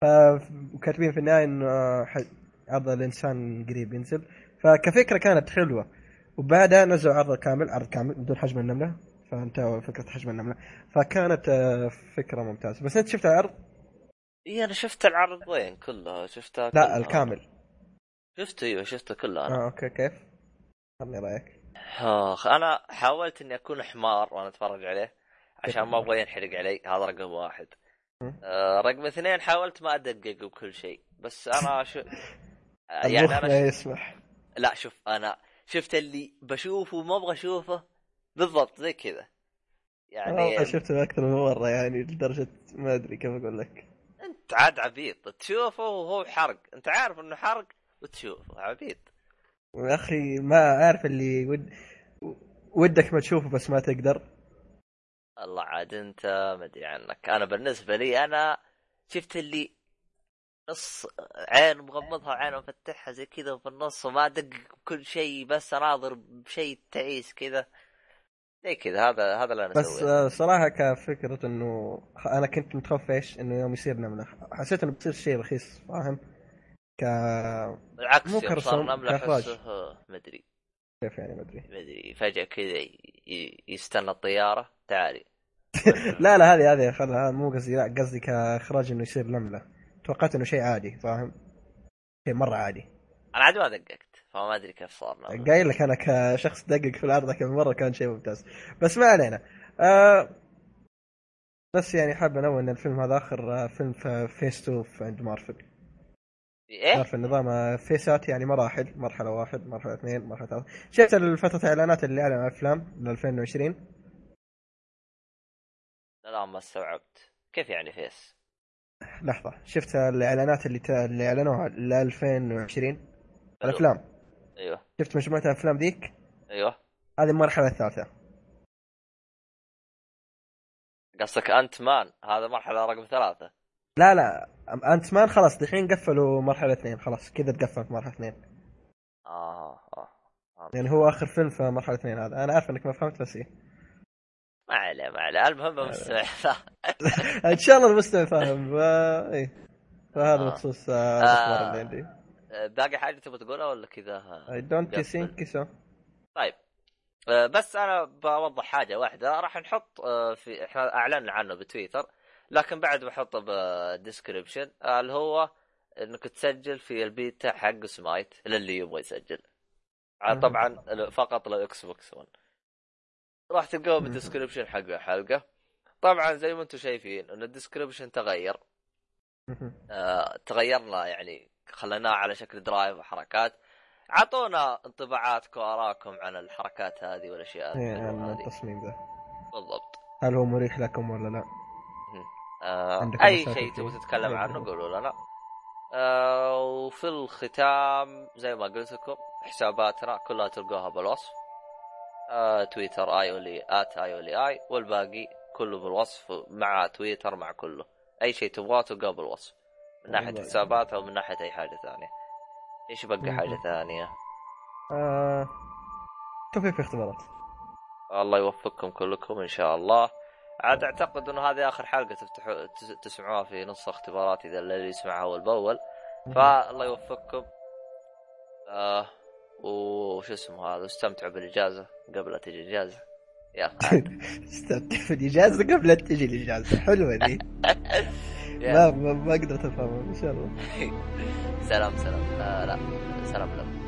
Speaker 6: فكاتبين في النهاية إنه عرض الإنسان قريب ينزل. فكفكرة كانت حلوة. وبعدها نزلوا عرض كامل عرض كامل بدون حجم النملة. فانتهوا فكرة حجم النملة. فكانت آه، فكرة ممتازة. بس أنت شفت العرض؟
Speaker 1: إي أنا شفت العرضين كلها شفتها
Speaker 6: لا
Speaker 1: كلها.
Speaker 6: الكامل.
Speaker 1: شفته إيوه شفته كله أنا.
Speaker 6: آه okay كيف؟ خلني رايك
Speaker 1: آخ أنا حاولت إني أكون حمار وأنا أتفرج عليه عشان ما أبغى ينحرق علي. هذا رقم واحد. آه رقم اثنين حاولت ما أدقق بكل شيء. بس أنا شو يعني أنا
Speaker 6: لا
Speaker 1: ش...
Speaker 6: يسمح.
Speaker 1: لا شوف أنا شفت اللي بشوفه وما أبغى أشوفه؟ بالضبط زي كذا. يعني
Speaker 6: والله شفته أكثر من مرة يعني لدرجة ما أدري كيف أقول لك.
Speaker 1: أنت عاد عبيط. تشوفه وهو حرق. أنت عارف إنه حرق وتشوفه. عبيط.
Speaker 6: يا أخي ما أعرف اللي ود... ودك ما تشوفه بس ما تقدر.
Speaker 1: الله عاد أنت ما أدري عنك. أنا بالنسبة لي أنا شفت اللي نص عين مغمضها وعين مفتحها زي كذا في النص وما ادقق بكل شيء بس أناظر بشيء تعيس كذا. زي كذا هذا هذا اللي أنا
Speaker 6: بس آه، صراحة كفكرة إنه أنا كنت متخوف إيش؟ إنه يوم يصير نملة. حسيت إنه بتصير شيء رخيص فاهم؟ ك
Speaker 1: بالعكس
Speaker 6: مو
Speaker 1: نملة ما أدري.
Speaker 6: كيف يعني ما
Speaker 1: أدري؟ فجأة كذا يستنى الطيارة. تعالي.
Speaker 6: لا لا هذه هذه خلها مو قصدي لا قصدي كإخراج إنه يصير نملة. توقعت إنه شيء عادي فاهم؟ شيء مرة عادي.
Speaker 1: أنا عاد ما دققت فما أدري كيف صار.
Speaker 6: قايل لك أنا كشخص دقق في العرض كم مرة كان شيء ممتاز. بس ما علينا. آه بس يعني حاب أنوه إن الفيلم هذا آخر آه، فيلم في فيس 2 في عند مارفل.
Speaker 1: إيه؟
Speaker 6: عارف النظام آه، فيسات يعني مراحل مرحلة واحد مرحلة اثنين مرحلة ثلاثة. شفت الفترة الإعلانات اللي اعلن عن الأفلام ل 2020
Speaker 1: لا لا ما استوعبت. كيف يعني فيس
Speaker 6: لحظة شفت الإعلانات اللي ت... اللي إعلنوها ل 2020 الأفلام.
Speaker 1: أيوه.
Speaker 6: شفت مجموعة الأفلام ذيك؟
Speaker 1: أيوه.
Speaker 6: هذه المرحلة الثالثة.
Speaker 1: قصدك انت مان هذا مرحلة رقم ثلاثة.
Speaker 6: لا لا انت مان خلاص دحين قفلوا مرحلة اثنين خلاص كذا تقفلت مرحلة اثنين.
Speaker 1: آه آه فهمت.
Speaker 6: يعني هو آخر فيلم في مرحلة اثنين هذا. أنا عارف إنك ما فهمت بس إيه.
Speaker 1: ما عليه ما عليه. المهم مستمع
Speaker 6: إن شاء الله المستمع فاهم. ف... إيه. فهذا
Speaker 1: آه.
Speaker 6: بخصوص آه، الأخبار
Speaker 1: آه.
Speaker 6: اللي عندي
Speaker 1: باقي حاجة تبغى تقولها ولا كذا؟
Speaker 6: Don't
Speaker 1: قفل.
Speaker 6: think so.
Speaker 1: طيب. آه، بس أنا بوضح حاجة واحدة. راح نحط آه، في إحنا اعلنا عنه بتويتر لكن بعد بحطه بال description اللي هو إنك تسجل في البيتا حق سمايت للي يبغى يسجل. طبعا فقط لل Xbox 1 راح تلقاه
Speaker 6: مم.
Speaker 1: بال description حق الحلقة. طبعا زي ما أنتم شايفين إن ال description تغير. آه تغيرنا يعني خليناه على شكل drive وحركات. اعطونا انطباعاتكم وآرائكم عن الحركات هذه والأشياء
Speaker 6: إيه،
Speaker 1: هذه.
Speaker 6: التصميم ذا
Speaker 1: بالضبط.
Speaker 6: هل هو مريح لكم ولا لا؟
Speaker 1: آه
Speaker 6: أي
Speaker 1: شيء تبغى؟ تتكلم عنه. قولوا لنا. آه وفي الختام زي ما قلت لكم حساباتنا كلها تلقوها بالوصف. آه تويتر آي اولي آت آي اولي آي والباقي كله بالوصف مع تويتر مع كله. أي شيء تبغاه تلقاه بالوصف من
Speaker 6: ناحية.
Speaker 1: حسابات أو من ناحية أي حاجة ثانية. إيش بقى. حاجة ثانية؟
Speaker 6: آه... توفيق في اختبارات.
Speaker 1: الله يوفقكم كلكم إن شاء الله. عاد أعتقد إنه هذه آخر حلقة تفتحوا تس- تسمعوها في نص اختبارات إذا اللي يسمعها اول باول فالله يوفقكم. آه. وش اسمه هذا استمتعوا بالإجازة قبل لا تجي الإجازة. يلا عاد.
Speaker 6: استمتع في الاجازه قبل لا تجي الإجازة. حلوة ذي ما. ما ما قدرت افهمها إن شاء الله.
Speaker 1: سلام سلام. آه لا سلام لكم